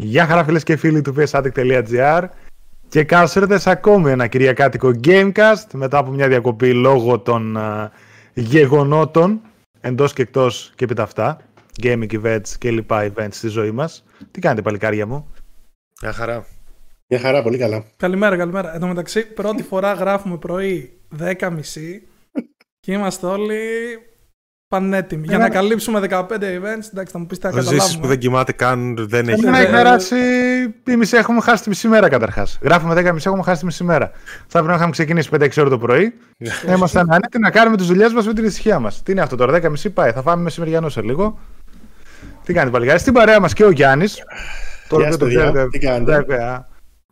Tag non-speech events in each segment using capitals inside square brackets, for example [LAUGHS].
Γεια χαρά φίλες και φίλοι του psaddict.gr και καλώς ήρθατε σε ακόμη ένα κυριακάτικο Gamecast μετά από μια διακοπή λόγω των uh, γεγονότων εντός και εκτός και επί αυτά gaming events και λοιπά events στη ζωή μας. Τι κάνετε παλικάρια μου; Γεια χαρά. Γεια χαρά, πολύ καλά. Καλημέρα, καλημέρα. Εν τω μεταξύ, πρώτη φορά γράφουμε πρωί 10.30 [LAUGHS] και είμαστε όλοι πανέτοιμοι. Για να καλύψουμε 15 events, εντάξει, θα μου πείτε να καταλάβουμε. Ζήσεις που δεν κοιμάται καν, δεν έχει. Έχουμε περάσει η μισή, έχουμε χάσει τη μισή μέρα καταρχάς. Γράφουμε 10 μισή, έχουμε χάσει τη μισή μέρα. Θα πρέπει να είχαμε ξεκινήσει 5-6 ώρε το πρωί. να είμαστε ανέτοιμοι να κάνουμε τις δουλειές μας με την ησυχία μας. Τι είναι αυτό τώρα, 10 μισή πάει. Θα φάμε μεσημεριανό σε λίγο. Τι κάνετε παλιγάρι. Στην παρέα μας και ο Γιάννης. Τώρα δεν το ξέρετε.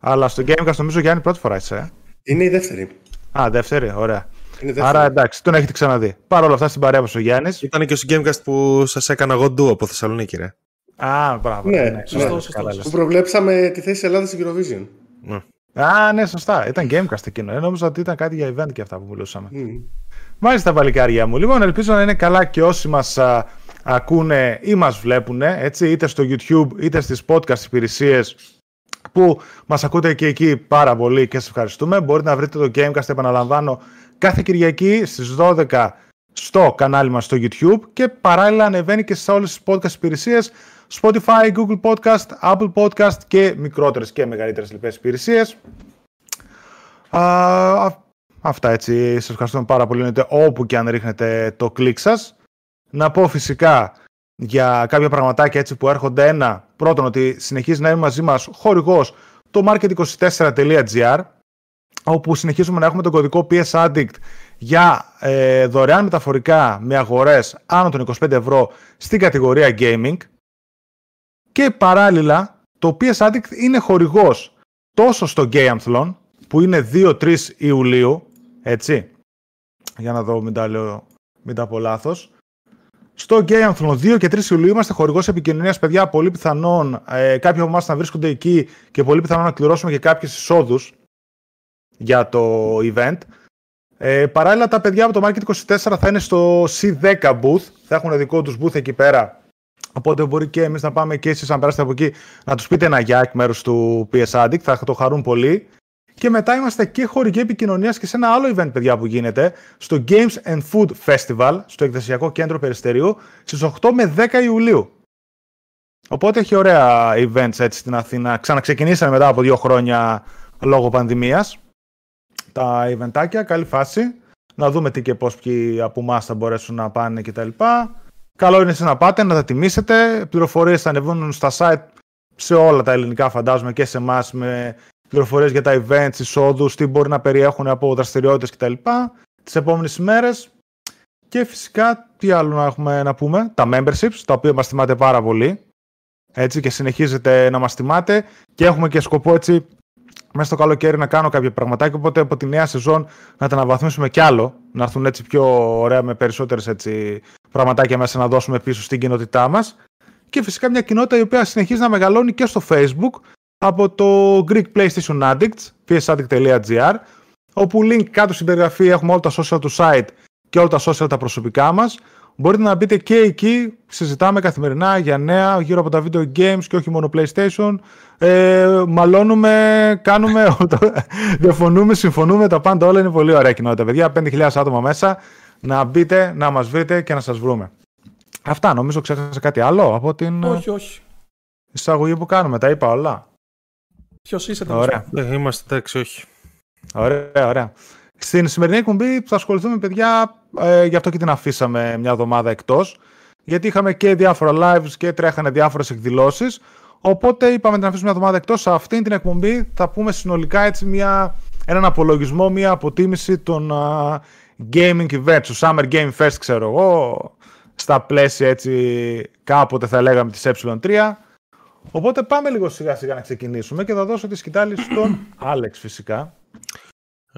Αλλά στο Gamecast νομίζω Γιάννης πρώτη φορά είσαι. Ε; Είναι η δεύτερη. Α, δεύτερη, ωραία. Άρα εντάξει, τον έχετε ξαναδεί. Παρ' όλα αυτά στην παρέα ο Γιάννης. Ήταν και στο Gamecast που σας έκανα εγώ ντου από Θεσσαλονίκη, ρε. Α, μπράβο. Ναι, ναι, σωστό, ναι, σωστό, σωστό. Που προβλέψαμε τη θέση Ελλάδας στην Eurovision. Ναι. Α, ναι, σωστά. Ήταν Gamecast εκείνο. Ε, νόμιζα ότι ήταν κάτι για event και αυτά που μιλούσαμε. Mm. Μάλιστα, παλικάρια μου. Λοιπόν, ελπίζω να είναι καλά και όσοι μας ακούνε ή μας βλέπουν, έτσι, είτε στο YouTube είτε στις podcast υπηρεσίες που μας ακούτε και εκεί πάρα πολύ και σας ευχαριστούμε. Μπορείτε να βρείτε το Gamecast, επαναλαμβάνω, κάθε Κυριακή στις 12 στο κανάλι μας στο YouTube και παράλληλα ανεβαίνει και σε όλες τις podcast υπηρεσίες Spotify, Google Podcast, Apple Podcast και μικρότερες και μεγαλύτερες λοιπές υπηρεσίες. Α, αυτά έτσι, σας ευχαριστούμε πάρα πολύ όπου και αν ρίχνετε το κλικ σας. Να πω φυσικά για κάποια πραγματάκια έτσι που έρχονται. Ένα, πρώτον ότι συνεχίζει να είναι μαζί μας χορηγός το market24.gr όπου συνεχίζουμε να έχουμε τον κωδικό PS Addict για ε, δωρεάν μεταφορικά με αγορές άνω των 25 ευρώ στην κατηγορία gaming και παράλληλα το PS Addict είναι χορηγός τόσο στο Gameathlon που είναι 2-3 Ιουλίου έτσι για να δω μην τα λέω μην τα πω λάθος στο Gay Anthlon 2 και 3 Ιουλίου είμαστε χορηγός επικοινωνίας, παιδιά. Πολύ πιθανόν ε, κάποιοι από εμάς να βρίσκονται εκεί και πολύ πιθανόν να κληρώσουμε και κάποιες εισόδους για το event. Ε, παράλληλα, τα παιδιά από το Market 24 θα είναι στο C10 booth. Θα έχουν δικό τους booth εκεί πέρα. Οπότε μπορεί και εμείς να πάμε και εσείς, αν περάσετε από εκεί, να τους πείτε ένα γεια εκ μέρους του PS Addict. Θα το χαρούν πολύ. Και μετά είμαστε και χορηγοί επικοινωνία και σε ένα άλλο event, παιδιά, που γίνεται στο Games and Food Festival, στο εκδεσιακό κέντρο Περιστερίου, στις 8 με 10 Ιουλίου. Οπότε έχει ωραία events έτσι στην Αθήνα. Ξαναξεκινήσαμε μετά από δύο χρόνια λόγω πανδημίας τα eventάκια. Καλή φάση. Να δούμε τι και πώς ποιοι από εμάς θα μπορέσουν να πάνε κτλ. Καλό είναι να πάτε, να τα τιμήσετε. Πληροφορίες θα ανεβούν στα site σε όλα τα ελληνικά φαντάζομαι και σε εμάς με πληροφορίες για τα events, εισόδους, τι μπορεί να περιέχουν από δραστηριότητες κτλ. Τις επόμενες ημέρες. Και φυσικά, τι άλλο να έχουμε να πούμε, τα memberships, τα οποία μας θυμάται πάρα πολύ. Έτσι και συνεχίζετε να μας θυμάται και έχουμε και σκοπό έτσι μέσα στο καλοκαίρι να κάνω κάποια πραγματάκια, οπότε από τη νέα σεζόν να τα αναβαθμίσουμε κι άλλο, να έρθουν έτσι πιο ωραία με περισσότερες έτσι πραγματάκια μέσα να δώσουμε πίσω στην κοινότητά μας. Και φυσικά μια κοινότητα η οποία συνεχίζει να μεγαλώνει και στο Facebook, από το Greek PlayStation Addicts, psaddict.gr, όπου link κάτω στην περιγραφή έχουμε όλα τα social του site και όλα τα social τα προσωπικά μας. Μπορείτε να μπείτε και εκεί, συζητάμε καθημερινά για νέα γύρω από τα video games και όχι μόνο PlayStation. Ε, μαλώνουμε, κάνουμε, [LAUGHS] διαφωνούμε, συμφωνούμε, τα πάντα όλα είναι πολύ ωραία κοινότητα. Παιδιά, 5.000 άτομα μέσα, να μπείτε, να μας βρείτε και να σας βρούμε. Αυτά, νομίζω ξέχασα κάτι άλλο από την όχι, όχι. εισαγωγή που κάνουμε, τα είπα όλα. Ποιος είσαι τέλο Ωραία. Ναι, είμαστε εντάξει, όχι. Ωραία, ωραία. Στην σημερινή εκπομπή θα ασχοληθούμε, παιδιά, ε, γι' αυτό και την αφήσαμε μια εβδομάδα εκτός. Γιατί είχαμε και διάφορα lives και τρέχανε διάφορες εκδηλώσεις. Οπότε είπαμε να την αφήσουμε μια εβδομάδα εκτός. Σε αυτήν την εκπομπή θα πούμε συνολικά έτσι μια, έναν απολογισμό, μια αποτίμηση των uh, gaming events, του Summer Game Fest, ξέρω εγώ, στα πλαίσια έτσι κάποτε θα λέγαμε της ε3 Οπότε πάμε λίγο σιγά σιγά να ξεκινήσουμε και θα δώσω τη σκητάλη στον Άλεξ φυσικά.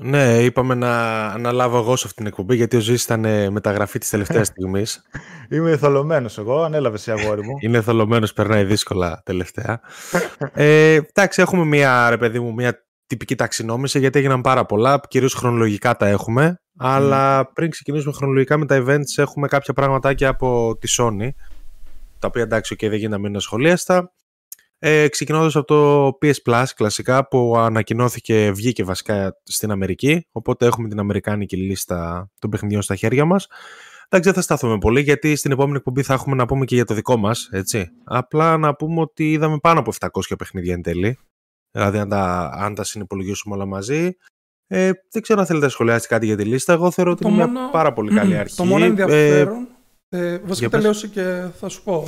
Ναι, είπαμε να αναλάβω εγώ σε αυτήν την εκπομπή γιατί ο Ζήσης ήταν μεταγραφή της τελευταίας [LAUGHS] στιγμής. Είμαι εθολωμένος εγώ, ανέλαβες η αγόρι μου. Είναι εθολωμένος, περνάει δύσκολα τελευταία. ε, εντάξει, έχουμε μια, ρε παιδί μου, μια τυπική ταξινόμηση γιατί έγιναν πάρα πολλά, κυρίως χρονολογικά τα έχουμε. Αλλά πριν ξεκινήσουμε χρονολογικά με τα events έχουμε κάποια πραγματάκια από τη Sony τα οποία εντάξει okay, δεν γίνεται να μείνουν ασχολίαστα Ε, ξεκινώντας από το PS Plus κλασικά που ανακοινώθηκε, βγήκε βασικά στην Αμερική οπότε έχουμε την αμερικάνικη λίστα των παιχνιδιών στα χέρια μας Εντάξει, δεν θα σταθούμε πολύ γιατί στην επόμενη εκπομπή θα έχουμε να πούμε και για το δικό μας, έτσι. Απλά να πούμε ότι είδαμε πάνω από 700 παιχνίδια εν τέλει. Δηλαδή αν τα, αν τα συνυπολογίσουμε όλα μαζί. Ε, δεν ξέρω αν θέλετε να σχολιάσετε κάτι για τη λίστα. Εγώ θεωρώ ότι είναι μια πάρα πολύ καλή αρχή. Το μόνο ενδιαφέρον, ε, ε, βασικά τελειώσει και θα σου πω.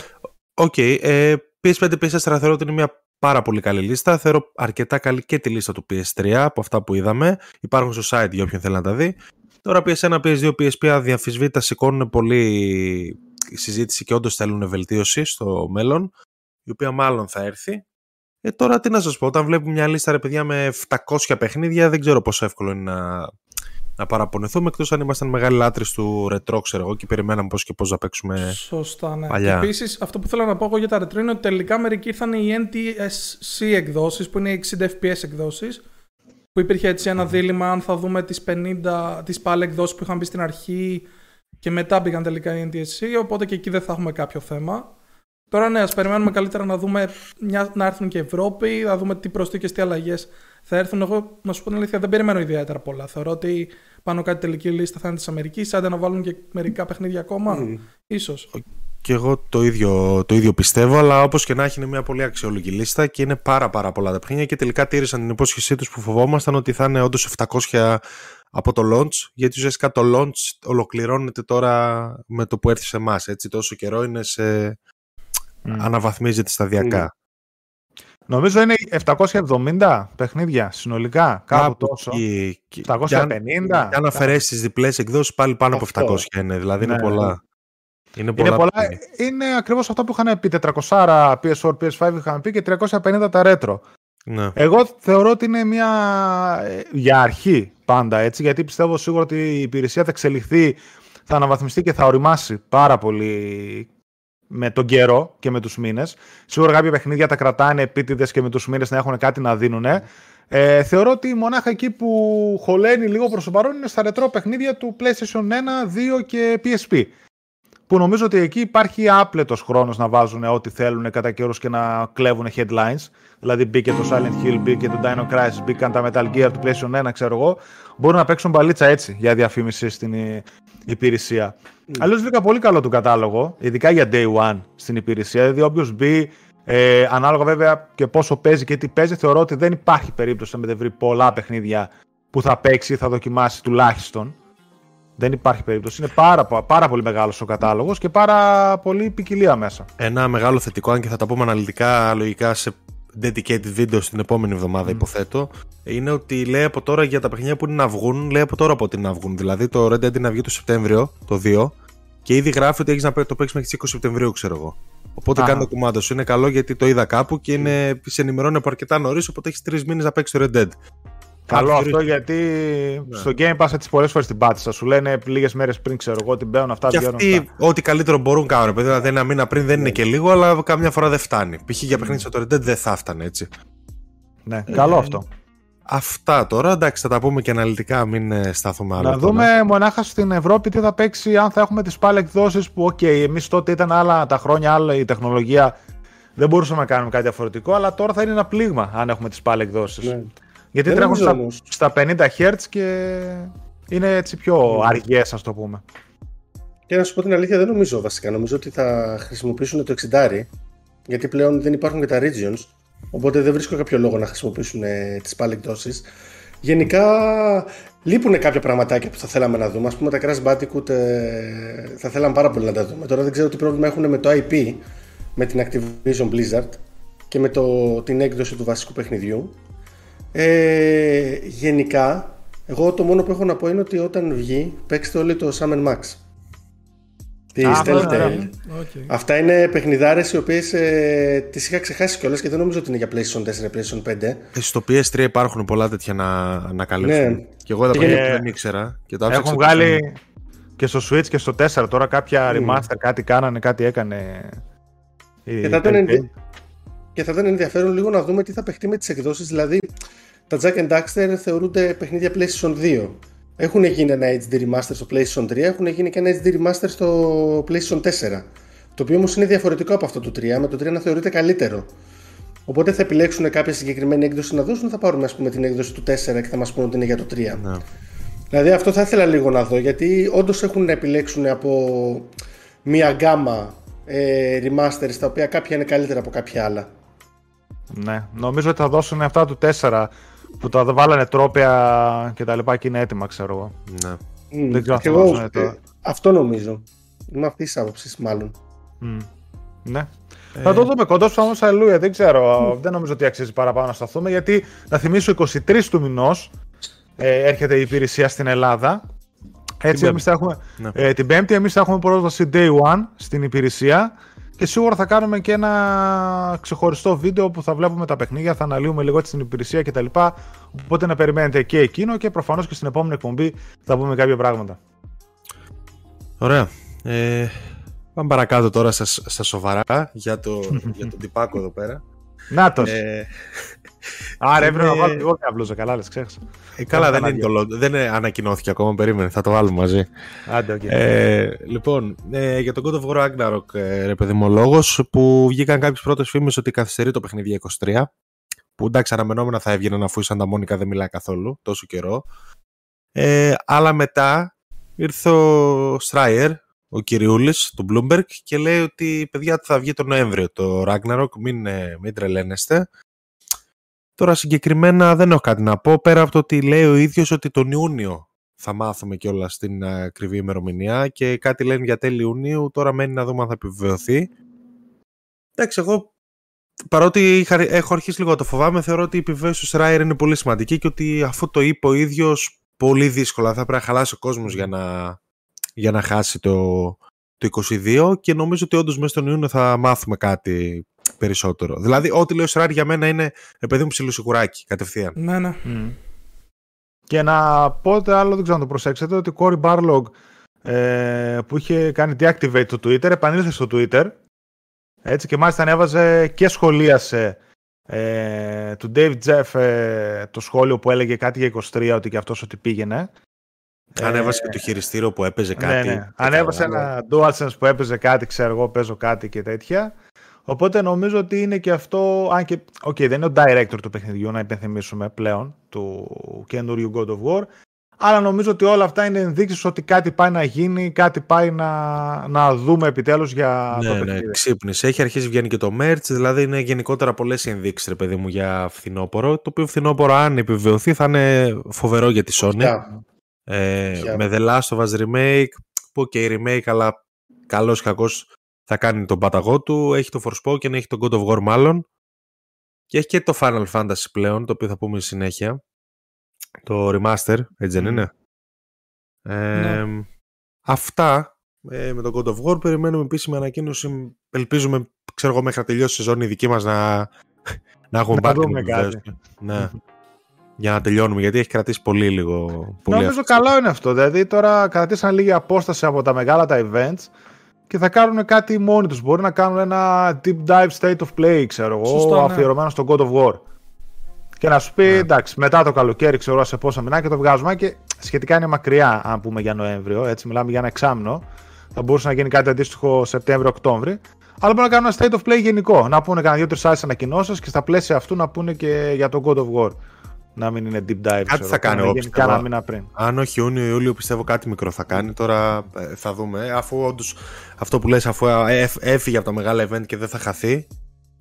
Ok, okay, ε, PS5, PS4 θεωρώ ότι είναι μια πάρα πολύ καλή λίστα. Θεωρώ αρκετά καλή και τη λίστα του PS3 από αυτά που είδαμε. Υπάρχουν στο site για όποιον θέλει να τα δει. Τώρα PS1, PS2, PSP αδιαφυσβήτητα σηκώνουν πολύ συζήτηση και όντως θέλουν βελτίωση στο μέλλον, η οποία μάλλον θα έρθει. Ε, τώρα τι να σας πω, όταν βλέπουμε μια λίστα ρε παιδιά με 700 παιχνίδια, δεν ξέρω πόσο εύκολο είναι να, να παραπονεθούμε, εκτός αν ήμασταν μεγάλοι λάτρες του ρετρό, ξέρω εγώ, και περιμέναμε πώς και πώς να παίξουμε Σωστά, ναι. παλιά. Και επίσης, αυτό που θέλω να πω εγώ για τα ρετρό είναι ότι τελικά μερικοί ήρθαν οι NTSC εκδόσεις, που είναι οι 60 FPS εκδόσεις, που υπήρχε έτσι ένα δίλημα αν θα δούμε τις 50, τις πάλι εκδόσεις που είχαν μπει στην αρχή και μετά μπήκαν τελικά οι NTSC, οπότε και εκεί δεν θα έχουμε κάποιο θέμα. Τώρα ναι, ας περιμένουμε καλύτερα να δούμε μια, να έρθουν και Ευρώπη, να δούμε τι προσθήκες, τι αλλαγές θα έρθουν. Εγώ, να σου πω την αλήθεια, δεν περιμένω ιδιαίτερα πολλά. Θεωρώ ότι πάνω κάτι τελική λίστα θα είναι της Αμερικής, άντε να βάλουν και μερικά παιχνίδια ακόμα, mm. ίσως. Και εγώ το ίδιο, το ίδιο πιστεύω, αλλά όπως και να έχει είναι μια πολύ αξιόλογη λίστα και είναι πάρα πάρα πολλά τα παιχνίδια και τελικά τήρησαν την υπόσχεσή τους που φοβόμασταν ότι θα είναι όντως 700 από το launch, γιατί ουσιαστικά το launch ολοκληρώνεται τώρα με το που έρθει σε εμάς. Έτσι, τόσο καιρό είναι σε. Mm. αναβαθμίζεται σταδιακά. Mm. Νομίζω είναι 770 παιχνίδια συνολικά, κάπου τόσο. Και, 750. Και αν, και αν αφαιρέσεις τις διπλές εκδόσεις, πάλι πάνω από 700 είναι. Δηλαδή ναι. είναι πολλά. Είναι πολλά. Είναι, πολλά, είναι ακριβώς αυτό που είχαν πει. 400 PS4, PS5 είχαν πει και 350 τα retro. Ναι. Εγώ θεωρώ ότι είναι μια ε, για αρχή πάντα έτσι, γιατί πιστεύω σίγουρα ότι η υπηρεσία θα εξελιχθεί, θα αναβαθμιστεί και θα οριμάσει πάρα πολύ με τον καιρό και με τους μήνες. Σίγουρα κάποια παιχνίδια τα κρατάνε επίτηδες και με τους μήνες να έχουν κάτι να δίνουν. Ε, θεωρώ ότι μονάχα εκεί που χωλαίνει λίγο προς το παρόν είναι στα ρετρό παιχνίδια του PlayStation 1, 2 και PSP που νομίζω ότι εκεί υπάρχει άπλετος χρόνος να βάζουν ό,τι θέλουν κατά καιρούς και να κλέβουν headlines. Δηλαδή μπήκε το Silent Hill, μπήκε το Dino Crisis, μπήκαν τα Metal Gear του PlayStation 1, ξέρω εγώ. Μπορούν να παίξουν μπαλίτσα έτσι για διαφήμιση στην υπηρεσία. Mm. Αλλιώς βρήκα πολύ καλό τον κατάλογο, ειδικά για day one στην υπηρεσία. Δηλαδή, όποιος μπει, ε, ανάλογα βέβαια και πόσο παίζει και τι παίζει, θεωρώ ότι δεν υπάρχει περίπτωση να βρει πολλά παιχνίδια που θα παίξει ή θα δοκιμάσει τουλάχιστον. Δεν υπάρχει περίπτωση. Είναι πάρα, πάρα πολύ μεγάλος ο κατάλογος και πάρα πολύ ποικιλία μέσα. Ένα μεγάλο θετικό, αν και θα τα πούμε αναλυτικά λογικά σε dedicated video στην επόμενη εβδομάδα, υποθέτω, είναι ότι λέει από τώρα για τα παιχνίδια που είναι να βγουν, λέει από τώρα από ότι να βγουν. Δηλαδή το Red Dead είναι να βγει το Σεπτέμβριο, το 2, και ήδη γράφει ότι έχεις να το παίξεις μέχρι τις 20 Σεπτεμβρίου, ξέρω εγώ. Οπότε κάνει το κουμάντο σου. Είναι καλό γιατί το είδα κάπου και είναι, σε ενημερώνει από αρκετά νωρίς, οπότε έχεις τρεις μήνες να παίξεις το Red Dead. Καλό αυτό γιατί ναι. στο Game Pass έτσι πολλές φορές την πάτησα. Σου λένε λίγες μέρες πριν, ξέρω εγώ, ότι μπαίνουν αυτά. Και αυτοί ό,τι καλύτερο μπορούν να κάνουν. Δηλαδή ένα μήνα πριν δεν είναι ναι. και λίγο, αλλά καμιά φορά δεν φτάνει. Π.χ. για παιχνίδι στο Red Dead δεν θα έφτανε έτσι. Ναι, καλό αυτό. Αυτά τώρα, εντάξει, θα τα πούμε και αναλυτικά, μην ε, σταθούμε άλλο. Να δούμε μονάχα στην Ευρώπη τι θα παίξει, αν θα έχουμε τις PAL εκδόσεις που, ok, okay, εμείς τότε ήταν άλλα τα χρόνια, άλλα η τεχνολογία. Δεν μπορούσαμε να κάνουμε κάτι διαφορετικό, αλλά τώρα θα είναι ένα πλήγμα αν έχουμε τις PAL εκδόσεις. Ναι. Γιατί τρέχουν στα, στα 50 Hz και είναι έτσι πιο mm. αργές, ας το πούμε. Και να σου πω την αλήθεια, δεν νομίζω βασικά. Νομίζω ότι θα χρησιμοποιήσουν το 60 γιατί πλέον δεν υπάρχουν και τα regions. Οπότε δεν βρίσκω κάποιο λόγο να χρησιμοποιήσουν ε, τις πάλι εκδόσεις. Γενικά λείπουν κάποια πραγματάκια που θα θέλαμε να δούμε. Α πούμε τα Crash Bandicoot ε, θα θέλαμε πάρα πολύ να τα δούμε. Τώρα δεν ξέρω τι πρόβλημα έχουν με το IP, με την Activision Blizzard και με το, την έκδοση του βασικού παιχνιδιού. Ε, γενικά, εγώ το μόνο που έχω να πω είναι ότι όταν βγει, παίξτε όλοι το Summer Max. Τη Telltale. Okay. Αυτά είναι παιχνιδάρες οι οποίες ε, τις είχα ξεχάσει κιόλας και δεν νομίζω ότι είναι για PlayStation 4 PlayStation 5. Ε, στο PS3 υπάρχουν πολλά τέτοια να, να καλύψουν. Ναι. Και εγώ τα παιχνίδια που δεν ήξερα. Και το Έχουν βγάλει και στο Switch και στο 4 τώρα κάποια mm. remaster, κάτι κάνανε, κάτι έκανε. Και θα, ήταν, και θα ήταν ενδιαφέρον λίγο να δούμε τι θα παιχτεί με τις εκδόσεις. Δηλαδή, τα Jack and Daxter θεωρούνται παιχνίδια PlayStation 2. Έχουν γίνει ένα HD remaster στο PlayStation 3, έχουν γίνει και ένα HD remaster στο PlayStation 4. Το οποίο όμως είναι διαφορετικό από αυτό το 3, με το 3 να θεωρείται καλύτερο. Οπότε θα επιλέξουν κάποια συγκεκριμένη έκδοση να δώσουν, θα πάρουμε ας πούμε την έκδοση του 4 και θα μας πούνε ότι είναι για το 3. Ναι. Δηλαδή αυτό θα ήθελα λίγο να δω γιατί όντως έχουν να επιλέξουν από μία γκάμα ε, remasters τα οποία κάποια είναι καλύτερα από κάποια άλλα. Ναι, νομίζω ότι θα δώσουν αυτά του 4 που τα βάλανε τρόπια και τα λοιπά και είναι έτοιμα, ξέρω εγώ. Ναι. Μμ, Δεν ξέρω και αν θα εγώ, δώσουν το- ε, αυτό νομίζω. Είμαι αυτής της άποψης, μάλλον. Μμ. Ναι. Θα το δούμε κοντός όμω, αλληλούια. Δεν ξέρω. Δεν νομίζω ότι αξίζει παραπάνω να σταθούμε. Γιατί να θυμίσω 23 του μηνός ε, έρχεται η υπηρεσία στην Ελλάδα. Έτσι, Την εμείς θα έχουμε. Ναι. Ε, την Πέμπτη, εμείς θα έχουμε πρόσβαση day one στην υπηρεσία. Και σίγουρα θα κάνουμε και ένα ξεχωριστό βίντεο που θα βλέπουμε τα παιχνίδια, θα αναλύουμε λίγο έτσι την υπηρεσία κτλ. Οπότε να περιμένετε και εκείνο και προφανώς και στην επόμενη εκπομπή θα πούμε κάποια πράγματα. Ωραία. Ε, πάμε παρακάτω τώρα στα, στα σοβαρά για, το, [LAUGHS] για τον τυπάκο εδώ πέρα. Νάτο. Ε, Άρα έπρεπε να είναι- βάλω και εγώ μια μπλούζα, καλά, λες, ξέχασα. ε, καλά, δεν, Κάνα είναι το, λο- δεν είναι- ανακοινώθηκε ακόμα, περίμενε, θα το βάλουμε μαζί. Άντε, οκ. Ε, λοιπόν, ε, για τον God of War Ragnarok, ε, ρε παιδί μου, ο λόγος που βγήκαν κάποιες πρώτες φήμες ότι καθυστερεί το παιχνίδι για 23, που εντάξει αναμενόμενα θα έβγαιναν αφού η Santa Monica δεν μιλάει καθόλου τόσο καιρό. Ε, αλλά μετά ήρθε ο Schreier, ο κυριούλης του Bloomberg και λέει ότι παιδιά θα βγει τον Νοέμβριο το Ragnarok, μην, ε, μην τρελαίνεστε. Τώρα συγκεκριμένα δεν έχω κάτι να πω πέρα από το ότι λέει ο ίδιος ότι τον Ιούνιο θα μάθουμε κιόλας στην ε, ακριβή ημερομηνία και κάτι λένε για τέλη Ιουνίου, τώρα μένει να δούμε αν θα επιβεβαιωθεί. Εντάξει, εγώ παρότι είχα- έχω αρχίσει λίγο να το φοβάμαι, θεωρώ ότι η επιβεβαίωση του Σράιερ είναι πολύ σημαντική και ότι αφού το είπε ο ίδιος πολύ δύσκολα θα πρέπει να χαλάσει ο κόσμος για να, για να χάσει το, το 22 και νομίζω ότι όντως μέσα στον Ιούνιο θα μάθουμε κάτι περισσότερο. Δηλαδή, ό,τι λέει ο Σράιερ για μένα είναι επειδή μου ψιλοσιγουράκι κατευθείαν. Ναι, ναι. Μμ. Και να πω το άλλο, δεν ξέρω αν το προσέξετε, ότι ο Cory Barlog ε, που είχε κάνει deactivate το Twitter, επανήλθε στο Twitter. Έτσι και μάλιστα ανέβαζε και σχολίασε ε, του Dave Jeff ε, το σχόλιο που έλεγε κάτι για 23 ότι και αυτός ότι πήγαινε. Ανέβασε Ε, και το χειριστήριο που έπαιζε κάτι. Ναι, ναι. Ανέβασε ένα DualSense που έπαιζε κάτι, ξέρω εγώ, παίζω κάτι και τέτοια. Οπότε νομίζω ότι είναι και αυτό, αν και, οκ, δεν είναι ο director του παιχνιδιού, να υπενθυμίσουμε πλέον, του καινούριου God of War, αλλά νομίζω ότι όλα αυτά είναι ενδείξεις ότι κάτι πάει να γίνει, κάτι πάει να, να δούμε επιτέλους για το Ναι, ναι, παιχνίδι. ξύπνησε. Έχει αρχίσει βγαίνει και το merch, δηλαδή είναι γενικότερα πολλές ενδείξεις, ρε παιδί μου, για φθινόπωρο. Το οποίο φθινόπωρο, αν επιβεβαιωθεί, θα είναι φοβερό για τη Sony. Φυσικά. Ε, Φυσικά. με The Last of Us Remake, που και η remake, αλλά καλός ή κακός θα κάνει τον παταγό του. Έχει το Forspoken, έχει το God of War μάλλον. Και έχει και το Final Fantasy πλέον, το οποίο θα πούμε στη συνέχεια. Το Remaster, έτσι δεν Μμμ. είναι; Ε, Ναι. Αυτά ε, με τον God of War. Περιμένουμε επίσημη ανακοίνωση. Ελπίζουμε, ξέρω εγώ, μέχρι να τελειώσει η σεζόν η δική μας να, να έχουμε Να πάρει την δούμε κάτι. επιβεβαίωση. Ναι. Για να τελειώνουμε, γιατί έχει κρατήσει πολύ λίγο. Πολύ Νομίζω αυτός. καλό είναι αυτό. Δηλαδή τώρα κρατήσαν λίγη απόσταση από τα μεγάλα τα events και θα κάνουν κάτι μόνοι τους. Μπορεί να κάνουν ένα deep dive state of play, ξέρω εγώ, Σωστά, ναι. αφιερωμένο στο God of War. Και να σου πει, Ναι. εντάξει, μετά το καλοκαίρι, ξέρω εγώ, σε πόσα μηνά και το βγάζουμε και σχετικά είναι μακριά, αν πούμε για Νοέμβριο. Έτσι, μιλάμε για ένα εξάμεινο. Θα μπορούσε να γίνει κάτι αντίστοιχο Σεπτέμβριο-Οκτώβριο. Αλλά μπορεί να κάνουν ένα state of play γενικό. Να πούνε κανένα δύο-τρεις άλλε ανακοινώσεις και στα πλαίσια αυτού να πούνε και για το God of War. Να μην είναι deep dive. ξέρω θα κάνει, να εγώ γίνει πιστεύω. Κάνα μήνα πριν. Αν όχι Ιούνιο-Ιούλιο, πιστεύω κάτι μικρό θα κάνει. Τώρα ε, θα δούμε. Αφού όντως αυτό που λες, αφού ε, έφ- έφυγε από τα μεγάλα event και δεν θα χαθεί,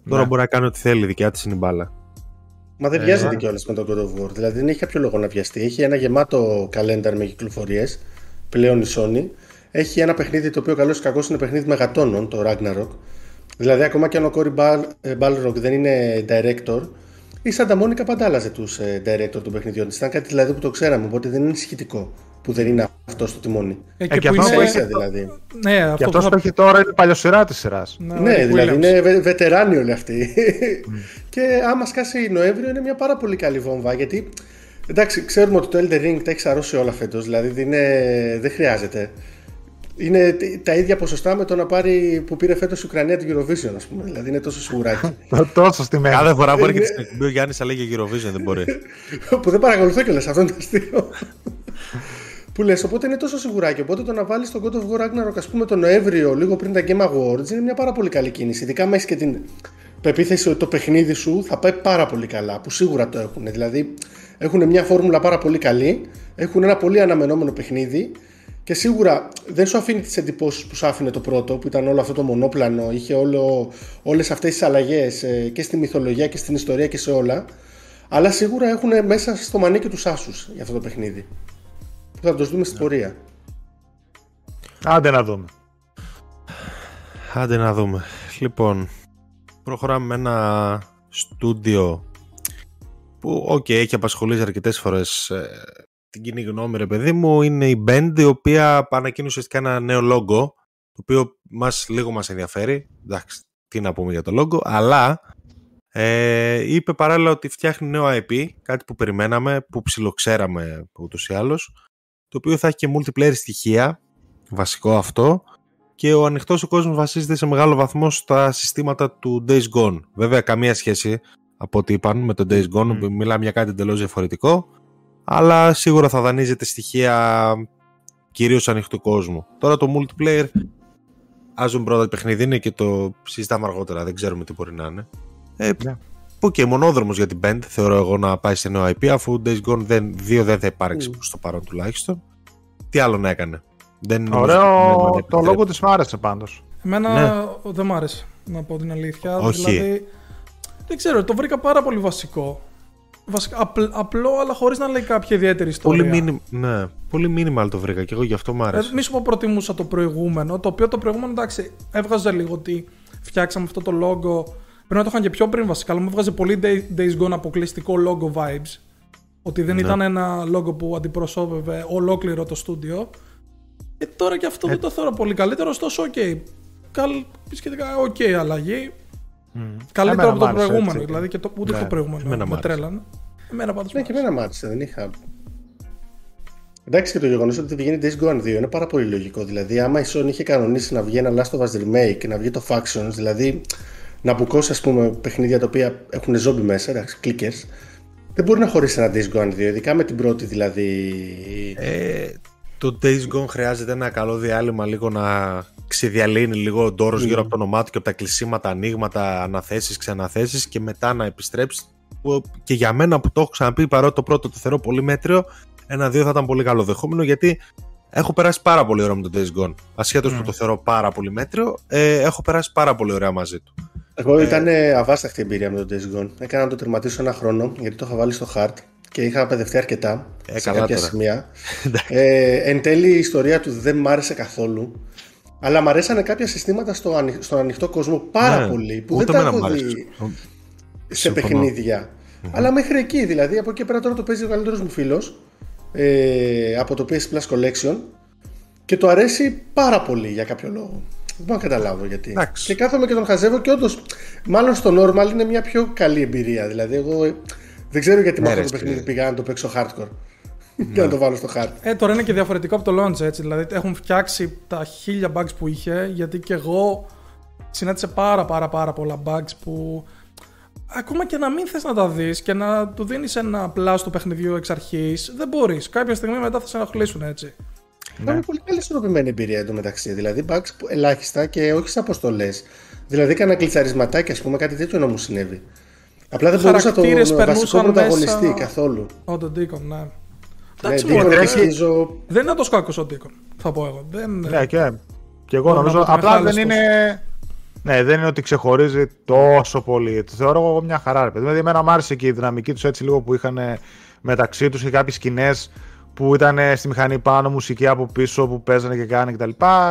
τώρα Ναι. μπορεί να κάνει ό,τι θέλει. Δικιά της είναι η μπάλα. Μα δεν Ε, βιάζεται ναι. κιόλας με τον God of War. Δηλαδή δεν έχει κάποιο λόγο να βιαστεί. Έχει ένα γεμάτο καλένταρ με κυκλοφορίες. Πλέον η Sony. Έχει ένα παιχνίδι το οποίο καλός ή κακός είναι παιχνίδι μεγατόνων, το Ragnarok. Δηλαδή ακόμα και αν ο Cory Bal- ε, Balrog δεν είναι director, η Santa Monica πάντα άλλαζε τους director των παιχνιδιών της. Ήταν κάτι δηλαδή που το ξέραμε, οπότε δεν είναι σχετικό που δεν είναι αυτό στο τιμόνι. Ε, και και που αυτό είναι... Ίσα ίσα δηλαδή. Ναι, Και αυτό αυτό που που έχει τώρα είναι παλιοσυρά της σειράς. Ναι, Ναι, ο δηλαδή Williams. είναι βε- βετεράνοι όλοι αυτοί. και άμα σκάσει Νοέμβριο είναι μια πάρα πολύ καλή βόμβα γιατί εντάξει, ξέρουμε ότι το Elder Ring τα έχει σαρώσει όλα φέτος, δηλαδή δεν, είναι, δεν χρειάζεται. Είναι τ- τα ίδια ποσοστά με το να πάρει που πήρε φέτος η Ουκρανία την Eurovision, ας πούμε. Δηλαδή είναι τόσο σιγουράκι. [LAUGHS] Τόσο στη μέση. Κάθε φορά που έρχεται Είναι- στην εκπομπή ο Γιάννης θα λέγει Eurovision, δεν μπορεί. [LAUGHS] που δεν παρακολουθώ κιόλας, αυτό είναι το αστείο. [LAUGHS] που λες, οπότε είναι τόσο σιγουράκι. Οπότε το να βάλεις τον God of War Ragnarok, ας πούμε, τον Νοέμβριο, λίγο πριν τα Game Awards, είναι μια πάρα πολύ καλή κίνηση. Ειδικά μέσα και την πεποίθηση ότι το παιχνίδι σου θα πάει πάρα πολύ καλά, που σίγουρα το έχουν. Δηλαδή, έχουν μια φόρμουλα πάρα πολύ καλή, έχουν ένα πολύ αναμενόμενο παιχνίδι και σίγουρα δεν σου αφήνει τις εντυπώσεις που σου άφηνε το πρώτο, που ήταν όλο αυτό το μονόπλανο, είχε όλο, όλες αυτές τις αλλαγές ε, και στη μυθολογία και στην ιστορία και σε όλα. Αλλά σίγουρα έχουν μέσα στο μανίκι τους άσους για αυτό το παιχνίδι. Που θα το δούμε στην πορεία. Άντε να δούμε. Άντε να δούμε. Λοιπόν, προχωράμε με ένα στούντιο που, οκ, έχει απασχολήσει αρκετές φορές ε, την κοινή γνώμη, ρε παιδί μου, είναι η Bend, η οποία ανακοίνωσε ένα νέο logo, το οποίο μας, λίγο μας ενδιαφέρει. Εντάξει, τι να πούμε για το logo, αλλά ε, είπε παράλληλα ότι φτιάχνει νέο IP, κάτι που περιμέναμε, που ψιλοξέραμε ούτως ή άλλως, το οποίο θα έχει και multiplayer στοιχεία, βασικό αυτό, και ο ανοιχτός ο κόσμος βασίζεται σε μεγάλο βαθμό στα συστήματα του Days Gone. Βέβαια, καμία σχέση από ό,τι είπαν με το Days Gone, mm. μιλάμε για κάτι εντελώς διαφορετικό, αλλά σίγουρα θα δανείζεται στοιχεία κυρίως ανοιχτού κόσμου. Τώρα το multiplayer, ας δουν πρώτα το παιχνίδι είναι και το συζητάμε αργότερα, δεν ξέρουμε τι μπορεί να είναι. Ε, yeah. Ok, okay, μονόδρομος για την Bend θεωρώ εγώ να πάει σε νέο IP αφού Days Gone 2 δεν θα υπάρξει μμ. προς το παρόν τουλάχιστον. Τι άλλο να έκανε. Δεν Ωραίο, το logo της μου άρεσε πάντως. Εμένα ναι. δεν μ' άρεσε, να πω την αλήθεια. Όχι. Δηλαδή, δεν ξέρω, το βρήκα πάρα πολύ βασικό. Βασικά, απ, απλό, αλλά χωρίς να λέει κάποια ιδιαίτερη ιστορία. Πολύ, μήνυ, ναι, πολύ minimal το βρήκα και εγώ γι' αυτό μου άρεσε. Ε, μη σου πω προτιμούσα το προηγούμενο, το οποίο το προηγούμενο εντάξει, έβγαζε λίγο ότι φτιάξαμε αυτό το logo. Πρέπει να το είχαν και πιο πριν βασικά, αλλά μου έβγαζε πολύ Days Gone αποκλειστικό logo vibes. Ότι δεν ναι. ήταν ένα logo που αντιπροσώπευε ολόκληρο το στούντιο. Και τώρα και αυτό ε... δεν το θεωρώ πολύ καλύτερο, ωστόσο, ok. Okay. Καλ... Σχετικά, ok okay, αλλαγή. Μμ. Καλύτερο από το προηγούμενο. Έτσι. Δηλαδή και το, ούτε ναι. το προηγούμενο. Εμένα με τρέλανε. Εμένα πάντως. Ναι, και εμένα μάτισε, δεν είχα. Εντάξει και το γεγονός ότι βγαίνει Days Gone 2 είναι πάρα πολύ λογικό. Δηλαδή, άμα η Sony είχε κανονίσει να βγει ένα Last of Us Remake και να βγει το Factions, δηλαδή να μπουκώσει ας πούμε παιχνίδια τα οποία έχουν ζόμπι μέσα, εντάξει, κλίκε, δεν μπορεί να χωρίσει ένα Days Gone 2, ειδικά με την πρώτη δηλαδή. Ε, το Days Gone χρειάζεται ένα καλό διάλειμμα λίγο να ξεδιαλύνει λίγο ο ντόρος mm. γύρω από το όνομά του και από τα κλεισίματα, ανοίγματα, αναθέσεις, ξαναθέσεις και μετά να επιστρέψεις και για μένα που το έχω ξαναπεί παρότι το πρώτο το θεωρώ πολύ μέτριο ένα-δύο θα ήταν πολύ καλοδεχόμενο γιατί έχω περάσει πάρα πολύ ωραία με το Days Gone ασχέτως mm. που το θεωρώ πάρα πολύ μέτριο ε, έχω περάσει πάρα πολύ ωραία μαζί του εγώ ε, ήταν αβάσταχτη εμπειρία με το Days Gone έκανα να το τερματίσω ένα χρόνο γιατί το είχα βάλει στο hard και είχα παιδευτεί αρκετά ε, σε κάποια τώρα. σημεία. [LAUGHS] ε, εν τέλει η ιστορία του δεν μ' άρεσε καθόλου. Αλλά μου αρέσανε κάποια συστήματα στο ανοι... στον ανοιχτό κόσμο πάρα ναι, πολύ που δεν τα έχω δει σε παιχνίδια. Mm-hmm. Αλλά μέχρι εκεί δηλαδή, από εκεί πέρα τώρα το παίζει ο καλύτερος μου φίλος ε, από το PS Plus Collection και το αρέσει πάρα πολύ για κάποιο λόγο. Δεν μπορώ να καταλάβω γιατί. Και κάθομαι και τον χαζεύω και όντως, μάλλον στο normal είναι μια πιο καλή εμπειρία. Δηλαδή, εγώ δεν ξέρω γιατί με αυτό το παιχνίδι πήγα να το παίξω hardcore. [LAUGHS] και να το βάλω στο hard. Ε, τώρα είναι και διαφορετικό από το launch έτσι. Δηλαδή έχουν φτιάξει τα χίλια bugs που είχε. Γιατί και εγώ συνάντησε πάρα πάρα πάρα πολλά bugs που ακόμα και να μην θες να τα δεις και να του δίνεις ένα πλάσ του παιχνιδιού εξ αρχής, δεν μπορείς. Κάποια στιγμή μετά θα σε ενοχλήσουν έτσι. Ναι. Είναι πολύ καλή ισορροπημένη εμπειρία εντωμεταξύ. Δηλαδή, bugs ελάχιστα και όχι σε αποστολές. Δηλαδή, έκανα κλειτσαρισματάκι, ας πούμε, κάτι τέτοιο να μου συνέβη. Απλά δεν μπορούσα το βασικό πρωταγωνιστή μέσα... καθόλου. Ο τον Deacon, ναι. Ναι, Deacon, έχει... Δεν είναι τόσο κακός ο Deacon, θα πω εγώ. Δεν... Ναι, και, και εγώ νομίζω. Απλά δεν είναι. Ναι, δεν είναι ότι ξεχωρίζει τόσο πολύ. Το θεωρώ εγώ μια χαρά. Ρε. Δηλαδή, εμένα μου άρεσε και η δυναμική τους έτσι λίγο που είχαν μεταξύ τους και κάποιες σκηνές που ήταν στη μηχανή πάνω, μουσική από πίσω που παίζανε και κάνανε κτλ.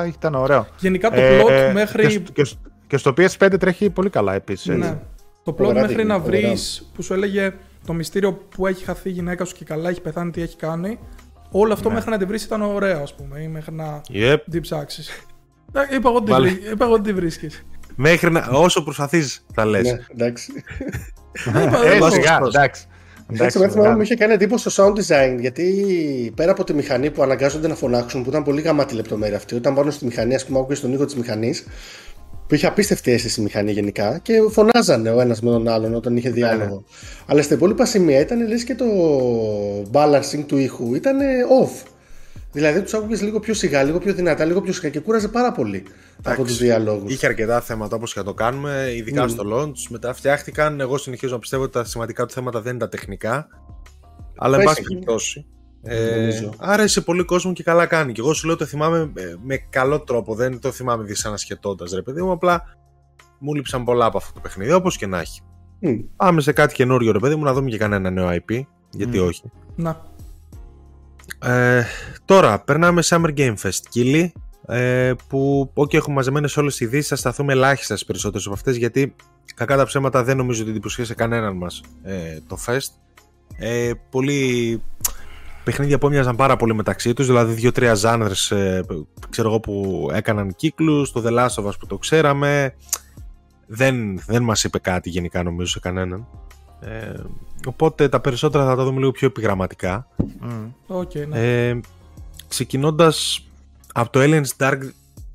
Ήταν ωραίο. Γενικά το plot ε, μέχρι. Και, και, και, στο PS5 τρέχει πολύ καλά επίσης. Ναι. Το plot μέχρι να βρεις που σου έλεγε το μυστήριο που έχει χαθεί η γυναίκα σου και καλά έχει πεθάνει, τι έχει κάνει. Όλο αυτό ναι. μέχρι να τη βρεις ήταν ωραίο, ας πούμε, ή μέχρι να yep. την ψάξεις. Ε, είπα εγώ ότι τη βρίσκεις. Μέχρι να. Όσο προσπαθείς, θα λες. Ναι, εντάξει. Ε, σιγά, εντάξει. Εντάξει, με θυμάμαι μου είχε κάνει εντύπωση στο sound design γιατί πέρα από τη μηχανή που αναγκάζονται να φωνάξουν, που ήταν πολύ γαμάτη λεπτομέρεια αυτή, όταν πάνω στη μηχανή, ας πούμε, άκουγες τον ήχο της μηχανής, που είχε απίστευτη αίσθηση η μηχανή γενικά και φωνάζανε ο ένας με τον άλλον όταν είχε διάλογο. Ναι. Αλλά στα υπόλοιπα σημεία ήταν λες και το balancing του ήχου ήταν off. Δηλαδή τους άκουγες λίγο πιο σιγά, λίγο πιο δυνατά, λίγο πιο σιγά και κούραζε πάρα πολύ από τους διαλόγους. Είχε αρκετά θέματα όπως και να το κάνουμε, ειδικά Mm. στο launch. Μετά φτιάχτηκαν. Εγώ συνεχίζω να πιστεύω ότι τα σημαντικά του θέματα δεν είναι τα τεχνικά. Αλλά εν Πάει πάση σε- περιπτώσει. Ε, Νομίζω. άρεσε πολύ κόσμο και καλά κάνει. Και εγώ σου λέω το θυμάμαι ε, με καλό τρόπο. Δεν το θυμάμαι δυσανασχετώντας, ρε παιδί μου. Απλά μου λείψαν πολλά από αυτό το παιχνίδι. Όπως και να έχει. Μμ. Πάμε σε κάτι καινούριο, ρε παιδί μου, να δούμε και κανένα νέο IP. Γιατί Μμ. όχι. Να. Ε, τώρα, περνάμε Summer Game Fest, Κίλι, ε, που ok, έχουμε μαζεμένες όλες τις ειδήσεις, θα σταθούμε ελάχιστα στις περισσότερες από αυτές, γιατί κακά τα ψέματα δεν νομίζω ότι εντυπωσίασε κανέναν μας ε, το Fest. Ε, πολλοί παιχνίδια που έμοιαζαν πάρα πολύ μεταξύ τους, δηλαδή δύο-τρία ζάνρες ε, ξέρω εγώ, που έκαναν κύκλους, το The Last of Us που το ξέραμε, δεν, δεν μας είπε κάτι γενικά νομίζω σε κανέναν. Ε, οπότε τα περισσότερα θα τα δούμε λίγο πιο επιγραμματικά. Μμ. Οκ, ναι. Ε, ξεκινώντας από το Aliens Dark,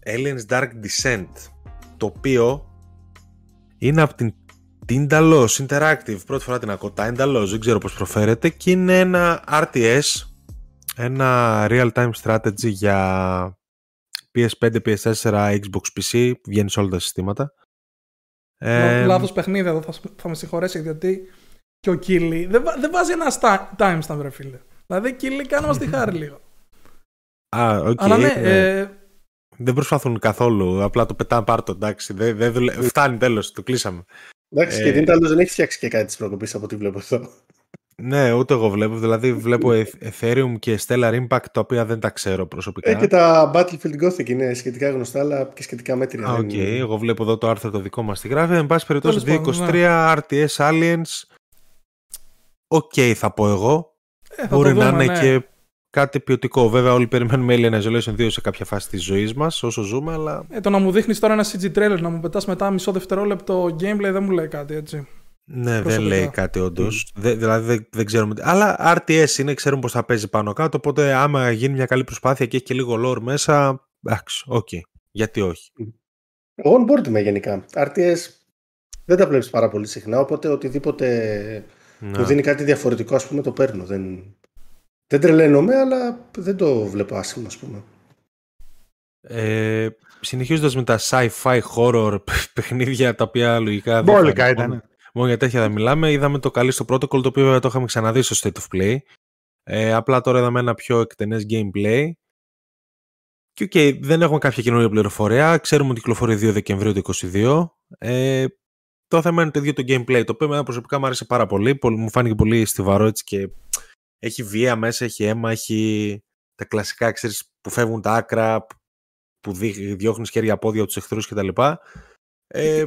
Aliens Dark Descent το οποίο είναι από την Tindalos Interactive πρώτη φορά την ακούω Tindalos δεν ξέρω πως προφέρεται και είναι ένα RTS ένα real-time strategy για PS5, PS4, Xbox PC βγαίνει σε όλα τα συστήματα Ε, Λάθος παιχνίδι εδώ, θα, σ- θα με συγχωρέσει γιατί και ο Keighley δεν, βα- δεν βάζει ένα στα- timestamp, ρε φίλε. Δηλαδή, Keighley, κάνε μας τη χάρη λίγο. α, οκ, Αλλά ναι, ναι. ε, δεν προσπαθούν καθόλου απλά το πετάνε πάρτο εντάξει δεν, δεν δουλε- φτάνει τέλος το κλείσαμε Εντάξει, Ε, και η Tindalos δεν έχει φτιάξει και κάτι της προκοπής από ό,τι βλέπω εδώ. Ναι, ούτε εγώ βλέπω. Δηλαδή βλέπω Eth- Etherium και Stellar Impact τα οποία δεν τα ξέρω προσωπικά. Ε, και τα Battlefleet Gothic είναι σχετικά γνωστά, αλλά και σχετικά μέτρια. Α, δεν οκ. είναι. Εγώ βλέπω εδώ το άρθρο το δικό μας τι γράφει. Εν πάση περιπτώσει, Τέλος πάντων, 223 RTS Aliens. Ok, θα πω εγώ. ε, θα Μπορεί το να δούμε, είναι ναι. και κάτι ποιοτικό. Βέβαια, όλοι περιμένουμε Alien Isolation 2 σε κάποια φάση της ζωής μας, όσο ζούμε, αλλά Ε, το να μου δείχνεις τώρα ένα CG trailer, να μου πετάς μετά μισό δευτερόλεπτο gameplay δεν μου λέει κάτι έτσι. ναι, δεν Προσωπικά. λέει κάτι όντως. Δηλαδή δεν, δεν ξέρουμε. Αλλά RTS είναι, ξέρουμε πώς θα παίζει πάνω κάτω. Οπότε, άμα γίνει μια καλή προσπάθεια και έχει και λίγο lore μέσα, εντάξει, οκ. Γιατί όχι; Εγώ on board είμαι γενικά. RTS δεν τα βλέπεις πάρα πολύ συχνά, οπότε οτιδήποτε Ναι. μου δίνει κάτι διαφορετικό, ας πούμε, το παίρνω. Δεν, δεν τρελαίνομαι, αλλά δεν το βλέπω άσχημα, ας πούμε. Ε, Συνεχίζοντας με τα sci-fi horror παιχνίδια τα οποία λογικά. δεν Μπόλικα θα- ήταν. Μόνο, μόνο για τέτοια δεν μιλάμε. Είδαμε το Callisto Protocol το οποίο βέβαια το είχαμε ξαναδεί στο State of Play. Ε, απλά τώρα είδαμε ένα πιο εκτενές gameplay. Και οκ, δεν έχουμε κάποια καινούργια πληροφορία. Ξέρουμε ότι κυκλοφορεί 2 Δεκεμβρίου του 2022. Ε, το θέμα είναι το ίδιο το gameplay, το οποίο εμένα προσωπικά μου άρεσε πάρα πολύ. Πολύ- Μου φάνηκε πολύ στιβαρό έτσι και έχει βία μέσα, έχει αίμα, έχει τα κλασικά ξέρεις, που φεύγουν τα άκρα, που δι- διώχνεις χέρια πόδια τους εχθρούς κτλ. Ε,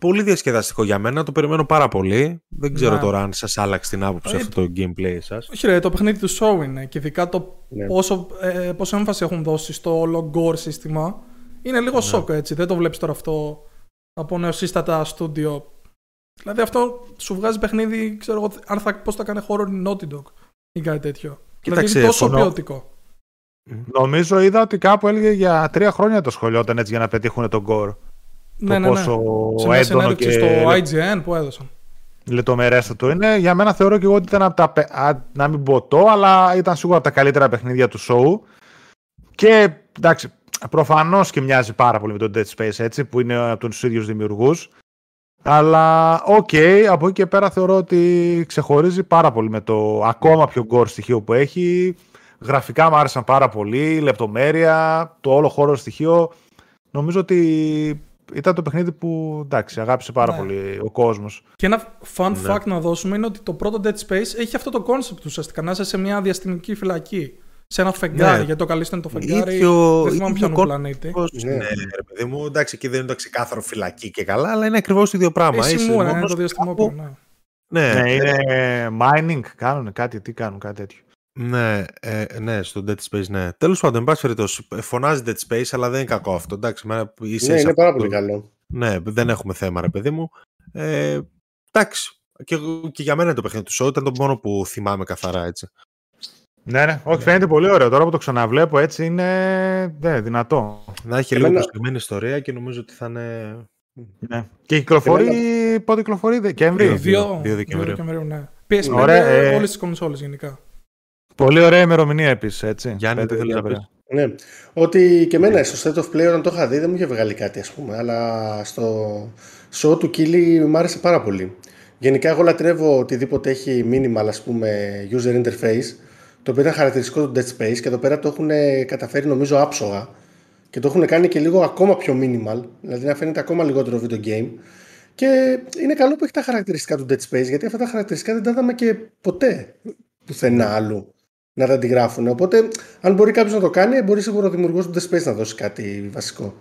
πολύ διασκεδαστικό για μένα, το περιμένω πάρα πολύ. Δεν ξέρω Ναι. τώρα αν σας άλλαξε την άποψη Ε, αυτό το gameplay σας. Όχι ρε, το παιχνίδι του show είναι και ειδικά το Ναι. πόσο, ε, πόσο έμφαση έχουν δώσει στο όλο gore σύστημα. Είναι λίγο σοκ έτσι, δεν το βλέπεις τώρα αυτό από νεοσύστατα studio. Δηλαδή αυτό σου βγάζει παιχνίδι, ξέρω εγώ, αν θα, πώς θα κάνει χώρο η Naughty Dog ή κάτι τέτοιο. Κοίταξε, δηλαδή τόσο φωνώ- ποιοτικό. Νομίζω είδα ότι κάπου έλεγε για τρία χρόνια ασχολιόνταν έτσι για να πετύχουν το gore. Ναι, το ναι, ναι. πόσο Σε μια έντονο συνέντευξη και στο λε- IGN που έδωσαν. λεπτομερέστατο είναι. Για μένα θεωρώ και εγώ ότι ήταν από τα. πε- α, να μην πω το, αλλά ήταν σίγουρα από τα καλύτερα παιχνίδια του show. Και εντάξει, προφανώς και μοιάζει πάρα πολύ με το Dead Space έτσι, που είναι από τους ίδιους δημιουργούς. Αλλά οκ, από εκεί και πέρα θεωρώ ότι ξεχωρίζει πάρα πολύ με το ακόμα πιο gore στοιχείο που έχει. Γραφικά μου άρεσαν πάρα πολύ, λεπτομέρεια, το όλο χώρο στοιχείο. Νομίζω ότι ήταν το παιχνίδι που εντάξει, αγάπησε πάρα Ναι. πολύ ο κόσμος. Και ένα fun Ναι. fact να δώσουμε είναι ότι το πρώτο Dead Space έχει αυτό το concept ουσιαστικά. Να είσαι σε μια διαστημική φυλακή. Σε ένα φεγγάρι. Ναι. Γιατί το καλύτερο είναι το φεγγάρι. Ίδιο- δεν θυμάμαι ίδιο ποιον κον- πλανήτη. Ακριβώς, Ναι. Ναι, ρε παιδί μου. Εντάξει, εκεί δεν είναι το ξεκάθαρο φυλακή και καλά, αλλά είναι ακριβώς το ίδιο πράγμα. Εσύ Είσαι μου είναι μόνος το διαστημόπλο. κάπου. Ναι. Ναι, Ναι, ε, είναι mining, κάνουν κάτι, τι κάνουν, κάτι τέτοιο. ναι, ε, ναι, στο Dead Space, ναι. Τέλος πάντων, εν πάση περιπτώσει, ε, φωνάζει Dead Space, αλλά δεν είναι κακό αυτό. Εντάξει, εμένα είσαι Ναι, σε είναι αυτό πάρα το- πολύ καλό. Ναι, δεν έχουμε θέμα, ρε παιδί μου. Ε, εντάξει. Και, εγώ- και για μένα το παιχνίδι του show ήταν το μόνο που θυμάμαι καθαρά έτσι. Ναι, ναι, όχι, φαίνεται πολύ ωραίο. Τώρα που το ξαναβλέπω έτσι είναι ναι, δυνατό. Να έχει Εμένα- λίγο προσεγμένη ιστορία και νομίζω ότι θα είναι. Ναι. Και κυκλοφορεί, πότε κυκλοφορεί, Δεκέμβρη. Δύο. Δύο, δύο Δεκεμβρίου. Δεκεμβρίου, ναι. PS5 Ωραία, ε. όλες τις κονσόλες γενικά. Πολύ ωραία ημερομηνία επίσης, έτσι. Γιάννη, τι θέλεις να πεις; Ναι. Ότι και εμένα στο State of Play όταν το είχα δει δεν μου είχε βγάλει κάτι, ας πούμε. Αλλά στο show του Κίλι μου άρεσε πάρα πολύ. Γενικά, εγώ λατρεύω οτιδήποτε έχει minimal, ας πούμε, user interface, το οποίο ήταν χαρακτηριστικό του Dead Space και εδώ πέρα το έχουν καταφέρει νομίζω άψογα και το έχουν κάνει και λίγο ακόμα πιο minimal, δηλαδή να φαίνεται ακόμα λιγότερο video game. Και είναι καλό που έχει τα χαρακτηριστικά του Dead Space, γιατί αυτά τα χαρακτηριστικά δεν τα είδαμε και ποτέ πουθενά αλλού να τα αντιγράφουν. Οπότε, αν μπορεί κάποιος να το κάνει, μπορεί σίγουρα ο δημιουργός του Dead Space να δώσει κάτι βασικό.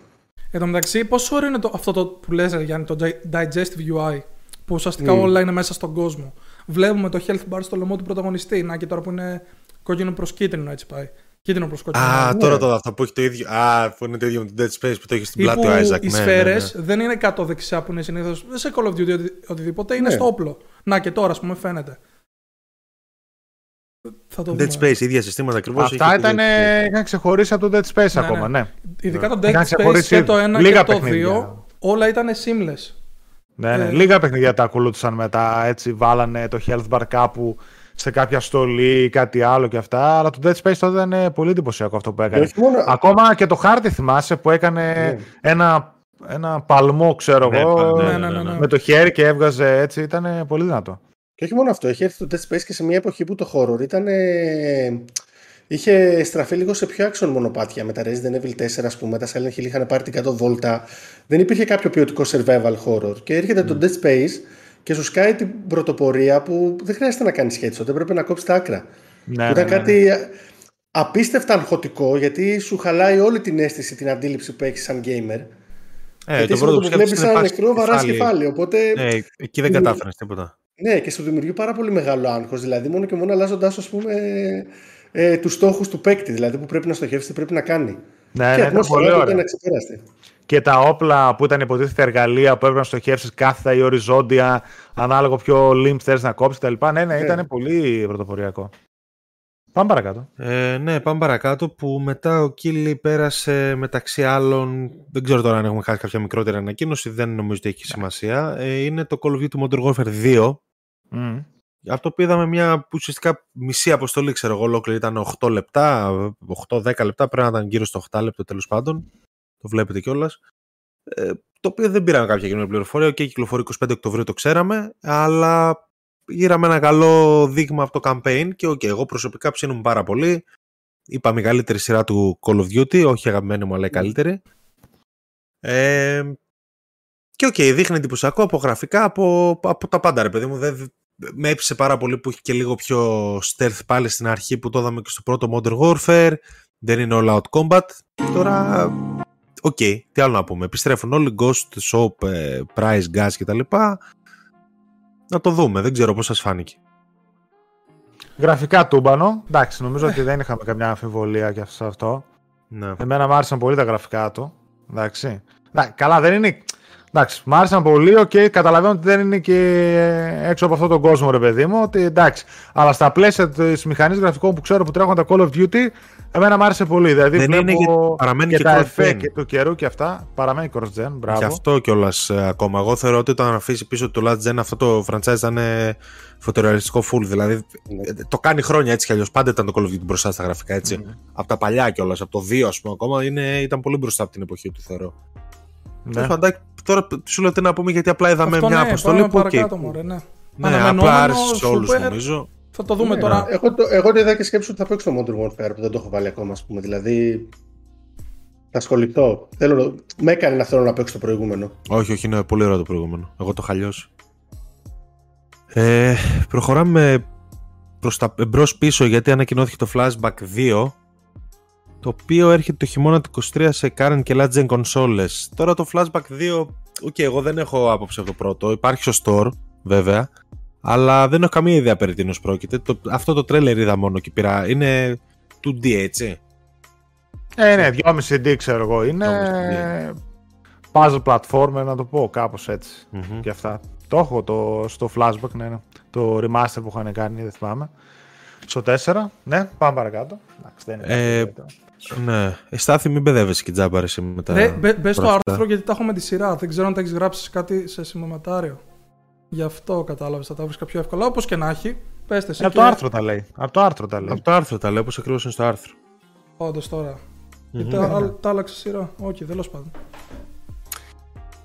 Εν τω μεταξύ, πόσο ωραίο είναι το, αυτό το που λες, Γιάννη, το Digestive UI, που ουσιαστικά mm. όλα είναι μέσα στον κόσμο. Βλέπουμε το health bar στο λαιμό του πρωταγωνιστή, να και τώρα που είναι κόκκινο προς κίτρινο, έτσι πάει. Κίτρινο προς κόκκινο. Α, ναι. τώρα το αυτό που έχει το ίδιο. Α, που είναι το ίδιο με το Dead Space που το έχεις στην πλάτη ο Isaac. Οι ναι, σφαίρες ναι, ναι. δεν είναι κάτω δεξιά που είναι συνήθως. Δεν σε Call of Duty οτιδήποτε, είναι ναι. στο όπλο. Να και τώρα, ας πούμε, φαίνεται. Θα το Dead Space, ίδια συστήματα ακριβώς. Αυτά ήταν, είχαν ξεχωρίσει από το Dead Space ναι, ακόμα, ναι. Ειδικά το Dead Space και το 1 και το 2, όλα ήταν seamless. Ναι, ναι. Ε, λίγα παιχνίδια τα ακολούθησαν μετά. Έτσι, βάλανε το health bar κάπου σε κάποια στολή ή κάτι άλλο και αυτά. Αλλά το Dead Space τότε ήταν πολύ εντυπωσιακό αυτό που έκανε. Μόνο... Ακόμα και το χάρτη θυμάσαι που έκανε ναι. ένα, ένα παλμό, ξέρω ναι, εγώ, ναι, ναι, ναι, με το χέρι και έβγαζε έτσι. Ήταν πολύ δυνατό. Και όχι μόνο αυτό, έχει έρθει το Dead Space και σε μια εποχή που το horror ήταν. Είχε στραφεί λίγο σε πιο άξιον μονοπάτια με τα Resident Evil 4, ας πούμε, τα Silent Hill είχαν πάρει την 100 βόλτα. Δεν υπήρχε κάποιο ποιοτικό survival horror. Και έρχεται το Dead Space και σου σκάει την πρωτοπορία που δεν χρειάζεται να κάνεις σχέδιο, δεν πρέπει να κόψεις τα άκρα. Ναι, ήταν ναι, ναι, κάτι απίστευτα αγχωτικό γιατί σου χαλάει όλη την αίσθηση, την αντίληψη που έχεις σαν gamer. Ε, γιατί το πρώτο που βλέπεις σαν νεκρό βαράς κεφάλι. Οπότε... Ναι, εκεί δεν κατάφερες τίποτα. Ναι, και σου δημιουργεί πάρα πολύ μεγάλο άγχος. Δηλαδή, μόνο και μόνο αλλάζοντας, ας πούμε, ε, τους στόχους του παίκτη. Δηλαδή, που πρέπει να στοχεύσει, τι πρέπει να κάνει. Ναι, και ναι, πολύ ωραία. Να και τα όπλα που ήταν υποτίθεται εργαλεία που έπρεπε να στοχεύσεις κάθετα ή οριζόντια, ανάλογο ποιο link θες να κόψεις κτλ. Ναι, ναι, ναι, ήταν πολύ πρωτοποριακό. Πάμε παρακάτω. Ε, ναι, πάμε παρακάτω που μετά ο Κίλι πέρασε μεταξύ άλλων. Δεν ξέρω τώρα αν έχουμε χάσει κάποια μικρότερη ανακοίνωση, δεν νομίζω ότι έχει σημασία. Ε, είναι το Call of Duty Modern Warfare 2. Mm. Αυτό που είδαμε μια ουσιαστικά μισή αποστολή, ξέρω εγώ, ολόκληρη ήταν 8 λεπτά, 8-10 λεπτά, πρέπει να ήταν γύρω στο 8 λεπτό τέλος πάντων. Το βλέπετε κιόλας. Ε, το οποίο δεν πήραμε κάποια καινούργια πληροφορία. Και κυκλοφορεί 25 Οκτωβρίου, το ξέραμε, αλλά πήραμε ένα καλό δείγμα από το campaign και okay, εγώ προσωπικά ψήνομαι πάρα πολύ. Είπα μεγαλύτερη σειρά του Call of Duty, όχι αγαπημένη μου, αλλά η καλύτερη. Ε, και ok, okay, δείχνει εντυπωσιακό από γραφικά, από, από τα πάντα ρε παιδί μου. Δεν, με έπεισε πάρα πολύ που έχει και λίγο πιο stealth πάλι στην αρχή που το είδαμε και στο πρώτο Modern Warfare. Δεν είναι all out combat. Τώρα, οκ, okay, τι άλλο να πούμε. Επιστρέφουν όλοι Ghost, Soap, ε, Price, Gaz κτλ. Να το δούμε, δεν ξέρω πώς σας φάνηκε. Γραφικά τούμπανο. Εντάξει, νομίζω ότι δεν είχαμε καμιά αμφιβολία για αυτό. Ναι. Εμένα μου άρεσαν πολύ τα γραφικά του. Εντάξει. καλά, δεν είναι Εντάξει, μου άρεσαν πολύ. Οκ, okay, καταλαβαίνω ότι δεν είναι και έξω από αυτόν τον κόσμο, ρε παιδί μου. Ότι, εντάξει, αλλά στα πλαίσια της μηχανής γραφικών που ξέρω που τρέχουν τα Call of Duty, εμένα μου άρεσε πολύ. Δηλαδή, δεν είναι παραμένει και, και τα εφέ και του καιρού και αυτά. Παραμένει cross gen. Μπράβο. Γι' αυτό κιόλας ε, ακόμα. Εγώ θεωρώ ότι όταν αφήσει πίσω το last gen αυτό το franchise ήταν φωτορεαλιστικό full. Δηλαδή ε, το κάνει χρόνια έτσι κι αλλιώς. Πάντα ήταν το Call of Duty μπροστά στα γραφικά έτσι. Mm. Από τα παλιά κιόλας, από το 2 ας πούμε ακόμα, είναι, ήταν πολύ μπροστά από την εποχή του θεωρώ. Ναι. Τώρα σου λέω τι να πούμε γιατί απλά είδαμε μια ναι, αποστολή που. Παρακάτω, μωρέ, ναι. ναι, απλά άρεσε σε όλους νομίζω. Θα το δούμε ναι, τώρα. Εγώ, το, εγώ είδα και σκέψω ότι θα παίξω το Modern Warfare που δεν το έχω βάλει ακόμα, ας πούμε. Δηλαδή. Θα ασχοληθώ. Θέλω, με έκανε να θέλω να παίξω το προηγούμενο. Όχι, όχι, είναι πολύ ωραίο το προηγούμενο. Εγώ το 'χα λιώσει. Ε, προχωράμε προς τα εμπρός πίσω γιατί ανακοινώθηκε το Flashback 2 το οποίο έρχεται το χειμώνα του 23 σε current και last gen consoles. Τώρα το Flashback 2, οκ, okay, εγώ δεν έχω άποψη από το πρώτο, υπάρχει στο store βέβαια, αλλά δεν έχω καμία ιδέα περί τίνος πρόκειται. Το, αυτό το trailer είδα μόνο και πήρα, είναι 2D έτσι. Ε, ναι, 2,5D ξέρω εγώ, είναι puzzle platform, να το πω κάπως έτσι mm-hmm. και αυτά. Το έχω το, στο Flashback, ναι, ναι. το remaster που είχαν κάνει, δεν θυμάμαι. Στο 4, ναι, πάμε παρακάτω. Ε, ναι. Ε, Στάθη, μην μπεδεύεσαι και τζάμπα εσύ μετά. Ναι, μπε στο άρθρο γιατί τα έχω με τη σειρά. Δεν ξέρω αν τα έχεις γράψει κάτι σε σημειωματάριο. Γι' αυτό κατάλαβες, θα τα βρεις πιο εύκολα. Όπως και να έχει, Πες εσύ Από και- το άρθρο τα λέει. Από το άρθρο τα λέει. Από το άρθρο τα λέω, όπως ακριβώς είναι στο άρθρο. Όντως τώρα. Μμμ. Ή τα, άλλα- τα άλλαξε σειρά. Όχι, τέλος πάντων.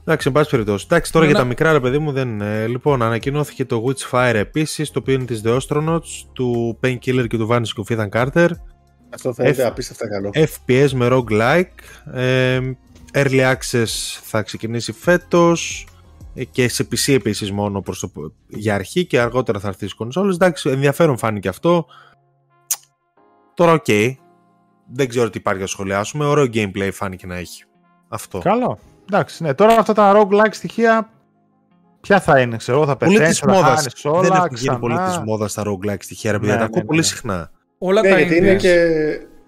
Εντάξει, εν πάση περιπτώσει. Εντάξει, τώρα Ναι, για ναι. τα μικρά ρε παιδί μου δεν είναι. Λοιπόν, ανακοινώθηκε το Witchfire επίσης, το οποίο είναι της The Astronauts, του Painkiller και του Vanishing of Ethan Carter. Αυτό φαίνεται Εφ- απίστευτα καλό. FPS με roguelike. Ε, early Access θα ξεκινήσει φέτος ε, και σε PC επίσης μόνο προς το, για αρχή και αργότερα θα έρθει στις κονσόλες. Εντάξει, ενδιαφέρον φάνηκε αυτό. Τώρα οκ. Δεν ξέρω τι υπάρχει να σχολιάσουμε. Ωραίο gameplay φάνηκε να έχει. Αυτό. Καλό. Εντάξει, ναι. Τώρα αυτά τα roguelike στοιχεία ποια θα είναι, ξέρω, θα Πολύ πεθαίνεις, της θα μόδας. χάνεις όλα, Δεν έχουν γίνει ξανά. πολύ της μόδας στα roguelike στοιχεία, ρε παιδιά. Ναι, Τα ναι, ακούω ναι, πολύ ναι. συχνά. Όλα Ναι, τα γιατί indies, είναι και.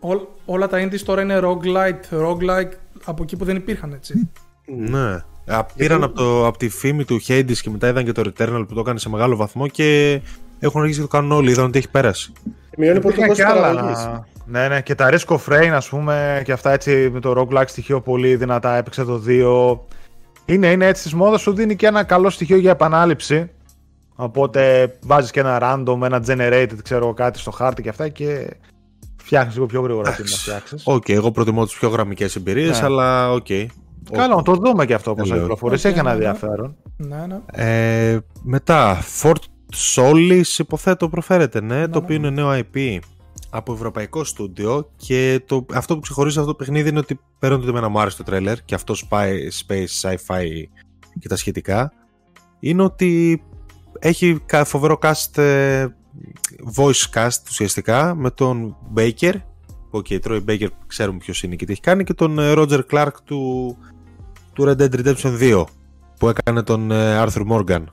ό- όλα τα indies τώρα είναι roguelite, roguelike από εκεί που δεν υπήρχαν έτσι. Ναι. Α, Πήραν από, το, από τη φήμη του Hades και μετά είδαν και το Returnal που το έκανε σε μεγάλο βαθμό και έχουν αρχίσει και το κάνουν όλοι. Είδαν ότι έχει πέρασει. Μειώνει πολύ το Υπήρχαν κόστο και παραγωγή. άλλα. Ναι, ναι, και τα Risk of Rain, ας πούμε, και αυτά έτσι με το roguelike στοιχείο πολύ δυνατά έπαιξε το 2. Είναι, είναι έτσι της μόδας, σου δίνει και ένα καλό στοιχείο για επανάληψη. Οπότε βάζεις και ένα random, ένα generated, ξέρω εγώ, κάτι στο χάρτη και αυτά και φτιάχνεις λίγο πιο γρήγορα τι να φτιάξεις. Οκ, εγώ προτιμώ τις πιο γραμμικές εμπειρίες, Ναι. αλλά οκ. Καλό, να το δούμε και αυτό πώς θα λέω. κυκλοφορήσει. Οκ, Έχει ένα ναι, ναι. ενδιαφέρον. ναι, ναι. Ε, μετά, Fort Solis υποθέτω προφέρεται, ναι, Ναι, το ναι. οποίο είναι νέο IP από ευρωπαϊκό στούντιο και το, αυτό που ξεχωρίζει αυτό το παιχνίδι είναι ότι πέραν του ότι εμένα μου άρεσε το τρέλερ και αυτό spy, space, sci-fi και τα σχετικά είναι ότι έχει κα- φοβερό cast, ε, voice cast ουσιαστικά με τον Baker που okay, Troy Baker ξέρουμε ποιος είναι και τι έχει κάνει και τον ε, Roger Clark του, του Red Dead Redemption 2 που έκανε τον ε, Arthur Morgan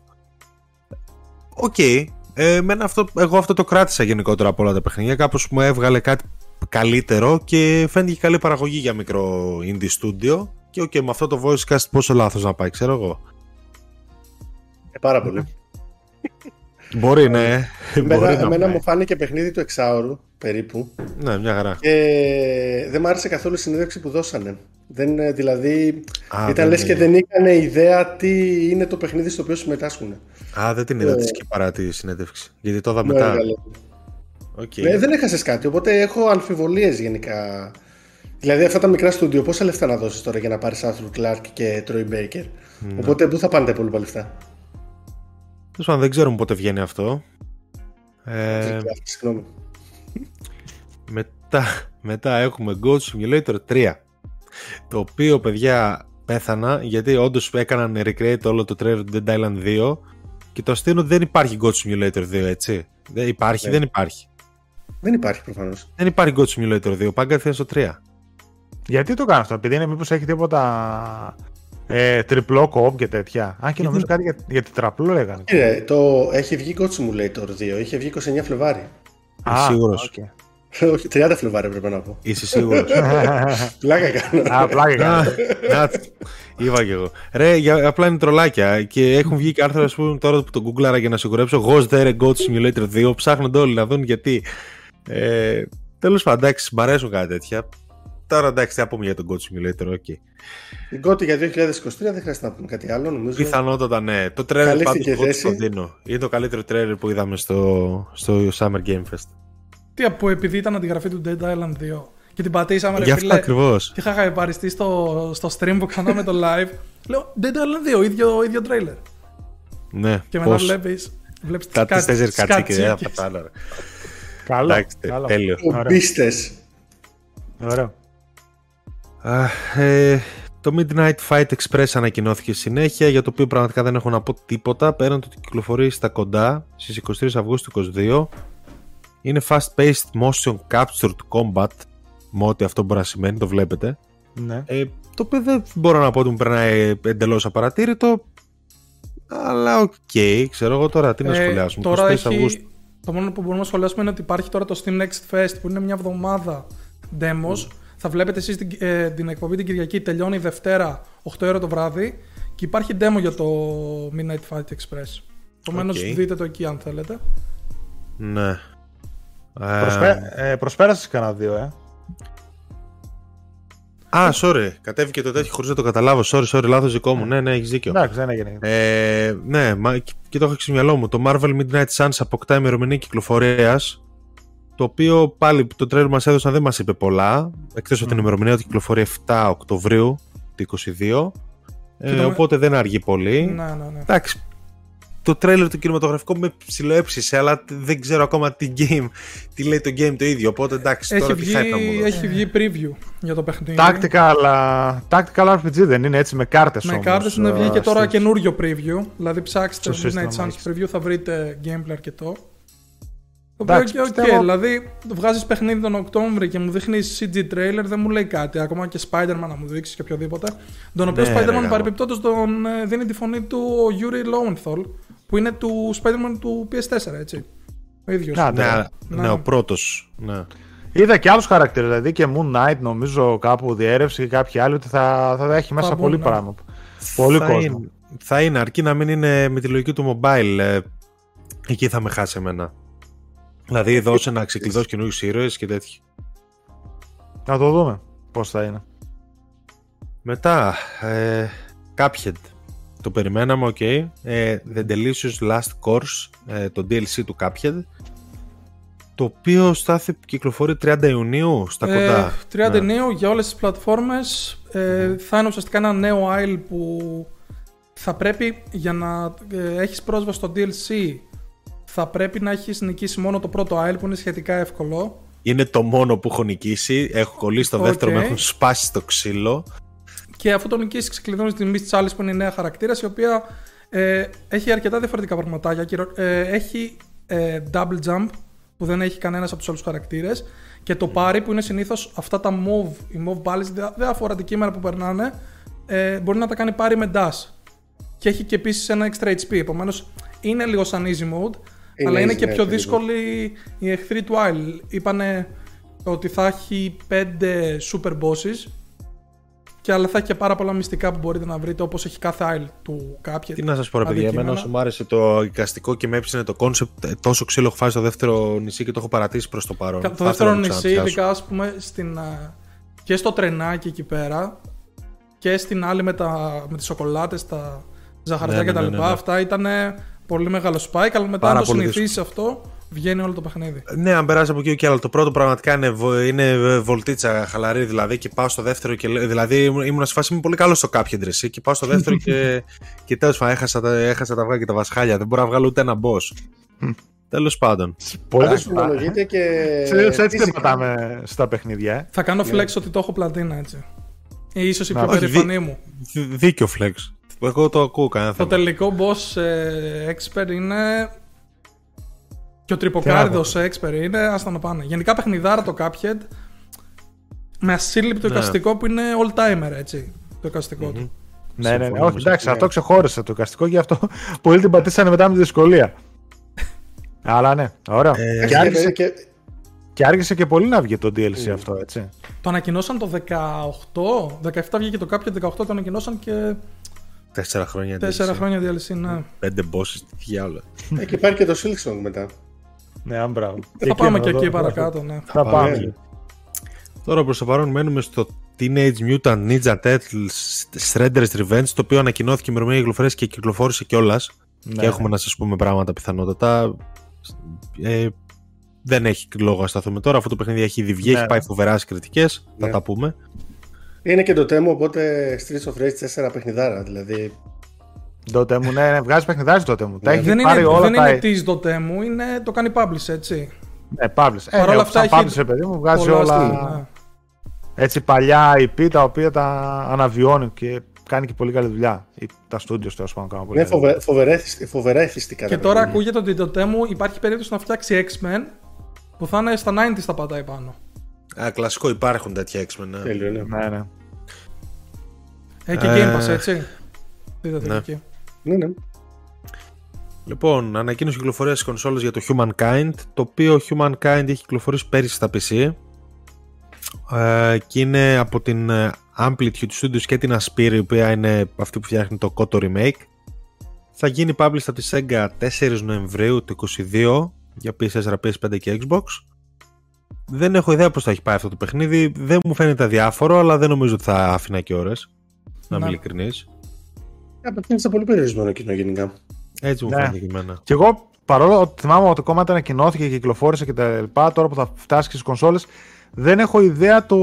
Οκ. Ε, εμένα αυτό, εγώ αυτό το κράτησα γενικότερα από όλα τα παιχνίδια. Κάπως μου έβγαλε κάτι καλύτερο και φαίνεται και καλή παραγωγή για μικρό indie studio. Και οκ, με αυτό το voice cast πόσο λάθος να πάει, ξέρω εγώ. Ε, πάρα πολύ. Μπορεί, ναι. Εμένα, Μπορεί να εμένα πάει. μου φάνηκε παιχνίδι του εξάωρου περίπου Ναι, μια χαρά. και δεν μου άρεσε καθόλου η συνέντευξη που δώσανε. Δεν, ε, δηλαδή Α, ήταν δεν λες και είναι. δεν είχαν ιδέα τι είναι το παιχνίδι στο οποίο συμμετάσχουν. Α, δεν την είδα τη Ε, σκεπαρά τη συνέντευξη. Γιατί το είδα Ναι, μετά. καλέ. Οκ. Ναι, δεν έχασες κάτι, οπότε έχω αμφιβολίες γενικά. Δηλαδή αυτά τα μικρά στούντιο, πόσα λεφτά να δώσεις τώρα για να πάρεις Arthur Clark και Troy Baker; Ναι. Οπότε πού θα πάνε τα υπόλοιπα λεφτά; Τέλος πάντων, δεν ξέρουμε πότε βγαίνει αυτό. Ε, Συγγνώμη. μετά, μετά έχουμε Ghost Simulator 3 το οποίο παιδιά πέθανα γιατί όντως έκαναν recreate όλο το trailer του Dead Island 2 και το αστείο είναι ότι δεν υπάρχει Ghost Simulator 2 έτσι δεν υπάρχει, Ναι. δεν υπάρχει Δεν υπάρχει προφανώς. δεν υπάρχει Ghost Simulator 2 πάντα έρθει στο 3 Γιατί το κάνω αυτό, επειδή είναι μήπως έχει τίποτα ε, τριπλό co-op και τέτοια. Α, και νομίζω κάτι για, για τετραπλό λέγανε. Κύριε, το έχει βγει Goat Simulator 2, είχε βγει 29 Φλεβάρι. Α, σίγουρος; οκ. Όχι, 30 Φλεβάρι πρέπει να πω. είσαι σίγουρος; [LAUGHS] Πλάκα κάνω. Α, πλάκα Α, κάνω. να, Είπα και εγώ. Ρε, για, απλά είναι τρολάκια και έχουν βγει και άρθρα, ας πούμε, τώρα που το γκούγκλαρα για να σιγουρέψω. Was there a Goat Simulator 2. Ψάχνονται όλοι να δουν γιατί. Ε, Τέλος πάντων, εντάξει, μ' αρέσουν κάτι τέτοια. Τώρα εντάξει, τι να πούμε για τον Goat Simulator, οκ. Η GOTY για 2023 δεν χρειάζεται να πούμε κάτι άλλο, νομίζω. Πιθανότατα ναι. Το τρέλερ πάντως Καλύφθηκε εγώ θέση. το δίνω. Είναι το καλύτερο τρέλερ που είδαμε στο, στο Summer Game Fest. Τι από επειδή ήταν αντιγραφή του Dead Island 2 και την πατήσαμε ρε Γι' αυτό φίλε. ακριβώς. Και είχα χαϊπαριστεί στο, στο stream που κάναμε το live. Λέω Dead Island 2, ίδιο, ίδιο trailer. Ναι, Και μετά πώς. βλέπεις, βλέπεις τις Κάτι κα- τέσσερις τις κατσίκες. Δεν θα κατσίκες. πατάω, ρε. Καλό. Εντάξει, καλό. τέλειο. Ωραία. Μπίστες. Ωραίο. Αχ, ε, το Midnight Fight Express ανακοινώθηκε συνέχεια για το οποίο πραγματικά δεν έχω να πω τίποτα πέραν το ότι κυκλοφορεί στα κοντά στις 23 Αυγούστου 22 είναι fast-paced motion captured combat με ό,τι αυτό μπορεί να σημαίνει, το βλέπετε Ναι. ε, το οποίο δεν μπορώ να πω ότι μου περνάει εντελώς απαρατήρητο αλλά οκ, ξέρω εγώ τώρα τι να Ε, σχολιάσουμε τώρα 23 έχει, Αυγούστου το μόνο που μπορούμε να σχολιάσουμε είναι ότι υπάρχει τώρα το Steam Next Fest που είναι μια εβδομάδα demos. Θα βλέπετε εσείς την, ε, την εκπομπή την Κυριακή, τελειώνει η Δευτέρα 8 ώρα το βράδυ και υπάρχει demo για το Midnight Fight Express. Επομένως Οκ. δείτε το εκεί αν θέλετε. ναι Ε, Προσπέ, ε, προσπέρασες κανένα δύο, ε. Α, sorry. Κατέβηκε το τέτοιο χωρίς να το καταλάβω. Sorry, sorry, λάθος δικό μου. Ναι, ναι, έχεις δίκιο. Εντάξει, δεν έγινε. Ε, ναι, μα, και, και το έχω στο μυαλό μου. Το Marvel Midnight Suns αποκτά ημερομηνία κυκλοφορίας. Το οποίο πάλι το τρέλ μας έδωσαν δεν μας είπε πολλά. Εκτός από την ημερομηνία του κυκλοφορεί 7 Οκτωβρίου του 2022. Ε, το- οπότε δεν αργεί πολύ. Ναι, ναι, ναι. Εντάξει. Το τρέλερ του κινηματογραφικού με ψιλοέψησε, αλλά δεν ξέρω ακόμα τι game, τι λέει το game το ίδιο. Οπότε εντάξει, Έχει τώρα τι βγει, hype να μου δώσει. έχει βγει preview για το παιχνίδι. Tactical, α, tactical RPG δεν είναι έτσι με κάρτες Με όμως, κάρτες είναι α, βγει και τώρα στις- καινούριο preview. Δηλαδή ψάξτε Στο Midnight σύστημα Suns έχεις. preview, θα βρείτε gameplay αρκετό. Το Εντάξει, οποίο και οκ, πιστεύω- δηλαδή βγάζεις παιχνίδι τον Οκτώβρη και μου δείχνεις CG trailer, δεν μου λέει κάτι. Ακόμα και Spider-Man να μου δείξει και οποιοδήποτε. Τον οποίο Ναι, ρε, Spider-Man γάμο. παρεμπιπτόντως τον ε, δίνει τη φωνή του ο Yuri Lowenthal, που είναι του Spider-Man του PS4, έτσι. Ο ίδιος. Να, Ναι, Ναι. ναι, ο πρώτος. Ναι. Είδα και άλλους χαρακτήρες, δηλαδή και Moon Knight νομίζω κάπου διέρρευσε και κάποιοι άλλοι ότι θα, θα έχει μέσα μπουν, πολύ ναι. πράγμα. Πολύ θα κόσμο. Είναι, θα είναι, αρκεί να μην είναι με τη λογική του mobile. ε, εκεί θα με χάσει εμένα. Δηλαδή δώσε να ξεκλειδώσει καινούριους ήρωες και τέτοια. Να το δούμε πώς θα είναι. Μετά, ε, Cuphead. Το περιμέναμε, οκ. Ε, The Delicious Last Course, ε, το DLC του Cuphead. Το οποίο στάθη κυκλοφορεί 30 Ιουνίου στα κοντά. 30 Ναι. νέο για όλες τις πλατφόρμες. Ε, Θα είναι ουσιαστικά ένα νέο isle που θα πρέπει για να ε, έχεις πρόσβαση στο DLC θα πρέπει να έχεις νικήσει μόνο το πρώτο isle που είναι σχετικά εύκολο. Είναι το μόνο που έχω νικήσει. Έχω κολλήσει το Οκ. δεύτερο, με έχουν σπάσει στο ξύλο. Και αφού το νικήσεις, ξεκλειδώνεις την Miss Chalice που είναι η νέα χαρακτήρας, η οποία ε, έχει αρκετά διαφορετικά πραγματάκια. Κυρο- Ε, έχει ε, double jump που δεν έχει κανένας από τους άλλους χαρακτήρες. Και το parry που είναι συνήθως αυτά τα μωβ, οι μωβ balls, δια- διάφορα αντικείμενα που περνάνε, ε, μπορεί να τα κάνει parry με dash. Και έχει και επίσης ένα extra HP. Επομένως είναι λίγο σαν easy mode, Είναι αλλά είναι easy, και ναι, πιο ακριβώς. δύσκολη οι εχθροί του Isle. Είπανε ότι θα έχει 5 super bosses και αλλά θα έχει και πάρα πολλά μυστικά που μπορείτε να βρείτε όπως έχει κάθε Isle του κάποια. Τι να σας πω, ρε παιδιά, εμένα όσο μου άρεσε το εικαστικό και με έψηνε το concept, τόσο ξύλο έχω φάει στο δεύτερο νησί και το έχω παρατήσει προς το παρόν. Το Θα δεύτερο ήθελα να το νησί, ξαναπιάσω. ειδικά ας πούμε στην, α, και στο τρενάκι εκεί πέρα και στην άλλη με, τα, με τις σοκολάτες, τα ζαχαριά Ναι, ναι, και τα ναι, λοιπά, ναι, ναι. αυτά ήταν πολύ μεγάλο spike, αλλά μετά Πάρα αν το πολύ συνηθίσει αυτό, βγαίνει όλο το παιχνίδι. Ναι, αν περάσει από εκεί και άλλο. Το πρώτο πραγματικά είναι, βο- είναι ε, βολτίτσα χαλαρή δηλαδή και πάω στο δεύτερο και λέω- Δηλαδή ήμουν ήμουν σε φάση είμαι πολύ καλός στο κάποιο ντρεσί και πάω στο δεύτερο και, [LAUGHS] και τέλος πάντων έχασα, τα- έχασα τα αυγά και τα βασχάλια. Δεν μπορώ να βγάλω ούτε ένα boss. Τέλος πάντων. Πολύ Άρα σωστά. συνολογείται και. Συνήθως έτσι δεν physical. πατάμε στα παιχνίδια. ε. Θα κάνω Ναι. flex ότι το έχω πλατίνα έτσι. Ή ίσως η Να, πιο όχι, περηφανή δι- μου. Δ- Δίκιο flex. Εγώ το ακούω κανένα Το θέμα. τελικό boss ε, expert είναι. Και ο τρυποκάριδος expert είναι. Άστα να πάνε. Γενικά παιχνιδάρα το Cuphead. Με ασύλληπτο Ναι. εικαστικό που είναι all timer έτσι. Το εικαστικο του. Ναι, ναι, ναι. Συμφωνώ Όχι, με εντάξει, ναι. αυτό ξεχώρισε το εικαστικό και αυτό [LAUGHS] πολλοί την πατήσανε μετά με τη δυσκολία. Αλλά ναι, ωραία. Ε, και, άργησε, Και, και άργησε και πολύ να βγει το DLC αυτό, έτσι. Το ανακοινώσαν το 18. 17 βγήκε το Cuphead, 18 το ανακοινώσαν και Τέσσερα χρόνια. 4 DLC. χρόνια DLC. Ναι. Πέντε bosses, τι διάλογο. ε, και υπάρχει και το Silksong μετά. Ναι, αν μπράβο. Θα πάμε και εδώ, εκεί εδώ, παρακάτω. Ναι. Θα πάμε. πάμε. Τώρα προς το παρόν μένουμε στο Teenage Mutant Ninja Turtles Shredder's Revenge το οποίο ανακοινώθηκε η ημερομηνία κυκλοφορίας και κυκλοφόρησε κιόλας. Ναι. και έχουμε να σας πούμε πράγματα πιθανότατα. Ε, δεν έχει λόγο να σταθούμε τώρα. Αυτό το παιχνίδι έχει ήδη βγει, Ναι. έχει πάει φοβερά στις κριτικές. Θα Ναι. τα πούμε. Είναι και το τέμο, οπότε Streets of Rage 4 παιχνιδάρα. Δηλαδή. Τότε μου, ναι, ναι, βγάζει παιχνιδάκι τότε μου. Τα Ναι. έχει Δεν πάρει είναι, όλα δεν τα. είναι της Dotemu, είναι το κάνει publish έτσι. Ναι, publish. Ε, Παρ' ναι, όλα όπως αυτά σαν έχει publisher, παιδί μου, βγάζει πολλά όλα στυλ, ναι. έτσι παλιά IP τα οποία τα αναβιώνει και κάνει και πολύ καλή δουλειά. Ή Τα studios τέλος πάντων κάνουν πολύ Είναι καλή φοβε, φοβερά, εθισ- φοβερά εθιστικά. Και τα τώρα παιχνίδια. ακούγεται ότι το Dotemu υπάρχει περίπτωση να φτιάξει X-Men που θα είναι στα 90s θα πατάει πάνω. Α, κλασικό υπάρχουν τέτοια X-Men. ναι. Τέλειο, ναι. Ναι, ναι. Ε, και Ε, Game Pass έτσι. Είδατε ναι. εκεί. ναι, ναι. Λοιπόν, ανακοίνωση κυκλοφορία στι κονσόλε για το Humankind. Το οποίο Humankind έχει κυκλοφορήσει πέρυσι στα PC. Ε, και είναι από την ε, Amplitude Studios και την Aspire, η οποία είναι αυτή που φτιάχνει το Koto Remake. Θα γίνει published από τη Sega 4 Νοεμβρίου του 2022 για PS4, PS5 και Xbox. Δεν έχω ιδέα πώς θα έχει πάει αυτό το παιχνίδι. Δεν μου φαίνεται αδιάφορο, αλλά δεν νομίζω ότι θα άφηνα και ώρες. Να είμαι Να. ειλικρινής. Απευθύνεται πολύ περιορισμένο κοινό γενικά. Έτσι μου Ναι. φαίνεται και εμένα. Και εγώ παρόλο ότι θυμάμαι ότι το κόμμα ανακοινώθηκε και κυκλοφόρησε και τα λοιπά, τώρα που θα φτάσει και στις κονσόλες, δεν έχω ιδέα το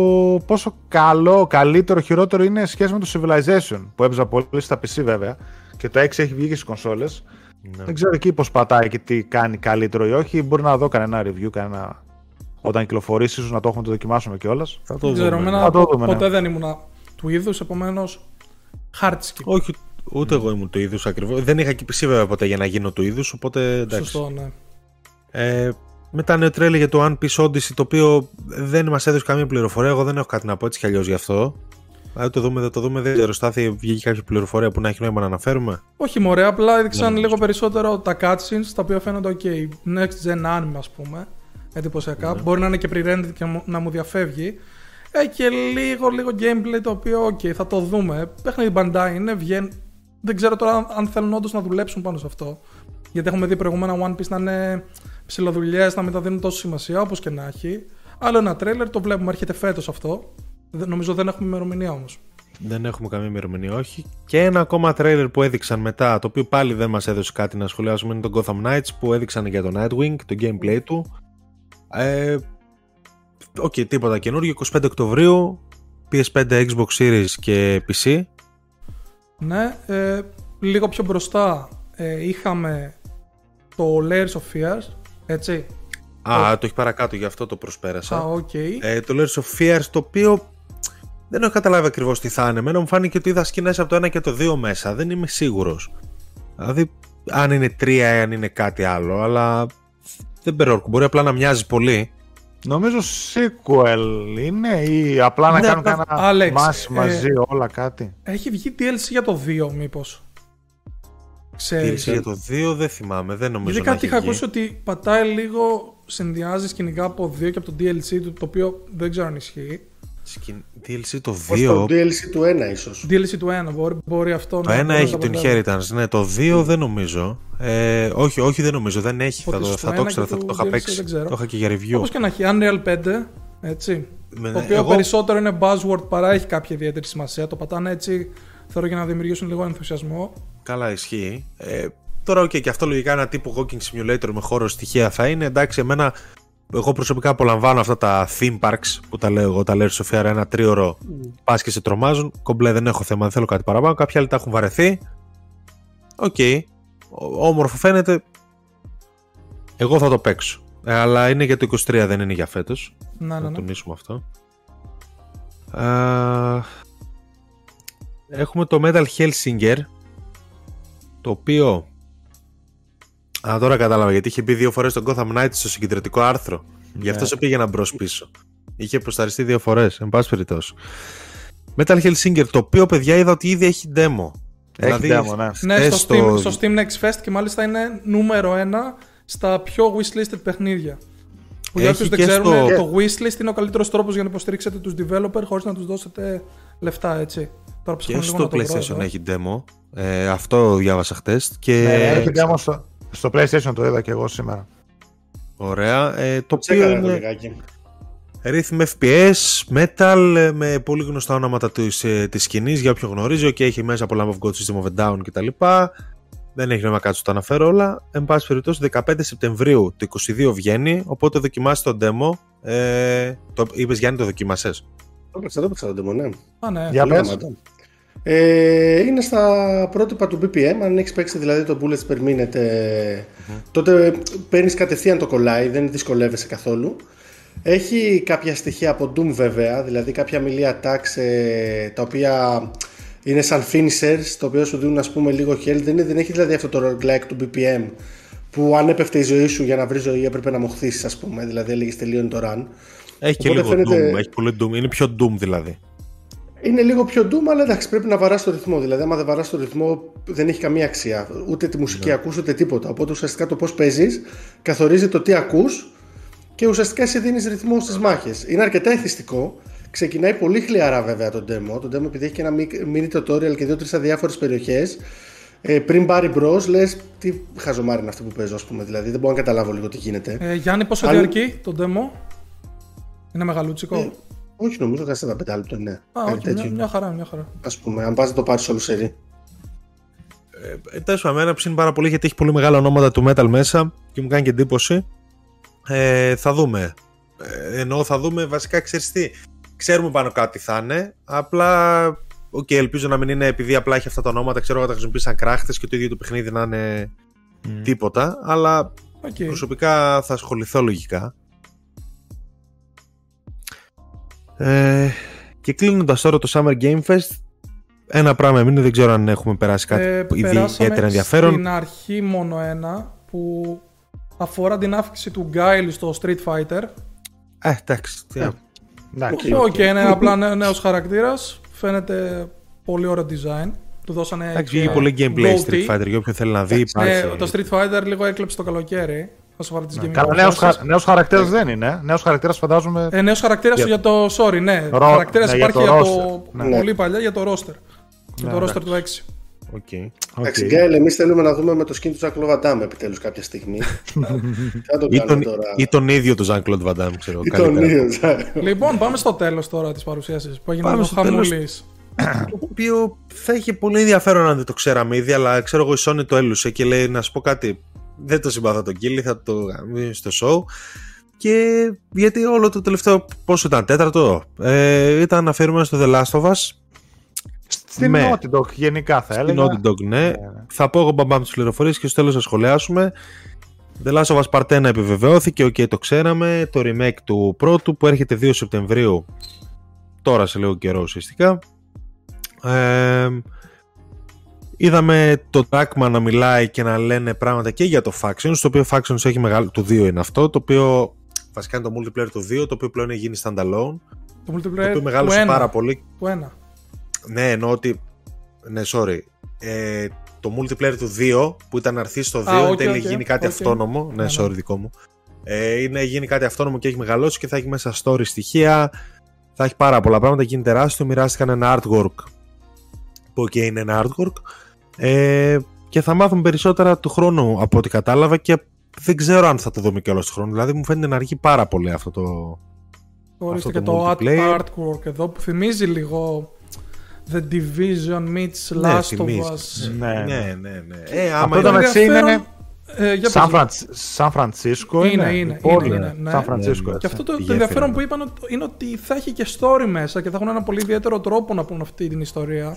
πόσο καλό, καλύτερο, χειρότερο είναι σε σχέση με το Civilization που έπαιζα πολύ στα PC βέβαια. Και το 6 έχει βγει και στις κονσόλες. Ναι. Δεν ξέρω εκεί πώς πατάει και τι κάνει καλύτερο ή όχι. Μπορεί να δω κανένα review, κανένα. Όταν κυκλοφορήσει, ίσως να το έχουμε το δοκιμάσουμε κιόλας. Θα το Δεν ξέρω, δούμε. εμένα Θα το πο- δούμε, ναι. ποτέ δεν ήμουν του είδους, επομένως. Χάρτισκι. Όχι, ούτε εγώ ήμουν του είδους ακριβώς. Δεν είχα και PC βέβαια ποτέ για να γίνω του είδους, οπότε εντάξει. Σωστό, ναι. Ε, μετά νέο τρέλε για το One Piece Odyssey, το οποίο δεν μας έδωσε καμία πληροφορία. Εγώ δεν έχω κάτι να πω έτσι κι αλλιώς γι' αυτό. Αν το δούμε, δεν το δούμε. Δεν ξέρω, Στάθη, βγήκε κάποια πληροφορία που να έχει νόημα να αναφέρουμε; Όχι μωρέ, απλά έδειξαν Δεν λίγο περισσότερο τα cutscenes τα οποία φαίνονται ok. Next gen anime, ας πούμε. Εντυπωσιακά. Ναι. Μπορεί να είναι και pre-rendered και να μου- να μου διαφεύγει. Ε, και λίγο, λίγο gameplay το οποίο, ok, θα το δούμε. Παιχνίδι Bandai είναι, βγαίνει. Δεν ξέρω τώρα αν- αν θέλουν όντως να δουλέψουν πάνω σε αυτό. Γιατί έχουμε δει προηγούμενα One Piece να είναι ψηλοδουλειές, να μην τα δίνουν τόσο σημασία, όπως και να έχει. Άλλο ένα τρέλερ, το βλέπουμε, έρχεται φέτος αυτό. Δεν- Νομίζω δεν έχουμε ημερομηνία όμως. Δεν έχουμε καμία ημερομηνία, όχι. Και ένα ακόμα τρailer που έδειξαν μετά, το οποίο πάλι δεν μας έδωσε κάτι να σχολιάσουμε, είναι το Gotham Knights που έδειξαν για το Nightwing, το gameplay του. Ε, Οκ, τίποτα καινούργιο. 25 Οκτωβρίου, PS5, Xbox Series και PC. Ναι, ε, λίγο πιο μπροστά ε, είχαμε το Layers of Fears, έτσι. Α, το έχει παρακάτω, γι' αυτό το προσπέρασα. Α, οκ. Ε, το Layers of Fears, το οποίο δεν έχω καταλάβει ακριβώς τι θα είναι. Εμένα μου φάνηκε ότι είδα σκηνές από το 1 και το 2 μέσα. Δεν είμαι σίγουρος. Δηλαδή, αν είναι 3 ή αν είναι κάτι άλλο, αλλά δεν περόρκου. Μπορεί απλά να μοιάζει πολύ. Νομίζω sequel είναι ή απλά να Ναι, κάνουν απλά- κανένα Άλεξ, μάση ε, μαζί όλα κάτι. Έχει βγει DLC για το 2, μήπως. Ξέρεις. Τήρηση για το 2 δεν θυμάμαι, δεν νομίζω Γιατί να κάτι έχει είχα βγει. ακούσει ότι πατάει λίγο, συνδυάζει σκηνικά από 2 και από το DLC του, το οποίο δεν ξέρω αν ισχύει. Σκην- DLC το Ως 2. το DLC του 1 ίσως. DLC του 1, μπορεί, μπορεί αυτό Το να 1 μπορεί να έχει το καταλάβει. Inheritance, ναι. Το 2 δεν νομίζω. Ε, όχι, όχι, δεν νομίζω. Δεν έχει. Θα Οπότε το, στο θα το ένα ήξερα, και θα το του είχα DLC παίξει. δεν ξέρω. Το είχα και για review. Όπως και να έχει, Unreal 5, έτσι. Με- Το οποίο εγώ- περισσότερο είναι buzzword παρά έχει κάποια ιδιαίτερη σημασία. Το πατάνε έτσι, θεωρώ για να δημιουργήσουν λίγο ενθουσιασμό. Καλά, ισχύει. Ε, τώρα, οκ, και αυτό λογικά ένα τύπου walking simulator με horror στοιχεία θα είναι. Εντάξει, εμένα, εγώ προσωπικά απολαμβάνω αυτά τα theme parks που τα λέω εγώ, τα λέω Σοφία, ένα τρίωρο πας και σε τρομάζουν. Κομπλέ, δεν έχω θέμα, δεν θέλω κάτι παραπάνω. Κάποιοι άλλοι τα έχουν βαρεθεί. Οκ. Ό- Όμορφο φαίνεται. Εγώ θα το παίξω. Ε, αλλά είναι για το 23, δεν είναι για φέτος. Ναι, ναι, Να ναι. τονίσουμε αυτό. Α, έχουμε το Metal Hellsinger το οποίο Α, τώρα κατάλαβα γιατί είχε μπει δύο φορές τον Gotham Knights στο συγκεντρωτικό άρθρο. Γι' αυτό Ναι. σε πήγαινα μπρος πίσω. Είχε προσταριστεί δύο φορές, εν πάση περιπτώσει. Metal Hellsinger, το οποίο παιδιά είδα ότι ήδη έχει demo. Έχει demo, ναι. Ναι, χθες στο, Steam, στο Steam Next Fest και μάλιστα είναι νούμερο ένα στα πιο wishlisted παιχνίδια. Που για Έχει όσους δεν και ξέρουν, στο- το wishlist είναι ο καλύτερος τρόπος για να υποστηρίξετε τους developer χωρίς να τους δώσετε λεφτά, έτσι. Τώρα Και ψάχνω λίγο στο να το βρω PlayStation εδώ. έχει demo. Ε, αυτό διάβασα χτες. Και... Ναι, έχει demo στο, στο PlayStation το είδα και εγώ σήμερα. Ωραία. Ε, το οποίο Τσέκαρα το είναι λιγάκι. ρύθμ FPS, metal, ε, με πολύ γνωστά ονόματα της, ε, της σκηνής για όποιον γνωρίζει και έχει μέσα από Lamb of God System of a Down κτλ. Δεν έχει νόημα κάτι, το αναφέρω όλα. Εν πάση περιπτώσει, 15 Σεπτεμβρίου του 22 βγαίνει, οπότε δοκιμάστε το demo. Ε, το είπες Γιάννη, το δοκίμασες; Το παίξα, το παίξα το demo, ναι. Α, ναι. Για Πολύ πες. Γαμάτο. Ε, είναι στα πρότυπα του BPM. Αν έχεις παίξει δηλαδή το bullets per minute, ε, τότε παίρνεις κατευθείαν το κολλάει, δεν δυσκολεύεσαι καθόλου. Έχει κάποια στοιχεία από Doom βέβαια, δηλαδή κάποια melee attacks ε, τα οποία είναι σαν finishers, το οποίο σου δίνουν ας πούμε λίγο health. Δεν, είναι, δεν έχει δηλαδή αυτό το roguelike του BPM που αν έπεφτε η ζωή σου για να βρεις ζωή έπρεπε να μοχθήσεις ας πούμε, δηλαδή έλεγες τελείωνε το run. Έχει και Οπότε λίγο φαίνεται- Doom, έχει πολύ Doom, είναι πιο Doom δηλαδή. Είναι λίγο πιο doom, αλλά εντάξει, πρέπει να βαρά το ρυθμό. Δηλαδή, άμα δεν βαρά το ρυθμό, δεν έχει καμία αξία. Ούτε τη μουσική ακούς, ούτε τίποτα. Οπότε ουσιαστικά το πώς παίζεις καθορίζει το τι ακούς και ουσιαστικά εσύ δίνεις ρυθμό στις μάχες. Είναι αρκετά εθιστικό. Ξεκινάει πολύ χλιαρά βέβαια το demo. Το demo επειδή έχει και ένα mini tutorial και δύο-τρεις αδιάφορες περιοχές. Ε, πριν πάρει μπρος, λες τι χαζομάρι είναι αυτή που παίζω, ας πούμε. Δηλαδή δεν μπορώ να καταλάβω λίγο τι γίνεται. Ε, Γιάννη, πόσο Αν- διαρκεί το demo; Είναι μεγαλούτσικο; Ε, όχι, νομίζω 15 λεπτό είναι. Α, Κάτι όχι, μια, τέτοιο. μια χαρά, μια χαρά. Ας πούμε, αν πας να το πάρεις όλο σερί. Ε, Τέλος πάντων, εμένα ψήνει πάρα πολύ γιατί έχει πολύ μεγάλα ονόματα του metal μέσα και μου κάνει και εντύπωση. Ε, θα δούμε. Ε, εννοώ θα δούμε βασικά ξέρεις τι. Ξέρουμε πάνω κάτω τι θα είναι. Απλά. Οκ, ελπίζω να μην είναι επειδή απλά έχει αυτά τα ονόματα. Ξέρω εγώ τα χρησιμοποίησαν κράχτες και το ίδιο το παιχνίδι να είναι τίποτα. Αλλά Οκ. προσωπικά θα ασχοληθώ λογικά. Ε, και κλείνοντας τώρα το Summer Game Fest, ένα πράγμα έμεινε, δεν ξέρω αν έχουμε περάσει κάτι Ε, ήδη περάσαμε ιδιαίτερα ενδιαφέρον. Στην αρχή μόνο ένα που αφορά την αύξηση του Guile στο Street Fighter. Ε, εντάξει. τι να- Εντάξει. Οκ. Οκ, είναι απλά νέο, νέος χαρακτήρας. Φαίνεται πολύ ωραίο design. Του δώσανε Εντάξει, και βγήκε πολύ gameplay goatee. Street Fighter για όποιον θέλει να δει. Ναι, Υπάρχει. το Street Fighter λίγο έκλεψε το καλοκαίρι. Όσο αφορά τις gaming Καλά, νέος, consoles. χα... νέος χαρακτήρας δεν είναι. Νέος χαρακτήρας φαντάζομαι... Ε, νέος χαρακτήρας Για- για το. Sorry, ναι. Ρο- Χαρακτήρας ναι, για υπάρχει το για roster. το. Ναι. Πολύ παλιά για το roster. Για το Ναι, roster του 6. Οκ. Εντάξει, Οκ. Guile, εμείς θέλουμε να δούμε με το skin του Jean Claude Van Damme επιτέλους κάποια στιγμή. [LAUGHS] Θα το Ή, κάνουμε τον, τώρα. ή τον ίδιο τον Jean Claude Van Damme, ξέρω. Ή τον καλύτερα. ίδιο, Ζακ. Λοιπόν, πάμε στο τέλος τώρα της παρουσίασης που έγινε Πάμε ο στο τέλος. χαμούλης. Το οποίο θα είχε πολύ ενδιαφέρον αν δεν το ξέραμε ήδη, αλλά ξέρω εγώ η Sony το έλουσε και λέει να σου πω κάτι. Δεν το συμπαθώ τον Κίλι, θα το γαμίσω στο show. Και γιατί όλο το τελευταίο, πόσο ήταν, τέταρτο, ε, ήταν αφιερωμένο στο The Last of Us. Στην με- Naughty Dog γενικά θα Στην έλεγα. Naughty Dog, ναι. ναι. Θα πω εγώ μπαμπάμ τις πληροφορίες και στο τέλος θα σχολιάσουμε. The Last of Us Part 1 επιβεβαιώθηκε, οκ, το ξέραμε. Το remake του πρώτου που έρχεται 2 Σεπτεμβρίου, τώρα σε λίγο καιρό ουσιαστικά. Ε, είδαμε το Druckmann να μιλάει και να λένε πράγματα και για το Factions, το οποίο Factions έχει μεγάλο, το 2 είναι αυτό, το οποίο βασικά είναι το multiplayer του 2, το οποίο πλέον έχει γίνει standalone, Το multiplayer το οποίο του μεγάλωσε ένα. πάρα πολύ Του ένα. ναι, εννοώ ότι. Ναι, sorry. Ε, το multiplayer του 2 που ήταν να έρθει στο 2 Α, εν οκ, τέλει οκ, έχει γίνει κάτι οκ. αυτόνομο. Ναι, Ναι, ναι. sorry, δικό μου. Ε, είναι γίνει κάτι αυτόνομο και έχει μεγαλώσει και θα έχει μέσα story στοιχεία. Θα έχει πάρα πολλά πράγματα. Γίνει τεράστιο. Μοιράστηκαν ένα artwork. Που και είναι ένα artwork. Ε, και θα μάθουμε περισσότερα του χρόνου από ό,τι κατάλαβα και δεν ξέρω αν θα το δούμε και όλο του χρόνου. Δηλαδή μου φαίνεται να αργεί πάρα πολύ αυτό το. Ορίστε Αυτό και το το art- multiplayer. artwork εδώ που θυμίζει λίγο The Division meets Ναι, Last of θυμίζει. Us. Ναι, ναι. Ναι, ναι, ναι. Ε, άμα Αυτό είναι- το μεταξύ ενδιαφέρον- είναι Ε, για Σαν, πες. Φραντς... Σαν Φρανσίσκο Είναι, είναι. είναι, η πόλη. είναι, είναι, ναι. Σαν Φρανσίσκο. Ναι, ναι. Και αυτό το, Η το ενδιαφέρον γέφυρα, που είπαν ότι- είναι ότι θα έχει και story μέσα και θα έχουν ένα πολύ ιδιαίτερο τρόπο να πούν αυτή την ιστορία.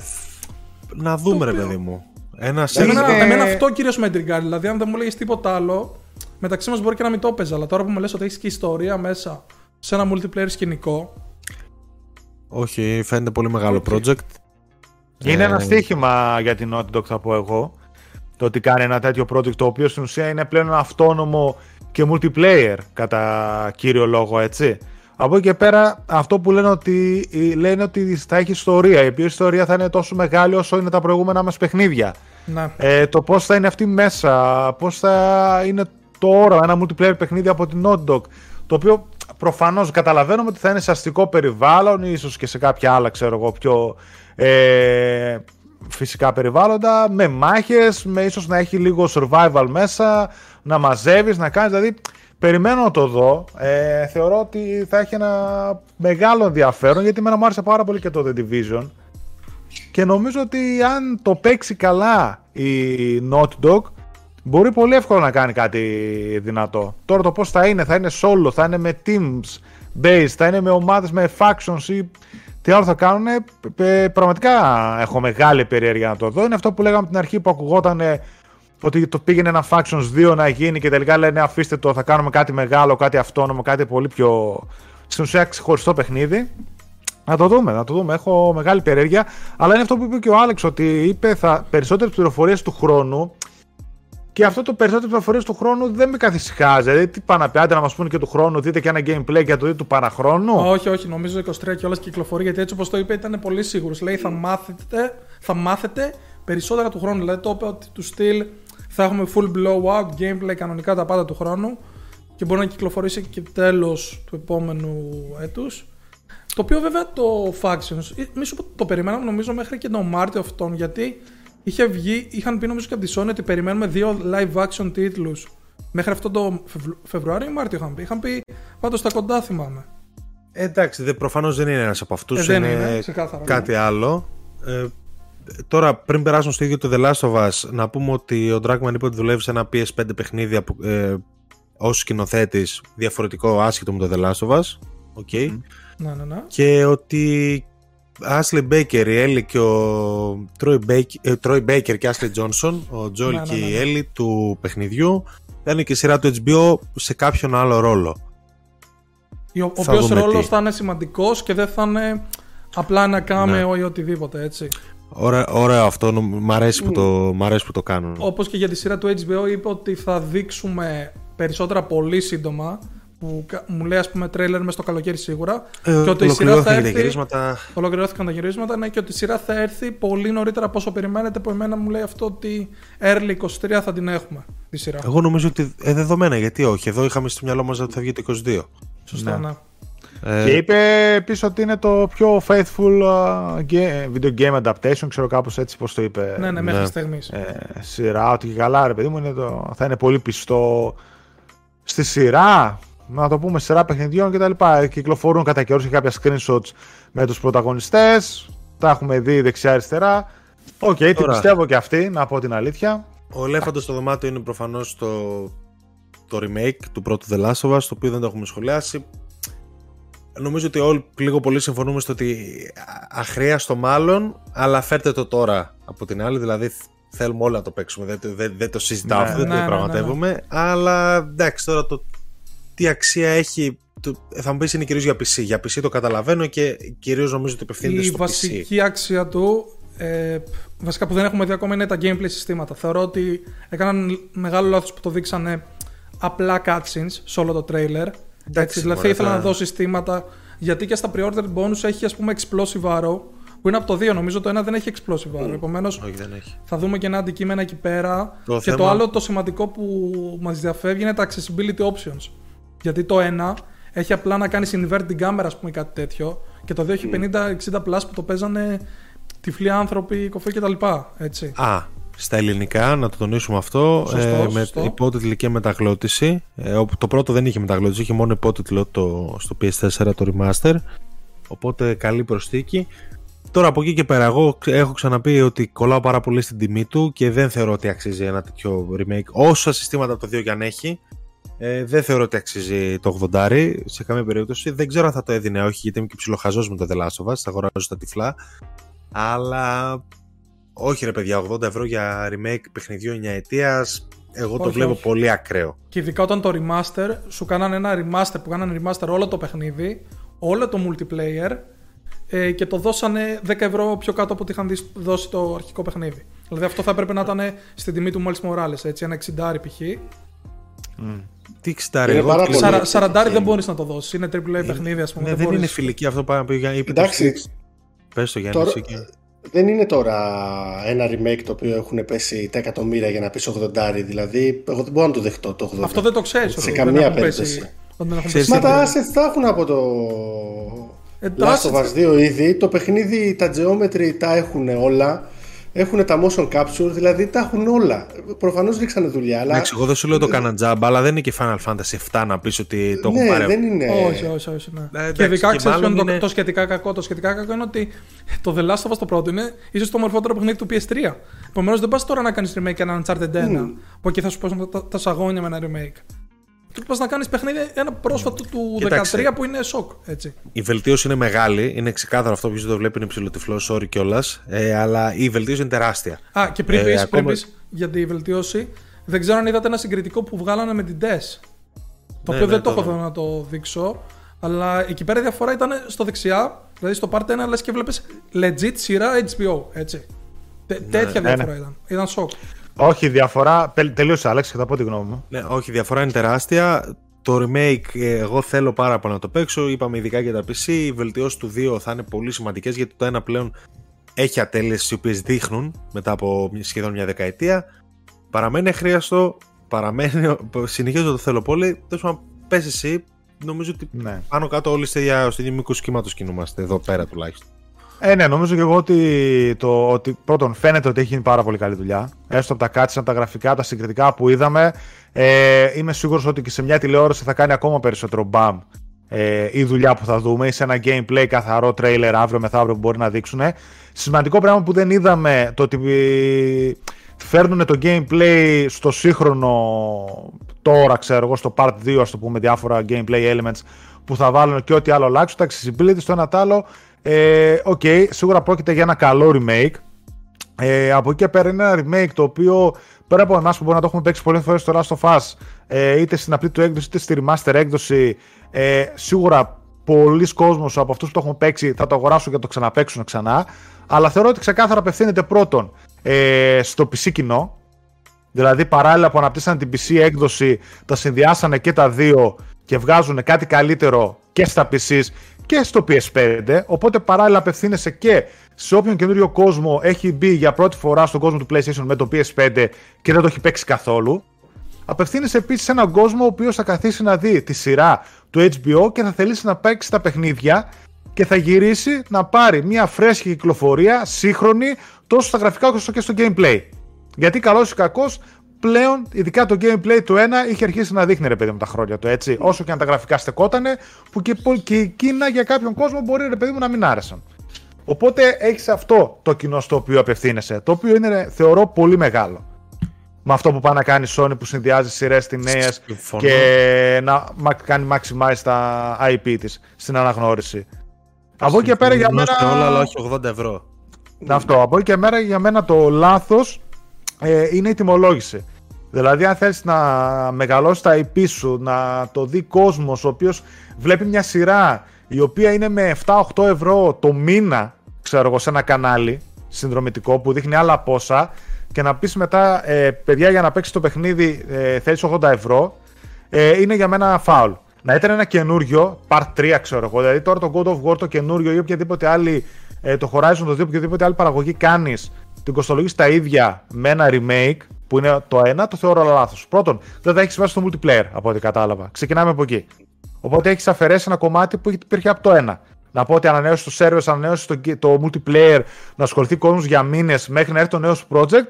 Να δούμε, Το ρε οποίο- παιδί μου. Ένα Εμένα, Είναι- εμένα αυτό κυρίως με τριγκάρει. Δηλαδή, αν δεν μου λέγε τίποτα άλλο, μεταξύ μας μπορεί και να μην το έπαιζα. Αλλά τώρα που μου λες ότι έχεις και ιστορία μέσα σε ένα multiplayer σκηνικό. Όχι, φαίνεται πολύ μεγάλο Οκ. project. Είναι Ε, ένα στοίχημα για την Naughty Dog θα πω εγώ. Το ότι κάνει ένα τέτοιο project το οποίο στην ουσία είναι πλέον ένα αυτόνομο και multiplayer κατά κύριο λόγο έτσι. Από εκεί και πέρα αυτό που λένε ότι, λένε ότι θα έχει ιστορία η οποία ιστορία θα είναι τόσο μεγάλη όσο είναι τα προηγούμενα μας παιχνίδια. Ναι. Ε, το πώς θα είναι αυτή μέσα, πώς θα είναι τώρα ένα multiplayer παιχνίδι από την Naughty Dog το οποίο προφανώς καταλαβαίνουμε ότι θα είναι σε αστικό περιβάλλον ίσως και σε κάποια άλλα ξέρω εγώ πιο ε, φυσικά περιβάλλοντα με μάχες, με ίσως να έχει λίγο survival μέσα να μαζεύεις, να κάνεις δηλαδή περιμένω να το δω ε, θεωρώ ότι θα έχει ένα μεγάλο ενδιαφέρον γιατί εμένα μου άρεσε πάρα πολύ και το The Division και νομίζω ότι αν το παίξει καλά η Naughty Dog μπορεί πολύ εύκολα να κάνει κάτι δυνατό. Τώρα το πώς θα είναι, θα είναι solo, θα είναι με teams based, θα είναι με ομάδες, με factions ή τι άλλο θα κάνουν. Πραγματικά έχω μεγάλη περιέργεια να το δω. Είναι αυτό που λέγαμε την αρχή που ακουγόταν ότι το πήγαινε ένα Factions 2 να γίνει και τελικά λένε αφήστε το, θα κάνουμε κάτι μεγάλο, κάτι αυτόνομο, κάτι πολύ πιο στην ουσία ξεχωριστό παιχνίδι. Να το δούμε, να το δούμε. Έχω μεγάλη περιέργεια. Αλλά είναι αυτό που είπε και ο Άλεξ, ότι είπε θα, περισσότερες πληροφορίες του χρόνου. Και αυτό το περισσότερες πληροφορίες του χρόνου δεν με καθησυχάζει. Δηλαδή, τι πάνε να πει, άντε να μας πούνε και του χρόνου, δείτε και ένα gameplay για το δείτε του παραχρόνου. Όχι, όχι, νομίζω 23 κιόλα κυκλοφορεί γιατί έτσι όπως το είπε ήταν πολύ σίγουρος. Λέει θα μάθετε, θα μάθετε περισσότερα του χρόνου. Δηλαδή το είπε ότι του στυλ θα έχουμε full blowout gameplay κανονικά τα πάντα του χρόνου και μπορεί να κυκλοφορήσει και τέλος του επόμενου έτους. Το οποίο βέβαια το Factions, ε, μη σου πω, το περιμέναμε νομίζω μέχρι και τον Μάρτιο αυτόν γιατί είχε βγει, είχαν πει νομίζω και από τη Sony ότι περιμένουμε δύο live action τίτλους μέχρι αυτό το Φεβρου- Φεβρουάριο ή Μάρτιο είχαν πει. Είχαν πει πάντως στα κοντά θυμάμαι. Ε, εντάξει, δε, προφανώς δεν είναι ένας από αυτούς, Ε, δεν είναι, είναι, ξεκάθαρα, κάτι άλλο. Ε, τώρα, πριν περάσουμε στο ίδιο το The Last of Us, να πούμε ότι ο Dragman είπε ότι δουλεύει σε ένα PS5 παιχνίδι από, ε, ως σκηνοθέτης διαφορετικό άσχετο με το The Last of Us. Okay. Ναι, ναι, ναι. Και ότι Ashley Baker, η Ellie και ο Troy Baker, ε, Troy Baker και Ashley Johnson, ο Joel Ναι, ναι, και η ναι. Ellie του παιχνιδιού, θα είναι και η σειρά του HBO σε κάποιον άλλο ρόλο. Ο Θα οποίος δούμε ρόλος τι. θα είναι σημαντικός και δεν θα είναι απλά ένα κάμεο Ναι. ή οτιδήποτε έτσι. Ωραία, ωραίο αυτό, νο- μ' αρέσει, που το, μ' αρέσει που το κάνουν. Όπως και για τη σειρά του HBO είπε ότι θα δείξουμε περισσότερα πολύ σύντομα. Που κα- μου λέει, ας πούμε, τρέιλερ μες στο καλοκαίρι σίγουρα. Ε, και ότι η σειρά ολοκληρώθηκαν θα και τα έρθει. γυρίσματα. Ολοκληρώθηκαν τα γυρίσματα, ναι, και ότι η σειρά θα έρθει πολύ νωρίτερα από όσο περιμένετε. Που εμένα μου λέει αυτό ότι early 23 θα την έχουμε τη σειρά. Εγώ νομίζω ότι ε, δεδομένα, γιατί όχι. Εδώ είχαμε στο μυαλό μας ότι θα βγει το 22. Σωστά, Ναι. ναι. Ε, Και είπε επίσης ότι είναι το πιο faithful uh, ga- video game adaptation, ξέρω κάπως έτσι πώς το είπε. Ναι, ναι, μέχρι Ναι. στιγμής. ε, σειρά, ότι και καλά ρε παιδί μου είναι το, θα είναι πολύ πιστό στη σειρά, να το πούμε σειρά παιχνιδιών κτλ. Κυκλοφορούν κατά καιρούς και κάποια screenshots με τους πρωταγωνιστές, τα έχουμε δει δεξιά-αριστερά. Οκ, την Τώρα. πιστεύω και αυτή, να πω την αλήθεια. Ο ελέφαντος στο δωμάτιο είναι προφανώς το, το remake του πρώτου The Last of Us, το οποίο δεν το έχουμε σχολιάσει. Νομίζω ότι όλοι λίγο πολύ συμφωνούμε στο ότι αχρείαστο μάλλον, αλλά φέρτε το τώρα από την άλλη, δηλαδή θέλουμε όλοι να το παίξουμε, δεν, το- δεν, δεν το συζητάω, Ναι. αυτό, δεν Ναι, το ναι, πραγματεύουμε, αλλά εντάξει τώρα το τι αξία έχει, το, θα μου πεις είναι κυρίως για PC, για PC το καταλαβαίνω και κυρίως νομίζω ότι απευθύνεται Η στο PC. βασική αξία του, ε, βασικά που δεν έχουμε δει ακόμα, είναι τα gameplay συστήματα. Θεωρώ ότι έκαναν μεγάλο λάθος που το δείξανε απλά cutscenes σε όλο το trailer. Έτσι, δηλαδή μωρέ, ήθελα θα- να δω συστήματα, γιατί και στα pre-order bonus έχει ας πούμε explosive arrow, που είναι από το 2, νομίζω το ένα δεν έχει explosive arrow. Επομένως Όχι δεν έχει. θα δούμε και ένα αντικείμενα εκεί πέρα. Το και το θέμα- άλλο το σημαντικό που μας διαφεύγει είναι τα accessibility options. Γιατί το ένα έχει απλά να κάνει invert την κάμερα, ας πούμε, κάτι τέτοιο. Και το 2 έχει 50-60 plus που το παίζανε τυφλοί άνθρωποι, κοφέ κτλ. Έτσι. Α, στα ελληνικά, να το τονίσουμε αυτό, Σωστό, ε, με σωστό. υπότιτλοι και μεταγλώτηση. Ε, όπου το πρώτο δεν είχε μεταγλώτηση, είχε μόνο υπότιτλο το, στο PS4 το Remaster. Οπότε καλή προσθήκη. Τώρα από εκεί και πέρα, εγώ ξε- έχω ξαναπεί ότι κολλάω πάρα πολύ στην τιμή του και δεν θεωρώ ότι αξίζει ένα τέτοιο remake. Όσα συστήματα από το 2 και αν έχει, ε, δεν θεωρώ ότι αξίζει το 80 σε καμία περίπτωση. Δεν ξέρω αν θα το έδινε όχι, γιατί είμαι και ψιλοχαζός με το The Last of Us, θα αγοράζω τα τυφλά. Αλλά όχι ρε παιδιά, 80 ευρώ για remake παιχνιδιού 9 ετίας, εγώ το Όχι, βλέπω όχι. πολύ ακραίο. Και ειδικά όταν το remaster, σου κάνανε ένα remaster που κάνανε remaster όλο το παιχνίδι, όλο το multiplayer ε, και το δώσανε 10 ευρώ πιο κάτω από ό,τι είχαν δεις- δώσει το αρχικό παιχνίδι. Δηλαδή αυτό θα έπρεπε να ήταν στην τιμή του Miles Morales, έτσι, ένα 60 π.χ. Τι ξητάρει, Είναι εγώ πάρα κλείνω. πολύ. Σαρα, σαραντάρι και- δεν μπορείς να το δώσεις. Είναι AAA παιχνίδι, ας πούμε. Ναι, δεν είναι μπορείς. φιλική αυτό που είπε για είπε το Εντάξει, Steve. Πες το Γιάννη, Τώρα- εσύ και- δεν είναι τώρα ένα remake το οποίο έχουν πέσει τα εκατομμύρια για να πεις 80. Δηλαδή, εγώ δεν μπορώ να το δεχτώ το 80. Αυτό δεν το ξέρεις. Σε καμία περίπτωση. Πέσει, Μα τα assets τα έχουν από το Ε, τα Last of assets- Us 2 ήδη. Το παιχνίδι, τα geometry τα έχουν όλα. Έχουν τα motion capture, δηλαδή τα έχουν όλα. Προφανώς ρίξανε δουλειά, αλλά. Εντάξει, εγώ δεν σου λέω το κάνα τζάμπα, αλλά δεν είναι και Final Fantasy 7 να πεις ότι το έχουν ναι, πάρει. δεν είναι. Όχι, όχι, όχι. Ναι. Ε, εντάξει, και ειδικά και ξέρεις μάλλον το, είναι- το σχετικά κακό. Το σχετικά κακό είναι ότι το The Last of Us το πρώτο είναι ίσως το μορφότερο παιχνίδι του PS3. Επομένως δεν πας τώρα να κάνεις remake ένα Uncharted 1. Που εκεί θα σου πω τα, τα σαγόνια με ένα remake. Και πας να κάνεις παιχνίδι ένα πρόσφατο του Κοίταξε. 13 που είναι σοκ. Έτσι. Η βελτίωση είναι μεγάλη, είναι ξεκάθαρο αυτό. Όποιο το βλέπει είναι ψηλοτυφλός, sorry κιόλας. Ε, αλλά η βελτίωση είναι τεράστια. Α, και πριν Ε, πεις, πριν ακόμα- πεις για τη βελτίωση, δεν ξέρω αν είδατε ένα συγκριτικό που βγάλανε με την DES. Το Ναι, οποίο ναι, δεν το το έχω δει να το δείξω. Αλλά εκεί πέρα η διαφορά ήταν στο δεξιά, δηλαδή στο part 1 λες και βλέπεις legit σειρά HBO, έτσι. Τε- τέτοια Ναι, διαφορά ναι. ήταν. Ήταν σοκ. Όχι, διαφορά. τελ- Τελείωσε, Άλεξ, και θα πω τη γνώμη μου. Ναι, όχι, η διαφορά είναι τεράστια. Το remake, ε, εγώ θέλω πάρα πολύ να το παίξω. Είπαμε ειδικά για τα PC. Οι βελτιώσεις του 2 θα είναι πολύ σημαντικές γιατί το ένα πλέον έχει ατέλειες οι οποίες δείχνουν μετά από μια- σχεδόν μια δεκαετία. Παραμένει αχρίαστο. Παραμένει. Συνεχίζω το θέλω πολύ. Τέλος πάντων, πες εσύ. Νομίζω ότι Ναι. πάνω κάτω όλοι στο ίδιο, στο ίδιο μήκος κύματο κινούμαστε εδώ πέρα τουλάχιστον. Ε, ναι, νομίζω και εγώ ότι, το, ότι πρώτον φαίνεται ότι έχει γίνει πάρα πολύ καλή δουλειά. Έστω από τα cutscenes, από τα γραφικά, τα συγκριτικά που είδαμε. Ε, είμαι σίγουρος ότι και σε μια τηλεόραση θα κάνει ακόμα περισσότερο μπαμ ε, η δουλειά που θα δούμε ή σε ένα gameplay καθαρό trailer αύριο μεθαύριο που μπορεί να δείξουν. Σημαντικό πράγμα που δεν είδαμε το ότι φέρνουν το gameplay στο σύγχρονο τώρα ξέρω εγώ στο part 2 ας το πούμε διάφορα gameplay elements που θα βάλουν και ό,τι άλλο αλλάξουν τα accessibility στο ένα τ' άλλο ε, okay, σίγουρα πρόκειται για ένα καλό remake ε, από εκεί και πέρα είναι ένα remake το οποίο πέρα από εμάς που μπορεί να το έχουμε παίξει πολλές φορές στο Last of Us, ε, είτε στην απλή του έκδοση είτε στη remaster έκδοση, ε, σίγουρα πολλοί κόσμος από αυτούς που το έχουν παίξει θα το αγοράσουν και θα το ξαναπαίξουν ξανά. Αλλά θεωρώ ότι ξεκάθαρα απευθύνεται πρώτον ε, στο PC κοινό. Δηλαδή παράλληλα που αναπτύσσαν την PC έκδοση, τα συνδυάσανε και τα δύο και βγάζουν κάτι καλύτερο και στα PCs και στο PS5. Οπότε παράλληλα απευθύνεσαι και σε όποιον καινούριο κόσμο έχει μπει για πρώτη φορά στον κόσμο του PlayStation με το PS5 και δεν το έχει παίξει καθόλου. Απευθύνεσαι επίσης σε έναν κόσμο ο οποίος θα καθίσει να δει τη σειρά του HBO και θα θελήσει να παίξει τα παιχνίδια και θα γυρίσει να πάρει μια φρέσκη κυκλοφορία, σύγχρονη, τόσο στα γραφικά όσο και στο gameplay. Γιατί καλός ή κακός, πλέον, ειδικά το gameplay του 1 είχε αρχίσει να δείχνει ρε παιδί με τα χρόνια του έτσι. Όσο και αν τα γραφικά στεκότανε, που και, και εκείνα για κάποιον κόσμο μπορεί ρε παιδί μου να μην άρεσαν. Οπότε έχεις αυτό το κοινό στο οποίο απευθύνεσαι, το οποίο είναι θεωρώ πολύ μεγάλο. Με αυτό που πάει να κάνει η Sony που συνδυάζει σειρές ταινίες και να κάνει maximize τα IP της στην αναγνώριση. Από εκεί και πέρα για μένα. όλα, αλλά όχι 80 ευρώ. Αυτό. Από εκεί και πέρα για μένα το λάθος ε, είναι η τιμολόγηση. Δηλαδή, αν θέλεις να μεγαλώσεις τα IP σου, να το δει κόσμος ο οποίος βλέπει μια σειρά η οποία είναι με 7-8 ευρώ το μήνα, ξέρω εγώ, σε ένα κανάλι συνδρομητικό που δείχνει άλλα πόσα και να πεις μετά, ε, παιδιά, για να παίξεις το παιχνίδι ε, θέλεις 80 ευρώ, ε, είναι για μένα φάουλ. Να ήταν ένα καινούριο, part 3 ξέρω εγώ, δηλαδή τώρα το God of War το καινούριο ή οποιαδήποτε άλλη, ε, το Horizon το 2, οποιαδήποτε άλλη παραγωγή κάνεις, την κοστολογείς τα ίδια με ένα remake, που είναι το ένα, το θεωρώ λάθος. Πρώτον, δεν θα έχεις βάσει το multiplayer από ό,τι κατάλαβα. Ξεκινάμε από εκεί. Οπότε έχεις αφαιρέσει ένα κομμάτι που υπήρχε από το ένα. Να πω ότι ανανέωσε το server, ανανέωσε το, το multiplayer, να ασχοληθεί κόσμος για μήνες μέχρι να έρθει το νέο σου project.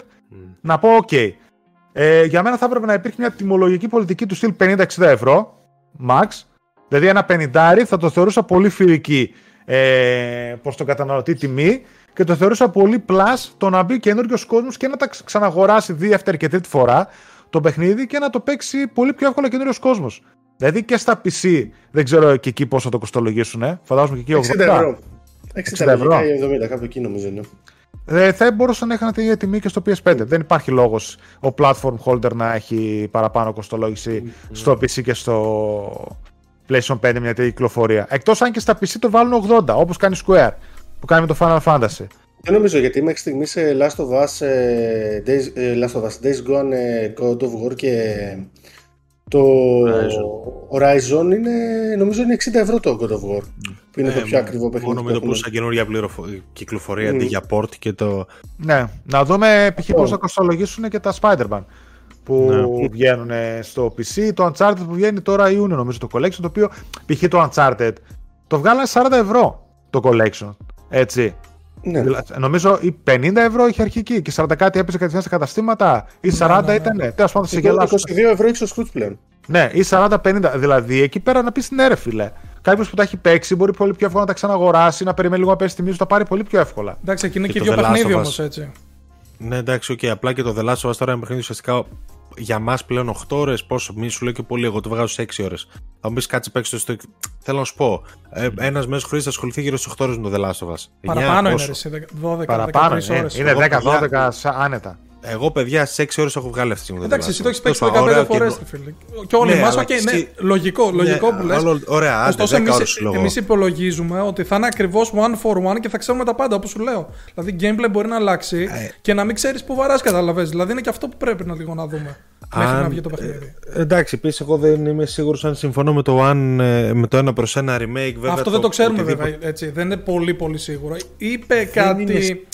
Να πω, OK. Ε, για μένα θα έπρεπε να υπήρχε μια τιμολογική πολιτική του στυλ 50-60 ευρώ, max. Δηλαδή ένα 50 θα το θεωρούσα πολύ φιλική ε, προς τον καταναλωτή τιμή και το θεωρούσα πολύ plus το να μπει καινούριος κόσμος και να τα ξαναγοράσει δεύτερη και τρίτη φορά το παιχνίδι και να το παίξει πολύ πιο εύκολα καινούριος κόσμος. Δηλαδή και στα PC δεν ξέρω και εκεί πόσο το κοστολογήσουν. Ε. Φαντάζομαι και εκεί 80 ευρώ. 60 ευρώ. 70, κάπου εκεί νομίζω είναι. Ε, θα μπορούσαν να είχαν την τιμή και στο PS5. Δεν υπάρχει λόγος ο platform holder να έχει παραπάνω κοστολόγηση mm, στο PC και στο PlayStation 5 μια τέτοια κυκλοφορία. Εκτός αν και στα PC το βάλουν 80, όπως κάνει Square που κάνει με το Final Fantasy. Δεν νομίζω γιατί μέχρι στιγμής σε Last of Us, ε, Days, ε, Last of Us, Days Gone, ε, God of War και το Horizon. Horizon είναι, νομίζω είναι 60 ευρώ το God of War. Που είναι ε, το πιο ακριβό παιχνίδι. Μόνο με το που σαν καινούργια κυκλοφορία mm. αντί για port και το. Ναι, να δούμε π.χ. πώς θα κοστολογήσουν και τα Spider-Man που ναι. βγαίνουν στο PC. Το Uncharted που βγαίνει τώρα Ιούνιο, νομίζω το collection. Το οποίο π.χ. το Uncharted το βγάλανε 40 ευρώ το collection. Έτσι. Ναι. Νομίζω η 50 ευρώ είχε αρχική και 40 κάτι έπαιζε κατευθείαν στα καταστήματα ή 40 ναι, ναι, ήταν. Ναι. Τέλος πάντων, σε γελάσω. 22 ευρώ έχει ο Σκούτς πλέον. Ναι, ή 40-50. Δηλαδή εκεί πέρα να πεις ναι, ρε φίλε. Κάποιος που τα έχει παίξει μπορεί πολύ πιο εύκολα να τα ξαναγοράσει, να περιμένει λίγο να πέσει τιμή, θα πάρει πολύ πιο εύκολα. Εντάξει, εκεί είναι και, και δύο παιχνίδια όμως έτσι. Ναι, εντάξει, okay. απλά και το The Last of Us τώρα είναι παιχνίδι ουσιαστικά για μας πλέον 8 ώρες. Πόσο, μη σου λέω και πολύ, εγώ το βγάζω σε 6 ώρες. Θα μου πεις κάτσε παίξει στο. Θέλω να σου πω, ε, ένας μέσος χρήστης ασχοληθεί γύρω στις 8 ώρες με το The Last of Us. Παραπάνω είναι, ρε, 12, Παραπάνω, 13 ώρες. Είναι 10-12 άνετα. Εγώ, παιδιά, στις 6 ώρες έχω βγάλει αυτή τη στιγμή. Εντάξει, εσύ το έχεις παίξει 15 φορές, φίλε. Και όλοι εμάς, οκ, ναι, λογικό, λογικό που λες. Ωραία, Ωστόσο, εμείς υπολογίζουμε ότι θα είναι ακριβώς one for one και θα ξέρουμε τα πάντα, όπως σου λέω. Δηλαδή, gameplay μπορεί να αλλάξει ε. και να μην ξέρεις που βαράς, καταλαβαίνεις. Δηλαδή, είναι και αυτό που πρέπει να λίγο να δούμε. Μέχρι να βγει το παιχνίδι. Ε, εντάξει, επίσης, εγώ δεν είμαι σίγουρος αν συμφωνώ με το, αν, ε, με το ένα προς ένα remake. Βέβαια, αυτό δεν το ξέρουμε, βέβαια. Έτσι. Δεν είναι πολύ, πολύ σίγουρο. Είπε κάτι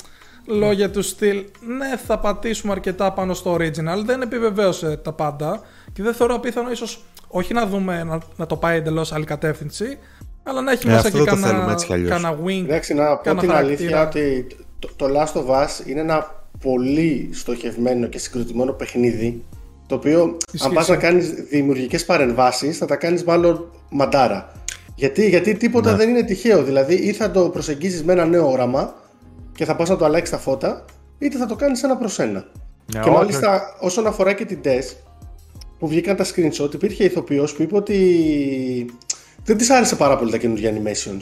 λόγια του στυλ ναι θα πατήσουμε αρκετά πάνω στο original. Δεν επιβεβαίωσε τα πάντα και δεν θεωρώ απίθανο ίσως όχι να δούμε να, να το πάει εντελώς άλλη κατεύθυνση αλλά να έχει ε, μέσα και κανένα wing Εντάξει να πω την αλήθεια ότι το, το Last of Us είναι ένα πολύ στοχευμένο και συγκροτημένο παιχνίδι το οποίο αν πας να κάνεις δημιουργικές παρεμβάσεις θα τα κάνεις μάλλον μαντάρα. Γιατί, γιατί τίποτα Ναι. δεν είναι τυχαίο. Δηλαδή, ή θα το προσεγγίσεις με ένα νέο όραμα και θα πας να το αλλάξεις τα φώτα, είτε θα το κάνεις ένα προς ένα. Ναι, και όχι, μάλιστα, όσον αφορά και την TES, που βγήκαν τα screenshot, υπήρχε ηθοποιός που είπε ότι δεν της άρεσε πάρα πολύ τα καινούργια animations.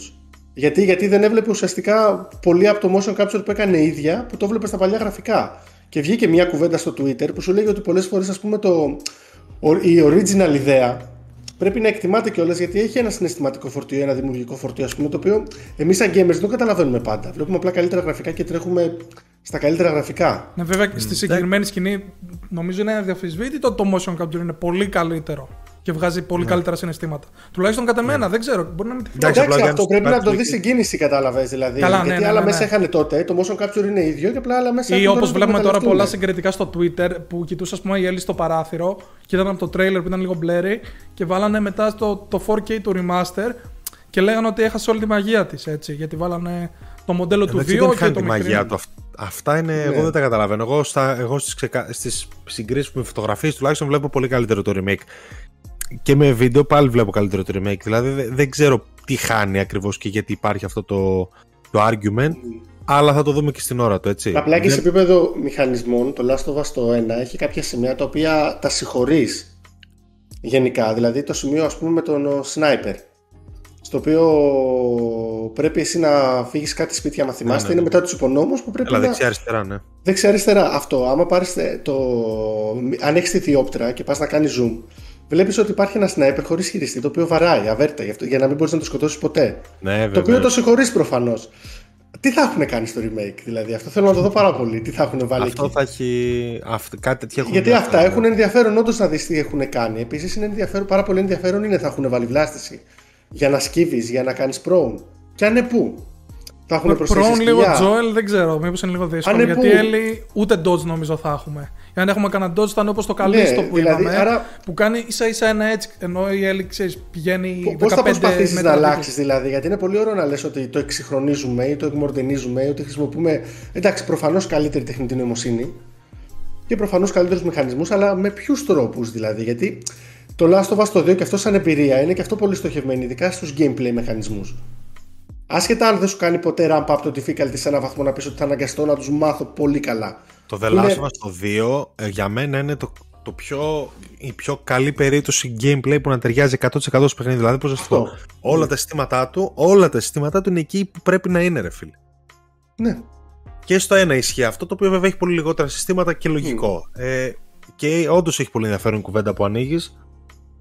Γιατί, γιατί δεν έβλεπε ουσιαστικά πολύ από το motion capture που έκανε η ίδια που το έβλεπε στα παλιά γραφικά. Και βγήκε μια κουβέντα στο Twitter που σου λέει ότι πολλές φορές ας πούμε το, ο- η original ιδέα πρέπει να εκτιμάται κιόλας γιατί έχει ένα συναισθηματικό φορτίο, ένα δημιουργικό φορτίο, ας πούμε, το οποίο εμείς σαν gamers δεν το καταλαβαίνουμε πάντα. Βλέπουμε απλά καλύτερα γραφικά και τρέχουμε στα καλύτερα γραφικά. Ναι, βέβαια στη συγκεκριμένη σκηνή νομίζω είναι αδιαφυσβήτητο το motion capture είναι πολύ καλύτερο και βγάζει πολύ καλύτερα συναισθήματα. Τουλάχιστον κατά μένα, δεν ξέρω. Μπορεί να μην τυχαίο. Εντάξει, Εντάξει, απλά αυτό για να πρέπει να το υπάρχει δεις στην κίνηση, κατάλαβες δηλαδή. Καλά, ναι, γιατί ναι, άλλα ναι, μέσα ναι. είχαν τότε, το motion capture είναι ίδιο και απλά άλλα μέσα Ή έχουν όπως να το βλέπουμε τώρα εκμεταλλευτούν. πολλά συγκριτικά στο Twitter που κοιτούσες, ας πούμε, η Έλλη στο παράθυρο και ήταν από το τρailer που ήταν λίγο blurry και βάλανε μετά στο, το 4K του remaster και λέγανε ότι έχασε όλη τη μαγεία της. Έτσι, γιατί βάλανε το μοντέλο του Εντάξει, 2 δεν και χάνει το τη μικρή. μαγεία του. Αυ- Αυτά είναι, εγώ Ναι. δεν τα καταλαβαίνω. Εγώ, στα, εγώ στις, ξεκα... στις συγκρίσεις με φωτογραφίες τουλάχιστον βλέπω πολύ καλύτερο το remake. Και με βίντεο πάλι βλέπω καλύτερο το remake. Δηλαδή δε- δεν ξέρω τι χάνει ακριβώς και γιατί υπάρχει αυτό το, το argument. Αλλά θα το δούμε και στην ώρα του, έτσι. Απλά και σε Δεν- επίπεδο μηχανισμών, το Last of Us το 1 έχει κάποια σημεία τα οποία τα συγχωρείς γενικά. Δηλαδή το σημείο, ας πούμε, με τον ο, sniper. Στο οποίο πρέπει εσύ να φύγεις κάτι σπίτια, άμα θυμάστε. ναι. Είναι μετά τους υπονόμους που πρέπει Έλα, να. δεξιά-αριστερά, ναι. Δεξιά-αριστερά. Αυτό. Άμα πάρεις ε, το. Αν έχεις τη διόπτρα και πας να κάνεις zoom, βλέπεις ότι υπάρχει ένα sniper χωρίς χειριστή το οποίο βαράει αβέρτα γι' αυτό- για να μην μπορείς να το σκοτώσεις ποτέ. Ναι, Το οποίο βέβαια. το συγχωρείς προφανώς. Τι θα έχουν κάνει στο remake, δηλαδή. Αυτό θέλω να το δω πάρα πολύ. Τι θα έχουν βάλει Αυτό εκεί. θα έχει. αυ- Κάτι τέτοια έχουν Γιατί μια- αυτά έχουν ενδιαφέρον όντως να δεις τι έχουν κάνει. Επίσης είναι ενδιαφέρον, πάρα πολύ ενδιαφέρον είναι θα έχουν βάλει βλάστηση. Για να σκύβεις, για να κάνεις prone. Και αν είναι πού; Θα έχουν προσθέσεις Πρόν λίγο σκυλιά. Joel, δεν ξέρω. Μήπως είναι λίγο δύσκολο. Αν είναι γιατί που- Έλλη ούτε dodge νομίζω θα έχουμε. Αν έχουμε κανένα dodge θα είναι όπως το καλύστο που δηλαδή, είπαμε. άρα- Που κάνει ίσα ίσα ένα έτσι. Ενώ η Έλλη ξέρεις, πηγαίνει. Πώς θα 15 προσπαθήσεις να μέτρα αλλάξεις δηλαδή, γιατί είναι πολύ ωραίο να λες ότι το εξυγχρονίζουμε ή το εκμορτενίζουμε ή ότι χρησιμοποιούμε. Εντάξει, προφανώς καλύτερη τεχνητή νοημοσύνη και προφανώς καλύτερους μηχανισμούς, αλλά με ποιους τρόπους δηλαδή; Γιατί το Last of Us το 2 και αυτό σαν εμπειρία είναι και αυτό πολύ στοχευμένο, ειδικά στους gameplay μηχανισμούς. Άσχετα αν δεν σου κάνει ποτέ ramp up το difficulty σε ένα βαθμό να πεις ότι θα αναγκαστώ να τους μάθω πολύ καλά. Το The Είναι- Last of Us το 2 ε, για μένα είναι το, το πιο, η πιο καλή περίπτωση gameplay που να ταιριάζει 100% στο παιχνίδι. Δηλαδή, πώς να σου πω, Αυτό. όλα τα συστήματά του, όλα τα συστήματά του είναι εκεί που πρέπει να είναι, ρε φίλε. Ναι. Και στο ένα ισχύει αυτό, το οποίο βέβαια έχει πολύ λιγότερα συστήματα και λογικό. Ε, και όντως έχει πολύ ενδιαφέρον η κουβέντα που ανοίγεις.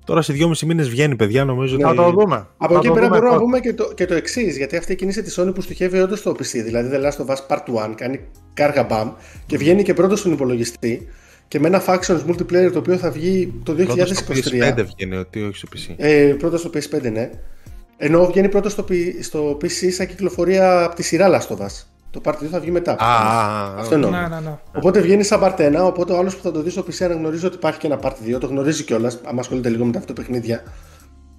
Τώρα σε δυόμισι μήνες βγαίνει, παιδιά, νομίζω Ναι. Θα ότι. το δούμε. Από Θα εκεί το πέρα δούμε μπορούμε να πρώτα. πούμε και το, και το εξής, γιατί αυτή η κίνηση της Sony που στοιχεύει όντως στο PC. Δηλαδή, The Last of Us Part 1 κάνει κάργα μπαμ και βγαίνει και πρώτος στον υπολογιστή και με ένα Factions multiplayer το οποίο θα βγει το 2023. Πρώτος στο PS5 βγαίνει, ότι όχι στο PC. Ε, πρώτος στο PS5, ναι. Ενώ βγαίνει πρώτος στο, P- στο PC σαν κυκλοφορία από τη σειρά Last of Us. Το Part 2 θα βγει μετά. Α, α, α, Αυτό εννοώ. Ναι, ναι, ναι. Οπότε βγαίνει σαν Part 1, οπότε ο άλλος που θα το δει στο PC αναγνωρίζει ότι υπάρχει και ένα Part 2, το γνωρίζει κιόλας, άμα ασχολείται λίγο με τα αυτοπαιχνίδια.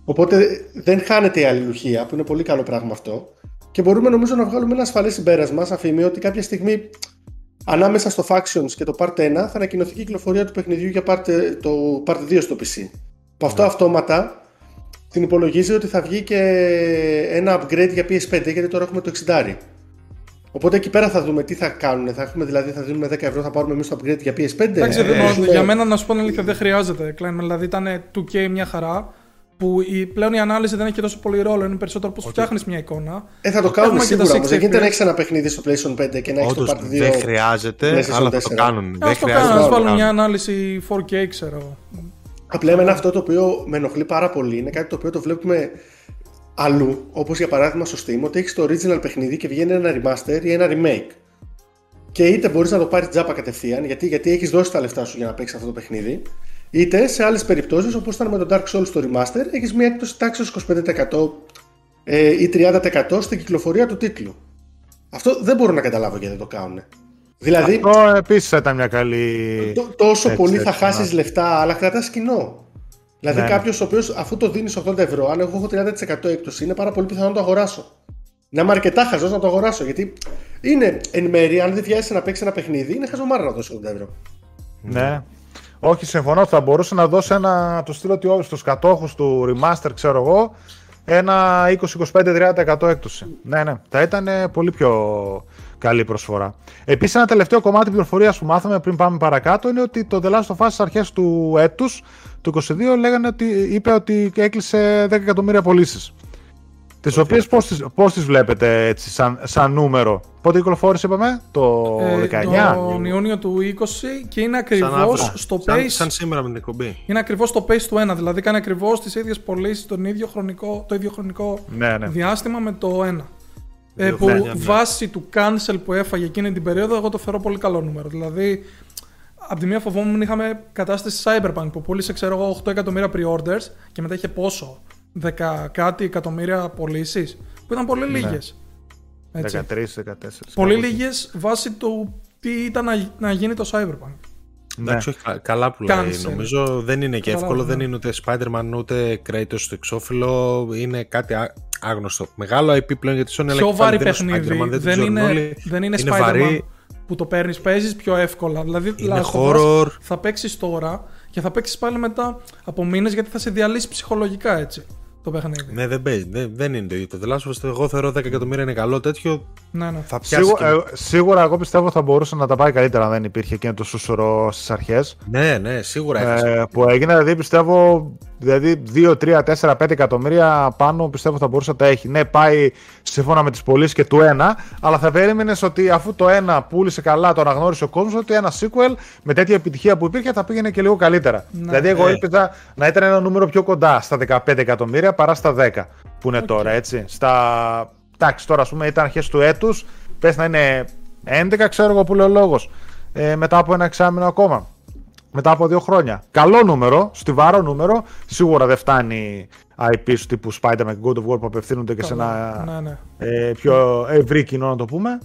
Οπότε δεν χάνεται η αλληλουχία, που είναι πολύ καλό πράγμα αυτό. Και μπορούμε νομίζω να βγάλουμε ένα ασφαλές συμπέρασμα, σαν φήμη, ότι κάποια στιγμή ανάμεσα στο Factions και το Part 1 θα ανακοινωθεί η κυκλοφορία του παιχνιδιού για part, το Part 2 στο PC. Που αυτό αυτόματα την υπολογίζει ότι θα βγει και ένα upgrade για PS5, γιατί τώρα έχουμε το 60. Οπότε εκεί πέρα θα δούμε τι θα κάνουν. Θα έχουμε δηλαδή, θα δίνουμε 10 ευρώ, θα πάρουμε εμείς το upgrade για PS5. Εντάξει, Ε, δεν- έχουμε- για μένα να σου πω την αλήθεια δεν χρειάζεται. Klein, δηλαδή ήταν 2K μια χαρά. Που η, πλέον η ανάλυση δεν έχει και τόσο πολύ ρόλο. Είναι περισσότερο πώς φτιάχνεις μια εικόνα. Ε, θα το κάνουμε Έχουμε και τα σίγουρα. όμως. Δεν 60 γίνεται να FPS. έχεις ένα παιχνίδι στο PlayStation 5 και να έχεις το Όντως Part 2. δεν χρειάζεται, PlayStation αλλά θα το 4. κάνουν. Ε, δεν ας το χρειάζεται. κάνουν, να ας το βάλουν μια κάνουν. ανάλυση 4K, ξέρω. Απλά εμένα αυτό το οποίο με ενοχλεί πάρα πολύ είναι κάτι το οποίο το βλέπουμε αλλού. Όπως για παράδειγμα στο Steam, ότι έχεις το original παιχνίδι και βγαίνει ένα remaster ή ένα remake. Και είτε μπορείς να το πάρεις τζάπα κατευθείαν, γιατί, γιατί έχεις δώσει τα λεφτά σου για να παίξεις αυτό το παιχνίδι, είτε σε άλλες περιπτώσεις, όπως ήταν με το Dark Souls στο remaster, έχεις μια έκπτωση τάξης 25% ε, ή 30% στην κυκλοφορία του τίτλου. Αυτό δεν μπορώ να καταλάβω γιατί δεν το κάνουν. Δηλαδή, Αυτό επίσης θα ήταν μια καλή. Τό- τόσο Έτσι, πολύ θα έτσι, χάσεις ναι. λεφτά, αλλά κρατάς κοινό. Δηλαδή, Ναι. κάποιος ο οποίος αφού το δίνεις 80 ευρώ, αν εγώ έχω 30% έκπτωση, είναι πάρα πολύ πιθανό να το αγοράσω. Να είμαι αρκετά χαζός να το αγοράσω. Γιατί είναι εν μέρει, αν δεν βιάζεσαι να παίξεις ένα παιχνίδι, είναι χαζομάρα να δώσεις 80 ευρώ. Ναι. Όχι, συμφωνώ. Θα μπορούσε να δώσει ένα. Το στείλω ότι στους κατόχους του remaster, ξέρω εγώ, ένα 20-25-30% έκπτωση. Ναι, ναι, θα ήταν πολύ πιο καλή προσφορά. Επίσης, ένα τελευταίο κομμάτι πληροφορίας που μάθαμε πριν πάμε παρακάτω είναι ότι το The Last of Us στις αρχές του έτους, του 2022, λέγανε ότι, είπε ότι έκλεισε 10 εκατομμύρια πωλήσεις. Τις οποίες πώς τι βλέπετε έτσι, σαν, σαν νούμερο; Πότε κυκλοφόρησε, είπαμε, το ε, 19. Τον Ιούνιο του 20 και είναι ακριβώς στο σαν, pace. Σαν σήμερα με την εκπομπή. Είναι ακριβώς στο pace του 1. Δηλαδή κάνει ακριβώς τις ίδιες πωλήσεις το ίδιο χρονικό, το ίδιο χρονικό ναι, ναι. διάστημα με το 1. Ε, που ναι, βάσει του cancel που έφαγε εκείνη την περίοδο, εγώ το θεωρώ πολύ καλό νούμερο. Δηλαδή, από τη μία φοβόμουν είχαμε κατάσταση Cyberpunk που πούλησε, ξέρω εγώ, 8 εκατομμύρια pre-orders και μετά είχε πόσο, 10 κάτι εκατομμύρια πωλήσεις, που ήταν πολύ ναι. λίγες. 13-14. Πολύ λίγες βάσει του τι ήταν να, να γίνει το Cyberpunk. Εντάξει, ναι. καλά που λέει. Νομίζω δεν είναι και εύκολο. Δεν είναι ούτε Spider-Man ούτε Kratos στο εξώφυλλο. Είναι κάτι άγνωστο. Μεγάλο IP πλέον για τη Sony. Πιο βαρύ παιχνίδι. Δεν, δεν, είναι, δεν είναι, είναι Spider-Man βαρύ. που το παίρνεις, παίζεις πιο εύκολα. Δηλαδή, είναι horror. θα παίξεις τώρα και θα παίξεις πάλι μετά από μήνες γιατί θα σε διαλύσει ψυχολογικά έτσι το παιχνίδι. Ναι, δεν παίζει. Δεν, δεν είναι το ίδιο. Το The Last of Us, εγώ θεωρώ 10 εκατομμύρια είναι καλό τέτοιο. Ναι, ναι. Θα πιάσει σίγουρα, και... ε, σίγουρα, εγώ πιστεύω θα μπορούσε να τα πάει καλύτερα αν δεν υπήρχε εκείνο το σούσουρο στις αρχές. Ναι, ναι, σίγουρα. Ε, που έγινε, δηλαδή πιστεύω Δηλαδή 2, 3, 4, 5 εκατομμύρια πάνω πιστεύω θα μπορούσε να τα έχει. Ναι, πάει σύμφωνα με τις πωλήσεις και του ένα, αλλά θα περίμενες ότι αφού το ένα πούλησε καλά, το αναγνώρισε ο κόσμος, ότι ένα sequel με τέτοια επιτυχία που υπήρχε θα πήγαινε και λίγο καλύτερα. Ναι. Δηλαδή, εγώ ε. να ήταν ένα νούμερο πιο κοντά στα 15 εκατομμύρια παρά στα 10 που είναι τώρα, έτσι. Στα. Εντάξει, τώρα ας πούμε ήταν αρχές του έτους, πες να είναι 11, ξέρω εγώ που λέει ο λόγος. Ε, μετά από ένα εξάμεινο ακόμα μετά από δύο χρόνια. Καλό νούμερο, στιβαρό νούμερο. Σίγουρα δεν φτάνει IP σου τύπου Spider-Man και God of War που απευθύνονται και σε ένα ναι, ναι. Ε, πιο ευρύ κοινό να το πούμε.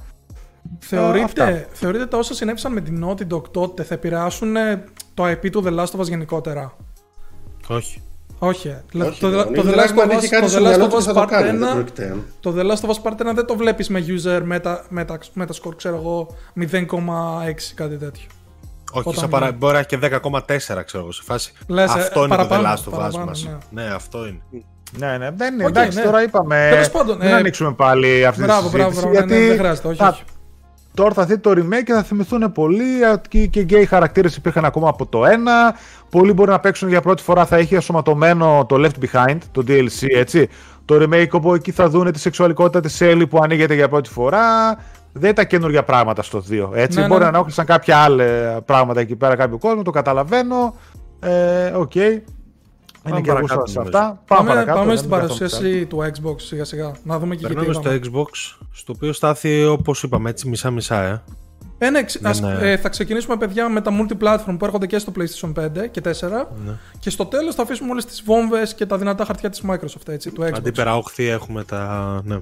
Θεωρείτε, ε, θεωρείτε τα όσα συνέβησαν με την Naughty Dog τότε θα επηρεάσουν ε, το IP του The Last of Us γενικότερα; Όχι. Όχι. Ε. Όχι το, το, το, The Last of Us, το The Last of Us Part 1 το The Last of Us Part 1 δεν το βλέπεις με user meta, meta, metascore ξέρω εγώ 0,6 κάτι τέτοιο. Όχι, σαν παρα... μπορεί να έχει και 10,4 ξέρω εγώ σε φάση. Λες, αυτό ε, είναι το The Last of Ναι. ναι, αυτό είναι. Ναι, ναι, δεν είναι. Okay, εντάξει, ναι. τώρα είπαμε. Πάντων, δεν ε... ανοίξουμε πάλι αυτή μπράβο, τη συζήτηση. Μπράβο, γιατί ναι, δεν χρειάζεται, όχι, όχι. Τώρα θα δει το remake και θα θυμηθούν πολλοί και, και γκέι χαρακτήρες υπήρχαν ακόμα από το 1. Πολλοί μπορεί να παίξουν για πρώτη φορά, θα έχει ενσωματωμένο το Left Behind, το DLC, έτσι. Το remake όπου εκεί θα δουν τη σεξουαλικότητα της Ellie που ανοίγεται για πρώτη φορά δεν ήταν καινούργια πράγματα στο 2. Έτσι. Ναι, Μπορεί ναι. να ενόχλησαν κάποια άλλα πράγματα εκεί πέρα κάποιο κόσμο, το καταλαβαίνω. Ε, ok. Okay. Είναι και εγώ σε αυτά. Πάμε, πάμε, παρακάτω, πάμε στην παρουσίαση του Xbox σιγά σιγά. Να δούμε και Περνάμε στο Xbox, στο οποίο στάθηκε όπως είπαμε έτσι μισά-μισά. Ε. Ε, ναι, ας, ε, θα ξεκινήσουμε παιδιά με τα multiplatform που έρχονται και στο PlayStation 5 και 4 ναι. και στο τέλος θα αφήσουμε όλες τις βόμβες και τα δυνατά χαρτιά της Microsoft έτσι, του Xbox. Αντίπερα όχθη έχουμε τα... Ναι.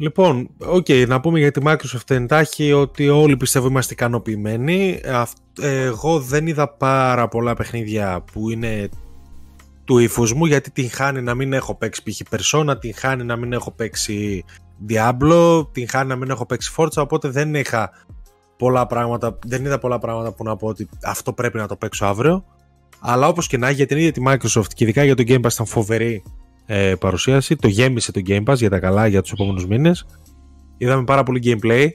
Λοιπόν, ok, okay, να πούμε για τη Microsoft εντάξει ότι όλοι πιστεύω είμαστε ικανοποιημένοι. Εγώ δεν είδα πάρα πολλά παιχνίδια που είναι του ύφους μου γιατί την χάνει να μην έχω παίξει π.χ. Persona, την χάνει να μην έχω παίξει Diablo, την χάνει να μην έχω παίξει Forza, οπότε δεν είχα πολλά πράγματα, δεν είδα πολλά πράγματα που να πω ότι αυτό πρέπει να το παίξω αύριο. Αλλά όπως και να έχει για την ίδια τη Microsoft και ειδικά για το Game Pass ήταν φοβερή ε, παρουσίαση. Το γέμισε το Game Pass για τα καλά για τους επόμενους μήνες. Είδαμε πάρα πολύ gameplay,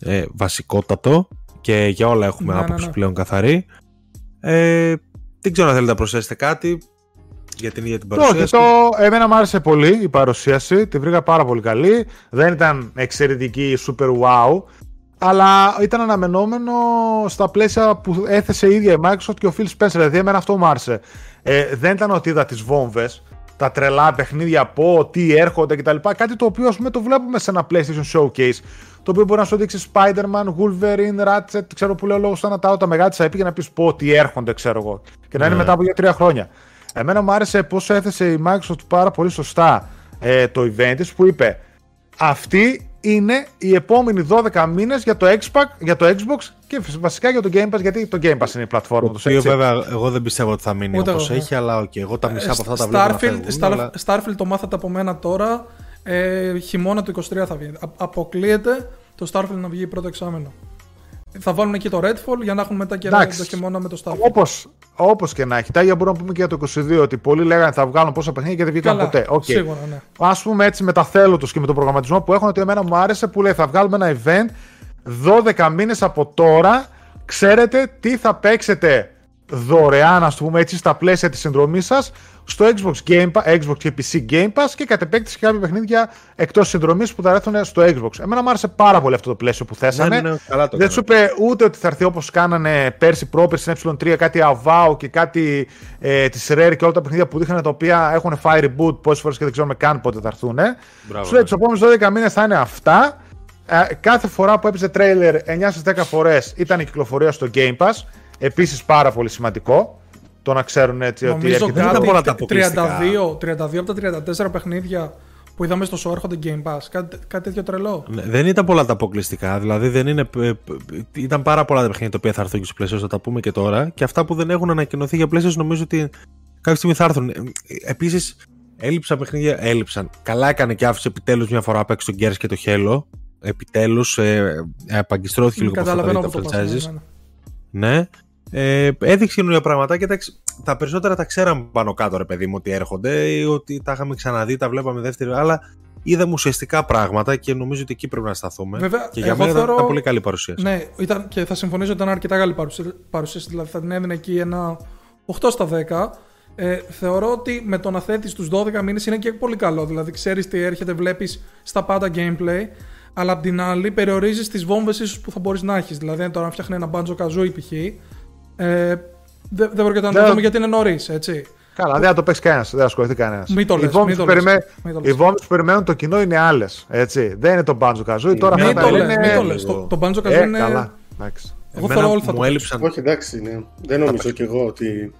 ε, βασικότατο και για όλα έχουμε ναι, ναι άποψη ναι, πλέον καθαρή. Ε, δεν ξέρω αν θέλετε να προσθέσετε κάτι για την ίδια την παρουσίαση. Όχι, το, εμένα μου άρεσε πολύ η παρουσίαση, τη βρήκα πάρα πολύ καλή. Δεν ήταν εξαιρετική, super wow, αλλά ήταν αναμενόμενο στα πλαίσια που έθεσε η ίδια η Microsoft και ο Phil Spencer. Δηλαδή, εμένα αυτό μου άρεσε. Ε, δεν ήταν ότι είδα τι βόμβες, τα τρελά παιχνίδια από τι έρχονται κτλ. Κάτι το οποίο ας πούμε το βλέπουμε σε ένα PlayStation Showcase. Το οποίο μπορεί να σου δείξει Spider-Man, Wolverine, Ratchet, ξέρω που λέω λόγω σαν τα τα μεγάλα της IP και να πεις πω τι έρχονται, ξέρω εγώ. Και να είναι ναι. μετά από 2-3 χρόνια. Εμένα μου άρεσε πώ έθεσε η Microsoft πάρα πολύ σωστά ε, το event της που είπε αυτή είναι οι επόμενοι 12 μήνες για, το Xbox, για το Xbox και βασικά για το Game Pass, γιατί το Game Pass είναι η πλατφόρμα του. Το βέβαια εγώ δεν πιστεύω ότι θα μείνει όπως έχει, αλλά okay, εγώ τα μισά από αυτά τα βλέπω. Starfield, Star, αλλά... Starfield το μάθατε από μένα τώρα. Ε, χειμώνα του 23 θα βγει. αποκλείεται το Starfield να βγει πρώτο εξάμενο. Θα βάλουν εκεί το Redfall για να έχουν μετά και Εντάξει. το χειμώνα με το Starfield. Όπως όπως και να έχει. Τα ίδια μπορούμε να πούμε και για το 22 ότι πολλοί λέγανε θα βγάλουν πόσα παιχνίδια και δεν βγήκαν Καλά, ποτέ. Οκ. σίγουρα, ναι. Α πούμε έτσι με τα θέλω τους και με τον προγραμματισμό που έχουν, ότι εμένα μου άρεσε που λέει θα βγάλουμε ένα event 12 μήνες από τώρα. Ξέρετε τι θα παίξετε δωρεάν, ας πούμε έτσι, στα πλαίσια της συνδρομής σας στο Xbox, Game Pass, Xbox και PC Game Pass και κατ' επέκταση και κάποια παιχνίδια εκτός συνδρομής που θα έρθουν στο Xbox. Εμένα μου άρεσε πάρα πολύ αυτό το πλαίσιο που θέσανε. Ναι, ναι, καλά το Δεν σου κάνανε. είπε ούτε ότι θα έρθει όπως κάνανε πέρσι πρόπερσι στην Ε3 κάτι Avowed και κάτι ε, της Rare και όλα τα παιχνίδια που δείχναν τα οποία έχουν fire reboot πόσες φορές και δεν ξέρουμε καν πότε θα έρθουν. Μπράβο, Σου λέει ναι. τους επόμενους 12 μήνες θα είναι αυτά. Ε, κάθε φορά που έπαιζε τρέιλερ 9 στις 10 φορές ήταν η κυκλοφορία στο Game Pass. Επίσης πάρα πολύ σημαντικό το να ξέρουν έτσι ότι Νομίζω έρχεται. Δεν ήταν κάτι πολλά τα αποκλειστικά. 32, 32 από τα 34 παιχνίδια που είδαμε στο show έρχονται Game Pass. Κάτι, κάτι τέτοιο τρελό. Ναι, Δεν ήταν πολλά τα αποκλειστικά. Δηλαδή δεν είναι, ε, ε, ήταν πάρα πολλά τα παιχνίδια τα οποία θα έρθουν και στο PlayStation, θα τα πούμε και τώρα. Και αυτά που δεν έχουν ανακοινωθεί για PlayStation νομίζω ότι κάποια στιγμή θα έρθουν. Επίσης, έλειψαν παιχνίδια. Έλειψαν. Καλά έκανε και άφησε επιτέλους μια φορά απ' έξω τον Gears και το Halo. Επιτέλους, ε, ε, απαγκιστρώθηκε λίγο από αυτά τα Καταλαβαίνω δύο από τα το πας, franchises. ναι, ναι. Ναι. Ε, έδειξε καινούργια πραγματάκια. Εντάξει, τα περισσότερα τα ξέραμε πάνω κάτω, ρε παιδί μου, ότι έρχονται, ή ότι τα είχαμε ξαναδεί, τα βλέπαμε δεύτερη. Αλλά είδαμε ουσιαστικά πράγματα και νομίζω ότι εκεί πρέπει να σταθούμε. Βέβαια, και για εγώ μένα ήταν- θεωρώ- ήταν πολύ καλή παρουσίαση. Ναι, ήταν, και θα συμφωνήσω ότι ήταν αρκετά καλή παρουσία- παρουσίαση. Δηλαδή θα την έδινε εκεί ένα 8 στα 10. Ε, θεωρώ ότι με το να θέτει του 12 μήνες είναι και πολύ καλό. Δηλαδή ξέρεις τι έρχεται, βλέπεις στα πάντα gameplay. Αλλά απ' την άλλη περιορίζεις τις βόμβες ίσως που θα μπορείς να έχεις. Δηλαδή τώρα αν φτιάχνει ένα μπάντζο καζούι π.χ. Ε, δεν δεν πρόκειται να το Ναι. δούμε γιατί είναι νωρίς, έτσι. Καλά, δεν θα το παίξει κανένας, δεν θα ασχοληθεί κανένας. Μην το Οι λες, βόμβες μην που το λες, περιμέ- μην το λες. Οι βόμβες που περιμένουν το κοινό είναι άλλες. Δεν είναι το Banjo Kazooie. Τώρα Μην αυτά το τα λες, είναι. μην το λες. Το, το μπάντζο καζούι Ε, είναι. καλά. Εντάξει. Εγώ Εμένα θέλω όλοι θα μου το έλειψαν Όχι, εντάξει, ναι. Δεν νομίζω κι εγώ ότι.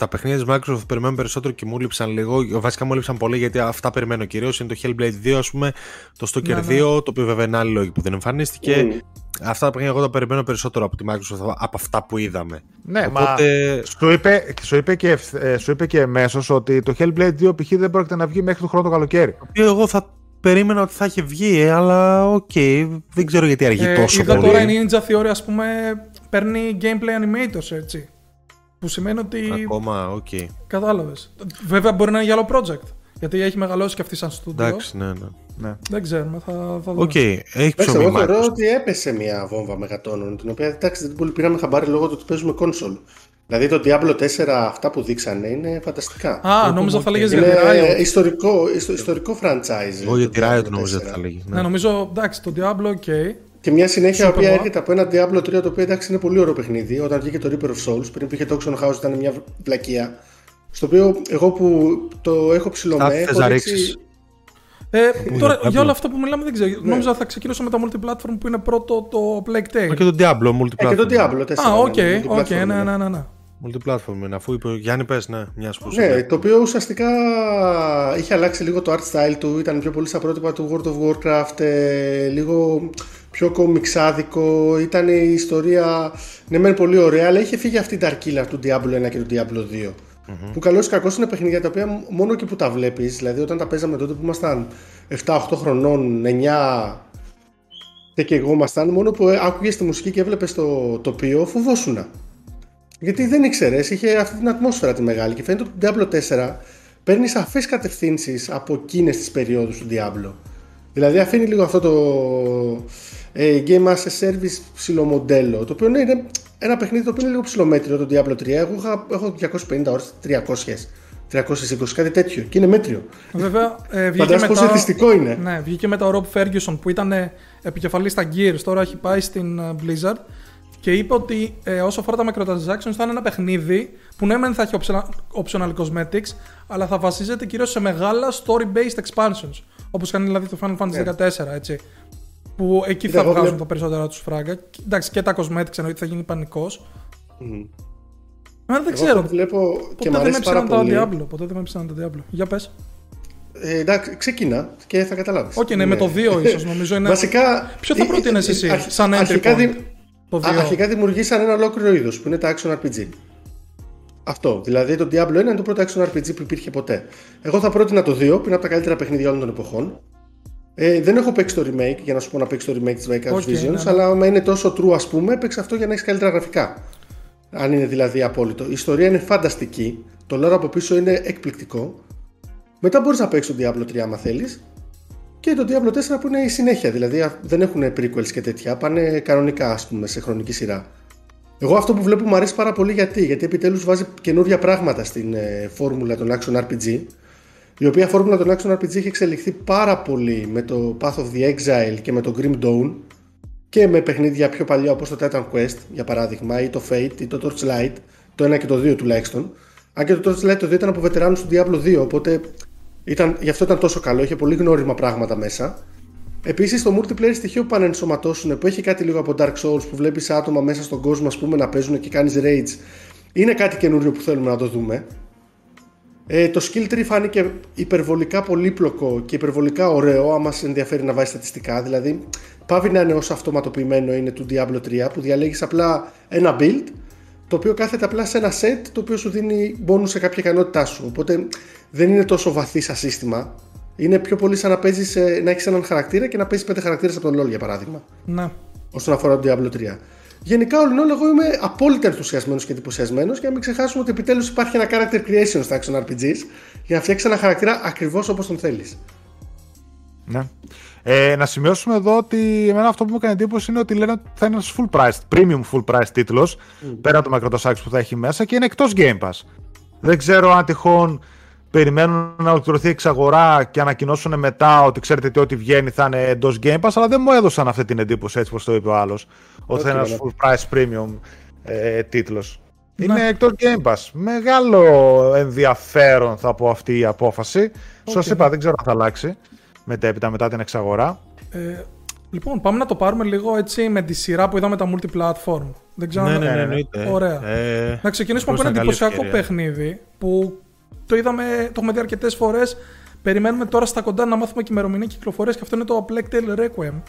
Τα παιχνίδια της Microsoft περιμένουν περισσότερο και μου έλειψαν λίγο. Βασικά μου έλειψαν πολύ γιατί αυτά περιμένω κυρίως. Είναι το Hellblade 2, ας πούμε, το Stalker Ναι, ναι. 2, το οποίο βέβαια είναι άλλοι λόγοι που δεν εμφανίστηκε. Μμ. Αυτά τα παιχνίδια εγώ τα περιμένω περισσότερο από τη Microsoft από αυτά που είδαμε. Ναι, μα Οπότε σου είπε, σου είπε και, ευθ- ε, σου είπε και εμέσως ότι το Hellblade 2 π.χ. δεν πρόκειται να βγει μέχρι το χρόνο το καλοκαίρι. το οποίο εγώ θα περίμενα ότι θα είχε βγει, ε, αλλά οκ, δεν ξέρω γιατί αργεί Ε, τόσο είδα πολύ. τώρα η Ninja Theory, ας πούμε, παίρνει gameplay animators, έτσι. Που σημαίνει ότι Ακόμα, οκ. Κατάλαβες. Βέβαια μπορεί να είναι για άλλο project. Γιατί έχει μεγαλώσει και αυτή σαν στούντιο. Εντάξει, ναι, ναι. Ναι. Δεν ξέρουμε, θα, θα δούμε. Οκ, έχει Εντάξει, ψωμί εγώ θεωρώ Microsoft. ότι έπεσε μια βόμβα μεγατόνων, την οποία εντάξει, δεν πολύ πήραμε χαμπάρι λόγω του ότι παίζουμε console. Δηλαδή το Diablo 4, αυτά που δείξανε είναι φανταστικά. Α, νόμιζα θα λέγες για είναι τη Riot. ιστορικό, ιστο- ιστορικό franchise. Εγώ για το τη Diablo Riot νόμιζα ότι 4. θα λέγεις. Ναι, νομίζω, εντάξει, το Diablo, ok. Και μια συνέχεια η Super οποία Bowl. έρχεται από ένα Diablo 3 το οποίο εντάξει είναι πολύ ωραίο παιχνίδι. Όταν βγήκε το Reaper of Souls, πριν πήγε το Auction House ήταν μια βλακεία. Στο οποίο εγώ που το έχω ψηλωμέ. Θα θες να ρίξεις. Ε, τώρα, Diablo; για όλα αυτά που μιλάμε δεν Ναι. ξέρω. Νόμιζα θα ξεκινήσω με τα multiplatform που είναι πρώτο το Plague Tale. Μα και το Diablo, Ε, multiplatform. και το Diablo 4. Α, ναι, οκ, ναι, οκ, multiplatform ναι, είναι. ναι, ναι, ναι. Multiplatform είναι, αφού είπε ο Γιάννη πες, ναι, μιας που σου Ναι, είπε. το οποίο ουσιαστικά είχε αλλάξει λίγο το art style του, ήταν πιο πολύ στα πρότυπα του World of Warcraft, ε, λίγο πιο κομιξάδικο, ήταν η ιστορία, ναι μεν πολύ ωραία, αλλά είχε φύγει αυτή η ταρκύλα του Diablo 1 και του Diablo 2. Που καλώς ή κακώς είναι παιχνίδια τα οποία μόνο και που τα βλέπεις, δηλαδή όταν τα παίζαμε τότε που ήμασταν 7-8 χρονών, 9 και και εγώ ήμασταν, μόνο που άκουγες τη μουσική και έβλεπες το τοπίο, φοβόσουνα. Γιατί δεν ήξερες, είχε αυτή την ατμόσφαιρα τη μεγάλη και φαίνεται ότι το Diablo 4 παίρνει σαφές κατευθύνσεις από εκείνες τις περιόδους του Diablo. Δηλαδή αφήνει λίγο αυτό το ε, Game as a Service ψηλομοντέλο, το οποίο ναι, είναι ένα παιχνίδι το οποίο είναι λίγο ψηλομέτριο το Diablo 3. Εγώ είχα, έχω 250 ώρες, 300, 320, κάτι τέτοιο και είναι μέτριο. Βέβαια, ε, βγήκε Φαντάζομαι πόσο μετά... εθιστικό είναι. Ναι, βγήκε μετά ο Rob Ferguson που ήταν ε, επικεφαλής στα Gears, τώρα έχει πάει στην ε, Blizzard και είπε ότι ε, όσο αφορά τα microtransactions θα είναι ένα παιχνίδι που ναι μεν θα έχει optional, optional cosmetics αλλά θα βασίζεται κυρίως σε μεγάλα story-based expansions όπως κάνει δηλαδή το Final Fantasy XIV έτσι που εκεί Κοίτα, θα εγώ βγάζουν βλέπω- τα περισσότερα τους φράγκα Και- εντάξει και τα cosmetics εννοείται θα γίνει πανικός Μμμ. Εμένα δεν Εγώ ξέρω αυτό που βλέπω και ποτέ μου δεν με αρέσει πάρα έψηναν τα πολύ. Diablo ποτέ δεν με έψηναν τα Diablo για πες Ε, εντάξει, ξεκινά και θα καταλάβεις. Οκ, ναι, με το 2 [LAUGHS] ίσως νομίζω είναι Βασικά. Ποιο θα ε, πρότεινες ε, εσύ, αρχ- σαν entry αρχικά point, δη- το Α, 2 αρχικά δημιουργήσαν ένα ολόκληρο είδος που είναι τα action RPG. Αυτό. Δηλαδή το Diablo 1 είναι το πρώτο action RPG που υπήρχε ποτέ. Εγώ θα πρότεινα το 2 που είναι από τα καλύτερα παιχνίδια όλων των εποχών. Ε, δεν έχω παίξει το remake για να σου πω να παίξει το remake της Vikings Okay, Visions, ναι, ναι. αλλά άμα είναι τόσο true, ας πούμε, παίξει αυτό για να έχεις καλύτερα γραφικά. Αν είναι δηλαδή απόλυτο. Η ιστορία είναι φανταστική. Το lore από πίσω είναι εκπληκτικό. Μετά μπορείς να παίξεις το Diablo 3 άμα θέλεις. Και το Diablo 4 που είναι η συνέχεια. Δηλαδή α, δεν έχουν prequels και τέτοια. Πάνε κανονικά, ας πούμε, σε χρονική σειρά. Εγώ αυτό που βλέπω μου αρέσει πάρα πολύ γιατί, γιατί επιτέλους βάζει καινούργια πράγματα στην ε, φόρμουλα των Action RPG η οποία φόρμουλα των Action RPG έχει εξελιχθεί πάρα πολύ με το Path of the Exile και με το Grim Dawn και με παιχνίδια πιο παλιά όπως το Titan Quest για παράδειγμα ή το Fate ή το Torchlight το 1 και το 2 τουλάχιστον αν και το Torchlight το 2 ήταν από βετεράνους του Diablo 2 οπότε ήταν, γι' αυτό ήταν τόσο καλό, είχε πολύ γνώριμα πράγματα μέσα Επίσης, το multiplayer στοιχείο που πανενσωματώσουν, που έχει κάτι λίγο από Dark Souls, που βλέπεις άτομα μέσα στον κόσμο ας πούμε, να παίζουν και κάνεις rage, είναι κάτι καινούριο που θέλουμε να το δούμε. Ε, το skill tree φάνηκε υπερβολικά πολύπλοκο και υπερβολικά ωραίο, άμα σε ενδιαφέρει να βάζει στατιστικά. Δηλαδή, πάβει να είναι όσο αυτοματοποιημένο είναι του Diablo 3, που διαλέγεις απλά ένα build, το οποίο κάθεται απλά σε ένα set, το οποίο σου δίνει bonus σε κάποια ικανότητά σου. Οπότε δεν είναι τόσο βαθύ σαν σύστημα. Είναι πιο πολύ σαν να, παίζεις, ε, να έχεις έναν χαρακτήρα και να παίζεις πέντε χαρακτήρες από τον LoL για παράδειγμα. Ναι. Όσον αφορά το Diablo 3. Γενικά, όλο όλο, εγώ είμαι απόλυτα ενθουσιασμένος και εντυπωσιασμένος και να μην ξεχάσουμε ότι επιτέλους υπάρχει ένα character creation στα action RPGs για να φτιάξει ένα χαρακτήρα ακριβώς όπως τον θέλεις. Ναι. Ε, να σημειώσουμε εδώ ότι εμένα αυτό που μου έκανε εντύπωση είναι ότι λένε ότι θα είναι ένας full price, premium full price τίτλος, πέρα από το Microsoft που θα έχει μέσα και είναι εκτός Game Pass. Δεν ξέρω αν τυχόν περιμένουν να ολοκληρωθεί η εξαγορά και ανακοινώσουν μετά ότι ξέρετε ότι ό,τι βγαίνει θα είναι εντός Game Pass, αλλά δεν μου έδωσαν αυτή την εντύπωση έτσι όπως το είπε ο άλλος. Ότι θα είναι ναι. ένα full price premium ε, τίτλος. Ναι. Είναι εκτός Game Pass. Μεγάλο ενδιαφέρον θα πω αυτή η απόφαση. Σας είπα, δεν ξέρω αν θα αλλάξει μετέπειτα μετά την εξαγορά. Ε, λοιπόν, πάμε να το πάρουμε λίγο έτσι με τη σειρά που είδαμε τα multiplatform. Δεν ξέρω Ναι, αν- ναι, ναι, εννοείται. Ωραία. Ε, Να ξεκινήσουμε από μπορούσε ένα να καλή εντυπωσιακό ευκαιρία. παιχνίδι που το είδαμε, το έχουμε δει αρκετές φορές. Περιμένουμε τώρα στα κοντά να μάθουμε και ημερομηνία κυκλοφορίας και αυτό είναι το A Plague Tale Requiem.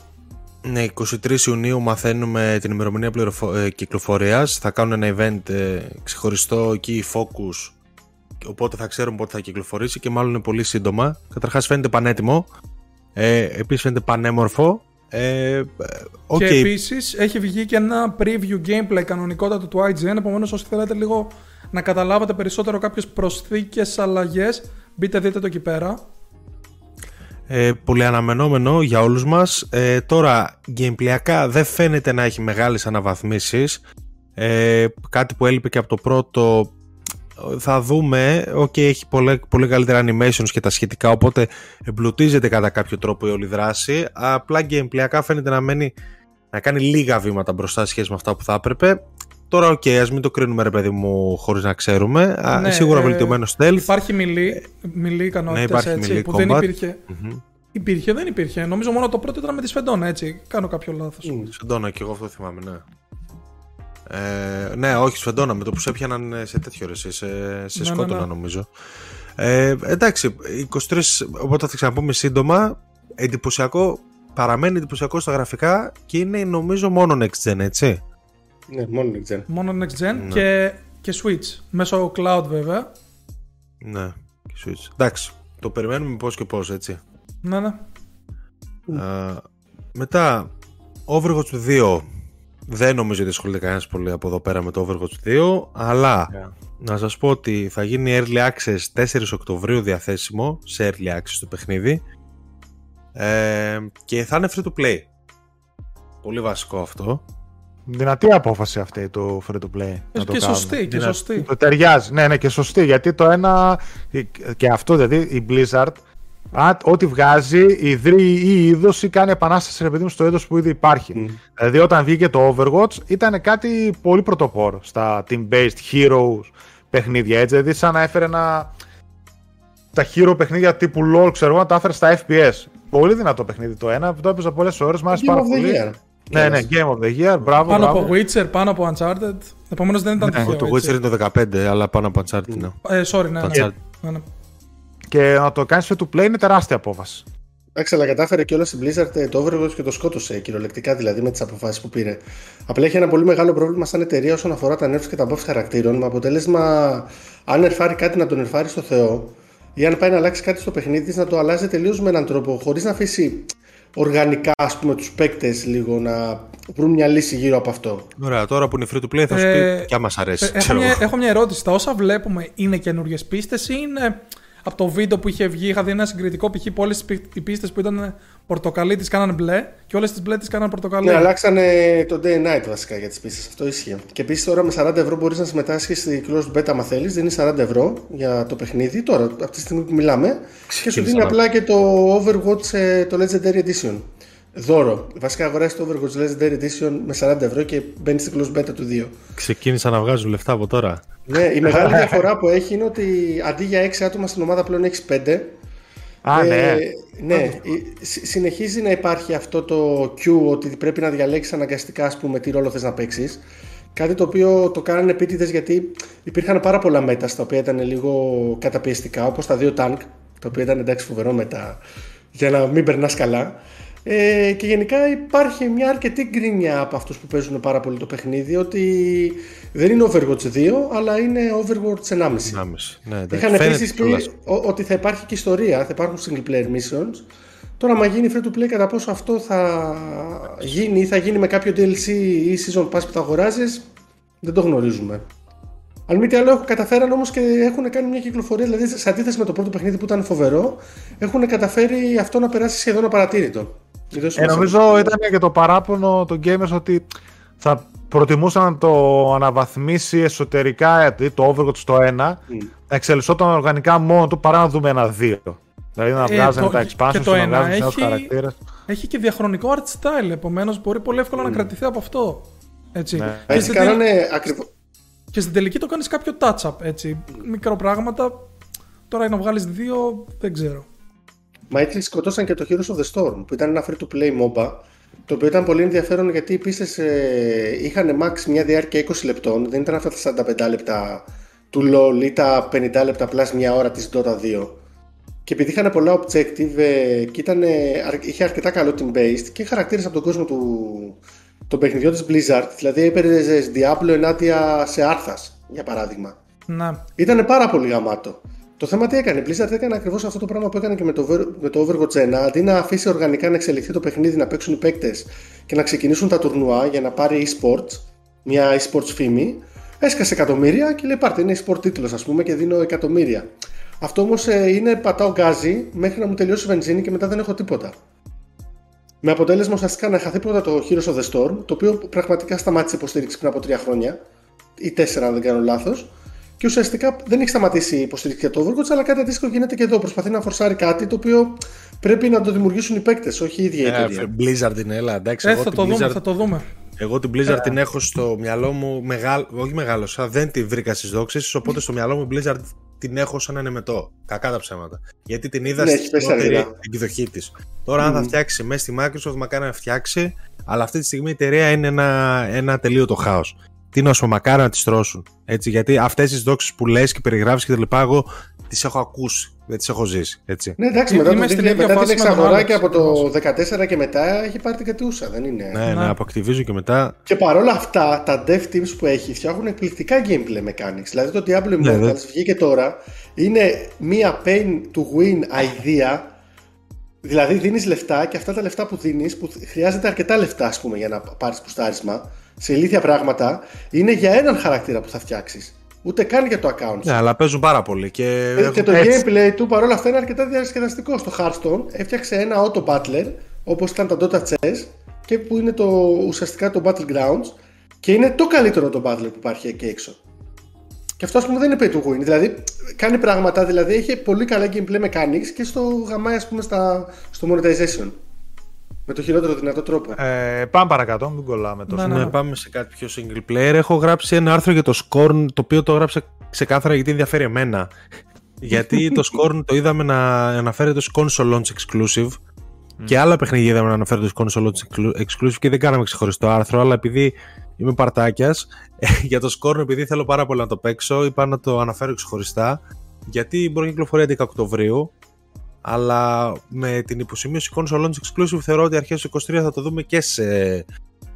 Ναι, 23 Ιουνίου μαθαίνουμε την ημερομηνία πληροφο... ε, κυκλοφορίας. Θα κάνουν ένα event ε, ξεχωριστό εκεί η Focus. Οπότε θα ξέρουμε πότε θα κυκλοφορήσει και μάλλον είναι πολύ σύντομα. Καταρχάς φαίνεται πανέτοιμο. Ε, επίσης φαίνεται πανέμορφο. Ε, ε, οκ. Και επίσης έχει βγει και ένα preview gameplay κανονικότατο του IGN. Επομένως, όσοι θέλετε λίγο να καταλάβετε περισσότερο κάποιες προσθήκες, αλλαγές, μπείτε δείτε το εκεί πέρα. Ε, πολύ αναμενόμενο για όλους μας. Ε, τώρα, gameplayακά δεν φαίνεται να έχει μεγάλες αναβαθμίσεις. Ε, κάτι που έλειπε και από το πρώτο θα δούμε. Οκ, έχει πολύ, πολύ καλύτερα animations και τα σχετικά, οπότε εμπλουτίζεται κατά κάποιο τρόπο η όλη δράση. Απλά gameplayακά φαίνεται να μένει να κάνει λίγα βήματα μπροστά σε σχέση με αυτά που θα έπρεπε. Τώρα, οκ, ας μην το κρίνουμε ρε παιδί μου χωρίς να ξέρουμε. Α, Ναι, σίγουρα ε, βελτιωμένο stealth. Υπάρχει melee, melee ικανότητε υπάρχει έτσι, melee που δεν combat. υπήρχε. Μμμ. Υπήρχε, δεν υπήρχε. Νομίζω μόνο το πρώτο ήταν με τη σφεντόνα, έτσι. Κάνω κάποιο λάθος. σφεντόνα και εγώ αυτό θυμάμαι, ναι. Ε, ναι, όχι σφεντόνα, με το που σε έπιαναν ε, σε τέτοιο ρε, εσύ, σε, σε Ναι, σκότωνα ναι, ναι. νομίζω. Ε, εντάξει, 23, οπότε θα ξαναπούμε σύντομα. Εντυπωσιακό, παραμένει εντυπωσιακό στα γραφικά και είναι νομίζω μόνο next gen, έτσι. Ναι, μόνο next gen. Μόνο next gen Ναι. και, και Switch. Μέσω cloud βέβαια. Ναι, και Switch. Εντάξει, το περιμένουμε πώς και πώς, έτσι. Ναι, ναι. Α, μετά, Overwatch 2. Δεν νομίζω ότι ασχολείται κανένας πολύ από εδώ πέρα με το Overwatch 2, αλλά να σας πω ότι θα γίνει Early Access 4 Οκτωβρίου διαθέσιμο σε Early Access το παιχνίδι ε, και θα είναι free to play. Πολύ βασικό αυτό. Δυνατή απόφαση αυτή το free to play. να το και κάνουν. σωστή, και Είναι- σωστή. Το ταιριάζει. Ναι, ναι, και σωστή. Γιατί το ένα. Και αυτό δηλαδή, η Blizzard, α, ό,τι βγάζει, ιδρύει ή είδος ή κάνει επανάσταση ρε παιδί μου στο είδος που ήδη υπάρχει. Δηλαδή, όταν βγήκε το Overwatch, ήταν κάτι πολύ πρωτοπόρο στα team-based heroes παιχνίδια. Έτσι, δηλαδή, σαν να έφερε ένα. Τα hero παιχνίδια τύπου LOL, ξέρω εγώ, να τα έφερε στα FPS. Πολύ δυνατό παιχνίδι το ένα, το έπαιζα πολλές ώρες, μου άρεσε Game πάρα of the πολύ. Year. Ναι, ναι, Game of the Year, μπράβο. Πάνω μπράβο. από Witcher, πάνω από Uncharted. Επομένως δεν ήταν τυχαίο. Ναι, το έτσι. Witcher είναι το 15, αλλά πάνω από Uncharted ναι. Ε, sorry, ναι, Το ναι. Uncharted. ναι, ναι. Και να το κάνεις free to play είναι τεράστια απόφαση. Εντάξει, αλλά κατάφερε και όλα η Blizzard ε, το Overwatch και το σκότωσε κυριολεκτικά δηλαδή με τις αποφάσεις που πήρε. Απλά έχει ένα πολύ μεγάλο πρόβλημα σαν εταιρεία όσον αφορά τα nerfs και τα buffs χαρακτήρων. Με αποτέλεσμα, αν ερφάρει κάτι να τον ερφάρει στο Θεό, ή αν πάει να αλλάξει κάτι στο παιχνίδι της να το αλλάζει τελείως με έναν τρόπο, χωρίς να αφήσει οργανικά ας πούμε τους παίκτες λίγο να βρουν μια λύση γύρω από αυτό. Ωραία, τώρα που είναι free to play θα σου Ε, πει και άμα σ' αρέσει. Ε, Έχω ξέρω μια, εγώ. έχω μια ερώτηση. Τα όσα βλέπουμε είναι καινούριες πίστες ή είναι από το βίντεο που είχε βγει. Είχα δει ένα συγκριτικό π.χ. που όλες οι πίστες που ήταν πορτοκαλί τι κάνανε μπλε και όλες τις μπλε τι κάνανε πορτοκαλί. Ναι, αλλάξανε το day and night βασικά για τις πίστες, αυτό ισχύει. Και επίσης τώρα με 40 ευρώ μπορείς να συμμετάσχεις στη closed beta αν θέλεις, δίνεις 40 ευρώ για το παιχνίδι, τώρα από τη στιγμή που μιλάμε και σου Ξεκίνησα δίνει να- απλά και το Overwatch, ε, το Legendary Edition. Δώρο. Βασικά αγοράζεις το Overwatch Legendary Edition με 40 ευρώ και μπαίνεις στη closed beta του 2. Ξεκίνησαν να βγάζουν λεφτά από τώρα. Ναι, η μεγάλη διαφορά που έχει είναι ότι αντί για 6 άτομα στην ομάδα πλέον έχεις 5. Α, ναι. Ε, ναι, ε, συ- συνεχίζει να υπάρχει αυτό το Q ότι πρέπει να διαλέξεις αναγκαστικά ας πούμε, τι ρόλο θες να παίξεις. Κάτι το οποίο το κάνανε επίτηδες γιατί υπήρχαν πάρα πολλά μέτα στα οποία ήταν λίγο καταπιεστικά, όπως τα δύο tank, τα οποία ήταν εντάξει φοβερό μετά για να μην περνάς καλά. Ε, και γενικά υπάρχει μια αρκετή γκρίνια από αυτούς που παίζουν πάρα πολύ το παιχνίδι ότι δεν είναι Overwatch 2 αλλά είναι Overwatch 1,5. Άμεση. Ναι, εντάξει. Είχαν Φαίνεται επίσης πει κιόλας. ο- ότι θα υπάρχει και ιστορία, θα υπάρχουν single player missions. Τώρα, άμα γίνει free to play, κατά πόσο αυτό θα γίνει ή θα γίνει με κάποιο DLC ή season pass που θα αγοράζεις, δεν το γνωρίζουμε. Αν μη τι άλλο, έχουν καταφέραν όμως και έχουν κάνει μια κυκλοφορία. Δηλαδή, σε αντίθεση με το πρώτο παιχνίδι που ήταν φοβερό, έχουν καταφέρει αυτό να περάσει σχεδόν απαρατήρητο. Δεν Ε, σημασία. νομίζω ήταν και το παράπονο των gamers ότι θα προτιμούσαν να το αναβαθμίσει εσωτερικά δηλαδή το Overwatch στο 1 να εξελισσόταν οργανικά μόνο του παρά να δούμε ένα 2. Δηλαδή να Ε, βγάζανε το- τα και expansions, το να ένα βγάζουν νέους έχει- χαρακτήρες. Έχει και διαχρονικό art style, επομένως μπορεί πολύ εύκολα να κρατηθεί από αυτό. Έτσι. Ναι. Και, Έτσι στην κάνανε τελ- ακριβώ. και στην τελική το κάνεις κάποιο touch-up. Έτσι. Μικρό πράγματα. Τώρα να βγάλεις δύο, δεν ξέρω. Μα έτσι σκοτώσαν και το Heroes of the Storm που ήταν ένα free to play MOBA το οποίο ήταν πολύ ενδιαφέρον γιατί οι πίστες ε, είχαν max μια διάρκεια 20 λεπτών δεν ήταν αυτά τα 45 λεπτά του LoL ή τα 50 λεπτά πλάς μια ώρα της Dota 2 και επειδή είχαν πολλά objective ε, και ήταν, ε, αρ- είχε αρκετά καλό team based και χαρακτήρες από τον κόσμο του των παιχνιδιών της Blizzard δηλαδή έπαιρνες Diablo ενάντια σε Άρθας για παράδειγμα Να. ήταν πάρα πολύ γαμάτο. Το θέμα τι έκανε. Η Blizzard έκανε ακριβώς αυτό το πράγμα που έκανε και με το, Over- με το Overwatch 1. Αντί να αφήσει οργανικά να εξελιχθεί το παιχνίδι, να παίξουν οι παίκτες και να ξεκινήσουν τα τουρνουά για να πάρει e-sports, μια e-sports φήμη, έσκασε εκατομμύρια και λέει: Πάρτε, είναι e-sport τίτλος, ας πούμε, και δίνω εκατομμύρια. Αυτό όμως είναι πατάω γκάζι μέχρι να μου τελειώσει η βενζίνη και μετά δεν έχω τίποτα. Με αποτέλεσμα ουσιαστικά να χαθεί πρώτα το Heroes of the Storm, το οποίο πραγματικά σταμάτησε υποστήριξη πριν από τρία χρόνια, ή τέσσερα αν δεν κάνω λάθος. Και ουσιαστικά δεν έχει σταματήσει η υποστήριξη για το Overwatch, αλλά κάτι αντίστοιχο γίνεται και εδώ. Προσπαθεί να φορσάρει κάτι το οποίο πρέπει να το δημιουργήσουν οι παίκτες, όχι η ίδια η Ε, εταιρεία. Blizzard είναι, έλα, εντάξει. Ε, εγώ θα την το δούμε, Blizzard- θα το δούμε. Εγώ την Blizzard την έχω στο μυαλό μου, μεγάλο, όχι μεγάλωσα, δεν τη βρήκα στις δόξει, οπότε στο μυαλό μου Blizzard την έχω σαν ανεμετό. Κακά τα ψέματα. Γιατί την είδα Ναι, στην έχει πέσει πρώτερη αργά. εκδοχή της. Τώρα, αν θα φτιάξει μέσα στη Microsoft, μακάρι να φτιάξει, αλλά αυτή τη στιγμή η εταιρεία είναι ένα, ένα τελείωτο χάος. Τι να σου πω, μακάρι να τη τρώσουν. Έτσι, γιατί αυτές τις δόξει που λες και περιγράφεις και τα λοιπά, εγώ τις έχω ακούσει, δεν τις έχω ζήσει. Έτσι. Ναι, εντάξει, Ε, μετά, είμαι το, στην μετά ίδια την φάση με τον εξαγορά Alex, και από το ακριβώς. 14 και μετά έχει πάρει την κατούσα, δεν είναι; Ναι, ναι, Ναι. από Activision και μετά. Και παρόλα αυτά, τα dev teams που έχεις φτιάχνουν εκπληκτικά gameplay mechanics. Δηλαδή το Diablo Ναι, Immortals δε- βγήκε τώρα, είναι μία pain to win idea. Δηλαδή δίνεις λεφτά και αυτά τα λεφτά που δίνεις, που χρειάζεται αρκετά λεφτά ας πούμε για να πάρεις πουστάρισμα, σε ηλίθια πράγματα, είναι για έναν χαρακτήρα που θα φτιάξεις. Ούτε καν για το account. σου. Ναι, αλλά παίζουν πάρα πολύ. Και, Ε, έχουν- Και το έτσι. gameplay του παρόλα αυτά είναι αρκετά διασκεδαστικό. Στο Hearthstone έφτιαξε ένα auto battler όπως ήταν τα Dota Chess και που είναι το, ουσιαστικά το Battlegrounds και είναι το καλύτερο το battler που υπάρχει εκεί έξω. Και αυτός α πούμε δεν είναι pay to win. Δηλαδή κάνει πράγματα, δηλαδή έχει πολύ καλά gameplay mechanics και στο γαμάει ας πούμε στα, στο monetization. Με το χειρότερο δυνατό τρόπο. Ε, πάμε παρακάτω, μην κολλάμε τόσο. Ναι, Ναι, ναι. πάμε σε κάτι πιο single player. Έχω γράψει ένα άρθρο για το Scorn, το οποίο το έγραψα ξεκάθαρα γιατί ενδιαφέρει εμένα. [LAUGHS] γιατί το Scorn το είδαμε να αναφέρεται ως console launch exclusive και άλλα παιχνίδια είδαμε να αναφέρεται ως console launch exclu- exclusive και δεν κάναμε ξεχωριστό άρθρο, αλλά επειδή είμαι παρτάκιας, για το Scorn επειδή θέλω πάρα πολύ να το παίξω, είπα να το αναφέρω ξεχωριστά, γιατί μπορεί να κυκλοφορεί 11 Οκτωβρίου, αλλά με την υποσημείωση console launch exclusive θεωρώ ότι αρχές του 23 θα το δούμε και σε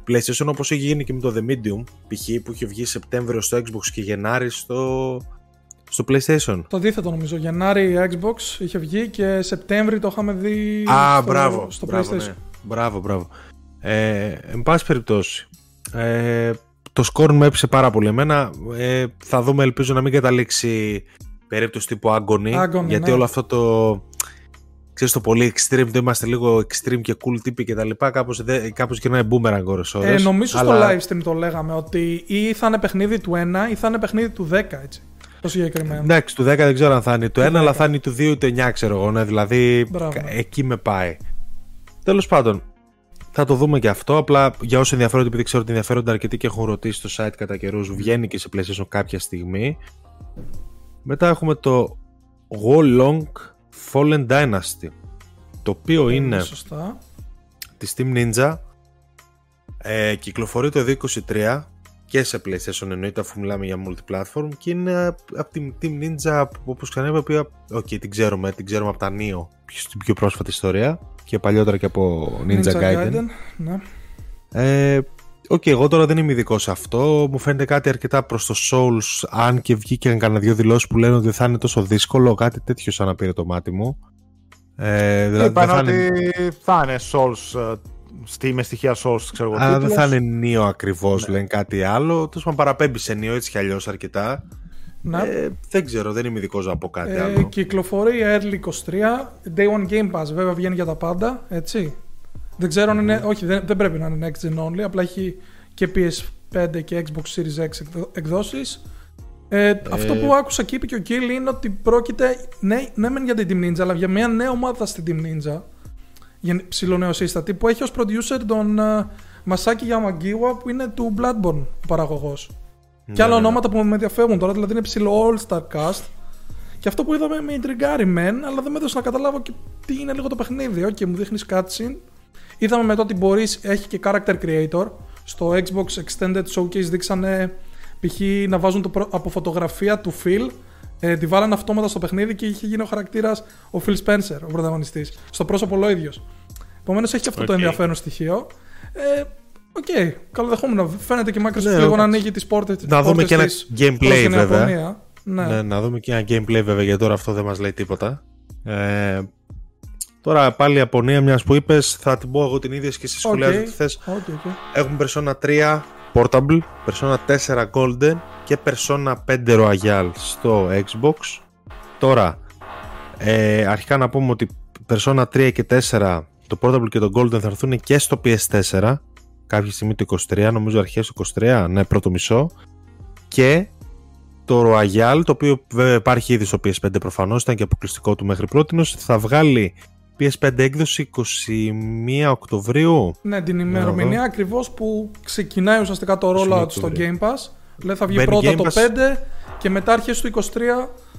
PlayStation όπως έχει γίνει και με το The Medium π.χ. που είχε βγει Σεπτέμβριο στο Xbox και Γενάρη στο, στο PlayStation. Το αντίθετο νομίζω. Γενάρη Xbox είχε βγει και Σεπτέμβρη το είχαμε δει Α, στο, μπράβο. στο μπράβο, PlayStation. ναι. Μπράβο, μπράβο. Ε, εν πάση περιπτώσει, ε, το σκορ μου έπεισε πάρα πολύ εμένα. Ε, θα δούμε, ελπίζω να μην καταλήξει περίπτωση τύπου Agony, Agony, γιατί ναι. όλο αυτό το ξέρεις το πολύ extreme, το είμαστε λίγο extreme και cool τύποι και τα λοιπά, κάπως, δε, κάπως γυρνάει boomerang ώρες Ε, ώρες. νομίζω αλλά- στο live stream το λέγαμε ότι ή θα είναι παιχνίδι του 1 ή θα είναι παιχνίδι του 10 έτσι. Το συγκεκριμένο. Εντάξει, του 10 δεν ξέρω αν θα είναι του 1, αλλά θα είναι του 2 ή του 9, ξέρω εγώ. Ναι, δηλαδή Μπράβο. κα- εκεί με πάει. Τέλος πάντων, θα το δούμε και αυτό. Απλά για όσοι ενδιαφέρονται, επειδή ξέρω ότι ενδιαφέρονται αρκετοί και έχουν ρωτήσει στο site κατά καιρούς, βγαίνει και σε PlayStation κάποια στιγμή. Μετά έχουμε το Wo Long Fallen Dynasty. Το οποίο είναι Σωστά. της Team Ninja. Ε, κυκλοφορεί το 2023 και σε PlayStation εννοείται αφού μιλάμε για multiplatform και είναι από την Team Ninja όπως ξανά είπα, η οποία, οκ, την ξέρουμε, την ξέρουμε από τα Nioh στην πιο πρόσφατη ιστορία και παλιότερα και από Ninja Gaiden. Ναι. Ε, Οκ, εγώ τώρα δεν είμαι ειδικός σε αυτό. Μου φαίνεται κάτι αρκετά προς το Souls. Αν και βγήκαν κανένα δύο δηλώσεις που λένε ότι δεν θα είναι τόσο δύσκολο, κάτι τέτοιο σαν να πήρε το μάτι μου. Ε, δηλαδή Είπαν δεν θα ότι είναι, θα είναι Souls, ε, στη, με στοιχεία Souls, ξέρω εγώ. α, δεν τίτλος. θα είναι Nioh ακριβώς, λένε κάτι άλλο. Τέλος πάντων, παραπέμπει σε Nioh έτσι κι αλλιώς αρκετά. Ναι. Ε, δεν ξέρω, δεν είμαι ειδικός να πω κάτι Ε, άλλο. κυκλοφορεί early 23, day one game pass βέβαια βγαίνει για τα πάντα, έτσι. Δεν ξέρω αν είναι, όχι δεν, δεν πρέπει να είναι next gen only, απλά έχει και PS5 και Xbox Series X εκδο- εκδόσεις. Ε, Αυτό που άκουσα και είπε και ο Kill είναι ότι πρόκειται, ναι, ναι μεν για την Team Ninja, αλλά για μια νέα ομάδα στην Team Ninja, για ψηλονεοσύστατη, που έχει ως producer τον uh, Masaki Yamagiwa που είναι του Bloodborne ο παραγωγός. και άλλα ναι, ναι. ονόματα που με ενδιαφέρουν τώρα, δηλαδή είναι ψιλο all-star cast. Και αυτό που είδαμε με ιντριγκάρει μεν, αλλά δεν με έδωσε να καταλάβω και τι είναι λίγο το παιχνίδι. Οκ, μου δείχνεις cutscene. Είδαμε μετά ότι μπορεί, έχει και character creator. Στο Xbox Extended Showcase δείξανε π.χ. να βάζουν το προ- από φωτογραφία του Phil. Ε, τη βάλανε αυτόματα στο παιχνίδι και είχε γίνει ο χαρακτήρας ο Phil Spencer, ο πρωταγωνιστής. Στο πρόσωπο ο ίδιος. Επομένως έχει και αυτό το Οκ. ενδιαφέρον στοιχείο. Ε, Οκ, καλοδεχόμενο. Φαίνεται και η Microsoft Ναι, λίγο ω- να ανοίγει τις πόρτες Να δούμε και ένα gameplay, βέβαια. Ναι. Ναι, να δούμε και ένα gameplay βέβαια γιατί τώρα αυτό δεν μας λέει τίποτα. Ε, τώρα πάλι η Ιαπωνία μιας που είπες θα την πω εγώ την ίδια και εσύ σχολιάζω Οκ. τι θες. Οκ, οκ. Έχουμε Persona 3 Portable, Persona 4 Golden και Persona 5 Royal στο Xbox. Τώρα, ε, αρχικά να πούμε ότι Persona 3 και 4, το Portable και το Golden θα έρθουν και στο PS4 κάποια στιγμή το 23, νομίζω αρχές του 23, ναι πρώτο μισό και το Royal, το οποίο βέβαια υπάρχει ήδη στο PS5 προφανώς, ήταν και αποκλειστικό του μέχρι πρώτη, θα βγάλει PS5 έκδοση 21 Οκτωβρίου. Ναι, την ημερομηνία ακριβώς που ξεκινάει ουσιαστικά το rollout στο Οκτώβριο. Game Pass. Δηλαδή θα βγει Μπαίνει πρώτα Game το Pass. 5 και μετά αρχές του 23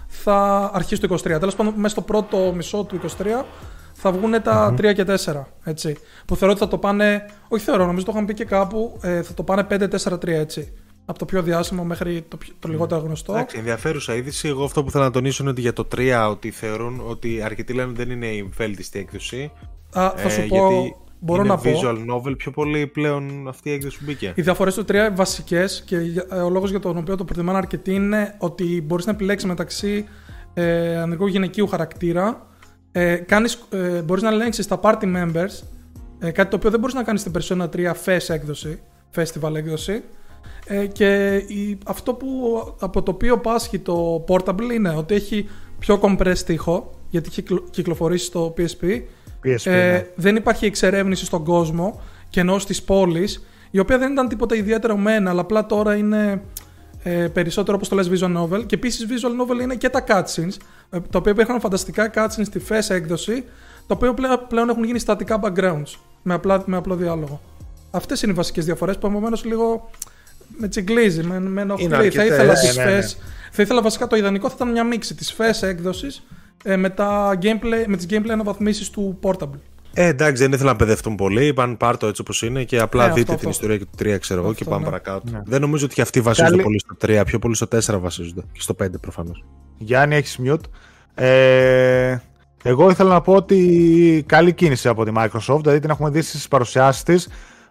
θα. Αρχές του 23. Τέλος πάντων, μέσα στο πρώτο μισό του 23 θα βγουν τα 3 και 4. Έτσι. Που θεωρώ ότι θα το πάνε. Όχι θεωρώ, νομίζω το είχαμε πει και κάπου. ε, θα το πάνε 5-4-3 έτσι. Από το πιο διάσημο μέχρι το, πιο- το λιγότερο γνωστό. Εντάξει, ενδιαφέρουσα είδηση. Εγώ αυτό που θέλω να τονίσω είναι ότι για το 3 ότι θεωρούν ότι αρκετοί λένε ότι δεν είναι η βέλτιστη έκδοση. Α, θα ε, σου πω. γιατί Μπορώ είναι να πω. visual novel πιο πολύ πλέον αυτή η έκδοση που μπήκε. Οι διαφορές του 3 βασικές και για- ε, ο λόγος για τον οποίο το προτιμάνε αρκετοί είναι ότι μπορείς να επιλέξεις μεταξύ ε, ανδρικού γυναικείου χαρακτήρα. Ε, κάνεις, ε, μπορείς να ελέγξεις τα party members, ε, κάτι το οποίο δεν μπορείς να κάνεις στην Persona 3 FES έκδοση, festival έκδοση. Ε, και η, αυτό που, από το οποίο πάσχει το Portable είναι ότι έχει πιο compressed ήχο, γιατί έχει κυκλο- κυκλοφορήσει στο PSP. PSP, Ε, ναι. δεν υπάρχει εξερεύνηση στον κόσμο και ενώ στι πόλει, η οποία δεν ήταν τίποτα ιδιαίτερο μένα, αλλά απλά τώρα είναι ε, περισσότερο όπως το λες visual novel. Και επίσης visual novel είναι και τα cutscenes, ε, τα οποία υπήρχαν φανταστικά cutscenes στη FES έκδοση, τα οποία πλέον, πλέον έχουν γίνει στατικά backgrounds με, απλά, με απλό διάλογο. Αυτές είναι οι βασικές διαφορές που επομένως λίγο με τσιγκλίζει, με, με ενοχλεί. Είναι Θα αρκετές, ήθελα ναι, στις ναι, ναι. FES θα ήθελα βασικά το ιδανικό θα ήταν μια μίξη της FES έκδοσης ε, με, τα gameplay, με τις gameplay αναβαθμίσεις του Portable. Ε, εντάξει, δεν ήθελα να παιδευτούν πολύ. Είπαν πάρ' το έτσι όπως είναι και απλά Ε, δείτε αυτό, την αυτό. ιστορία και του 3, ξέρω εγώ, και Αυτό, πάμε ναι. παρακάτω. Ναι. Δεν νομίζω ότι και αυτοί βασίζονται Καλή- πολύ στο 3, πιο πολύ στο 4 βασίζονται. Και στο 5 προφανώς. Γιάννη, έχεις mute. Ε, εγώ ήθελα να πω ότι καλή κίνηση από τη Microsoft, δηλαδή την έχουμε δει στις παρουσιάσεις της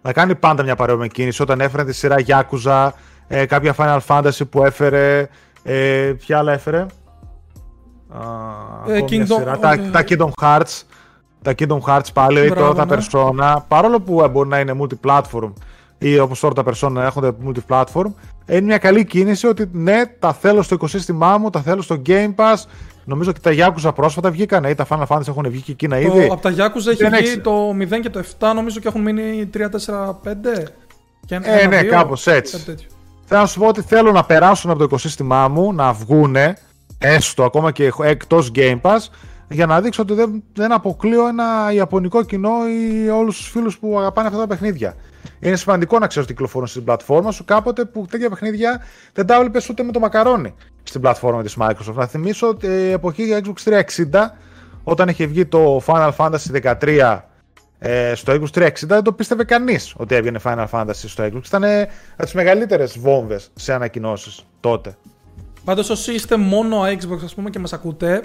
να κάνει πάντα μια παρόμοια κίνηση όταν έφερε τη σειρά Yakuza, ε, κάποια Final Fantasy που έφερε, Ε, ποια άλλα έφερε; Α, Ε, ακόμη μια Kingdom- σειρά. τα, ε, τα Kingdom Hearts. Τα Kingdom Hearts πάλι, Μπράβο, τώρα τα ναι. Persona, παρόλο που ε, μπορεί να είναι multi-platform ή όπως τώρα τα Persona να έχονται multi-platform, είναι μια καλή κίνηση ότι ναι, τα θέλω στο οικοσύστημά μου, τα θέλω στο Game Pass. Νομίζω ότι τα Yakuza πρόσφατα βγήκανε ή τα Final Fantasy έχουν βγει και εκείνα ήδη. Το, από τα Yakuza έχει Δεν βγει έχεις- το 0 και το 7 νομίζω και έχουν μείνει 3-4-5. Και ένα- Ε, ένα, ναι, δύο, κάπως έτσι. κάτι τέτοιο. Θέλω να σου πω ότι θέλω να περάσουν από το οικοσύστημά μου, να βγούνε, έστω ακόμα και εκτός Game Pass, για να δείξω ότι δεν, δεν αποκλείω ένα ιαπωνικό κοινό ή όλους τους φίλους που αγαπάνε αυτά τα παιχνίδια. Είναι σημαντικό να ξέρεις ότι κυκλοφορούν στην πλατφόρμα σου κάποτε που τέτοια παιχνίδια δεν τα έβλεπες ούτε με το μακαρόνι στην πλατφόρμα της Microsoft. Να θυμίσω ότι η εποχή για Xbox 360, όταν είχε βγει το Final Fantasy 13 ε, στο Xbox 360 δεν το πίστευε κανείς ότι έβγαινε Final Fantasy στο Xbox. Ήταν από τις μεγαλύτερες βόμβες σε ανακοινώσεις τότε. Πάντως, όσοι είστε μόνο Xbox ας πούμε, και μας ακούτε,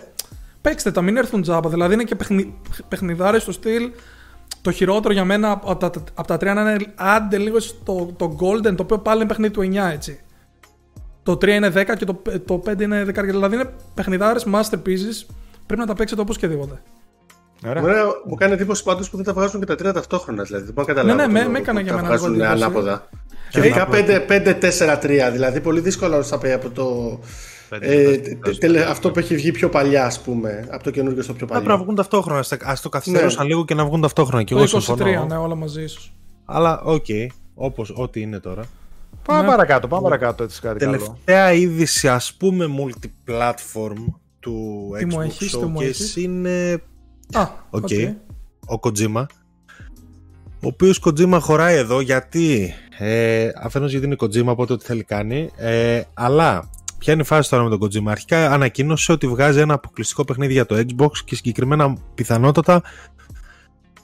παίξτε τα, μην έρθουν τζάμπα. Δηλαδή είναι και παιχνι... παιχνιδάρες στο στυλ. Το χειρότερο για μένα από τα, από τα τρία να είναι άντε λίγο στο το Golden, το οποίο πάλι είναι παιχνίδι του 9 έτσι. Το 3 είναι 10 και το, το 5 είναι 10. Δηλαδή είναι παιχνιδάρες masterpieces. Πρέπει να τα παίξετε όπως και δίποτε. Ωραία. Εμένα μου κάνει εντύπωση πάντως που δεν τα βγάζουν και τα τρία ταυτόχρονα. Δηλαδή δεν μπορώ να καταλάβω. Ναι, ναι, το με- λόγο με που έκανε για τα μένα βγάζουν λίγο εντύπωση. ανάποδα. Και Ειδικά να 5-4-3. Δηλαδή πολύ δύσκολο θα πει από το. Πέντε, Ε, πέντε, τε- πέντε. τελε- αυτό που έχει βγει πιο παλιά, ας πούμε, από το καινούργιο στο πιο Θα πρέπει παλιό. να βγουν ταυτόχρονα. Α το καθυστερούσαν Ναι. λίγο και να βγουν ταυτόχρονα. Και Το εγώ 23, συμφωνώ. ναι, όλα μαζί ίσως. Αλλά οκ, όπως ό,τι είναι τώρα. Πάμε Ναι. παρακάτω, πάμε παρακάτω έτσι κάτι καλό. Τελευταία είδηση, ας πούμε, multi-platform του Τι μου Xbox έχεις, τι μου Showcase έχεις; είναι Α, Οκ. οκ. ο Kojima. Ο οποίος Kojima χωράει εδώ γιατί, ε, αφενός γιατί είναι Kojima, οπότε ό,τι θέλει κάνει, ε, αλλά ποια είναι η φάση τώρα με τον Kojima. Αρχικά ανακοίνωσε ότι βγάζει ένα αποκλειστικό παιχνίδι για το Xbox και συγκεκριμένα πιθανότατα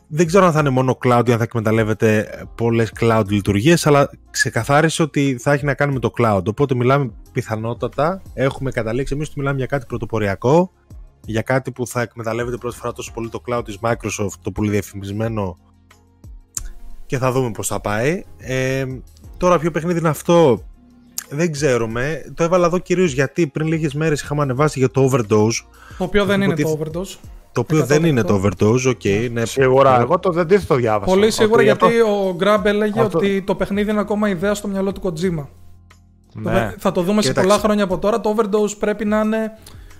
δεν ξέρω αν θα είναι μόνο cloud ή αν θα εκμεταλλεύεται πολλές cloud λειτουργίες, αλλά ξεκαθάρισε ότι θα έχει να κάνει με το cloud. Οπότε μιλάμε πιθανότατα, έχουμε καταλήξει εμείς ότι μιλάμε για κάτι πρωτοποριακό, για κάτι που θα εκμεταλλεύεται πρώτη φορά τόσο πολύ το cloud της Microsoft, το πολύ διαφημισμένο και θα δούμε πώς θα πάει. Ε, τώρα ποιο παιχνίδι είναι αυτό, δεν ξέρουμε. Το έβαλα εδώ κυρίως γιατί πριν λίγες μέρες είχαμε ανεβάσει για το Overdose, Το οποίο δεν είναι Ότι- το overdose. Το οποίο δεν είναι το Overdose, ok, είναι Σίγουρα, εγώ το δεν το διάβασα. Πολύ σίγουρα Ότι γιατί αυτό- ο Γκραμπ έλεγε αυτό- ότι το παιχνίδι είναι ακόμα ιδέα στο μυαλό του Kojima. Ναι. Θα το δούμε σε Κοίταξε. πολλά χρόνια από τώρα. Το overdose πρέπει να είναι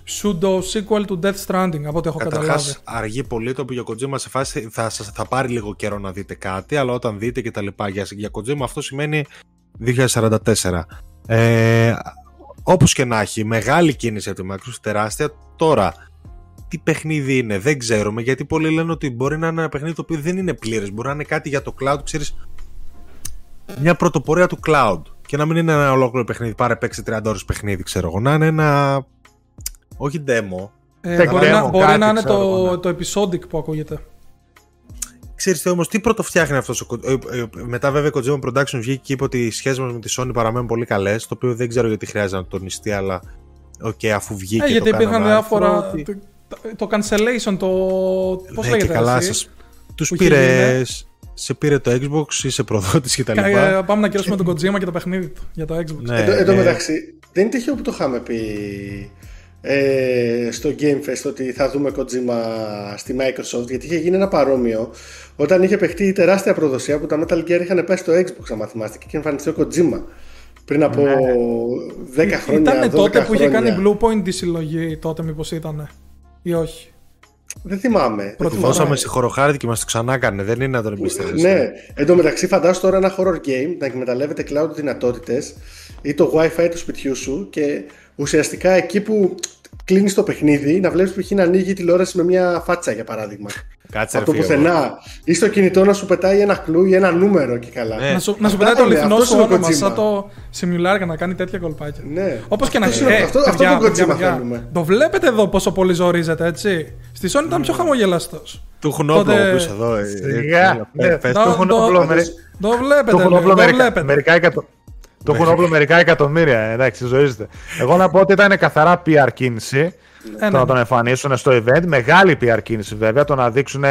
pseudo sequel του Death Stranding από ό,τι έχω καταλάβει. Καταρχά, αργεί πολύ το που για Kojima σε φάση θα, σας- θα πάρει λίγο καιρό να δείτε κάτι, αλλά όταν δείτε και τα λοιπά για, για Kojima αυτό σημαίνει 2044. Ε, Όπως και να έχει, μεγάλη κίνηση από τη Microsoft, τεράστια. Τώρα, τι παιχνίδι είναι, δεν ξέρουμε, γιατί πολλοί λένε ότι μπορεί να είναι ένα παιχνίδι το οποίο δεν είναι πλήρες. Μπορεί να είναι κάτι για το cloud, ξέρεις, μια πρωτοπορία του cloud. Και να μην είναι ένα ολόκληρο παιχνίδι, πάρε παίξει 30 ώρες παιχνίδι, ξέρω εγώ. Να είναι ένα. Όχι demo, Ε, Tech μπορεί demo, να, μπορεί κάτι να είναι ξέρω εγώ, το, ναι. το episodic που ακούγεται. Ξέρεις τι όμως, τι πρώτο φτιάχνει αυτός ο Ko- ε, ε, Μετά βέβαια η Kojima Productions βγήκε και είπε ότι οι σχέσεις μας με τη Sony παραμένουν πολύ καλές Το οποίο δεν ξέρω γιατί χρειάζεται να τονιστεί αλλά Οκ, αφού βγήκε Ε, γιατί το υπήρχαν κάναμε διάφορα. άρθρο, ότι- Το, το cancellation, το. Πώς Ναι, λέγεται και καλά εσύ; σας Τους που είχε πήρε γίνει, Σε πήρε το Xbox, είσαι προδότης και τα Κα- λοιπά ε, Πάμε να κεράσουμε τον Kojima και το παιχνίδι του για το Xbox. Ναι, Εν τω- εν τω ε, μεταξύ, δεν είναι τυχαίο που το είχαμε πει ε, στο Game Fest ότι θα δούμε Kojima στη Microsoft γιατί είχε γίνει ένα παρόμοιο όταν είχε παιχτεί η τεράστια προδοσία που τα Metal Gear είχαν πέσει στο Xbox αν θυμάστε και είχε εμφανιστεί ο Kojima πριν από 10 χρόνια, 12 Ήταν τότε που είχε χρόνια. κάνει Blue Point τη συλλογή, τότε μήπως ήταν. Ή όχι. Δεν θυμάμαι. Πρώτη δεν Του θυμάμαι. δώσαμε στη χωροχάρτη και μας το ξανά έκανε Δεν είναι να τον εμπιστεύεσαι Ναι, εν τω μεταξύ φαντάσου τώρα ένα horror game να εκμεταλλεύεται cloud δυνατότητες ή το wifi του σπιτιού σου και ουσιαστικά εκεί που κλείνεις το παιχνίδι να βλέπεις π.χ. να ανοίγει η τηλεόραση με μια φάτσα για παράδειγμα. Κάτσε Από ρε το φίλε πουθενά. Ή στο κινητό να σου πετάει ένα κλου ή ένα νούμερο και καλά. Ναι. Να σου, να σου Αυτά πετάει το είναι, αληθινό αυτός σου είναι ο όνομα, Kojima. σαν το Simularica να κάνει τέτοια κολπάκια. Ναι. Όπως και να Αυτός έχει. είναι- Ε, αυτό- αυτό παιδιά, τον παιδιά, Kojima παιδιά, θέλουμε. Το βλέπετε εδώ πόσο πολύ ζορίζεται, έτσι; Στη Sony ήταν πιο χαμογελαστός. Του έχουν όπλο Τότε- ο οποίος εδώ ε, Σιγά, ε, ναι, πες το του. έχουν το- όπλο το- μερι- Το βλέπετε, Το έχουν λέει, όπλο το μερικά, βλέπετε. Μερικά, εκατο... το έχουν όπλο μερικά εκατομμύρια. Εντάξει, ζωίζεται. Εγώ να πω ότι ήταν καθαρά PR κίνηση. Ε, το ναι, να τον ναι. εμφανίσουν στο event. Μεγάλη PR κίνηση βέβαια. Το να δείξουν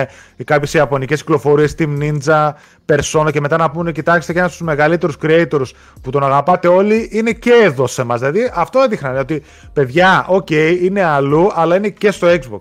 κάποιες ιαπωνικές κυκλοφορίες Team Ninja, Persona και μετά να πούνε: Κοιτάξτε, και ένας από τους μεγαλύτερους creators που τον αγαπάτε όλοι είναι και εδώ σε εμάς. Δηλαδή αυτό έδειχναν ότι παιδιά, οκ, είναι αλλού, αλλά είναι και στο Xbox.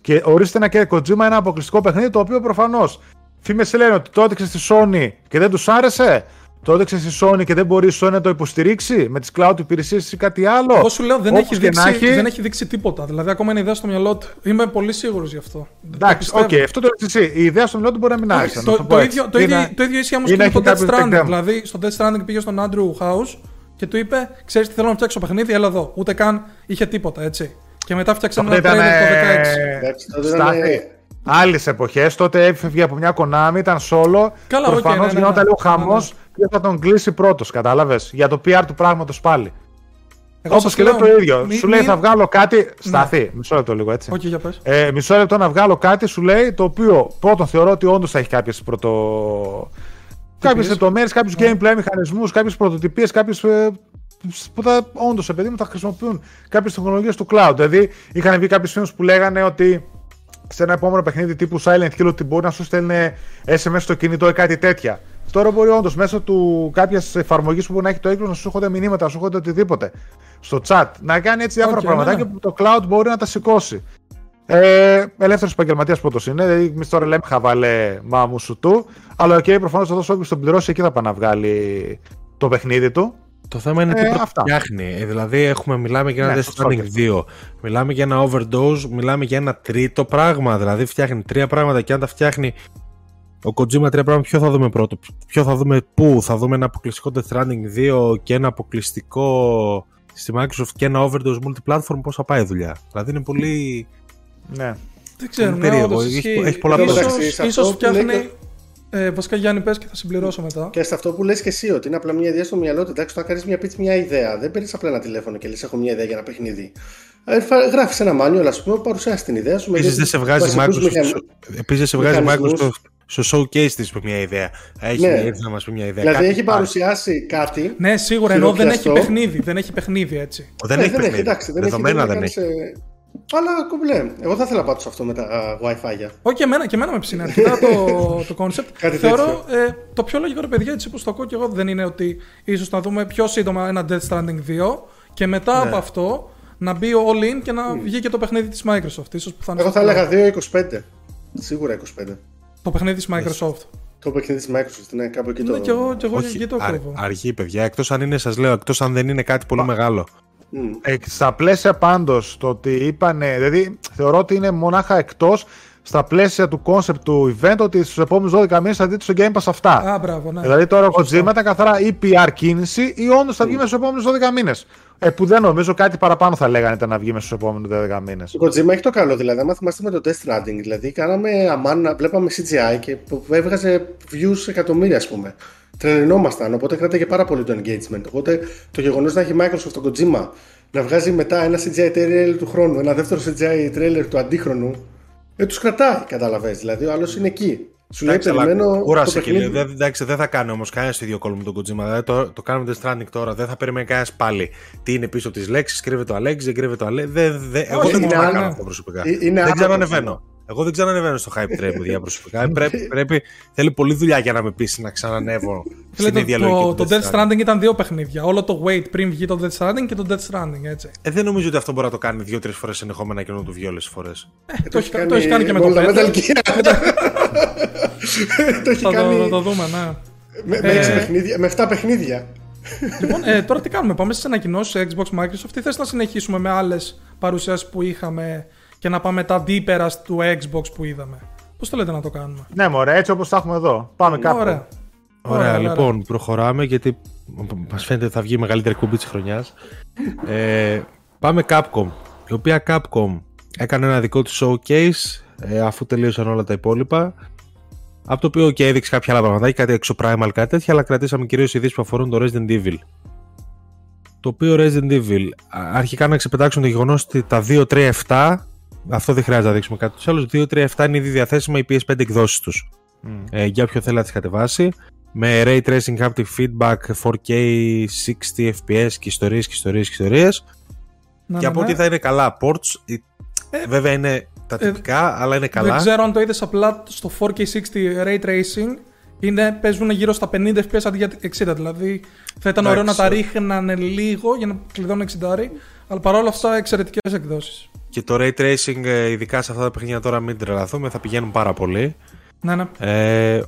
Και ορίστε ένα και Kojima ένα αποκλειστικό παιχνίδι το οποίο προφανώς φήμες λένε ότι το έδειξε στη Sony και δεν τους άρεσε. Το έδειξε στη Sony και δεν μπορεί η Sony να το υποστηρίξει με τις cloud υπηρεσίες ή κάτι άλλο. Εγώ σου λέω δεν Όπως έχει, και να δείξει, έχει- δεν έχει δείξει τίποτα. Δηλαδή, ακόμα είναι ιδέα στο μυαλό του. Είμαι πολύ σίγουρος γι' αυτό. Εντάξει, Το οκ, πιστεύω. αυτό το λες εσύ. Η ιδέα στο μυαλό του μπορεί να μην άρεσε. να Το, το πω το, έτσι. ίδιο, το, Είναι- ίδιο, το ίδιο ισχύει όμως είναι και με το έχει Death κάποιο Stranding. tech demo. Δηλαδή, στο Death Stranding πήγε στον Andrew House και του είπε: Ξέρεις τι θέλω να φτιάξω παιχνίδι, έλα εδώ. Ούτε καν είχε τίποτα, έτσι. Και μετά φτιάξαμε Τότε ένα ήταν. trailer το 16. Ε, Εντάξει, τότε ήταν, Στάθη. ε, Άλλες εποχές. Τότε έφευγε από μια Konami, ήταν solo. Καλά, οκ, Προφανώς ναι, ναι, γινόταν ναι. λίγο Ναι, χαμός ναι. και θα τον κλείσει πρώτος. Κατάλαβες; Για το PR του πράγματος πάλι. Εγώ Όπως σας και λέει λέω, το ίδιο. μη- σου λέει μη- θα βγάλω κάτι. Σταθεί. Μισό λεπτό λίγο έτσι. Όχι, για πες. Ε, μισό λεπτό να βγάλω κάτι, σου λέει, το οποίο πρώτον θεωρώ ότι όντως θα έχει κάποιες πρωτο. Κάποιες λεπτομέρειες, κάποιους Ναι. gameplay μηχανισμούς, κάποιες πρωτοτυπίες, κάποιες. που θα όντως επειδή μου θα χρησιμοποιούν κάποιες τεχνολογίες του cloud. Δηλαδή, είχαν βγει κάποιες φήμες που λέγανε ότι σε ένα επόμενο παιχνίδι τύπου Silent Hill ότι μπορεί να σου στέλνει SMS στο κινητό ή κάτι τέτοια. Τώρα μπορεί όντως μέσω του κάποιας εφαρμογής που μπορεί να έχει το έκδοση να σου έρχονται μηνύματα, να σου έρχονται οτιδήποτε. Στο chat. Να κάνει έτσι διάφορα Οκ, πραγματάκια ναι. που το cloud μπορεί να τα σηκώσει. Ε, Ελεύθερος επαγγελματίας πρώτος είναι. Δηλαδή, εμείς τώρα λέμε χαβαλέ μάμου σου του. Αλλά οκ, προφανώς θα δώσει όποιο τον πληρώσει εκεί θα πάει να βγάλει το παιχνίδι του. Το θέμα είναι Ε, τι πρώτα αυτά. φτιάχνει. Ε, δηλαδή, έχουμε, μιλάμε για ένα Ναι, Death σωστό και Stranding 2, μιλάμε για ένα Overdose, μιλάμε για ένα τρίτο πράγμα. Δηλαδή, φτιάχνει τρία πράγματα και αν τα φτιάχνει ο Kojima τρία πράγματα, ποιο θα δούμε πρώτο, ποιο θα δούμε πού, θα δούμε ένα αποκλειστικό Death Stranding 2 και ένα αποκλειστικό στη Microsoft και ένα Overdose multiplatform, πώς θα πάει η δουλειά; Δηλαδή, είναι πολύ. Ναι. Δεν ξέρω, Είναι ναι, περίεργο. όντως Έχει- ισχύει. έχει πολλά πράγματα. Ίσως, Εντάξει, σε ίσως αυτό που λέει φτιάχνει... Ε, βασικά Γιάννη πες και θα συμπληρώσω μετά. Και σε αυτό που λες και εσύ, ότι είναι απλά μια ιδέα στο μυαλό του. Εντάξει, όταν κάνεις μια πίτσα, μια ιδέα. Δεν παίρνεις απλά ένα τηλέφωνο και λες: Έχω μια ιδέα για ένα παιχνίδι. Γράφεις ένα manual, ας πούμε, παρουσιάσει την ιδέα σου. με Επίσης, δύο δεν σε βγάζει η βασικούς Microsoft, μηχανισμούς. επίσης, δεν σε βγάζει η μηχανισμούς. Microsoft στο showcase της με μια ιδέα. Έχει Ναι. έρθει να μας πει μια ιδέα. Δηλαδή Κάτι έχει υπάρχει. παρουσιάσει κάτι. Ναι, σίγουρα, ενώ δεν έχει χειροπιαστό. παιχνίδι. Δεν έχει παιχνίδι, έτσι. Δεν Ε, έχει παιχνίδι. εντάξει, δεν έχει, Δεδομένα δεν δεν έχει. Έχει. κάνεις, ε, Αλλά κομπλέ. Εγώ θα ήθελα να πάω σε αυτό με τα α, Wi-Fi. Όχι και εμένα, και εμένα με ψήνει αρκετά το, [LAUGHS] το concept. Κάτι Θεωρώ ε, το πιο λογικό ρε παιδιά, έτσι όπως το ακούω και εγώ, δεν είναι ότι ίσως να δούμε πιο σύντομα ένα Death Stranding 2 και μετά Ναι. από αυτό να μπει all in και να βγει και το παιχνίδι της Microsoft. Ίσως που θα είναι Εγώ στο θα πλάι. έλεγα 2-25. Σίγουρα 25. Το παιχνίδι της Microsoft. Το παιχνίδι της Microsoft είναι κάπου εκεί το. Ναι, και εγώ, και εγώ Όχι, εκεί το αρ- κρύβω. αργεί, παιδιά. Εκτός αν είναι, σας λέω, εκτός αν δεν είναι κάτι πολύ μεγάλο. Μμ. Ε, στα πλαίσια πάντως το ότι είπανε. Δηλαδή θεωρώ ότι είναι μονάχα εκτός στα πλαίσια του concept του event ότι στους επόμενους 12 μήνες θα δείτε στο Game Pass αυτά. Α, μπράβο, ναι. Δηλαδή τώρα ο Kojima ήταν καθαρά ή PR κίνηση ή όντως θα βγει μέσα στους επόμενους 12 μήνες. Ε, που δεν νομίζω κάτι παραπάνω θα λέγανε ήταν να βγει μέσα στους επόμενους 12 μήνες. Το Kojima έχει το καλό, δηλαδή, άμα θυμάστε με το Death Stranding, δηλαδή κάναμε αμάν, βλέπαμε CGI και που που έβγαζε views εκατομμύρια, ας πούμε. Τρελαινόμασταν, οπότε κράταγε πάρα πολύ το engagement. Οπότε το γεγονός να έχει Microsoft το Kojima να βγάζει μετά ένα CGI trailer του χρόνου, ένα δεύτερο CGI trailer του αντίχρονου, ε, τους κρατάει, κατάλαβε. Δηλαδή ο άλλος είναι εκεί. Σου λέει, Εντάξει, αλλά περιμένω. το κούρασε και λέει. παιχνίδι. Δεν, εντάξει, δεν θα κάνει όμως κανένα το ίδιο κόλπο με τον Kojima. Δηλαδή το, το κάνουμε Death Stranding τώρα. Δεν θα περιμένει κανένας πάλι. Τι είναι πίσω από τις λέξεις, κρύβεται ο Αλέξη, δεν κρύβεται ο Αλέξη. Δεν, δεν, εγώ Όχι, δεν είναι μπορώ να άλλο. κάνω αυτό προσωπικά. Ε, είναι δεν άλλο ξέρω το ανεβαίνω. Εγώ δεν ξέρω ανεβαίνω στο hype train, παιδιά, προσωπικά. Ε, πρέπει, πρέπει, θέλει πολλή δουλειά για να με πείσει να ξανανεύω Φίλε, στην το, ίδια το, λογική. το του Death Stranding ήταν δύο παιχνίδια. Όλο το wait πριν βγει το Death Stranding και το Death Stranding, έτσι. Ε, δεν νομίζω ότι αυτό μπορεί να το κάνει δύο-τρεις φορές συνεχόμενα και να το βγει όλες τις φορές. το, έχει, το έχει κάνει και με το όλα 5. Metal Gear. [LAUGHS] το έχει Θα το, κάνει θα το δούμε, ναι. με, με, έξι παιχνίδια, με 7 παιχνίδια. λοιπόν, ε, τώρα τι κάνουμε, πάμε στις ανακοινώσεις Xbox Microsoft ή θες να συνεχίσουμε με άλλες παρουσιάσεις που είχαμε και να πάμε τα deepera του Xbox που είδαμε. Πώς το λέτε να το κάνουμε; Ναι, μωρέ, έτσι όπως τα έχουμε εδώ. Πάμε κάπου. Ωραία. Ωραία, Ωραία, λοιπόν, προχωράμε γιατί μας φαίνεται ότι θα βγει η μεγαλύτερη κουμπί της χρονιάς. ε, πάμε Capcom. Η οποία Capcom έκανε ένα δικό του showcase ε, αφού τελείωσαν όλα τα υπόλοιπα. Από το οποίο και έδειξε κάποια άλλα πραγματάκια, κάτι έξω Primal, κάτι τέτοια, αλλά κρατήσαμε κυρίως ειδήσεις που αφορούν το Resident Evil. Το οποίο Resident Evil α, αρχικά να ξεπετάξουν το γεγονός ότι τα 2, 3, 7, αυτό δεν χρειάζεται να δείξουμε κάτι τους άλλους, 2, 3, 7 είναι ήδη διαθέσιμα οι PS5 εκδόσεις τους Μμ. ε, για όποιο θέλει να τις κατεβάσει με Ray Tracing Haptic Feedback 4K 60 FPS και ιστορίες και ιστορίες και ιστορίες Ναι, και ναι, από ναι. ό,τι θα είναι καλά ports, ε, βέβαια είναι τα τυπικά, αλλά είναι καλά. Δεν ξέρω αν το είδες απλά στο 4K60 Ray Tracing. Είναι, παίζουν γύρω στα 50 FPS αντί για 60. Δηλαδή θα ήταν ωραίο να Εντάξει. τα ρίχνανε λίγο για να κλειδώνουν 60. Αλλά παρόλα αυτά εξαιρετικές εκδόσεις. Και το ray tracing, ε, ειδικά σε αυτά τα παιχνίδια τώρα, μην τρελαθούμε, θα πηγαίνουν πάρα πολύ. Ναι, ναι. Ε, ε,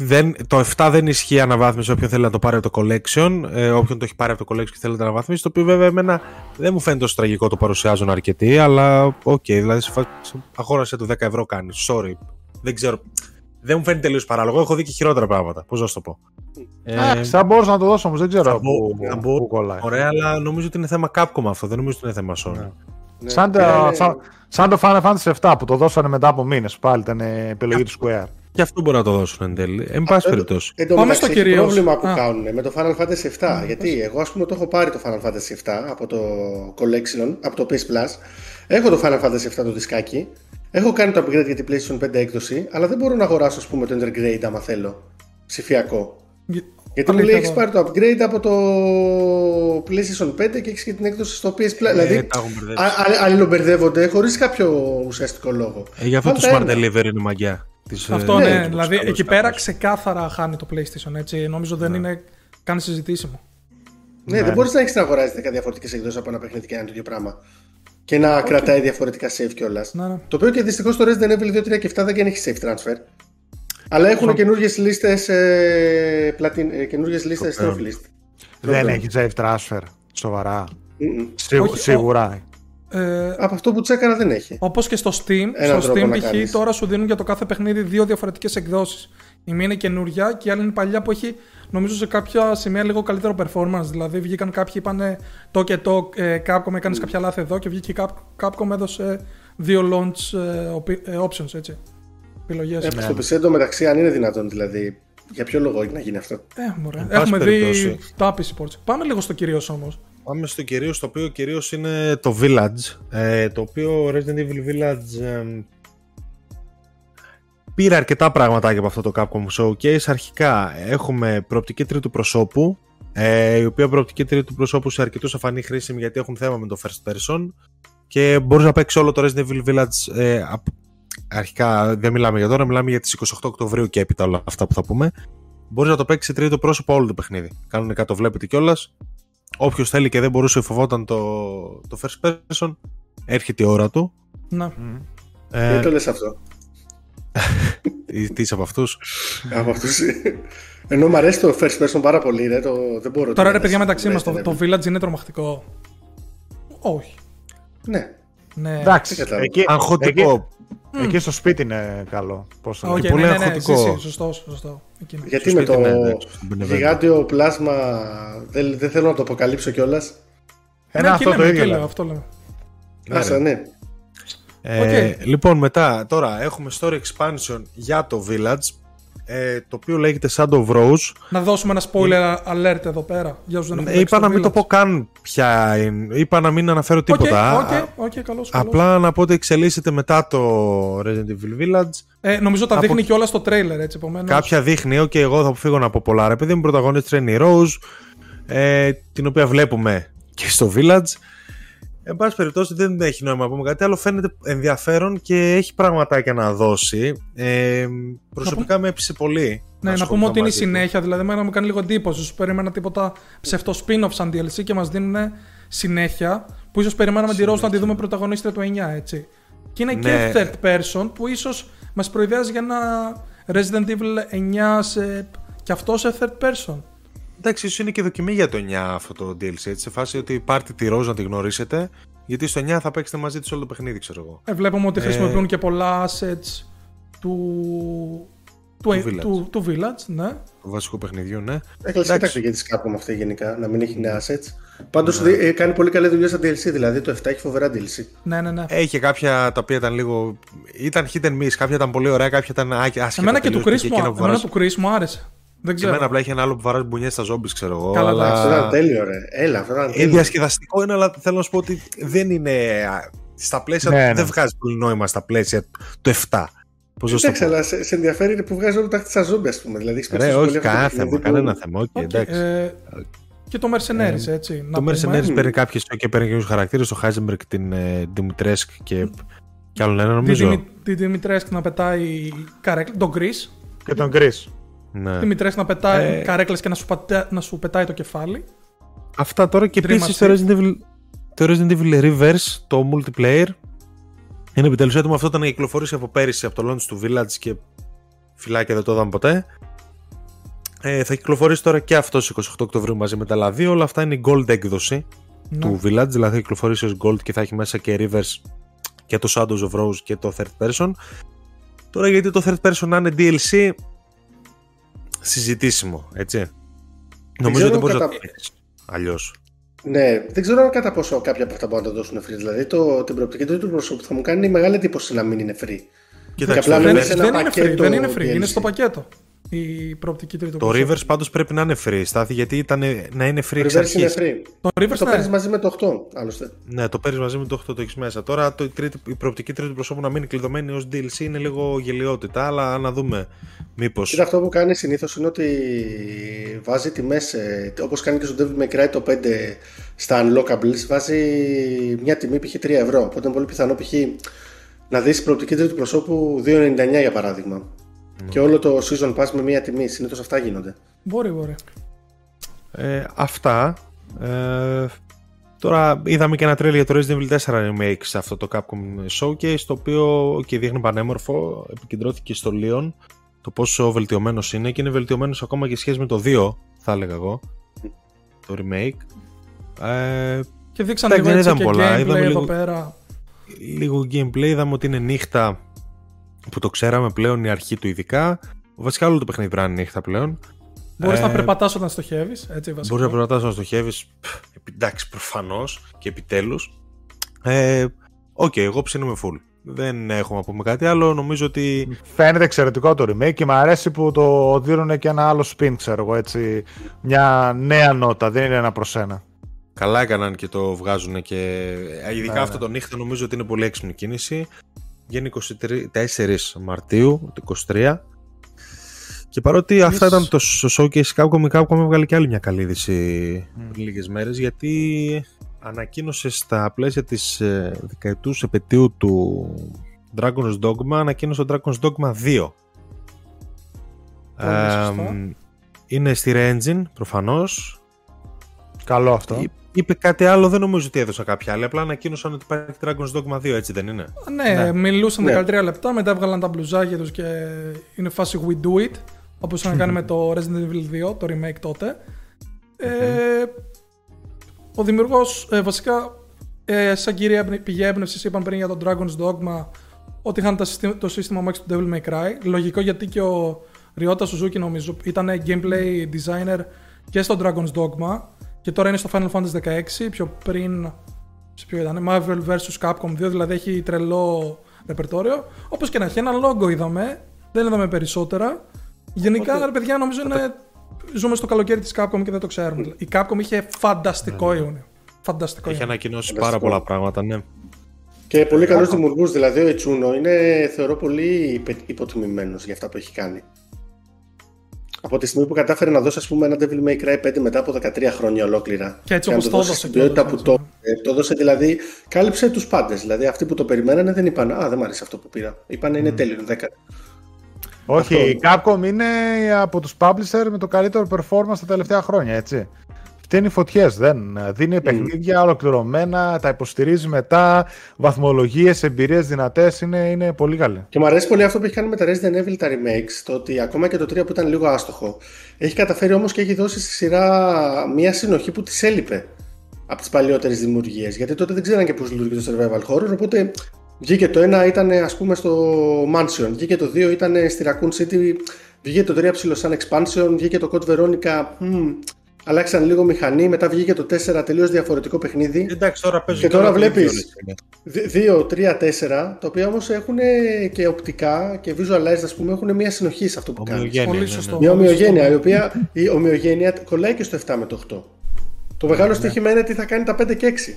δεν, το 7 δεν ισχύει αναβάθμιση όποιον θέλει να το πάρει από το collection. Ε, όποιον το έχει πάρει από το collection και θέλει να το αναβαθμίσει. Το οποίο βέβαια εμένα δεν μου φαίνεται τόσο τραγικό το παρουσιάζουν αρκετοί. Αλλά οκ, δηλαδή σε φάση αγόρασε το 10 ευρώ κάνει. Sorry. Δεν ξέρω. Δεν μου φαίνεται τελείως παράλογο. Έχω δει και χειρότερα πράγματα. Πώς να σου το πω. Ε, Εντάξει, θα μπορούσα να το δώσω όμως, δεν ξέρω θα πού, μπο- θα πού μπο- κολλάει. Ωραία, αλλά νομίζω ότι είναι θέμα Capcom αυτό. Δεν νομίζω ότι είναι θέμα Sony. Ναι. Σαν, Και- το, σαν, σαν το Final Fantasy 7 που το δώσανε μετά από μήνες. Πάλι ήταν ε, επιλογή του Square. Και αυτό μπορεί να το δώσουν εν τέλει. Εν πάση Ε, περιπτώσει. Εν τω Πάμε μεταξύ, στο έχει κυρίως. πρόβλημα που Α. κάνουν με το Final Fantasy 7. γιατί εγώ, ας πούμε, το έχω πάρει το Final Fantasy 7 από το Collection, από το PS Plus. Έχω το Final Fantasy 7 το δισκάκι. Έχω κάνει το upgrade για την PlayStation 5 έκδοση, αλλά δεν μπορώ να αγοράσω, ας πούμε, το Intergrade άμα θέλω. Ψηφιακό. Γιατί μου λέει Αλήθεια έχεις πάρει το upgrade από το PlayStation 5 και έχεις και την έκδοση στο PS Plus. δηλαδή, Ε, τα έχουν μπερδέψει. α- α- αλληλομπερδεύονται χωρίς κάποιο ουσιαστικό λόγο. Ε, γι' αυτό Βάλτε το Smart ένα. Delivery είναι μαγιά. Της, ε, Αυτό ναι, ναι, το δηλαδή καλώς εκεί πέρα κάπως. ξεκάθαρα χάνει το PlayStation. Έτσι. Νομίζω δεν είναι καν συζητήσιμο. Ναι, δεν μπορείς να έχεις να αγοράζεις 10 διαφορετικές εκδόσεις από ένα παιχνίδι και ένα το ίδιο πράγμα. Και να κρατάει διαφορετικά save κιόλας. Ναι, ναι. Το οποίο και δυστυχώς το Resident Evil 2, 3 και 7 δεν έχει save transfer. Αλλά έχουν καινούργιες λίστες. Ε, πλατιν, ε, καινούργιες λίστες Τροπέων. off list. Δεν Τροπέων. έχει save transfer. Σοβαρά. Μμμ. Σίγου- Όχι, σίγουρα. Ε, Από αυτό που τσέκαρα δεν έχει. Όπως και στο Steam, Έναν στο τρόπο Steam να π.χ. κάνεις. τώρα σου δίνουν για το κάθε παιχνίδι δύο διαφορετικές εκδόσεις. Η μία είναι καινούρια και η άλλη είναι παλιά που έχει νομίζω σε κάποια σημεία λίγο καλύτερο performance. Δηλαδή βγήκαν κάποιοι είπαν το και το ε, Capcom έκανες κάποια λάθη εδώ και βγήκε η Cap- Capcom έδωσε δύο launch ε, opi- ε, options έτσι. Επιλογές. Ε, στο PC εντωμεταξύ, αν είναι δυνατόν δηλαδή. Για ποιο λόγο έχει να γίνει αυτό; Ε, μωρέ. πάση Έχουμε δει περιπτώσει. τα PC ports. Πάμε λίγο στο κυρίως όμως. Πάμε στο κυρίως, το οποίο κυρίως είναι το Village, ε, το οποίο Resident Evil Village ε, πήρε αρκετά πραγματάκια από αυτό το Capcom Showcase. Αρχικά έχουμε προοπτική τρίτου προσώπου, ε, η οποία προοπτική τρίτου προσώπου σε αρκετούς αφανή χρήσιμη γιατί έχουν θέμα με το first person και μπορείς να παίξεις όλο το Resident Evil Village ε, απ- αρχικά δεν μιλάμε για τώρα, μιλάμε για τις 28 Οκτωβρίου και έπειτα όλα αυτά που θα πούμε. Μπορείς να το παίξεις σε τρίτο πρόσωπο όλο το παιχνίδι. Κανονικά το βλέπετε κιόλας. Όποιος θέλει και δεν μπορούσε φοβόταν το, το first person, έρχεται η ώρα του. Να. Ε, Γιατί το λες αυτό; τι τι είσαι από αυτούς; από αυτούς. Ενώ μου αρέσει το first person πάρα πολύ, ρε, το, δεν μπορώ. Τώρα να ρε παιδιά το μεταξύ μας, Resident το, Evil. το Village είναι τρομακτικό. Όχι. Ναι. Ναι. Εντάξει, δεν κατάλαβα. εκεί, εκεί, Αγχωτικό. εκεί στο σπίτι είναι καλό. Πώς το Όχι, λένε. πολύ ναι, ναι, ναι, αγχωτικό. εσύ, εσύ, σωστό, σωστό. Εκείνο. Γιατί Στο με το σπίτι, ναι, εντάξει, στον Benevento. γιγάντιο πλάσμα δεν, δεν θέλω να το αποκαλύψω κιόλας. Ένα Ναι, αυτό εκεί το λέμε, ίδιο. εκεί λέμε. λέμε, αυτό λέμε. Άσα, ναι. Ε, Λοιπόν, μετά, τώρα έχουμε story expansion για το Village, ε, το οποίο λέγεται Shadow of Rose. Να δώσουμε ένα spoiler alert εδώ πέρα. Για όσους δεν έχουν Ε, παίξει είπα να μην Village. το πω καν πια. είναι. Είπα να μην αναφέρω Οκ, τίποτα. Οκ, Α- οκ, καλώς, καλώς. Απλά να πω ότι εξελίσσεται μετά το Resident Evil Village. Ε, νομίζω τα από- δείχνει και όλα στο τρέιλερ, έτσι, επομένως. Κάποια δείχνει, ok, εγώ θα αποφύγω να πω πολλά. Ρε παιδί μου, πρωταγωνίστρια είναι η Rose, ε, την οποία βλέπουμε και στο Village. Εν πάση περιπτώσει, δεν έχει νόημα να πούμε κάτι άλλο. Φαίνεται ενδιαφέρον και έχει πραγματάκια να δώσει. Ε, προσωπικά με έπεισε πολύ. Ναι, να ασχοληθώ πούμε ότι είναι η μαζί του. συνέχεια. Δηλαδή, εμένα μου κάνει λίγο εντύπωση. Σου περίμενα τίποτα ψευτό spin-off σαν DLC και μας δίνουν συνέχεια. Που ίσως περιμέναμε τη Rose να τη δούμε πρωταγωνίστρια του 9, έτσι. Και είναι Ναι. και third person που ίσως μας προειδεάζει για ένα Resident Evil 9 σε... και αυτό σε third person. Εντάξει, ίσως είναι και δοκιμή για το 9 αυτό το DLC. Έτσι, σε φάση ότι πάρτε τη Rose να τη γνωρίσετε. Γιατί στο 9 θα παίξετε μαζί της όλο το παιχνίδι, ξέρω εγώ. Ε, βλέπουμε ότι χρησιμοποιούν και πολλά assets του, του, Village. του, του Village, ναι. Του βασικού παιχνιδιού, ναι. Έκλεισε Εντάξει. και τη Capcom αυτή γενικά, να μην έχει νέα assets. Πάντως κάνει πολύ καλή δουλειά στα DLC, δηλαδή το 7 έχει φοβερά DLC. Ναι, ναι, ναι. Έχει κάποια τα οποία ήταν λίγο. ήταν hit and miss. Κάποια ήταν πολύ ωραία, κάποια ήταν ά- άσχετα. Εμένα και του τελείως. Chris εκείνο μου, που εμένα βαράς- του Chris μου άρεσε. Δεν Και ξέρω. εμένα απλά είχε ένα άλλο που βαράζει μπουνιές στα ζόμπις, ξέρω εγώ. Καλά, αλλά... Αυτό ήταν τέλειο, ρε. Έλα, αυτό ήταν Ε, τέλειο. διασκεδαστικό είναι, αλλά θέλω να σου πω ότι δεν είναι. α, Στα πλαίσια. Ναι, ναι. Δεν βγάζει πολύ νόημα στα πλαίσια του 7. Πώς να σου το Εντάξει, πω. αλλά σε, σε ενδιαφέρει που βγάζει όλο τα χτίσα ζόμπι, ας πούμε. Δηλαδή, έχεις παίξει Ρε, πολύ όχι, αυτό το κανένα παιχνίδι θέμα. που- Κανένα θέμα. Οκ, Οκ, εντάξει. ε, Και το Mercenaries, έτσι. Το να πούμε. Mercenaries παίρνει κάποιες και παίρνει κάποιους χαρακτήρες, το Heisenberg, την ε, Dimitrescu και, και άλλον ένα Τη, νομίζω. Δημη, τη Δημητρέσκ να πετάει καρέκλα, τον Chris. Και τον Chris. Ναι. Δημητρέσκ να πετάει Ε. καρέκλες και να σου, πατέ- να σου πετάει το κεφάλι. Αυτά τώρα και Dream επίσης το Assist. Resident Evil, το Resident Evil Reverse, το multiplayer. Είναι επιτέλους έτοιμο. Αυτό ήταν να κυκλοφορήσει από πέρυσι από το launch του Village και φυλάκια δεν το είδαμε ποτέ. Ε, θα κυκλοφορήσει τώρα και αυτός στις 28 Οκτωβρίου μαζί με τα άλλα δύο. Όλα αυτά είναι η Gold έκδοση Ναι. του Village, δηλαδή θα κυκλοφορήσει ως Gold και θα έχει μέσα και Rivers και το Shadows of Rose και το Third Person. Τώρα γιατί το Third Person να είναι DLC, συζητήσιμο, έτσι. Νομίζω ξέρω ότι μπορεί να κατά- το κάνεις αλλιώς. Ναι, δεν ξέρω αν κατά πόσο κάποια από αυτά μπορούν να το δώσουν free. Δηλαδή το, την προοπτική του προσώπου θα μου κάνει μεγάλη εντύπωση να μην είναι free. Κοίταξε, απλά το να Δεν, είναι Rivers- σε ένα δεν είναι free, πακέτο δεν είναι free. DLC. Είναι στο πακέτο. Η προοπτική τρίτου Το προσώπου. Rivers πάντως πρέπει να είναι free, Στάθη, γιατί ήταν, να είναι free Το εξ reverse είναι αρχής. free. Το Rivers Το ναι. παίρνει μαζί με το 8, άλλωστε. Ναι, το παίρνει μαζί με το 8 το έχεις μέσα. Τώρα το, η, τρίτη, η προοπτική τρίτη προσώπου να μείνει κλειδωμένη ως DLC είναι λίγο γελιότητα, αλλά να δούμε μήπω. Κοίτα, αυτό που κάνει συνήθως είναι ότι βάζει τιμές, όπως κάνει και στο Devil May Cry το 5 στα unlockables, βάζει μια τιμή π.χ. 3 ευρώ. Οπότε είναι πολύ πιθανό π.χ. να δεις προοπτική τρίτου προσώπου 2,99 για παράδειγμα. Και όλο το season pass με μια τιμή. Συνήθως αυτά γίνονται. Μπορεί, μπορεί. Ε, αυτά. Ε, τώρα είδαμε και ένα τρέλ για το Resident Evil 4 remake σε αυτό το Capcom Showcase, το οποίο και δείχνει πανέμορφο, επικεντρώθηκε στο Leon, το πόσο βελτιωμένος είναι και είναι βελτιωμένος ακόμα και σε σχέση με το 2, θα έλεγα εγώ, το remake. Ε, Και δείξαν Εντάξει, λίγο δεν έτσι είδαμε και πολλά, gameplay είδαμε εδώ λίγο- πέρα. λίγο gameplay είδαμε ότι είναι νύχτα που το ξέραμε πλέον η αρχή του ειδικά. Βασικά όλο το παιχνίδι πρέπει να είναι νύχτα πλέον. Μπορείς Ε, να περπατάς όταν στοχεύεις. Έτσι, βασικά. Μπορείς να περπατάς να στοχεύεις, πφ, εντάξει προφανώς και επιτέλους. Ε, Οκ, εγώ ψήνομαι full. Δεν έχουμε να πούμε κάτι άλλο. Νομίζω ότι Φαίνεται εξαιρετικό το remake και μου αρέσει που το δίνουν και ένα άλλο spin, ξέρω εγώ έτσι. Μια νέα νότα, δεν είναι ένα προς ένα. καλά έκαναν και το βγάζουν και ε, ειδικά Ναι, αυτό το νύχτα νομίζω ότι είναι πολύ έξυπνη κίνηση. Βγαίνει 24 Μαρτίου του 23 και παρότι αυτά ήταν το στο showcase Capcom, η Capcom έβγαλε και άλλη μια καλή είδηση πριν λίγες μέρες γιατί ανακοίνωσε στα πλαίσια της ε, δεκαετούς επαιτίου του Dragon's Dogma ανακοίνωσε το Dragon's Dogma 2 Πολύ σωστά. Εμ, είναι στη Re-Engine προφανώς Καλό αυτό. Εί- Είπε κάτι άλλο, δεν νομίζω ότι έδωσα κάποια άλλη. Απλά ανακοίνωσαν ότι υπάρχει Dragon's Dogma 2, έτσι δεν είναι; Ναι, Ναι. μιλούσαν Ναι. 13 λεπτά, μετά έβγαλαν τα μπλουζάκια τους και είναι φάση We Do It, όπως είχαν κάνει με το Resident Evil 2, το remake τότε. Ε, ο δημιουργός, ε, βασικά, ε, σαν κυρία πηγή έμπνευσης είπαν πριν για το Dragon's Dogma ότι είχαν τα συστή- το σύστημα Max του Devil May Cry. Λογικό γιατί και ο Ryota Suzuki νομίζω ήταν gameplay designer και στο Dragon's Dogma και τώρα είναι στο Final Fantasy 16, πιο πριν σε ποιο ήταν, Marvel vs Capcom 2, δηλαδή έχει τρελό ρεπερτόριο. Όπως και να έχει, ένα logo είδαμε, δεν είδαμε περισσότερα. Γενικά, Οπότε- ρε παιδιά, νομίζω είναι. Ζούμε στο καλοκαίρι της Capcom και δεν το ξέρουμε. Η Capcom είχε φανταστικό Ιούνιο. Φανταστικό Έχει Ιούνιο. ανακοινώσει Φανταστικό. πάρα πολλά πράγματα, ναι. Και πολύ καλούς δημιουργούς. Δηλαδή ο Ιτσούνο είναι θεωρώ πολύ υπε- υποτιμημένος για αυτά που έχει κάνει. Από τη στιγμή που κατάφερε να δώσει ας πούμε, ένα Devil May Cry 5 μετά από 13 χρόνια ολόκληρα. Και έτσι να όπως το το δώσει έδωσε στην ποιότητα κιόλας, που έτσι. το, ε, το έδωσε, δηλαδή κάλυψε τους πάντες. Δηλαδή αυτοί που το περιμένανε δεν είπαν Α, δεν μου αρέσει αυτό που πήρα. Είπαν Είναι τέλειο, είναι 10. Όχι, Αυτό. η Capcom είναι από τους publisher με το καλύτερο performance τα τελευταία χρόνια, έτσι. Φταίνει φωτιές, δεν. Δίνει παιχνίδια ολοκληρωμένα, τα υποστηρίζει μετά, βαθμολογίες, εμπειρίες δυνατές, είναι, είναι πολύ καλή. Και μου αρέσει πολύ αυτό που έχει κάνει με τα Resident Evil τα remakes, το ότι ακόμα και το 3 που ήταν λίγο άστοχο, έχει καταφέρει όμως και έχει δώσει στη σειρά μια συνοχή που της έλειπε από τις παλιότερες δημιουργίες, γιατί τότε δεν ξέραν και πώς λειτουργεί το survival horror, οπότε βγήκε το ένα ήταν ας πούμε στο Mansion, βγήκε το 2 ήταν στη Raccoon City, βγήκε το 3 ψηλό σαν expansion, βγήκε το Code Veronica, μμ, αλλάξαν λίγο μηχανή, μετά βγήκε το 4 τελείως διαφορετικό παιχνίδι. Εντάξει, τώρα παίζουν Και τώρα όλα τα βλέπεις. ίδια όλες είναι. 2, 3, 4, τα οποία όμως έχουν και οπτικά και visualized, ας πούμε, έχουν μια συνοχή σε αυτό που κάνεις. Ομοιογένεια, Πολύ ναι, σωστό. ναι. Μια Πολύ ομοιογένεια, σωστό. η οποία η ομοιογένεια κολλάει και στο 7 με το 8. Το μεγάλο στοίχημα είναι τι θα κάνει τα 5 και 6.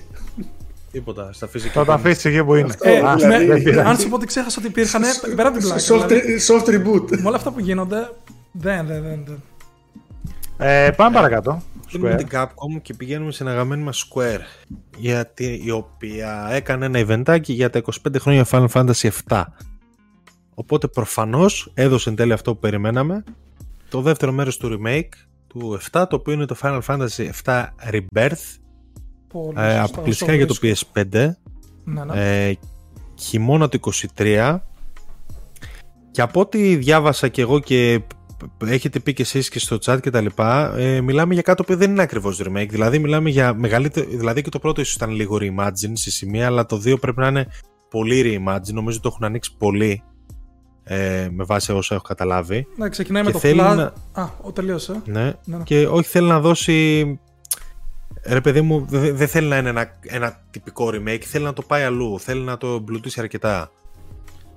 Τίποτα. Στα φυσικά. Θα τα αφήσει εκεί που είναι. Αυτό, Ε, Α, δηλαδή- με- δεν πειράζει. αν σου πω ότι ξέχασα ότι υπήρχαν. πέρα από την πλάκα. Soft, δηλαδή, soft reboot. με όλα αυτά που γίνονται. Δεν, δεν, δεν. Δεν. Ε, πάμε παρακάτω. Αφήνουμε την Capcom και πηγαίνουμε στην αγαπημένη μας Square γιατί, η οποία έκανε ένα eventάκι για τα 25 χρόνια Final Fantasy 7 οπότε προφανώς έδωσε εν τέλει αυτό που περιμέναμε το δεύτερο μέρος του remake του 7 το οποίο είναι το Final Fantasy 7 Rebirth ε, αποκλειστικά για το PS5 ναι, ναι. Ε, χειμώνα του 23 και από ό,τι διάβασα και εγώ και έχετε πει και εσείς και στο chat και τα λοιπά, ε, μιλάμε για κάτι που δεν είναι ακριβώς remake. Δηλαδή μιλάμε για μεγαλύτερο, δηλαδή και το πρώτο ίσως ήταν λίγο reimagine στη σημεία, αλλά το δύο πρέπει να είναι πολύ reimagine. Νομίζω το έχουν ανοίξει πολύ ε, με βάση όσα έχω καταλάβει. Ναι, ξεκινάει με το Flash. Να... Α, ο τελείωσε. Ναι. ναι, ναι. Και όχι θέλει να δώσει... Ρε παιδί μου, δεν θέλει να είναι ένα, ένα τυπικό remake, θέλει να το πάει αλλού, θέλει να το εμπλουτίσει αρκετά.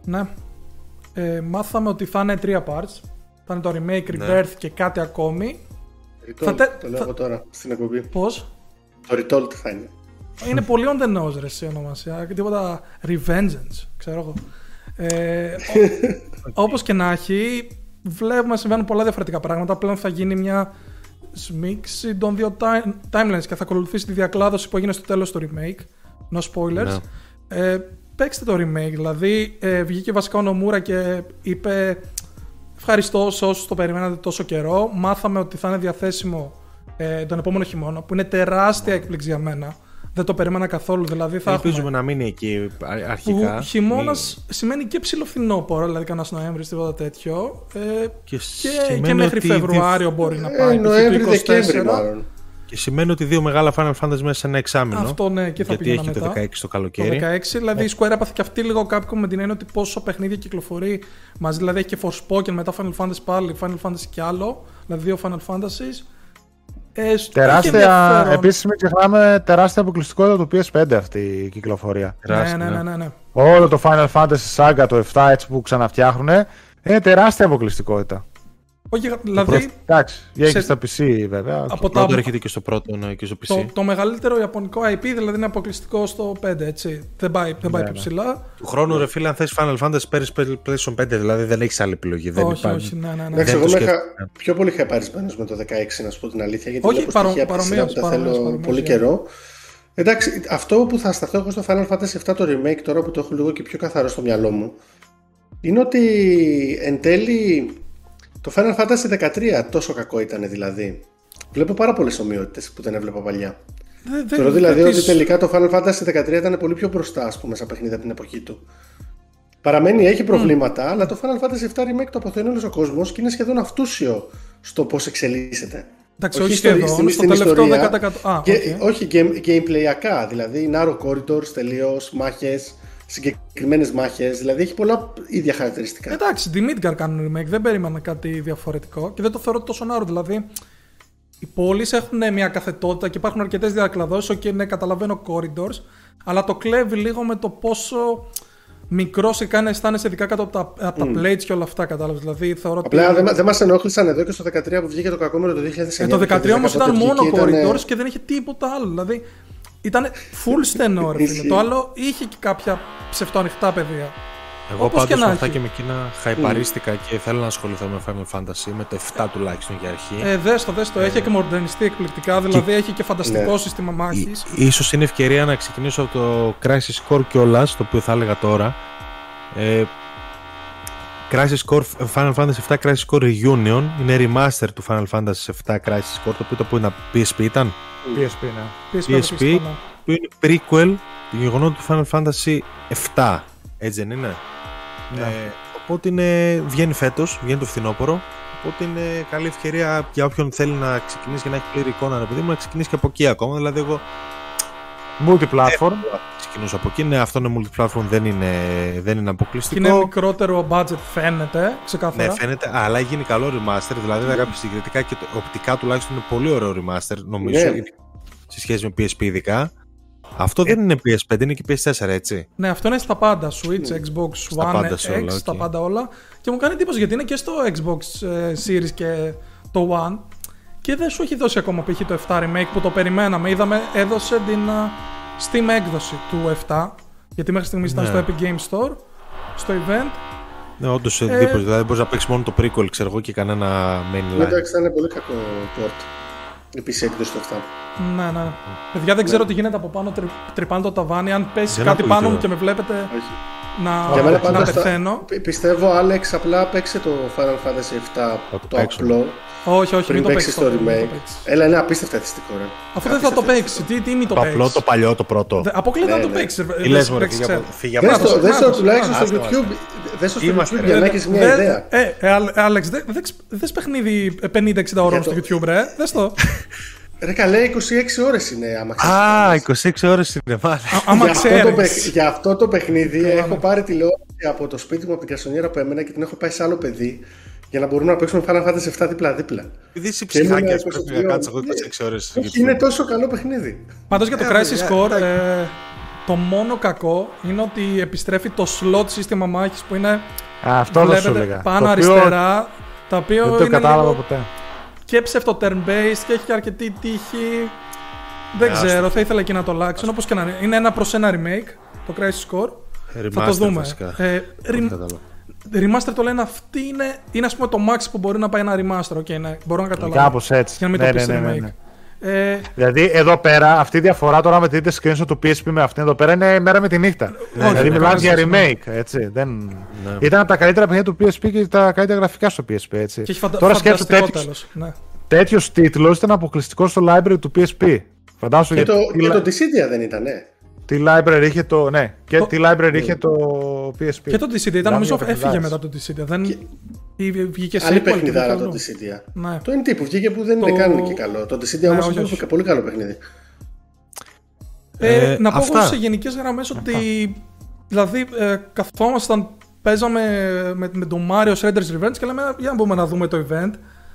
Ναι. Ε, μάθαμε ότι θα είναι τρία parts θα είναι το remake, ναι. rebirth και κάτι ακόμη. Retold, θα τε... το λέω θα... τώρα στην εκπομπή. Πώς; Το Retold θα είναι. Είναι πολύ on the nose ρε σε ονομασία και τίποτα Revengeance, ξέρω εγώ. Ε, όπως και να έχει, βλέπουμε να συμβαίνουν πολλά διαφορετικά πράγματα. Πλέον θα γίνει μια σμίξη των δύο timelines και θα ακολουθήσει τη διακλάδωση που έγινε στο τέλος του remake. No spoilers. Ναι. Ε, παίξτε το remake, δηλαδή ε, βγήκε βασικά ο Νομούρα και είπε Ευχαριστώ σε όσους το περιμένατε τόσο καιρό. Μάθαμε ότι θα είναι διαθέσιμο ε, τον επόμενο χειμώνα, που είναι τεράστια έκπληξη για μένα. Δεν το περίμενα καθόλου. Δηλαδή θα Ελπίζουμε έχουμε... να μείνει εκεί αρχικά. Χειμώνας σημαίνει και ψηλοφθινόπορο, δηλαδή κανένα Νοέμβρη, τίποτα τέτοιο. Ε, και, και, και μέχρι ότι... Φεβρουάριο μπορεί να πάει. Ε, Νοέμβρη-Δεκέμβρη μάλλον. Και σημαίνει ότι δύο μεγάλα Final Fantasy μέσα σε ένα εξάμεινο. Αυτό ναι, και θα γιατί έχει μετά. το 16 το καλοκαίρι. Το 16, δηλαδή η Square έπαθε και αυτή λίγο Capcom με την έννοια ότι πόσο παιχνίδια κυκλοφορεί μαζί. Δηλαδή έχει και Forspoken μετά Final Fantasy πάλι, Final Fantasy και άλλο. Δηλαδή δύο Final Fantasies. Ε, τεράστια, επίσης μην ξεχνάμε τεράστια αποκλειστικότητα του PS5 αυτή η κυκλοφορία. Ναι, ναι, ναι, ναι, ναι. Όλο το Final Fantasy Saga το 7 έτσι που ξαναφτιάχνουν είναι τεράστια αποκλειστικότητα. Όχι, δηλαδή. Εντάξει, έχει στα PC βέβαια. Από το τα... έρχεται και στο πρώτο ναι, και στο PC. Το, το μεγαλύτερο ιαπωνικό IP δηλαδή είναι αποκλειστικό στο 5, έτσι. Δεν πάει, δεν πάει ναι, πιο ναι. ψηλά. Του χρόνου, ρε φίλε, αν θες Final Fantasy παίρνεις PlayStation 5, δηλαδή δεν έχεις άλλη επιλογή. Δεν όχι, υπάρχει. όχι, ναι, ναι. ναι. Εντάξει, εγώ είχα πιο πολύ χαϊπαρισμένος με το 16, να σου πω την αλήθεια. Γιατί όχι, παρομοίως. Τα θέλω πολύ καιρό. Εντάξει, αυτό που θα σταθώ εγώ στο Final Fantasy 7 το remake τώρα που το έχω λίγο και πιο καθαρό στο μυαλό μου είναι ότι εν τέλει το Final Fantasy 13 τόσο κακό ήταν δηλαδή. Βλέπω πάρα πολλές ομοιότητες που δεν έβλεπα παλιά. Θεωρώ δηλαδή ότι τελικά το Final Fantasy 13 ήταν πολύ πιο μπροστά, ας πούμε, σαν παιχνίδι από την εποχή του. Παραμένει, έχει προβλήματα, αλλά το Final Fantasy 7 Remake το αποθεώνει όλος ο κόσμος και είναι σχεδόν αυτούσιο στο πώς εξελίσσεται. Εντάξει, όχι, όχι σχεδόν, στο, στο τελευταίο 10%. Α, και, okay. Όχι, game, gameplayακά, δηλαδή narrow corridors τελείως, μάχες συγκεκριμένες μάχες. Δηλαδή έχει πολλά ίδια χαρακτηριστικά. Εντάξει, τη Midgar κάνουν remake, δεν περίμενα κάτι διαφορετικό και δεν το θεωρώ τόσο νάρο. Δηλαδή, οι πόλεις έχουν μια καθετότητα και υπάρχουν αρκετές διακλαδώσεις. Και ναι, καταλαβαίνω corridors, αλλά το κλέβει λίγο με το πόσο μικρός σε κάνει αισθάνεσαι ειδικά κάτω από τα, από τα plates και όλα αυτά. Κατάλαβες. Δηλαδή, θεωρώ Απλά ότι... δεν, μας ενόχλησαν εδώ και στο 13 που βγήκε το κακόμερο το 2009. Ε, το 13 όμως ήταν μόνο corridors και δεν είχε τίποτα άλλο. Δηλαδή, ήταν full στενό, ρε φίλε. Το άλλο είχε και κάποια ψευτοανοιχτά πεδία. Εγώ πάντως με αυτά και με εκείνα χαϊπαρίστηκα mm. και θέλω να ασχοληθώ με Final Fantasy, με το 7 τουλάχιστον για αρχή. Ε, δες το, δες το. Έχει και μορντενιστεί εκπληκτικά, δηλαδή έχει και φανταστικό ναι. σύστημα μάχης. Ίσως είναι ευκαιρία να ξεκινήσω από το Crisis Core κιόλας, το οποίο θα έλεγα τώρα. Ε, Crisis Core, Final Fantasy 7 Crisis Core Reunion είναι remaster του Final Fantasy 7 Crisis Core, το οποίο το που είναι PSP ήταν. PSP, ναι. PSP, PSP που είναι prequel του γεγονότου του Final Fantasy 7. Έτσι δεν είναι; Ναι. Ε, οπότε είναι, βγαίνει φέτος, βγαίνει το φθινόπωρο. Οπότε είναι καλή ευκαιρία για όποιον θέλει να ξεκινήσει και να έχει πλήρη εικόνα, επειδή μου, να ξεκινήσει και από εκεί ακόμα. Δηλαδή, εγώ. Multiplatform. Ε, ξεκινούσα από εκεί. Ναι, αυτό είναι multiplatform, δεν είναι, δεν είναι αποκλειστικό. Είναι μικρότερο budget, φαίνεται, ξεκάθαρα. Ναι, φαίνεται, αλλά γίνει καλό remaster. Δηλαδή, mm. κάποια συγκριτικά και το, οπτικά τουλάχιστον είναι πολύ ωραίο remaster, νομίζω. Yeah. Ναι. Σε σχέση με PSP ειδικά. Αυτό δεν είναι PS5, είναι και PS4, έτσι. Ναι, αυτό είναι στα πάντα. Switch, Xbox στα One, πάντα X, όλα, okay. στα πάντα όλα. Και μου κάνει εντύπωση γιατί είναι και στο Xbox ε, Series και το One. Και δεν σου έχει δώσει ακόμα π.χ. το 7 Remake που το περιμέναμε. Είδαμε, έδωσε την uh, Steam έκδοση του 7. Γιατί μέχρι στιγμής ήταν ναι. στο Epic Games Store, στο event. Ναι, όντως ε, εντύπωση. Δηλαδή μπορείς να παίξεις μόνο το prequel, ξέρω εγώ, και κανένα mainline. Εντάξει, θα είναι πολύ κακό port. Η PC έκδοση του 7. Ναι, ναι. Παιδιά, δεν ξέρω τι γίνεται από πάνω. Τρι, τρυπάνε το ταβάνι. Αν πέσει Δεν κάτι ακούγεται. πάνω μου και με βλέπετε Όχι. να, Για μένα να πάντα στα- πεθαίνω. Πι- Πιστεύω, Άλεξ, απλά παίξε το Final Fantasy 7 Θα το το παίξω. απλό Όχι, όχι, πριν μην το παίξεις παίξεις. το μην το remake. παίξεις. Έλα, είναι απίστευτα αισθητικό, ρε. Αφού δεν θα το Απίστευτα παίξεις. Τι, τι μην το Το απλό, παίξεις. το παλιό, το πρώτο. Αποκλείται να Ναι, το ναι. παίξεις. Τι λες μωρέ, φύγε από- φύγε από Δες Κράτος, το, δες το κράτος, τουλάχιστον στο κράτος. YouTube. Δες το στο Είμαστε, YouTube ρε. για να έχεις μια ιδέα. Ε, ε, Άλ- Άλεξ, δε- δες- δες παιχνίδι 50-60 ώρων Για στο το- YouTube, ρε. Δες το. [LAUGHS] Ρε καλέ, 26 ώρες είναι άμα ξέρεις. Α, τι 26 ώρες είναι, μάλιστα. Α- Άμα για, αυτό το, ξέρεις. παιχ- για αυτό το παιχνίδι έχω πάρει τηλεόραση από το σπίτι μου από την κασονιέρα που έμενα και την έχω πάει σε άλλο παιδί για να μπορούμε να παίξουμε Final Fantasy 7 δίπλα-δίπλα. Επειδή είσαι Και ήμουν ψυχάκιας, 22. πρέπει να κάτσεις εγώ 26 ώρες στο Όχι, YouTube. είναι τόσο καλό παιχνίδι. Πάντως για το Ε, Crisis παιδιά, Core, ε, το μόνο κακό είναι ότι επιστρέφει το slot σύστημα μάχης που είναι Α, αυτό δεν σου βλέπετε έλεγα. πάνω Το οποίο αριστερά, το οποίο Δεν το είναι κατάλαβα λίγο ποτέ. και ψευτο turn-based και έχει και αρκετή τύχη. Δεν Ε, ξέρω, θα ήθελα εκεί να το αλλάξουν. Όπως και να είναι. Είναι ένα προς ένα remake, το Crisis Core. θα το Remaster δούμε. Βασικά. Ε, Δεν rem- κατάλαβα. remaster το λένε αυτή είναι, είναι ας πούμε το max που μπορεί να πάει ένα remaster. Okay, ναι, μπορώ να καταλάβω. Κάπως έτσι. Για να μην Ναι, το πεις ναι, ναι, remake. ναι. Ε, Δηλαδή εδώ πέρα, αυτή η διαφορά τώρα με τη δείτε screenshot του PSP με αυτήν εδώ πέρα είναι μέρα με τη νύχτα. όχι, δηλαδή ναι, μιλάς για κανένα remake, έτσι. Δεν... Ναι. Ήταν από τα καλύτερα παιχνίδια του PSP και τα καλύτερα γραφικά στο PSP, έτσι. και έχει φαντα... τώρα σκέψου φανταστικό τέτοιος, τέλος. Ναι. τέτοιος τίτλος ήταν αποκλειστικός στο library του PSP. Φαντάσου Και για το, τι, και li- το Dissidia δεν ήταν, ναι. Τι library είχε το. Ναι, και Το- τι library είχε το PSP. Και το Dissidia ήταν, Μιλάμε νομίζω για έφυγε παιχνιδάρες. μετά το Dissidia. Δεν... Ή βγήκε σε Άλλη sequel και παιχνιδάρα δεν το ξέρω. Dissidia. Ναι. Το NT που βγήκε που δεν Το- είναι καν και καλό. Το Dissidia Ναι, όμως όχι, είναι όχι. πολύ καλό παιχνίδι. Ε, Ε, να πω αυτά. εγώ σε γενικές γραμμές ότι. Δηλαδή, ε, καθόμασταν, παίζαμε με, με τον Mario Shredder's Revenge και λέμε για να μπούμε να δούμε το event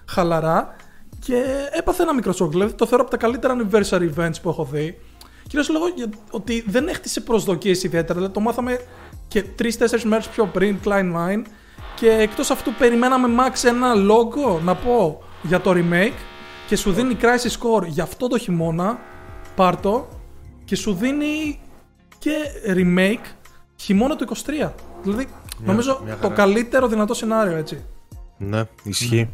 χαλαρά. Και έπαθε ένα μικρό σοκ. Δηλαδή, το θεωρώ από τα καλύτερα anniversary events που έχω δει. Κυρίως λόγω για, ότι δεν έχτισε προσδοκίες ιδιαίτερα. Δηλαδή, το μάθαμε και 3-4 μέρες πιο πριν, Klein Mine. Και εκτός αυτού, περιμέναμε max ένα logo να πω για το remake. Και σου δίνει Crisis Core για αυτό το χειμώνα. Πάρτο και σου δίνει και remake χειμώνα του 23. Δηλαδή, νομίζω μια το χαρά. καλύτερο δυνατό σενάριο, έτσι. Ναι, ισχύει.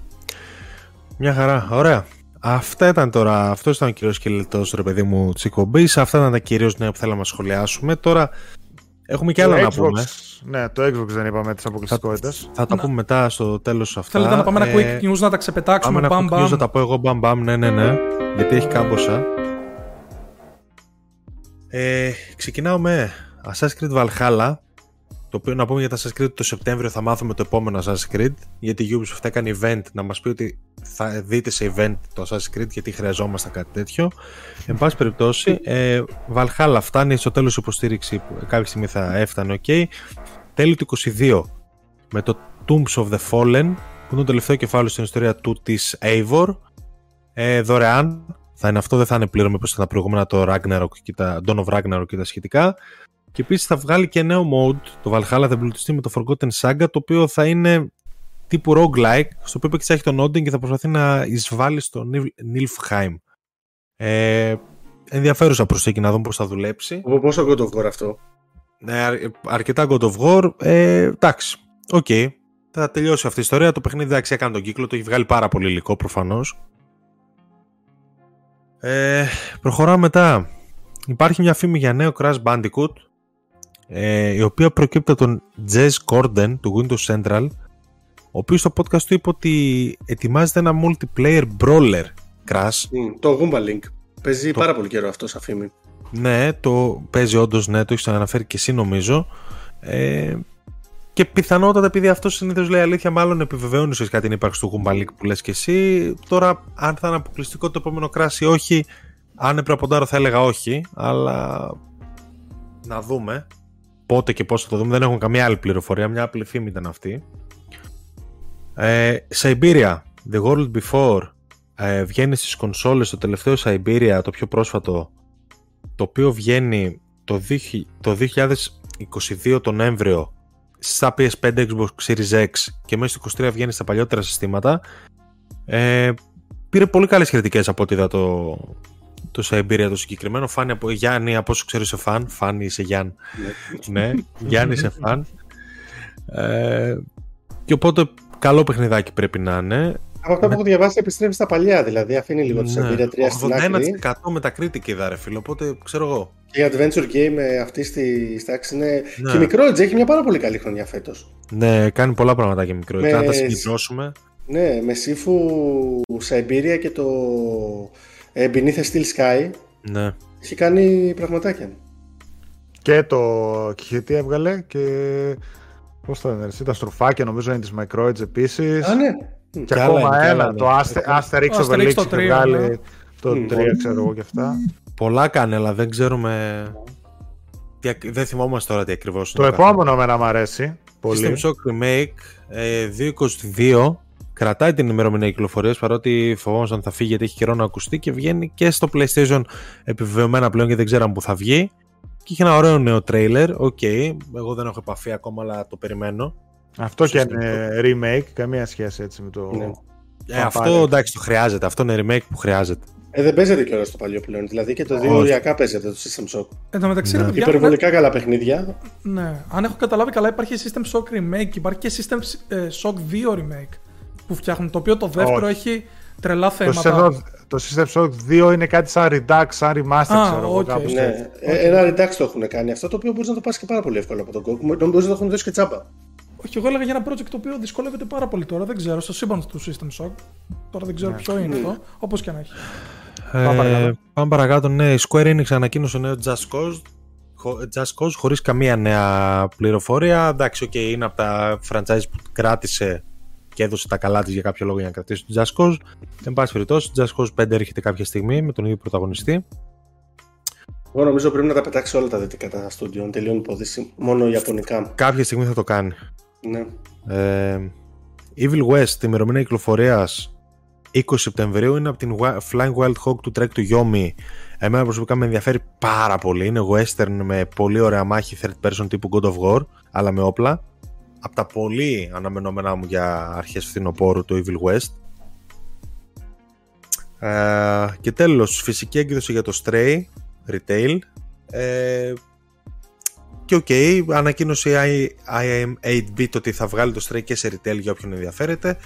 Μια χαρά, ωραία. Αυτά ήταν τώρα, αυτός ήταν ο κύριος σκελετό ρε παιδί μου της εκπομπής. Αυτά ήταν τα κυρίως νέα που θέλαμε να σχολιάσουμε. Τώρα έχουμε και Το άλλα να Xbox, πούμε. Ναι, το Xbox δεν είπαμε τι αποκλειστικότητε. Θα τα πούμε μετά στο τέλος αυτά. Θέλετε να πάμε ένα Ε, quick news να τα ξεπετάξουμε; Πάμε Μπαμ, ένα quick news, μπαμ. θα τα πω εγώ μπαμ μπαμ, ναι ναι ναι. Γιατί έχει κάμποσα. Ε, ξεκινάω με Assassin's Creed Valhalla. Το οποίο να πούμε για το Assassin's Creed ότι το Σεπτέμβριο θα μάθουμε το επόμενο Assassin's Creed. Γιατί η Ubisoft έκανε event να μας πει ότι θα δείτε σε event το Assassin's Creed γιατί χρειαζόμασταν κάτι τέτοιο. Εν πάση περιπτώσει, ε, Valhalla φτάνει στο τέλος υποστήριξη που κάποια στιγμή θα έφτανε ok. Τέλη του 22 με το Tombs of the Fallen που είναι το τελευταίο κεφάλαιο στην ιστορία του της Eivor ε, δωρεάν θα είναι αυτό, δεν θα είναι πληρωμή όπως ήταν τα προηγούμενα το Ragnarok και τα Dawn of Ragnarok και τα σχετικά και επίσης θα βγάλει και νέο mode το Valhalla θα εμπλουτιστεί με το Forgotten Saga το οποίο θα είναι τύπου roguelike στο οποίο έχει τον Odin και θα προσπαθεί να εισβάλλει στο Nil- Niflheim ε, ενδιαφέρουσα προσθήκη να δούμε πώς θα δουλέψει Από πόσο God of War αυτό; ναι, αρ- αρκετά God of War. Ε, εντάξει, οκ. Θα τελειώσει αυτή η ιστορία. Το παιχνίδι εντάξει έκανε τον κύκλο, το έχει βγάλει πάρα πολύ υλικό προφανώς. Ε, προχωράω μετά. Υπάρχει μια φήμη για νέο Crash Bandicoot ε, η οποία προκύπτει από τον Jez Corden του Windows Central ο οποίος στο podcast του είπε ότι ετοιμάζεται ένα multiplayer brawler Crash Μμ, το Goomba Link. Παίζει πάρα πολύ καιρό αυτό σαν φήμη. Ναι, το παίζει όντως, ναι, το έχεις αναφέρει και εσύ νομίζω. Ε, και πιθανότατα επειδή αυτός συνήθως λέει αλήθεια, μάλλον επιβεβαιώνει ουσιαστικά την ύπαρξη του Γουμπαλίκ που λες και εσύ. Τώρα, αν θα είναι αποκλειστικό το επόμενο κράσι, όχι. Αν έπρεπε να ποντάρω, θα έλεγα όχι. Αλλά να δούμε πότε και πώς θα το δούμε. Δεν έχουμε καμία άλλη πληροφορία. Μια απλή φήμη ήταν αυτή. Ε, Siberia, The World Before. Ε, βγαίνει στις κονσόλες το τελευταίο Siberia, το πιο πρόσφατο το οποίο βγαίνει το, 2000 το 2022 τον Νοέμβριο στα PS5, Xbox Series X και μέσα στο 23 βγαίνει στα παλιότερα συστήματα ε, πήρε πολύ καλές κριτικές από ό,τι είδα το, το Siberia το συγκεκριμένο Φάνη από Γιάννη από όσο ξέρω είσαι φαν Φάνη είσαι Γιάννη ναι, Γιάννη είσαι φαν ε, και οπότε καλό παιχνιδάκι πρέπει να είναι Από αυτά που έχω διαβάσει επιστρέφει στα παλιά, δηλαδή αφήνει λίγο τη Ναι. Siberia 3 στην άκρη. 81% με τα κρίτικη είδα ρε φίλε, οπότε ξέρω εγώ. Και η Adventure Game ε, αυτή στη τάξη είναι. Ναι. Και η μικρό έχει μια πάρα πολύ καλή χρονιά φέτος. Ναι, κάνει πολλά πράγματα και μικρό. Με- Να τα συγκεντρώσουμε. Ναι, με Sifu Siberia και το ε, Beneath a Steel Sky Ναι. έχει κάνει πραγματάκια. Και το και τι έβγαλε και. Πώς το λένε, εσύ, τα στροφάκια νομίζω είναι της Microids επίσης. Α, ναι. Και, Κι άλλα ακόμα είναι, κι άλλα ένα, είναι. το Aster- Asterix Το Obelix, Asterix το είχε τρίο, βγάλει ναι. το Μμ. 3 ξέρω εγώ και αυτά. Πολλά κάνει, αλλά δεν ξέρουμε. Τι, ακ- δεν θυμόμαστε τώρα τι ακριβώς Το επόμενο εμένα μου αρέσει πολύ. System Shock Remake ε, 2022 κρατάει την ημερομηνία κυκλοφορίας παρότι φοβόμασταν θα φύγει γιατί έχει καιρό να ακουστεί και βγαίνει και στο PlayStation επιβεβαιωμένα πλέον και δεν ξέραμε που θα βγει. Και είχε ένα ωραίο νέο τρέιλερ. Οκ, εγώ δεν έχω επαφή ακόμα, αλλά το περιμένω. Αυτό και System είναι remake, καμία σχέση έτσι με το. Ναι. Ε, Θα αυτό πάρει. εντάξει το χρειάζεται. Αυτό είναι remake που χρειάζεται. Ε, δεν παίζεται κιόλας το παλιό πλέον. Δηλαδή και το Όχι. 2 οριακά παίζεται το System Shock. Εν τω μεταξύ, Ναι. ρε παιδιά, Υπερβολικά καλά παιχνίδια. ναι, αν έχω καταλάβει καλά, υπάρχει System Shock Remake, υπάρχει και System ε, Shock 2 Remake που φτιάχνουν. Το οποίο το δεύτερο Όχι. έχει τρελά Το θέματα. System, το System Shock 2 είναι κάτι σαν Redux, σαν remaster, Α, ξέρω εγώ. οκ. κάπως Ναι. έτσι. Ε, Ένα Redux το έχουν κάνει αυτό το οποίο μπορείς να το πάρεις και πάρα πολύ εύκολα από το GOG. Νομίζω ότι το έχουν δώσει και τσάμπα. Όχι, εγώ έλεγα για ένα project το οποίο δυσκολεύεται πάρα πολύ τώρα. Δεν ξέρω, στο σύμπαν του System Shock. Τώρα δεν ξέρω ποιο είναι αυτό. Όπως και να έχει. Πάμε Ε, παρακάτω. πάμε παρακάτω. Ναι, η Square Enix ανακοίνωσε νέο Just Cause, χω- Just Cause χωρίς καμία νέα πληροφορία. Εντάξει, οκ, είναι από τα franchise που κράτησε και έδωσε τα καλά της για κάποιο λόγο για να κρατήσει το Just Cause. Εν πάση περιπτώσει, Just Cause 5 έρχεται κάποια στιγμή με τον ίδιο πρωταγωνιστή. Εγώ νομίζω πρέπει να τα πετάξει όλα τα δυτικά τα στούντιο. να Τελειώνει η υπόθεση. Μόνο ιαπωνικά. Κάποια στιγμή θα το κάνει. Ναι. Ε, Evil West, η ημερομηνία κυκλοφορίας 20 Σεπτεμβρίου είναι από την Wi- Flying Wild Hog του Trek του Yomi. Εμένα προσωπικά με ενδιαφέρει πάρα πολύ. Είναι western με πολύ ωραία μάχη third person τύπου God of War, αλλά με όπλα. Από τα πολύ αναμενόμενά μου για αρχές φθινοπόρου το Evil West. Ε, και τέλος, φυσική έκδοση για το Stray Retail. Ε, και οκ, ανακοίνωσε η iam8bit ότι θα βγάλει το Stray και σε retail για όποιον ενδιαφέρεται.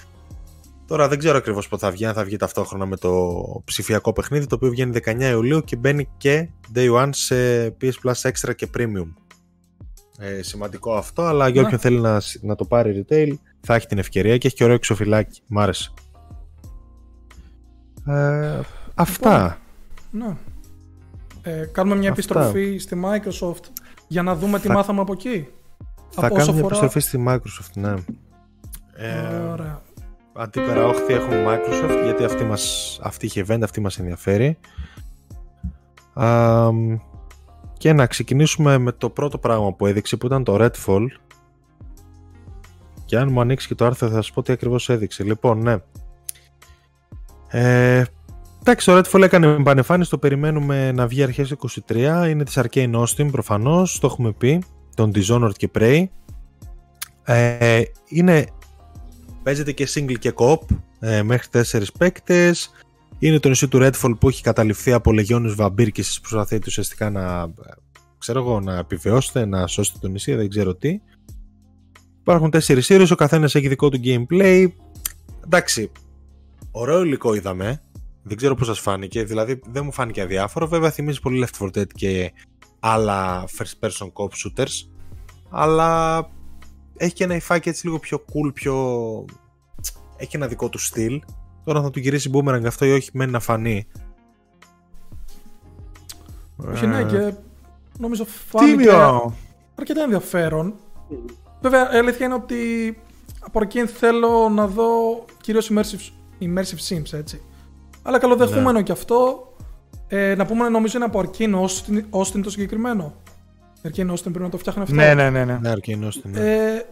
Τώρα δεν ξέρω ακριβώς πότε θα βγει, αν θα βγει ταυτόχρονα με το ψηφιακό παιχνίδι, το οποίο βγαίνει 19 Ιουλίου και μπαίνει και Day One σε PS Plus Extra και Premium. Ε, σημαντικό αυτό, αλλά για Ναι. όποιον θέλει να, να το πάρει retail θα έχει την ευκαιρία και έχει και ωραίο εξωφυλάκι. Μ' άρεσε. Ε, αυτά. Ναι. Ε, κάνουμε μια Αυτά. επιστροφή στη Microsoft για να δούμε τι Θα- μάθαμε από εκεί. Θα Από κάνουμε όσο μια φορά- επιστροφή στη Microsoft, ναι. Ε, Ωραία. Αντίπερα όχθη έχουμε Microsoft γιατί αυτή, μας, αυτή είχε event, αυτή μας ενδιαφέρει. Αμ, και να ξεκινήσουμε με το πρώτο πράγμα που έδειξε που ήταν το Redfall. Και αν μου ανοίξει και το άρθρο θα σας πω τι ακριβώς έδειξε. Λοιπόν, ναι. Ε, εντάξει, το Redfall έκανε επανεμφάνιση, το περιμένουμε να βγει αρχές 23. Είναι της Arcane Austin προφανώς, το έχουμε πει. Τον Dishonored και Prey. Ε, είναι Παίζεται και single και co-op ε, μέχρι 4 παίκτες. Είναι το νησί του Redfall που έχει καταληφθεί από λεγιώνες βαμπύρ και εσείς προσπαθείτε ουσιαστικά να, ε, ξέρω εγώ, να επιβιώσετε, να σώσετε το νησί, δεν ξέρω τι. Υπάρχουν τέσσερις series, ο καθένας έχει δικό του gameplay. Εντάξει, ωραίο υλικό είδαμε. Δεν ξέρω πώς σας φάνηκε, δηλαδή δεν μου φάνηκε αδιάφορο. Βέβαια θυμίζει πολύ Left 4 Dead και άλλα first person co-op shooters. Αλλά έχει και ένα υφάκι έτσι λίγο πιο cool, πιο... Έχει ένα δικό του στυλ. Τώρα θα του γυρίσει boomerang αυτό ή όχι μένει να φανεί. Όχι, ναι, Ε, και νομίζω φάνηκε Τίμιο! αρκετά ενδιαφέρον. Βέβαια, η αλήθεια είναι ότι από εκεί θέλω να δω κυρίως immersive, immersive sims, έτσι. Αλλά καλοδεχούμενο Ναι. και αυτό. Ε, να πούμε, νομίζω είναι από Arcane Austin, Austin το συγκεκριμένο. Arcane Austin πρέπει να το φτιάχνει αυτό. Ναι, ναι, ναι. ναι. Ναι, αρκεί ενώστε, ναι. Ε,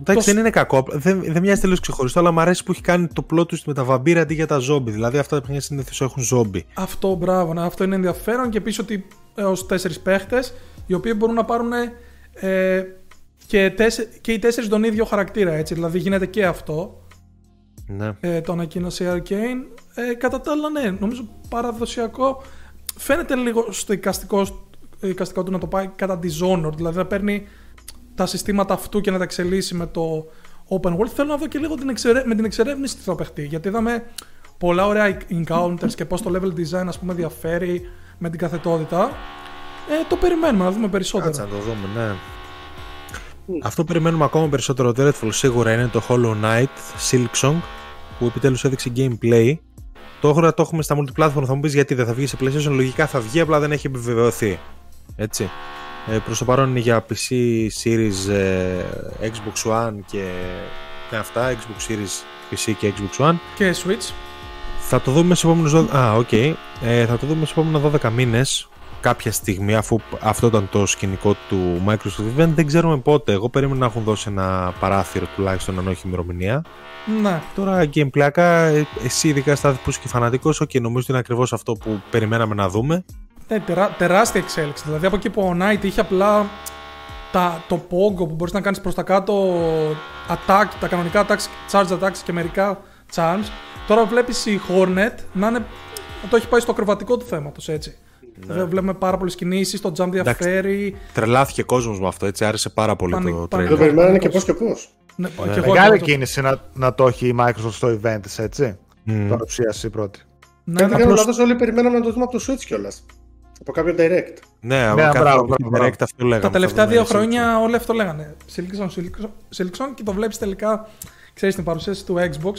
Εντάξει, το- δεν είναι κακό. απλά Δεν, δεν μοιάζει τελείως ξεχωριστό, αλλά μου αρέσει που έχει κάνει το plot twist με τα βαμπύρα αντί για τα ζόμπι. Δηλαδή αυτά τα παιχνίδια συνήθως έχουν ζόμπι. αυτό, μπράβο, ναι, αυτό είναι ενδιαφέρον και επίσης ότι έως τέσσερις παίχτες, οι οποίοι μπορούν να πάρουν ε, και, τέσσε, και οι τέσσερις τον ίδιο χαρακτήρα, έτσι. Δηλαδή γίνεται και αυτό. Ναι. ε, το ανακοίνωσε η Arcane. Ε, κατά τα άλλα, ναι, νομίζω παραδοσιακό. Φαίνεται λίγο στο εικαστικό, εικαστικό του να το πάει κατά Dishonored, δηλαδή να παίρνει τα συστήματα αυτού και να τα εξελίσσει με το open world, θέλω να δω και λίγο την εξερε... με την εξερεύνηση τι θα παιχτεί. Γιατί είδαμε πολλά ωραία encounters και πώς το level design ας πούμε διαφέρει με την καθετότητα. Ε, το περιμένουμε να δούμε περισσότερο. Κάτσε να το δούμε, ναι. Αυτό που περιμένουμε ακόμα περισσότερο το Redfall σίγουρα είναι το Hollow Knight Silksong που επιτέλους έδειξε gameplay. Τώρα το έχουμε στα multiplatform, θα μου πεις γιατί δεν θα βγει σε PlayStation, λογικά θα βγει, απλά δεν έχει επιβεβαιωθεί. Έτσι. Ε, προς το παρόν είναι για PC, Series, ε, Xbox One και ναι, αυτά, Xbox Series, PC και Xbox One. Και Switch. Θα το δούμε σε επόμενους 12... Α, οκ. Okay. Ε, θα το δούμε σε επόμενα 12 μήνες κάποια στιγμή αφού αυτό ήταν το σκηνικό του Microsoft Event δεν ξέρουμε πότε εγώ περίμενα να έχουν δώσει ένα παράθυρο τουλάχιστον αν όχι ημερομηνία ναι. τώρα gameplay-ακά εσύ ειδικά Στάθη που είσαι και φανατικός και νομίζω ότι είναι ακριβώς αυτό που περιμέναμε να δούμε ναι, τερά, τεράστια εξέλιξη δηλαδή από εκεί που ο Knight είχε απλά τα, το pogo που μπορείς να κάνεις προς τα κάτω attack, τα κανονικά attacks, charge attacks και μερικά charms τώρα βλέπεις η Hornet να, είναι, να το έχει πάει στο ακροβατικό του θέματος έτσι ναι. Βλέπουμε πάρα πολλές κινήσεις, το jump διαφέρει. τρελάθηκε κόσμος με αυτό, έτσι άρεσε πάρα πολύ πάνε, το τρέλ. Το περιμένανε και πώς και πώς. Ναι, ναι. Μεγάλη κίνηση να, να το έχει η Microsoft στο event έτσι. Mm. Παρουσίαση πρώτη. Ναι, δεν κάνω λάθος, όλοι περιμέναμε να το δούμε από το Switch κιόλας. Από κάποιο direct. Ναι, από ναι, κάποιο direct αυτό λέγαμε. Τα τελευταία δύο χρόνια όλοι αυτό λέγανε. Silksong και το βλέπεις τελικά, ξέρεις την παρουσίαση του Xbox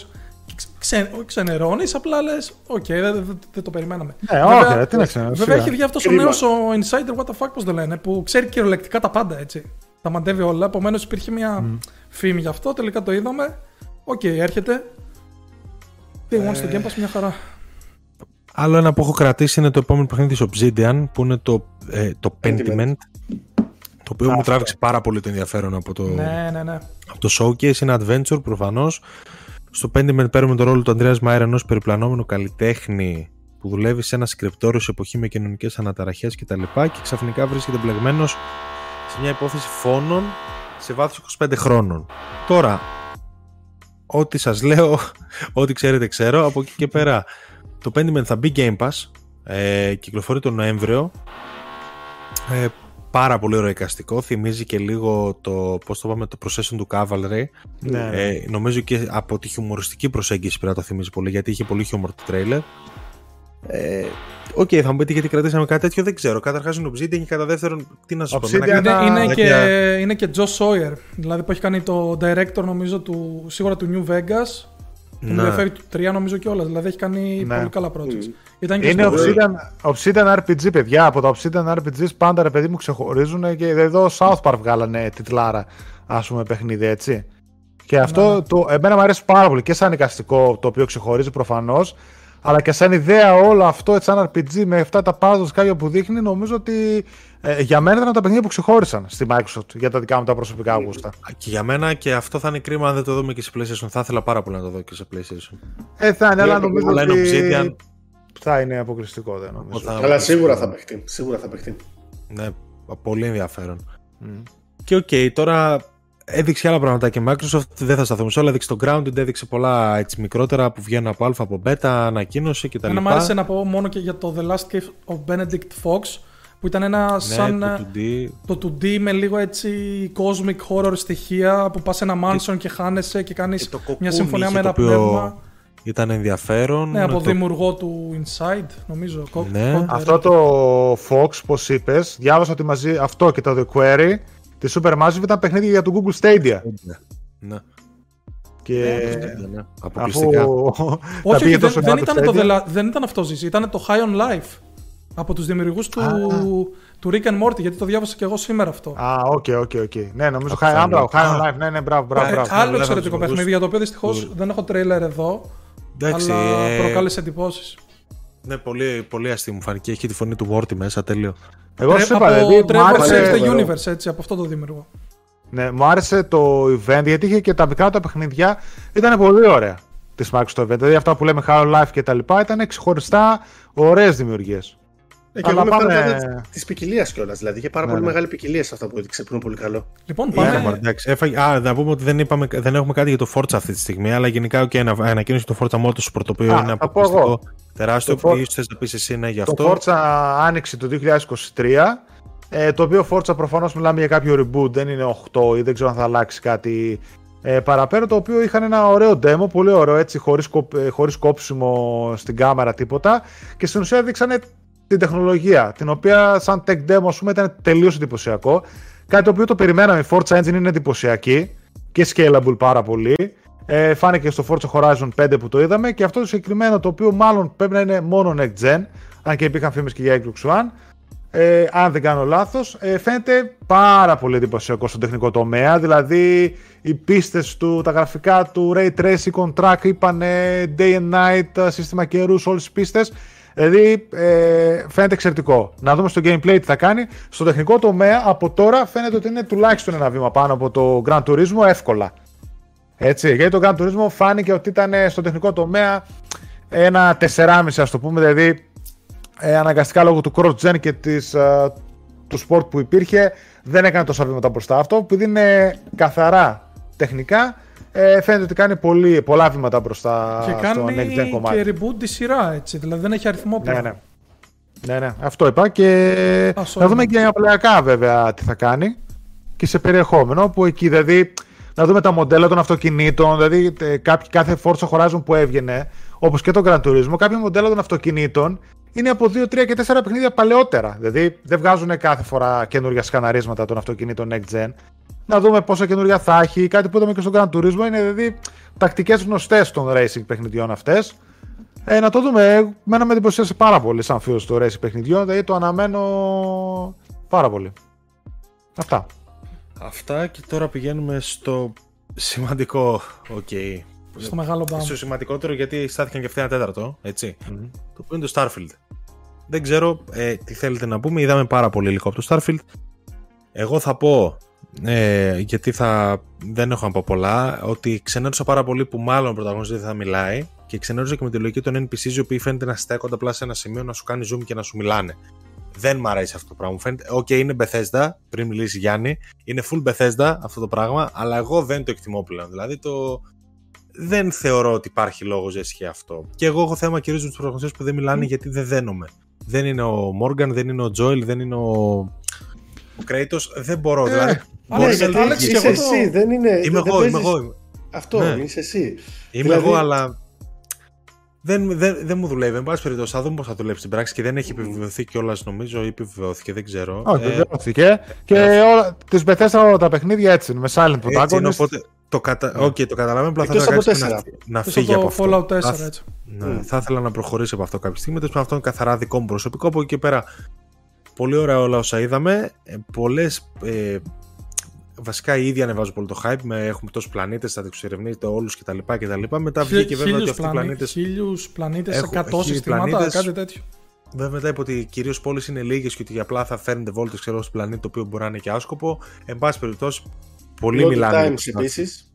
ξε, ξενερώνεις, απλά λες: Οκ, okay, δεν, δεν, το περιμέναμε. Ναι, βέβαια, okay, τι να ξενερώσει. Βέβαια έχει βγει αυτός ο νέος ο Insider, what the fuck, πώς το λένε, που ξέρει κυριολεκτικά τα πάντα έτσι. Τα μαντεύει όλα. Επομένως υπήρχε μια mm. φήμη γι' αυτό, τελικά το είδαμε. Οκ, okay, έρχεται. Τι ε... στο Game Pass μια χαρά. Άλλο ένα που έχω κρατήσει είναι το επόμενο παιχνίδι της Obsidian που είναι το, ε, το Pentiment. Το οποίο μου τράβηξε πάρα πολύ το ενδιαφέρον από το, ναι, ναι, ναι. από το showcase. Είναι adventure προφανώς. Στο Pentiment παίρνουμε τον ρόλο του Αντρέα Μάιρα, ενός περιπλανόμενου καλλιτέχνη που δουλεύει σε ένα σκρυπτόριο σε εποχή με κοινωνικές αναταραχές κτλ. Και, και ξαφνικά βρίσκεται μπλεγμένος σε μια υπόθεση φόνων σε βάθος 25 χρόνων. Τώρα, ό,τι σας λέω, [LAUGHS] ό,τι ξέρετε ξέρω, από εκεί και πέρα το Pentiment θα μπει Game Pass, ε, κυκλοφορεί τον Νοέμβριο. Ε, πάρα πολύ ωραίο εικαστικό. Θυμίζει και λίγο το, πώς το πάμε, το Procession to Calvary. Ναι, ναι. Ε, νομίζω και από τη χιουμοριστική προσέγγιση πρέπει να το θυμίζει πολύ, γιατί είχε πολύ χιούμορ το τρέιλερ. Ε, Οκ, okay, θα μου πείτε γιατί κρατήσαμε κάτι τέτοιο, δεν ξέρω. Καταρχάς είναι Obsidian και κατά δεύτερον, τι να σου πω. Είναι, είναι, και, είναι και Joe Sawyer, δηλαδή που έχει κάνει το director νομίζω του, σίγουρα του New Vegas που ναι. ενδιαφέρει του 3 νομίζω κιόλας. Δηλαδή έχει κάνει ναι. πολύ καλά projects. Mm. Ήταν και είναι Obsidian, Obsidian RPG, παιδιά. Από τα Obsidian RPGs πάντα ρε παιδί μου ξεχωρίζουν και εδώ South Park βγάλανε τιτλάρα ας πούμε παιχνίδι έτσι. Και αυτό ναι. το, εμένα μου αρέσει πάρα πολύ και σαν εικαστικό το οποίο ξεχωρίζει προφανώς. Αλλά και σαν ιδέα όλο αυτό έτσι σαν RPG με αυτά τα puzzles κάποια που δείχνει νομίζω ότι ε, για μένα ήταν τα παιχνίδια που ξεχώρισαν στη Microsoft για τα δικά μου τα προσωπικά γούστα. Και για μένα και αυτό θα είναι κρίμα αν δεν το δούμε και σε PlayStation. Θα ήθελα πάρα πολύ να το δω και σε PlayStation. Ε, θα είναι, αλλά νομίζω αλλά ότι Obsidian... θα είναι αποκλειστικό, δεν νομίζω. Θα αλλά σίγουρα θα παιχτεί. Σίγουρα θα παιχτεί. Ναι, πολύ ενδιαφέρον. Mm. Και οκ, okay, τώρα έδειξε άλλα πράγματα και Microsoft, δεν θα σταθούμε σε όλα. Έδειξε το Grounded, έδειξε πολλά έτσι, μικρότερα που βγαίνουν από Α, από Beta, ανακοίνωση κτλ. Ένα μου άρεσε να πω μόνο και για το The Last Cave of Benedict Fox που ήταν ένα ναι, σαν το 2D. το 2D με λίγο έτσι cosmic horror στοιχεία που πας σε ένα mansion και, και χάνεσαι και κάνεις μια συμφωνία με ένα πνεύμα. Ήταν ενδιαφέρον. Ναι, από το... δημιουργό του Inside, νομίζω. Ναι. Αυτό το Fox, πώς είπες, διάβασα ότι μαζί αυτό και το The Query τη Supermassive ήταν παιχνίδι για το Google Stadia. Ναι. Και ναι, ναι. Αποκλειστικά. [LAUGHS] Όχι, δεν, δεν, ήταν το, δεν ήταν αυτό ζήσει, ήταν το High on Life. Από τους δημιουργούς του, του Rick and Morty, γιατί το διάβασα και εγώ σήμερα αυτό. Α, οκ, οκ, οκ. Ναι, νομίζω High on Life, ναι, ναι, μπράβο, μπράβο. Ε, άλλο εξαιρετικό παιχνίδι, για το οποίο δυστυχώς δεν έχω τρέιλερ εδώ, αλλά ε, προκάλεσε εντυπώσεις. Ναι, πολύ, πολύ αστείο μου φάνηκε. Έχει τη φωνή του Morty μέσα, τέλειο. Εγώ σου είπα, δηλαδή, Trover Saves the Universe, έτσι, από αυτό το δημιουργό. Ναι, μου άρεσε το event γιατί είχε και τα μικρά τα παιχνιδιά. Ήταν πολύ ωραία τη Microsoft το event. Δηλαδή αυτά που λέμε High Life και τα λοιπά ήταν ξεχωριστά ωραίες δημιουργίες. Ε, και εγώ πάμε... με της ποικιλίας κιόλας. Δηλαδή είχε πάρα ναι, πολύ ναι. μεγάλη ποικιλία σε αυτά που έδειξε που είναι πολύ καλό. Λοιπόν, πάμε. Yeah, Α, να πούμε ότι δεν, είπαμε, δεν έχουμε κάτι για το Forza αυτή τη στιγμή, αλλά γενικά okay, ανακοίνωση το Forza Motorsport το οποίο είναι αποκλειστικό τεράστιο. Το ίσω θες να πεις εσύ ναι για αυτό. Το Forza άνοιξε το 2023. Ε, το οποίο Forza προφανώς μιλάμε για κάποιο reboot, δεν είναι 8 ή δεν ξέρω αν θα αλλάξει κάτι ε, παραπέρα το οποίο είχαν ένα ωραίο demo, πολύ ωραίο έτσι, χωρίς, ε, χωρίς κόψιμο στην κάμερα τίποτα και στην ουσία δείξανε την τεχνολογία, την οποία σαν tech demo ας πούμε ήταν τελείως εντυπωσιακό. Κάτι το οποίο το περιμέναμε, η Forza Engine είναι εντυπωσιακή και scalable πάρα πολύ. Ε, φάνηκε στο Forza Horizon 5 που το είδαμε και αυτό το συγκεκριμένο το οποίο μάλλον πρέπει να είναι μόνο next gen, αν και υπήρχαν φήμες και για Xbox One, ε, αν δεν κάνω λάθος, ε, φαίνεται πάρα πολύ εντυπωσιακό στο τεχνικό τομέα, δηλαδή οι πίστες του, τα γραφικά του Ray Tracing on Track είπαν day and night, σύστημα καιρούς, όλες τις πίστες, Δηλαδή ε, φαίνεται εξαιρετικό. Να δούμε στο gameplay τι θα κάνει. Στο τεχνικό τομέα από τώρα φαίνεται ότι είναι τουλάχιστον ένα βήμα πάνω από το Grand Turismo εύκολα. Έτσι, γιατί το Grand Turismo φάνηκε ότι ήταν στο τεχνικό τομέα ένα 4,5 ας το πούμε, δηλαδή ε, αναγκαστικά λόγω του cross-gen και της, ε, του sport που υπήρχε δεν έκανε τόσα βήματα μπροστά. Αυτό επειδή είναι καθαρά τεχνικά ε, φαίνεται ότι κάνει πολύ, πολλά βήματα μπροστά και στο next gen κομμάτι. Και reboot τη σειρά έτσι, δηλαδή δεν έχει αριθμό πλέον. Ναι, ναι. Ναι, ναι, αυτό είπα και να δούμε και απλοιακά βέβαια τι θα κάνει και σε περιεχόμενο που εκεί δηλαδή να δούμε τα μοντέλα των αυτοκινήτων, δηλαδή κάποιοι, κάθε Forza Horizon που έβγαινε, όπως και το Gran Turismo, κάποια μοντέλα των αυτοκινήτων είναι από 2, 3 και 4 παιχνίδια παλαιότερα. Δηλαδή δεν βγάζουν κάθε φορά καινούργια σκαναρίσματα των αυτοκινήτων next gen να δούμε πόσα καινούργια θα έχει. Κάτι που είδαμε και στον Gran Turismo είναι δηλαδή τακτικές γνωστές των racing παιχνιδιών αυτές. Ε, να το δούμε. Μένα με εντυπωσίασε πάρα πολύ σαν φίλος του racing παιχνιδιών, δηλαδή το αναμένω πάρα πολύ. Αυτά. Αυτά και τώρα πηγαίνουμε στο σημαντικό. Okay. Στο μεγάλο μπαμ. Στο σημαντικότερο γιατί στάθηκαν και αυτά ένα τέταρτο, έτσι. Mm-hmm. Το οποίο είναι το Starfield. Δεν ξέρω ε, τι θέλετε να πούμε. Είδαμε πάρα πολύ υλικό από το Starfield. Εγώ θα πω ε, γιατί θα, δεν έχω να πω πολλά, ότι ξενέρωσα πάρα πολύ που μάλλον ο πρωταγωνιστής δεν θα μιλάει και ξενέρωσα και με τη λογική των NPCs οι οποίοι φαίνεται να στέκονται απλά σε ένα σημείο να σου κάνει zoom και να σου μιλάνε. Δεν μ' αρέσει αυτό το πράγμα. Φαίνεται, OK, είναι Bethesda, πριν μιλήσει Γιάννη, είναι full Bethesda αυτό το πράγμα, αλλά εγώ δεν το εκτιμώ πλέον. Δηλαδή το, δεν θεωρώ ότι υπάρχει λόγος για ισχύει αυτό. Και εγώ έχω θέμα κυρίως με τους πρωταγωνιστές που δεν μιλάνε γιατί δεν δένομαι. Δεν είναι ο Morgan, δεν είναι ο Joel, δεν είναι ο, ο Kratos. Δεν μπορώ. Ε, δηλαδή, Μπορείς να Άλεξ, είσαι εσύ, δεν είναι. Είμαι εγώ, είμαι εγώ. Αυτό, ναι. είσαι εσύ. Είμαι δηλαδή... εγώ, αλλά δεν, δεν, δεν μου δουλεύει. Εν πάση περιπτώσει, θα δούμε πώς θα δουλέψει στην πράξη και δεν έχει επιβεβαιωθεί κιόλας, νομίζω, ή επιβεβαιώθηκε, δεν ξέρω. Όχι, επιβεβαιώθηκε. Ε, και ε, όλα, τις πεθέσαν όλα τα παιχνίδια έτσι είναι, με silent protagonist. οπότε το, κατα... okay, το καταλαβαίνω, απλά θα ήθελα να, να φύγει από αυτό. Fallout 4, έτσι. Ναι, mm. Θα ήθελα να προχωρήσει από αυτό κάποια στιγμή. Τέλο αυτό είναι καθαρά δικό μου προσωπικό. Από εκεί πέρα, πολύ ωραία όλα όσα είδαμε. Ε, Πολλές ε, βασικά οι ίδιοι ανεβάζουν πολύ το hype. Με, έχουμε τόσους πλανήτες, θα εξερευνείτε όλους κτλ. κτλ. Μετά βγήκε βέβαια ότι αυτοί οι πλανήτε. Χίλιους πλανήτες, 100 συστήματα, κάτι τέτοιο. Βέβαια μετά είπε ότι κυρίως πόλεις είναι λίγες και ότι απλά θα φέρνετε βόλτες ξέρω στο πλανήτη το οποίο μπορεί να είναι και άσκοπο. Εν πάση περιπτώσει, πολύ μιλάνε. Loading times επίσης.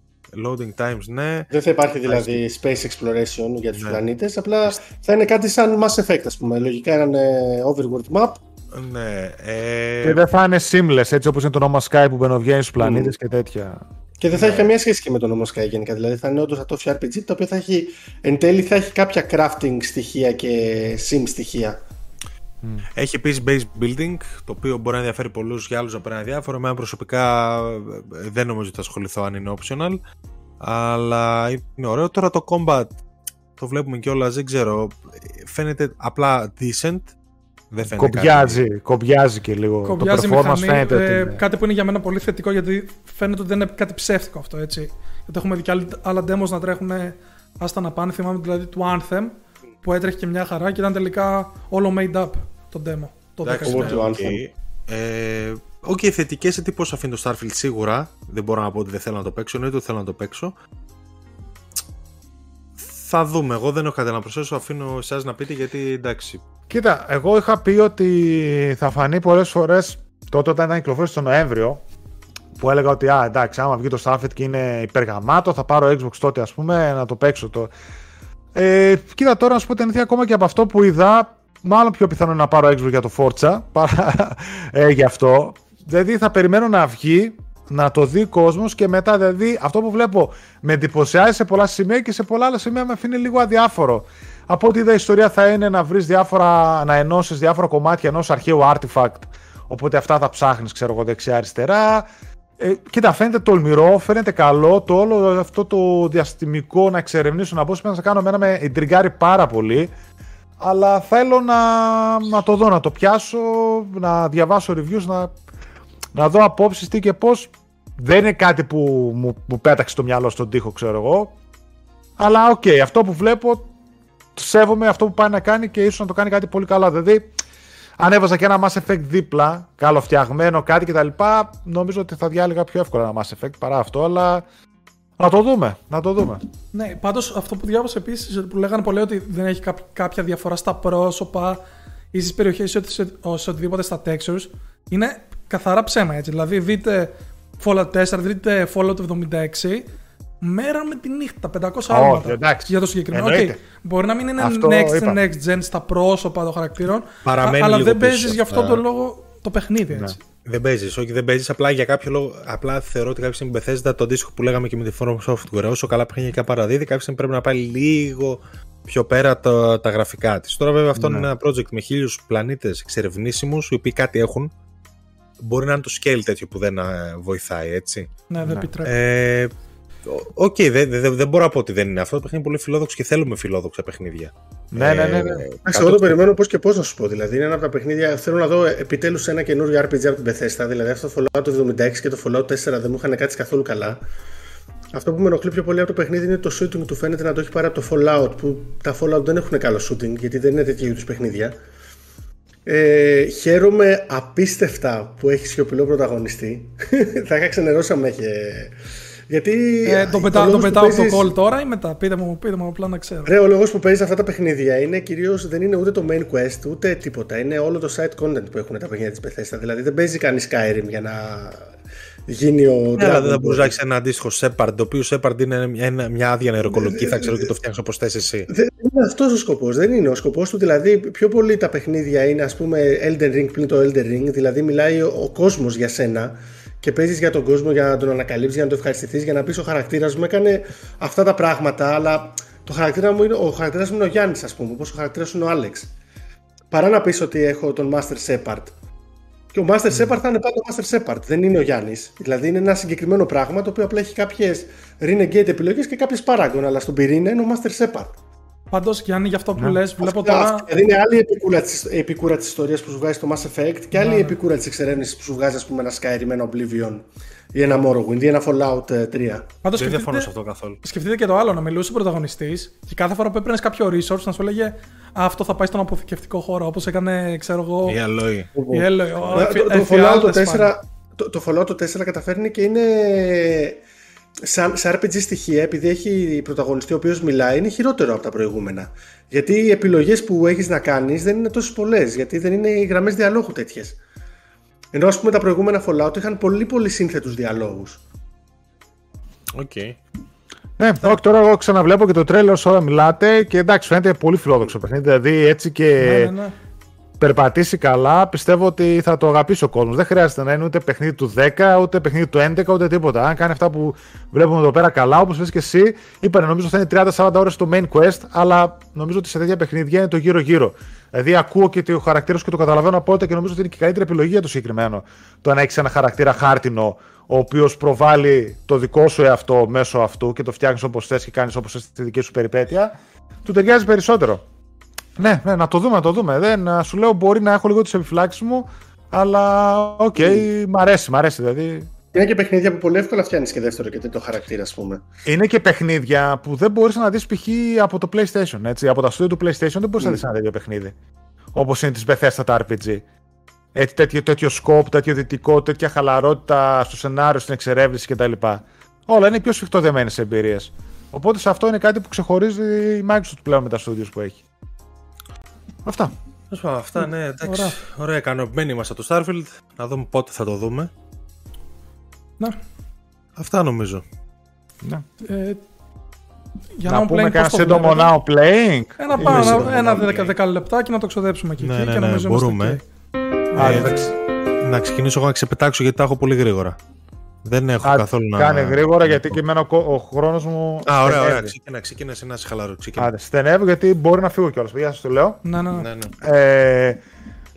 Loading times, ναι. Δεν θα υπάρχει δηλαδή space exploration για τους ναι. πλανήτες. Απλά θα είναι κάτι σαν Mass Effect, ας πούμε. Λογικά έναν overworld map ναι. Ε... Και δεν θα είναι seamless έτσι όπως είναι το No Sky που μπαινοβγαίνει στους πλανήτες και τέτοια. Και δεν θα έχει ναι. καμία σχέση και με το No Sky γενικά. Δηλαδή θα είναι όντως αυτό το RPG το οποίο θα έχει εν τέλει θα έχει κάποια crafting στοιχεία και sim στοιχεία. Έχει επίσης base building, το οποίο μπορεί να ενδιαφέρει πολλούς για άλλους να παίρνει διάφορο. Εμένα προσωπικά ε, δεν νομίζω ότι θα ασχοληθώ αν είναι optional. Αλλά είναι ωραίο. Τώρα το combat το βλέπουμε κιόλας, δεν ξέρω. Φαίνεται απλά decent. Δεν κομπιάζει, κάτι... κομπιάζει και λίγο. Κομπιάζει το performance μηχανή, φαίνεται. Ε, Κάτι που είναι για μένα πολύ θετικό γιατί φαίνεται ότι δεν είναι κάτι ψεύτικο αυτό έτσι. Γιατί έχουμε δει και άλλα demos να τρέχουν άστα να πάνε. Θυμάμαι δηλαδή του Anthem που έτρεχε και μια χαρά και ήταν τελικά όλο made up το demo. Το Εντάξει, το okay. Ε, Οκ, okay, θετικές εντυπώσεις αφήνει το Starfield σίγουρα. Δεν μπορώ να πω ότι δεν θέλω να το παίξω, εννοείται ότι θέλω να το παίξω. Θα δούμε. Εγώ δεν έχω κάτι να προσθέσω. Αφήνω εσάς να πείτε γιατί εντάξει. Κοίτα, εγώ είχα πει ότι θα φανεί πολλές φορές τότε όταν ήταν κυκλοφόρηση το Νοέμβριο που έλεγα ότι α, εντάξει, άμα βγει το Starfield και είναι υπεργαμάτο, θα πάρω Xbox τότε, ας πούμε, να το παίξω. Το... Ε, κοίτα τώρα να σου πω την αλήθεια, ακόμα και από αυτό που είδα, μάλλον πιο πιθανό να πάρω Xbox για το Forza παρά ε, γι' αυτό. Δηλαδή θα περιμένω να βγει, να το δει ο κόσμος και μετά δηλαδή αυτό που βλέπω με εντυπωσιάζει σε πολλά σημεία και σε πολλά άλλα σημεία με αφήνει λίγο αδιάφορο. Από ό,τι είδα η ιστορία θα είναι να βρεις διάφορα, να ενώσεις διάφορα κομμάτια ενός αρχαίου artifact. Οπότε αυτά θα ψάχνεις, ξέρω εγώ, δεξιά-αριστερά. Ε, κοίτα, φαίνεται τολμηρό, φαίνεται καλό. Το όλο αυτό το διαστημικό να εξερευνήσω, να πω να κάνω εμένα με εντριγκάρει πάρα πολύ. Αλλά θέλω να, να το δω, να το πιάσω, να διαβάσω reviews, να, να δω απόψεις τι και πώς. Δεν είναι κάτι που μου, μου πέταξε το μυαλό στον τοίχο, ξέρω εγώ. Αλλά οκ, okay, αυτό που βλέπω, σέβομαι αυτό που πάει να κάνει και ίσως να το κάνει κάτι πολύ καλά. Δηλαδή, αν έβαζα και ένα Mass Effect δίπλα, καλοφτιαγμένο κάτι κτλ., νομίζω ότι θα διάλεγα πιο εύκολα ένα Mass Effect παρά αυτό, αλλά να το δούμε, να το δούμε. Ναι, πάντως αυτό που διάβασα επίσης, που λέγανε πολλοί ότι δεν έχει κάποια διαφορά στα πρόσωπα ή στις περιοχές ή σε, σε οτιδήποτε στα textures, είναι καθαρά ψέμα έτσι. Δηλαδή δείτε Fallout 4, δείτε Fallout 76, μέρα με τη νύχτα, 500 άλματα για το συγκεκριμένο. Okay. Μπορεί να μην είναι αυτό next, next gen στα πρόσωπα των χαρακτήρων, Παραμένει αλλά δεν παίζεις γι' αυτό τον λόγο το παιχνίδι. Ναι. Έτσι. Δεν παίζεις, όχι δεν παίζεις. Απλά για κάποιο λόγο, απλά θεωρώ ότι κάποια στιγμή Bethesda το αντίστοιχο που λέγαμε και με τη From Software, όσο καλά παιχνίδια παραδίδει, κάποια στιγμή πρέπει να πάει λίγο πιο πέρα τα, τα γραφικά της. Τώρα, βέβαια, αυτό ναι. είναι ένα project με χίλιους πλανήτες εξερευνήσιμους, οι οποίοι κάτι έχουν. Μπορεί να είναι το scale τέτοιο που δεν ε, βοηθάει, έτσι. Ναι, δεν ναι. επιτρέπει. Ε, OK, okay, δεν δε, δε μπορώ να πω ότι δεν είναι αυτό. Το παιχνίδι είναι πολύ φιλόδοξο και θέλουμε φιλόδοξα παιχνίδια. Ναι, ναι, ναι. ναι. Εντάξει, εγώ το περιμένω πώς και πώς να σου πω. Δηλαδή, είναι ένα από τα παιχνίδια. Θέλω να δω επιτέλους ένα καινούριο RPG από την Bethesda. Δηλαδή, αυτό το Fallout 76 και το Fallout 4 δεν μου είχαν κάτσει καθόλου καλά. Αυτό που με ενοχλεί πιο πολύ από το παιχνίδι είναι το shooting του. Φαίνεται να το έχει πάρει από το Fallout. Που τα Fallout δεν έχουν καλό shooting γιατί δεν είναι τέτοια είδους παιχνίδια. Ε, χαίρομαι απίστευτα που έχει σιωπηλό πρωταγωνιστή. [LAUGHS] Θα είχα ξενερώσει αν είχε γιατί. Ε, το, πετά, το πετάω παίζεις... το call τώρα ή μετά; Πείτε μου, πείτε μου απλά να ξέρω. Ρε, ο λόγος που παίζεις αυτά τα παιχνίδια είναι κυρίως δεν είναι ούτε το main quest ούτε τίποτα. Είναι όλο το side content που έχουν τα παιχνίδια της Bethesda. Δηλαδή δεν παίζει κανείς Skyrim για να γίνει ο. Ναι, αλλά δεν θα μπορούσε να έχεις ένα αντίστοιχο Shepard, το οποίο Shepard είναι μια, μια άδεια νεροκολοκή, θα ξέρω και το φτιάχνεις όπως θες εσύ. Δεν είναι αυτός ο σκοπός. Δεν είναι. Ο σκοπός του δηλαδή πιο πολύ τα παιχνίδια είναι ας πούμε Elden Ring πλην το Elden Ring. Δηλαδή μιλάει ο, ο κόσμος για σένα και παίζεις για τον κόσμο για να τον ανακαλύψεις, για να τον ευχαριστηθείς, για να πεις ο χαρακτήρας μου έκανε αυτά τα πράγματα, αλλά το χαρακτήρα μου είναι, ο χαρακτήρας μου είναι ο Γιάννης, ας πούμε, όπως ο χαρακτήρας είναι ο Άλεξ. Παρά να πεις ότι έχω τον Master Shepard. Και ο Master mm. Shepard θα είναι πάντα ο Master Shepard, δεν είναι ο Γιάννης. Δηλαδή είναι ένα συγκεκριμένο πράγμα το οποίο απλά έχει κάποιες renegade επιλογές και κάποιες paragon, αλλά στον πυρήνα είναι ο Master Shepard. Πάντως, Γιάννη, για αυτό που ναι. λες, βλέπω τώρα. Δηλαδή, είναι άλλη επικούρα τη επικούρα της ιστορίας που σου βγάζει το Mass Effect και άλλη ναι. επικούρα της εξερεύνησης που σου βγάζει, ας πούμε, ένα Skyrim, ένα Oblivion ή ένα Morrowind ή ένα Fallout 3. Ε, Πάντως, δεν διαφωνώ σε αυτό καθόλου. Σκεφτείτε και το άλλο, να μιλούσε ο πρωταγωνιστής και κάθε φορά που έπαιρνες κάποιο resource να σου έλεγε Αυτό θα πάει στον αποθηκευτικό χώρο, όπως έκανε, ξέρω εγώ. Η Alloy. Η Alloy. Το Fallout 4. Το Fallout 4 καταφέρνει και είναι σαν, σε RPG στοιχεία, επειδή έχει πρωταγωνιστή ο οποίος μιλάει, είναι χειρότερο από τα προηγούμενα. Γιατί οι επιλογές που έχεις να κάνεις δεν είναι τόσες πολλές, γιατί δεν είναι οι γραμμές διαλόγου τέτοιες. Ενώ ας πούμε τα προηγούμενα Fallout είχαν πολύ πολύ σύνθετους διαλόγους. OK. Okay. Ναι, όχι, τώρα εγώ ξαναβλέπω και το τρέιλερ όσο ώρα μιλάτε και εντάξει, φαίνεται πολύ φιλόδοξο παιχνίδι. Δηλαδή έτσι και. Ναι, ναι, ναι περπατήσει καλά, πιστεύω ότι θα το αγαπήσει ο κόσμος. Δεν χρειάζεται να είναι ούτε παιχνίδι του 10, ούτε παιχνίδι του 11, ούτε τίποτα. Αν κάνει αυτά που βλέπουμε εδώ πέρα καλά, όπως λες και εσύ, είπανε νομίζω θα είναι 30-40 ώρες το main quest, αλλά νομίζω ότι σε τέτοια παιχνίδια είναι το γύρω-γύρω. Δηλαδή ακούω και το χαρακτήρα και το καταλαβαίνω από και νομίζω ότι είναι και η καλύτερη επιλογή για το συγκεκριμένο. Το να έχεις ένα χαρακτήρα χάρτινο, ο οποίος προβάλλει το δικό σου εαυτό μέσω αυτού και το φτιάχνεις όπως θες και κάνεις όπως θες τη δική σου περιπέτεια, του ταιριάζει περισσότερο. Ναι, ναι, να το δούμε, να το δούμε. Δεν, σου λέω μπορεί να έχω λίγο τις επιφυλάξεις μου, αλλά OK, okay, μ' αρέσει, μ' αρέσει δηλαδή. Είναι και παιχνίδια που πολύ εύκολα φτιάχνεις και δεύτερο και τρίτο χαρακτήρα, ας πούμε. Είναι και παιχνίδια που δεν μπορείς να δεις π.χ. από το PlayStation. Έτσι. Από τα studio του PlayStation δεν μπορείς mm. να δεις ένα τέτοιο παιχνίδι. Όπως είναι της Bethesda τα RPG. Έτσι, τέτοιο, τέτοιο scope, τέτοιο δυτικό, τέτοια χαλαρότητα στο σενάριο, στην εξερεύνηση κτλ. Όλα είναι πιο σφιχτοδεμένες εμπειρίες. Οπότε σε αυτό είναι κάτι που ξεχωρίζει η Microsoft πλέον με τα studios που έχει. Αυτά. Αυτά, ναι, εντάξει. Ωραία, Ωραία ικανοποιημένοι είμαστε το Starfield. Να δούμε πότε θα το δούμε. Να. Αυτά νομίζω. Να. Ε, για να, να πούμε κανένα σύντομο now playing; Ένα πάνω, ένα δέκα λεπτά και να το ξοδέψουμε εκεί. Ναι, ναι, ναι, ναι μπορούμε. Ε, να ξεκινήσω εγώ να ξεπετάξω γιατί τα έχω πολύ γρήγορα. Δεν έχω Α, καθόλου να. Κάνε γρήγορα γιατί και εμένα ο, ο χρόνος μου. Α, ωραία, ωραία. Ξεκινά, ξεκινά ένα χαλαρό. Άντε, στενεύω γιατί μπορεί να φύγω κιόλας. Γεια σας το λέω. Ναι, ναι. ναι. ναι, ναι. Ε,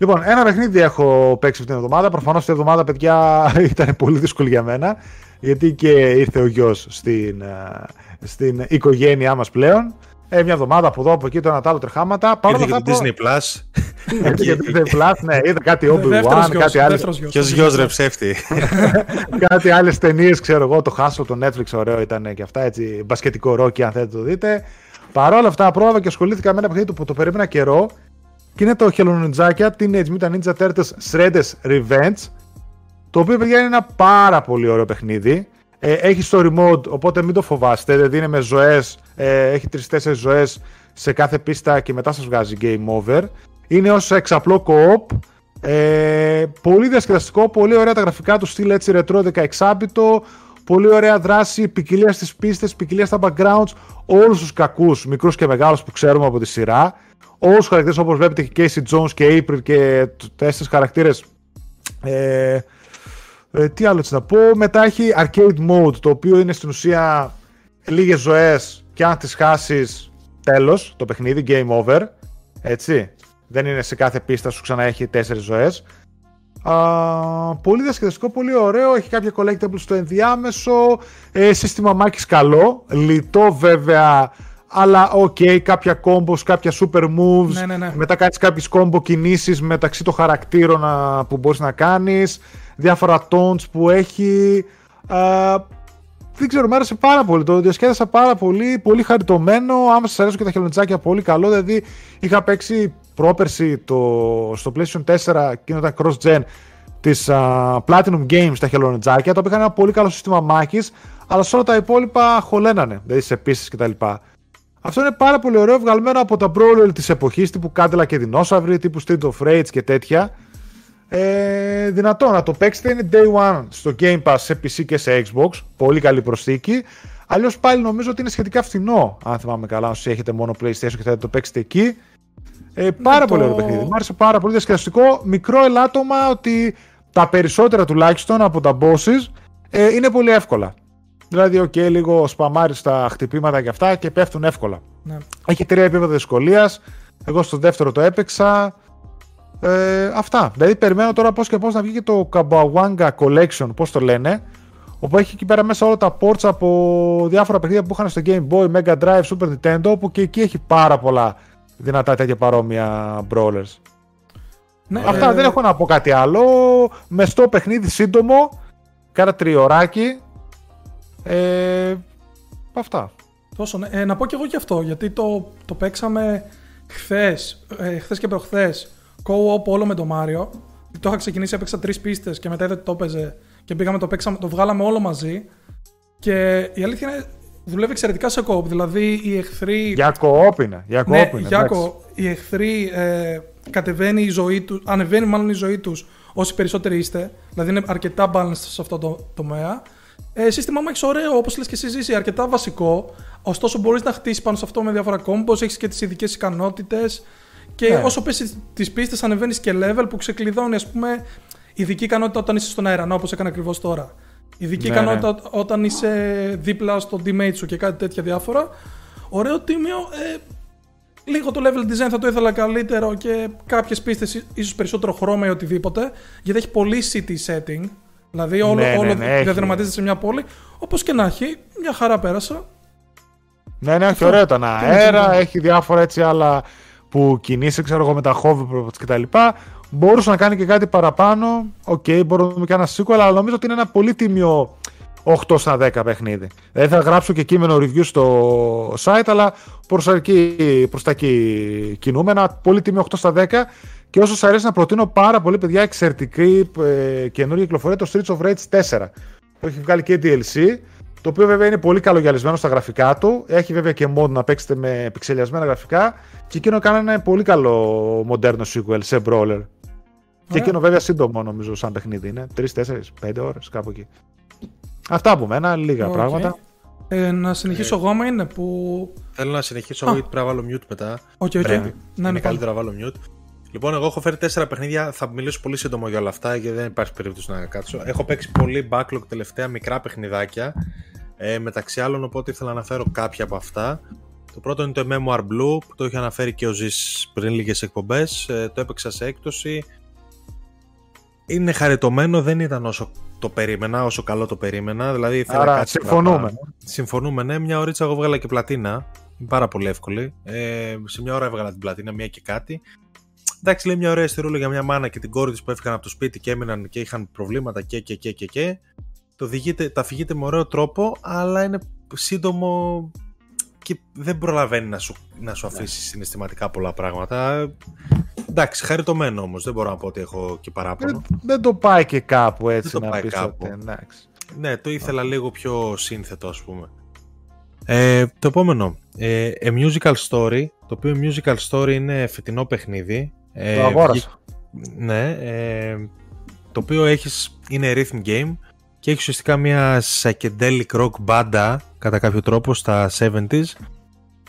Λοιπόν, ένα παιχνίδι έχω παίξει αυτήν την εβδομάδα. Προφανώς αυτή η εβδομάδα, παιδιά, [LAUGHS] ήταν πολύ δύσκολη για μένα. Γιατί και ήρθε ο γιος στην, ε, στην οικογένειά μας πλέον. Ε, μια εβδομάδα από εδώ, από εκεί, το ένα άλλο τρεχάματα. Παρ' όλα αυτά. Disney Plus. [LAUGHS] και Disney Plus, ναι, είδα κάτι Obi-Wan, κάτι άλλο. Ποιος γιος ρε ψεύτη. [LAUGHS] κάτι άλλες ταινίες, ξέρω εγώ, το Hustle, το Netflix, ωραίο ήταν και αυτά. Έτσι, μπασκετικό ρόκι, αν θέλετε το δείτε. Παρ' όλα αυτά, πρόβα και ασχολήθηκα με ένα παιχνίδι που το περίμενα καιρό. Και είναι το χελονιτζάκια Teenage Mutant Ninja Turtles Shredder's Revenge. Το οποίο, παιδιά, είναι ένα πάρα πολύ ωραίο παιχνίδι. Ε, έχει story mode, οπότε μην το φοβάστε. Δηλαδή είναι με ζωές, ε, έχει τρει-τέσσερι ζωές σε κάθε πίστα και μετά σας βγάζει game over. Είναι ως εξαπλό co-op. Ε, πολύ διασκεδαστικό, πολύ ωραία τα γραφικά του στυλ έτσι ρετρό 16 Πολύ ωραία δράση, ποικιλία στις πίστες, ποικιλία στα backgrounds. Όλους τους κακούς, μικρούς και μεγάλους που ξέρουμε από τη σειρά. Όλους τους χαρακτήρες όπως βλέπετε και Casey Jones και April και τέσσερις χαρακτήρες. Ε, ε, τι άλλο έτσι να πω. Μετά έχει arcade mode, το οποίο είναι στην ουσία λίγες ζωές και αν τις χάσεις, τέλος το παιχνίδι, game over. Έτσι. Δεν είναι σε κάθε πίστα σου ξανά έχει τέσσερις ζωές. πολύ διασκεδαστικό, πολύ ωραίο. Έχει κάποια collectibles στο ενδιάμεσο. Ε, σύστημα μάχης καλό. Λιτό βέβαια. Αλλά OK, okay, κάποια combos, κάποια super moves. Ναι, ναι, ναι. Μετά κάνεις κάποιες combo κινήσεις μεταξύ των χαρακτήρων που μπορείς να κάνεις διάφορα taunts που έχει. Α, δεν ξέρω, μου άρεσε πάρα πολύ. Το διασκέδασα πάρα πολύ, πολύ χαριτωμένο. Άμα σας αρέσουν και τα χελωνονιντζάκια, πολύ καλό. Δηλαδή, είχα παίξει πρόπερση το, στο PlayStation 4 και ήταν cross-gen της Platinum Games τα χελονιτζάκια, το οποίο είχαν ένα πολύ καλό σύστημα μάχης, αλλά σε όλα τα υπόλοιπα χωλένανε, δηλαδή σε πίσει κτλ. Αυτό είναι πάρα πολύ ωραίο, βγαλμένο από τα brawler της εποχής τύπου Cadillac και Dinosaur, τύπου Street of Rage και τέτοια. Ε, δυνατό να το παίξετε. Είναι day one στο Game Pass σε PC και σε Xbox. Πολύ καλή προσθήκη. Αλλιώς πάλι νομίζω ότι είναι σχετικά φθηνό. Αν θυμάμαι καλά, όσοι έχετε μόνο PlayStation και θέλετε να το παίξετε εκεί. Ε, πάρα πολύ ωραίο παιχνίδι. Μου άρεσε πάρα πολύ διασκεδαστικό. Μικρό ελάττωμα ότι τα περισσότερα τουλάχιστον από τα bosses ε, είναι πολύ εύκολα. Δηλαδή, OK, okay, λίγο σπαμάρεις στα χτυπήματα και αυτά και πέφτουν εύκολα. Ναι. Έχει τρία επίπεδα δυσκολίας. Εγώ στο δεύτερο το έπαιξα. Ε, αυτά. Δηλαδή περιμένω τώρα πώς και πώς να βγει και το Cowabunga Collection, πώς το λένε, όπου έχει εκεί πέρα μέσα όλα τα ports από διάφορα παιχνίδια που είχαν στο Game Boy, Mega Drive, Super Nintendo, όπου και εκεί έχει πάρα πολλά δυνατά τέτοια παρόμοια brawlers. Ναι, Αυτά ε... δεν έχω να πω κάτι άλλο. Μεστό παιχνίδι σύντομο, κάρα τριωράκι. Ε, αυτά. Τόσο, ναι. ε, να πω και εγώ και αυτό, γιατί το, το παίξαμε χθες, ε, χθες και προχθές co-op όλο με τον Μάριο. Το είχα ξεκινήσει, έπαιξα τρεις πίστες και μετά δεν το έπαιζε και πήγαμε το παίξαμε, το βγάλαμε όλο μαζί. Και η αλήθεια είναι, δουλεύει εξαιρετικά σε co-op. Δηλαδή οι εχθροί. Για co-op είναι. Για co-op ναι, είναι. Για co- οι εχθροί ε, κατεβαίνει η ζωή τους, ανεβαίνει μάλλον η ζωή τους όσοι περισσότεροι είστε. Δηλαδή είναι αρκετά balanced σε αυτό το τομέα. Ε, σύστημα μάχη ωραίο, όπως λες και εσύ, ζήσει, αρκετά βασικό. Ωστόσο, μπορείς να χτίσεις πάνω σε αυτό με διάφορα combos, έχεις και τις ειδικές ικανότητες. Και ναι. όσο πέσει τις πίστες, ανεβαίνεις και level που ξεκλειδώνει, ας πούμε, ειδική ικανότητα όταν είσαι στον αερανό, όπως έκανε ακριβώς τώρα. Ειδική ναι, ικανότητα ναι. όταν είσαι δίπλα στο teammate σου και κάτι τέτοια διάφορα. Ωραίο τίμιο. Ε, λίγο το level design θα το ήθελα καλύτερο και κάποιες πίστες ίσως περισσότερο χρώμα ή οτιδήποτε. Γιατί έχει πολύ city setting. Δηλαδή όλο, ναι, όλο ναι, διαδραματίζεται σε μια πόλη. Όπως και να έχει, μια χαρά πέρασα. Ναι, ναι, έχει ωραίο τον αέρα, έχει διάφορα έτσι άλλα που κινείσαι, ξέρω εγώ, με τα hoverboards κτλ. Μπορούσε να κάνει και κάτι παραπάνω. OK, okay, μπορούμε να κάνει ένα sequel, αλλά νομίζω ότι είναι ένα πολύ τίμιο 8 στα 10 παιχνίδι. Δεν θα γράψω και κείμενο review στο site, αλλά προς, εκεί, προς τα εκεί κινούμαι. Ένα πολύ τίμιο 8 στα 10 και όσο σας αρέσει να προτείνω πάρα πολύ παιδιά εξαιρετική ε, καινούργια κυκλοφορία το Streets of Rage 4 που έχει βγάλει και DLC το οποίο βέβαια είναι πολύ καλογιαλισμένο στα γραφικά του. Έχει βέβαια και mod να παίξετε με επιξελιασμένα γραφικά. Και εκείνο κάνει ένα πολύ καλό μοντέρνο sequel σε brawler. Και εκείνο βέβαια σύντομο νομίζω σαν παιχνίδι είναι. 3, 4, 5 ώρες κάπου εκεί. Αυτά από μένα, λίγα okay. πράγματα. Ε, να συνεχίσω εγώ άμα είναι που. Θέλω να συνεχίσω εγώ γιατί πρέπει να βάλω mute μετά. Okay, okay. Πρέπει. Ναι, είναι καλύτερο να βάλω mute. Λοιπόν, εγώ έχω φέρει τέσσερα παιχνίδια. Θα μιλήσω πολύ σύντομο για όλα αυτά γιατί δεν υπάρχει περίπτωση να κάτσω. Έχω παίξει πολύ backlog τελευταία μικρά παιχνιδάκια. Ε, μεταξύ άλλων, οπότε ήθελα να φέρω κάποια από αυτά. Το πρώτο είναι το Memoir Blue που το είχε αναφέρει και ο Ζης πριν λίγες εκπομπές. Ε, το έπαιξα σε έκπτωση. Είναι χαριτωμένο, δεν ήταν όσο το περίμενα, όσο καλό το περίμενα. Δηλαδή ήθελα Άρα κάτι συμφωνούμε. παραπάνω. Συμφωνούμε, ναι. Μια ωρίτσα εγώ βγάλα και πλατίνα. Είναι πάρα πολύ εύκολη. Ε, σε μια ώρα έβγαλα την πλατίνα, μια και κάτι. Εντάξει, λέει μια ωραία ιστορία για μια μάνα και την κόρη της που έφυγαν από το σπίτι και έμειναν και είχαν προβλήματα και και και και. και. Το διηγείτε, τα φυγείτε με ωραίο τρόπο, αλλά είναι σύντομο και δεν προλαβαίνει να σου, να σου αφήσει συναισθηματικά πολλά πράγματα. Εντάξει, χαριτωμένο όμως. Δεν μπορώ να πω ότι έχω και παράπονο. Δεν, δεν το πάει και κάπου έτσι Δεν το να πάει πεις κάπου. ότι εντάξει. Ναι, το ήθελα λίγο πιο σύνθετο, ας πούμε. Ε, το επόμενο, ε, A Musical Story, το οποίο musical story είναι φετινό παιχνίδι. Ε, Το αγόρασα. βγή- Ναι, ε, το οποίο έχεις, είναι rhythm game και έχει ουσιαστικά μια psychedelic rock μπάντα κατά κάποιο τρόπο στα 70s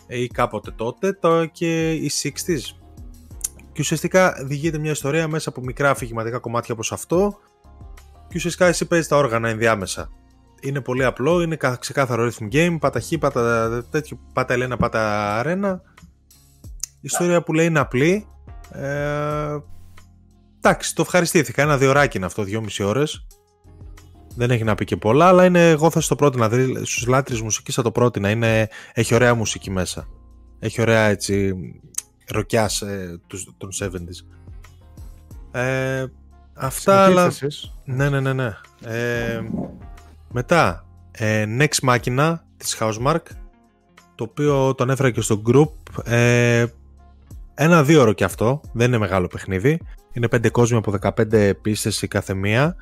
ή κάποτε τότε το, και οι 60s. Και ουσιαστικά διηγείται μια ιστορία μέσα από μικρά αφηγηματικά κομμάτια όπως αυτό και ουσιαστικά εσύ παίζεις τα όργανα ενδιάμεσα. Είναι πολύ απλό, είναι κα- ξεκάθαρο rhythm game, πάτα χ, πάτα τέτοιο, πάτα ελένα, πάτα αρένα. Η ιστορία που λέει είναι απλή. Ε, εντάξει, το ευχαριστήθηκα. Ένα διωράκι είναι αυτό, δυόμιση ώρες. Δεν έχει να πει και πολλά, αλλά είναι, εγώ θα στο πρότεινα. Δηλαδή, στους λάτρεις μουσικής θα το πρότεινα. Είναι, έχει ωραία μουσική μέσα. Έχει ωραία έτσι ροκιάς ε, τους- των 70s. Ε, αυτά, αλλά... Συνεχίστε εσείς. Ναι, ναι, ναι, ναι. Ε, μετά, ε, Next Machina της Housemark, το οποίο τον έφερα και στο group. Ε, ένα δύο ώρο και αυτό, δεν είναι μεγάλο παιχνίδι. Είναι πέντε κόσμοι από 15 πίστες η κάθε μία.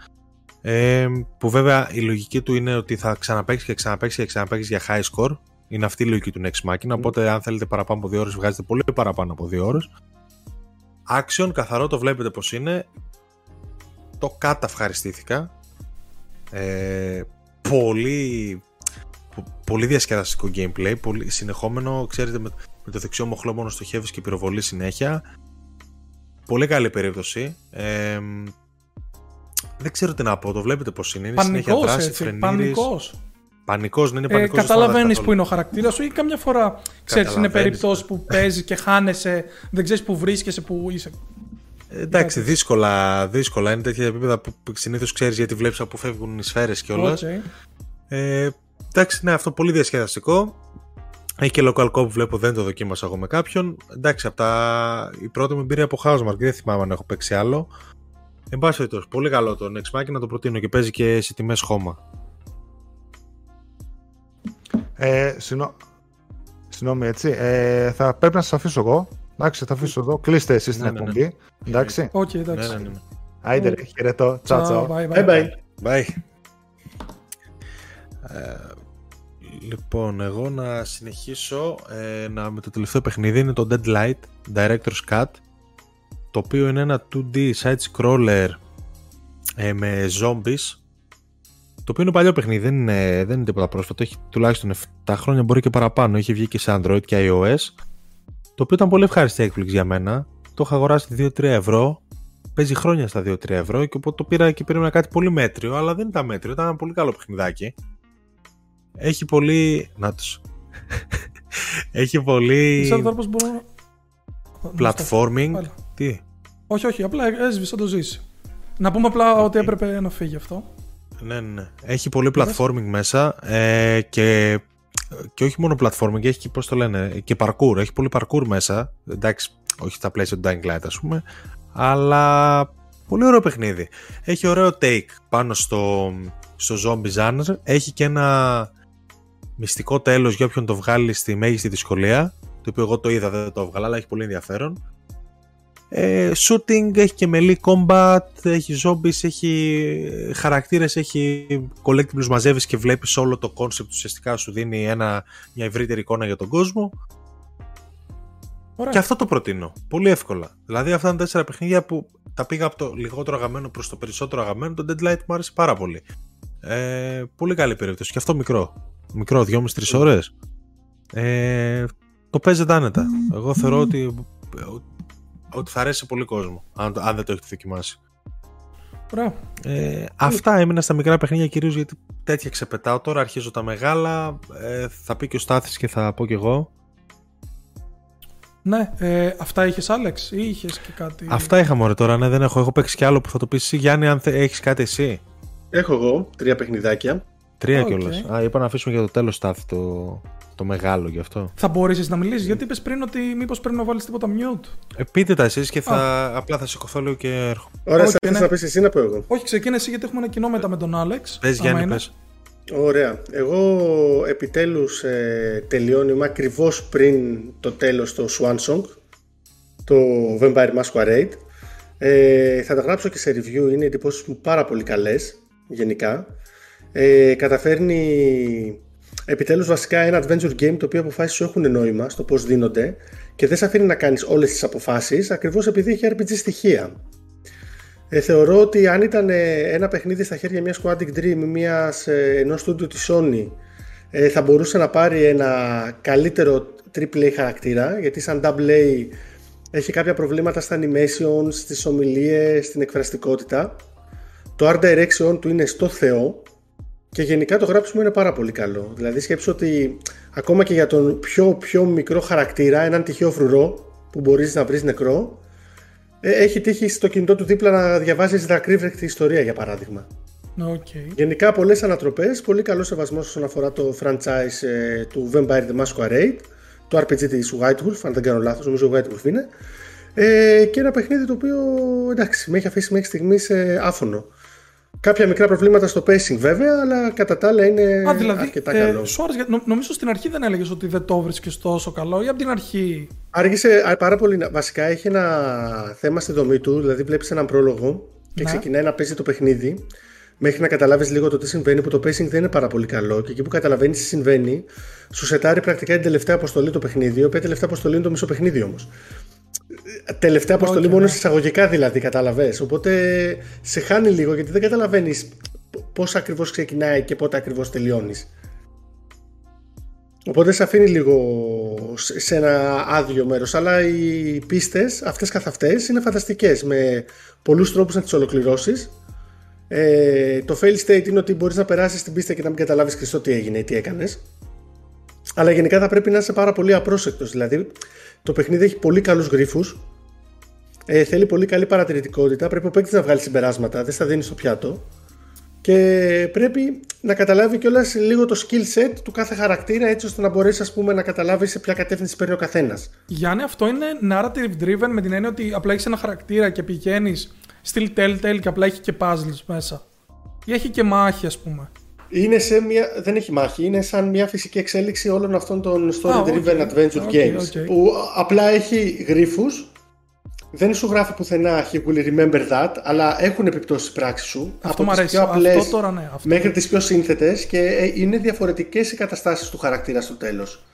Ε, που βέβαια η λογική του είναι ότι θα ξαναπαίξεις και ξαναπαίξεις και ξαναπαίξεις για high score. Είναι αυτή η λογική του Next Machina. Οπότε, αν θέλετε παραπάνω από δύο ώρες, βγάζετε πολύ παραπάνω από δύο ώρες. Action, καθαρό, το βλέπετε πως είναι. Το καταυχαριστήθηκα. Ε, πολύ, πο- πολύ διασκεδαστικό gameplay, πολύ συνεχόμενο, ξέρετε, με, με το δεξιό μοχλό μόνο στοχεύεις και πυροβολή συνέχεια. Πολύ καλή περίπτωση. Ε, δεν ξέρω τι να πω, το βλέπετε πώς είναι. Είναι συνέχεια Πανικός δράση, έτσι. φρενήρης. Πανικός. Πανικός, ναι, είναι Ε, πανικός. δεν Καταλαβαίνεις σταματάς που είναι ο χαρακτήρας σου ή καμιά φορά ξέρεις, είναι Καταλαβαίνεις, περιπτώσεις ναι. που παίζει και χάνεσαι, δεν ξέρεις που βρίσκεσαι, που είσαι. Ε, Εντάξει, δύσκολα, δύσκολα. Είναι τέτοια επίπεδα που συνήθως ξέρεις γιατί βλέπεις από πού φεύγουν οι σφαίρες κιόλας. Οκ. Ε, εντάξει, ναι, αυτό πολύ διασκεδαστικό. Έχει και local co-op, βλέπω, δεν το δοκίμασα εγώ με κάποιον. Εντάξει, από τα... η πρώτη μου εμπειρία από Housemarque δεν θυμάμαι αν έχω παίξει άλλο. Εν πάση περιπτώσει, πολύ καλό το Nex Machina, να το προτείνω και παίζει και σε τιμές χώμα. Ε, συνο... Συγγνώμη, έτσι. Ε, θα πρέπει να σας αφήσω εγώ. Εντάξει, θα αφήσω εδώ. Κλείστε εσείς την Ναι, ναι, ναι. εκπομπή. Εντάξει. Οκ, Ναι, εντάξει. ναι, ναι. Άιντε, ρε, χαιρετώ. Τσάο, τσάο. Bye, Bye bye. Bye. Ε, λοιπόν, εγώ να συνεχίσω ε, να, με το τελευταίο παιχνίδι είναι το Deadlight Director's Cut το οποίο είναι ένα 2D side-scroller ε, με zombies το οποίο είναι παλιό παιχνίδι, δεν είναι, δεν είναι τίποτα πρόσφατο έχει τουλάχιστον 7 χρόνια, μπορεί και παραπάνω έχει βγει και σε Android και iOS το οποίο ήταν πολύ ευχάριστη έκπληξη για μένα το είχα αγοράσει 2-3 ευρώ παίζει χρόνια στα 2-3 ευρώ και οπότε το πήρα και περίμενα κάτι πολύ μέτριο, αλλά δεν ήταν μέτριο, ήταν ένα πολύ καλό παιχνιδάκι. Έχει πολύ. Να τους. [LAUGHS] Έχει πολύ. Είσαι άνθρωπος μπορώ να. platforming. Πάλι. Τι; Όχι, όχι, απλά έσβησα το ζήσει. Να πούμε απλά ότι έπρεπε να φύγει αυτό. Ναι, ναι, ναι. Έχει πολύ platforming μέσα ε, και, και όχι μόνο platforming, έχει και πώς το λένε, και parkour. Έχει πολύ parkour μέσα. Εντάξει, όχι στα πλαίσια του Dying Light, ας πούμε, αλλά πολύ ωραίο παιχνίδι. Έχει ωραίο take πάνω στο, στο zombie genre. Έχει και ένα μυστικό τέλος για όποιον το βγάλει στη μέγιστη δυσκολία, το οποίο εγώ το είδα, δεν το έβγαλα, αλλά έχει πολύ ενδιαφέρον. Ε, shooting, έχει και melee combat, έχει zombies, έχει χαρακτήρες, έχει collectibles, μαζεύεις και βλέπεις όλο το concept ουσιαστικά σου δίνει ένα, μια ευρύτερη εικόνα για τον κόσμο. Ωραία. Και αυτό το προτείνω. Πολύ εύκολα. Δηλαδή αυτά είναι τέσσερα παιχνίδια που τα πήγα από το λιγότερο αγαπημένο προς το περισσότερο αγαπημένο. Το Deadlight μου άρεσε πάρα πολύ. Ε, πολύ καλή περίπτωση. Και αυτό μικρό. Μικρό, 2,5-3 ώρες. Ε, το παίζετε άνετα. Εγώ θεωρώ ότι, ότι θα αρέσει σε πολύ κόσμο. Αν, αν δεν το έχετε δοκιμάσει. Ωραία. Ε, αυτά έμεινα στα μικρά παιχνίδια κυρίως γιατί τέτοια ξεπετάω. Τώρα αρχίζω τα μεγάλα. Ε, θα πει και ο Στάθης και θα πω κι εγώ. Ναι, ε, αυτά είχες Άλεξ ή είχες και κάτι; Αυτά είχα μόνο τώρα, ναι, δεν έχω. Έχω παίξει κι άλλο που θα το πεις εσύ. Γιάννη, αν έχεις κάτι εσύ; Έχω εγώ τρία παιχνιδάκια. Τρία Οκ. κιόλας. Α, είπα να αφήσουμε για το τέλος Στάθη το, το μεγάλο γι' αυτό. Θα μπορέσει να μιλήσεις, γιατί είπες πριν ότι μήπως πρέπει να βάλεις τίποτα mute. Ε, πείτε τα εσείς και θα, απλά θα σηκωθώ λίγο και έρχομαι. Ωραία, Όχι, okay, θες ναι. να πεις εσύ να πω εγώ. Όχι, ξεκίνησε εσύ, γιατί έχουμε ένα κοινό μετά με τον Άλεξ. Πες άμα Γιάννη, είναι. πες. Ωραία. Εγώ επιτέλους ε, τελειώνει είμαι ακριβώς πριν το τέλος το Swan Song, το Vampire Masquerade. Ε, θα τα γράψω και σε review, είναι εντυπώσεις μου πάρα πολύ καλές γενικά. Ε, καταφέρνει επιτέλους βασικά ένα adventure game το οποίο αποφάσεις σου έχουν νόημα στο πώς δίνονται και δεν σε αφήνει να κάνεις όλες τις αποφάσεις ακριβώς επειδή έχει RPG στοιχεία. Ε, θεωρώ ότι αν ήταν ε, ένα παιχνίδι στα χέρια μιας Quantic Dream ή μιας, ε, ενός στούντιο της Sony ε, θα μπορούσε να πάρει ένα καλύτερο AAA χαρακτήρα γιατί σαν AA έχει κάποια προβλήματα στα animations, στις ομιλίες, στην εκφραστικότητα. Το art direction του είναι στο Θεό και γενικά το γράψιμο είναι πάρα πολύ καλό. Δηλαδή σκέψου ότι ακόμα και για τον πιο πιο μικρό χαρακτήρα, έναν τυχαίο φρουρό που μπορείς να βρεις νεκρό, ε, έχει τύχει στο κινητό του δίπλα να διαβάζεις δακρύβρεκτη ιστορία για παράδειγμα. Οκ. Γενικά πολλές ανατροπές, πολύ καλό σεβασμός όσον αφορά το franchise ε, του Vampire the Masquerade, το RPG της White Wolf, αν δεν κάνω λάθος, νομίζω White Wolf είναι, ε, και ένα παιχνίδι το οποίο εντάξει, με έχει αφήσει μέχρι στιγμής ε, άφωνο. Κάποια μικρά προβλήματα στο pacing βέβαια, αλλά κατά τα άλλα είναι Α, δηλαδή, αρκετά ε, καλό. σου άρεσε, γιατί νο- νομίζω στην αρχή δεν έλεγες ότι δεν το βρίσκεις τόσο καλό ή από την αρχή; Άργησε α, πάρα πολύ. να- Βασικά έχει ένα θέμα στη δομή του, δηλαδή βλέπεις έναν πρόλογο και Ναι. ξεκινάει να παίζει το παιχνίδι μέχρι να καταλάβεις λίγο το τι συμβαίνει, που το pacing δεν είναι πάρα πολύ καλό. Και εκεί που καταλαβαίνεις τι συμβαίνει, σου σετάρει πρακτικά την τελευταία αποστολή το παιχνίδι, η οποία τελευταία αποστολή είναι το μισό παιχνίδι όμως. Τελευταία αποστολή Οκ, μόνο ναι. εισαγωγικά δηλαδή, κατάλαβες. Οπότε σε χάνει λίγο γιατί δεν καταλαβαίνεις πώς ακριβώς ξεκινάει και πότε ακριβώς τελειώνεις. Οπότε σε αφήνει λίγο σε- σε ένα άδειο μέρος αλλά οι πίστες αυτές καθ' αυτές είναι φανταστικές με πολλούς τρόπους να τις ολοκληρώσεις ε, το fail state είναι ότι μπορείς να περάσεις την πίστα και να μην καταλάβεις Χριστό τι έγινε ή τι έκανες αλλά γενικά θα πρέπει να είσαι πάρα πολύ απρόσεκτος δηλαδή το παιχνίδι έχει πολύ καλούς γρίφους ε, θέλει πολύ καλή παρατηρητικότητα πρέπει ο παίκτης να βγάλει συμπεράσματα δεν στα δίνει στο πιάτο και πρέπει να καταλάβει κιόλας λίγο το skill set του κάθε χαρακτήρα έτσι ώστε να μπορέσεις ας πούμε, να καταλάβεις σε ποια κατεύθυνση παίρνει ο καθένας. Γιάννη, αυτό είναι narrative driven με την έννοια ότι απλά έχεις ένα χαρακτήρα και πηγαίνεις στυλ Telltale και απλά έχει και puzzles μέσα. Ή έχει και μάχη, ας πούμε. Είναι σε μια, δεν έχει μάχη, είναι σαν μια φυσική εξέλιξη όλων αυτών των story driven OK. adventure OK, games. OK. Που απλά έχει γρίφους δεν σου γράφει πουθενά he will remember that, αλλά έχουν επιπτώσεις στη πράξη σου. Αυτό μου τις αρέσει. πιο απλές Αυτό τώρα ναι. Αυτό. μέχρι τις πιο σύνθετες και ε, είναι διαφορετικές οι καταστάσεις του χαρακτήρα στο τέλος.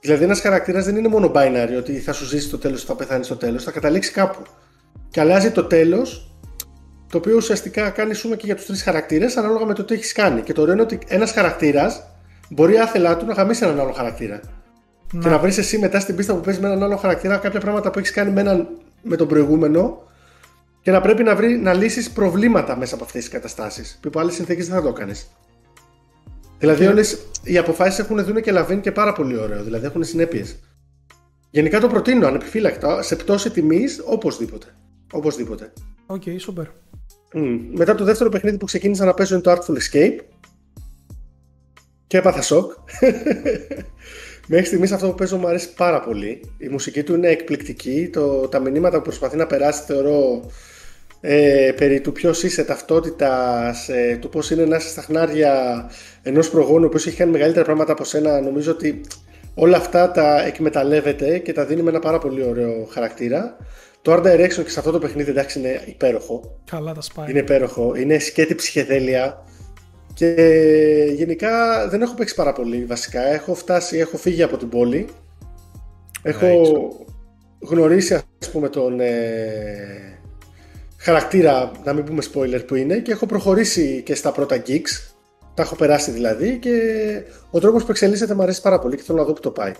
Δηλαδή ένας χαρακτήρας δεν είναι μόνο binary ότι θα σου ζήσει το τέλος, θα πεθάνεις στο τέλος, θα καταλήξει κάπου. Και αλλάζει το τέλος, το οποίο ουσιαστικά κάνει σούμα και για τους τρεις χαρακτήρες ανάλογα με το τι έχεις κάνει. Και το ωραίο είναι ότι ένας χαρακτήρας μπορεί άθελά του να γαμίσει έναν άλλο χαρακτήρα. Και να βρεις εσύ μετά στην πίστα που παίζεις με έναν άλλο χαρακτήρα κάποια πράγματα που έχεις κάνει με, έναν, με τον προηγούμενο και να πρέπει να, βρει, να λύσεις προβλήματα μέσα από αυτές τις καταστάσεις. Που υπό άλλες συνθήκες δεν θα το κάνεις. Δηλαδή, όλες οι αποφάσεις έχουν δούναι και λαβείν και πάρα πολύ ωραίο. Δηλαδή, έχουν συνέπειες. Γενικά το προτείνω ανεπιφύλακτα σε πτώση τιμής οπωσδήποτε. Οπωσδήποτε. OK, super. Μμ. Μετά το δεύτερο παιχνίδι που ξεκίνησα να παίζω είναι το Artful Escape. Και έπαθα σοκ. [LAUGHS] Μέχρι στιγμής αυτό που παίζω μου αρέσει πάρα πολύ. Η μουσική του είναι εκπληκτική. Το, τα μηνύματα που προσπαθεί να περάσει θεωρώ ε, περί του ποιος είσαι, ταυτότητας, ε, του πώς είναι να είσαι στα χνάρια ενός προγόνου που έχει κάνει μεγαλύτερα πράγματα από σένα. Νομίζω ότι όλα αυτά τα εκμεταλλεύεται και τα δίνει με ένα πάρα πολύ ωραίο χαρακτήρα. Το art direction και σε αυτό το παιχνίδι εντάξει είναι υπέροχο. Καλά τα σπάει. Είναι υπέροχο. Είναι σκέτη ψυχεδέλεια. Και γενικά δεν έχω παίξει πάρα πολύ βασικά. Έχω φτάσει, έχω φύγει από την πόλη. Έχω γνωρίσει ας πούμε τον ε, χαρακτήρα, να μην πούμε spoiler που είναι και έχω προχωρήσει και στα πρώτα gigs. Τα έχω περάσει δηλαδή και ο τρόπος που εξελίσσεται μου αρέσει πάρα πολύ και θέλω να δω που το πάει.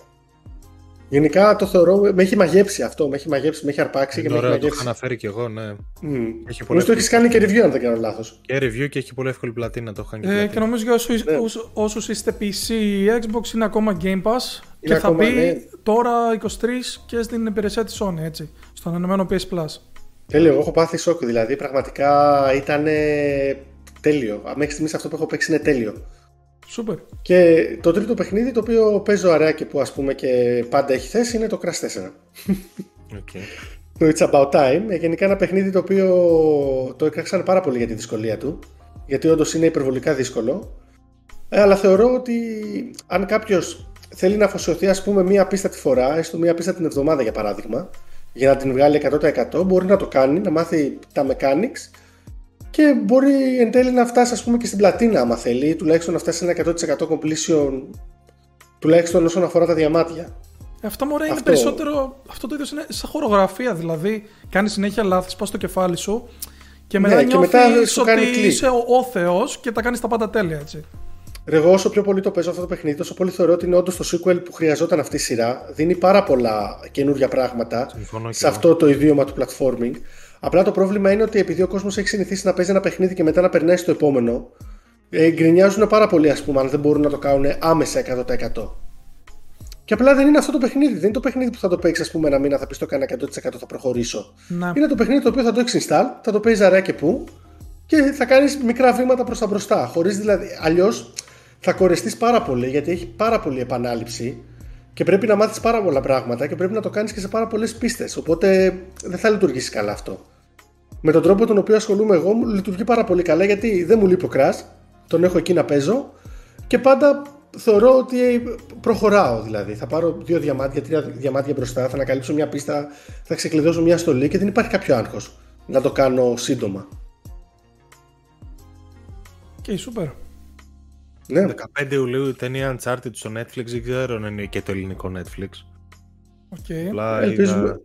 Γενικά το θεωρώ, με έχει μαγέψει αυτό, με έχει μαγέψει, με έχει αρπάξει και με Είναι έχει ωραίο, το μαγέψει. είχα αναφέρει κι εγώ, ναι. Μμμ. Έχει πολύ Νομίζω το έχεις κάνει και review αν δεν κάνω λάθος. Και review και έχει πολύ εύκολη πλατίνα, το είχαν και Ε, πλατίνα. και νομίζω για όσους, Ναι. όσους- όσους είστε PC ή Xbox είναι ακόμα Game Pass. και θα ακόμα, μπει ναι. τώρα 23 και στην υπηρεσία της Sony, έτσι, στον ανεμένο PS Plus. Τέλειο, εγώ έχω πάθει σοκ. Δηλαδή, πραγματικά ήταν τέλειο. Μέχρι στιγμής αυτό που έχω παίξει είναι τέλειο. Σούπερ. Και το τρίτο παιχνίδι το οποίο παίζω αρέα και που ας πούμε και πάντα έχει θέση είναι το Crash 4. Okay. Το It's About Time. Ε, Γενικά ένα παιχνίδι το οποίο το έκραξαν πάρα πολύ για τη δυσκολία του. Γιατί όντως είναι υπερβολικά δύσκολο. Ε, αλλά θεωρώ ότι αν κάποιος θέλει να αφοσιωθεί, ας πούμε, μία πίστα τη φορά, έστω μία πίστα την εβδομάδα για παράδειγμα, για να την βγάλει 100%, μπορεί να το κάνει, να μάθει τα mechanics και μπορεί εν τέλει να φτάσει, ας πούμε, και στην πλατίνα, άμα θέλει, ή τουλάχιστον να φτάσει σε ένα 100% completion, τουλάχιστον όσον αφορά τα διαμάτια. Ε, Αυτό μωρέ είναι Αυτό- περισσότερο. Αυτό το είδος είναι σαν χορογραφία. Δηλαδή, κάνεις συνέχεια λάθη, πας στο κεφάλι σου και μετά Ναι, και μετά νιώθεις σου ότι κάνει κλικ. είσαι ο, ο Θεός και τα κάνεις τα πάντα τέλεια, έτσι. Ρε, Εγώ όσο πιο πολύ το παίζω αυτό το παιχνίδι, τόσο πολύ θεωρώ ότι είναι όντως το sequel που χρειαζόταν αυτή η σειρά. Δίνει πάρα πολλά καινούργια πράγματα Συμφωνώ και σε εγώ. αυτό το ιδίωμα του platforming. Απλά το πρόβλημα είναι ότι επειδή ο κόσμος έχει συνηθίσει να παίζει ένα παιχνίδι και μετά να περνάει στο επόμενο, ε, γκρινιάζουν πάρα πολύ, ας πούμε, αν δεν μπορούν να το κάνουν άμεσα 100%. Και απλά δεν είναι αυτό το παιχνίδι. Δεν είναι το παιχνίδι που θα το παίξεις, ας πούμε, ένα μήνα, θα πεις το κάνω 100% θα προχωρήσω. Ναι. Είναι το παιχνίδι το οποίο θα το έχεις install, θα το παίζεις αρέα και πού και θα κάνεις μικρά βήματα προς τα μπροστά. Χωρίς δηλαδή. Αλλιώς θα κορεστείς πάρα πολύ γιατί έχει πάρα πολλή επανάληψη και πρέπει να μάθεις πάρα πολλά πράγματα και πρέπει να το κάνεις και σε πάρα πολλές πίστες. Οπότε δεν θα λειτουργήσει καλά αυτό. Με τον τρόπο τον οποίο ασχολούμαι εγώ μου λειτουργεί πάρα πολύ καλά γιατί δεν μου λείπει ο Crash, τον έχω εκεί να παίζω και πάντα θεωρώ ότι προχωράω δηλαδή. Θα πάρω δύο διαμάτια, τρία διαμάτια μπροστά, θα ανακαλύψω μια πίστα, θα ξεκλειδώσω μια στολή και δεν υπάρχει κάποιο άγχος να το κάνω σύντομα. Και σούπερ. Ναι, 15 Ιουλίου η ταινία Uncharted στο Netflix, δεν ξέρω αν είναι και το ελληνικό Netflix. Οκ. Απλά ελπίζουμε. είδα-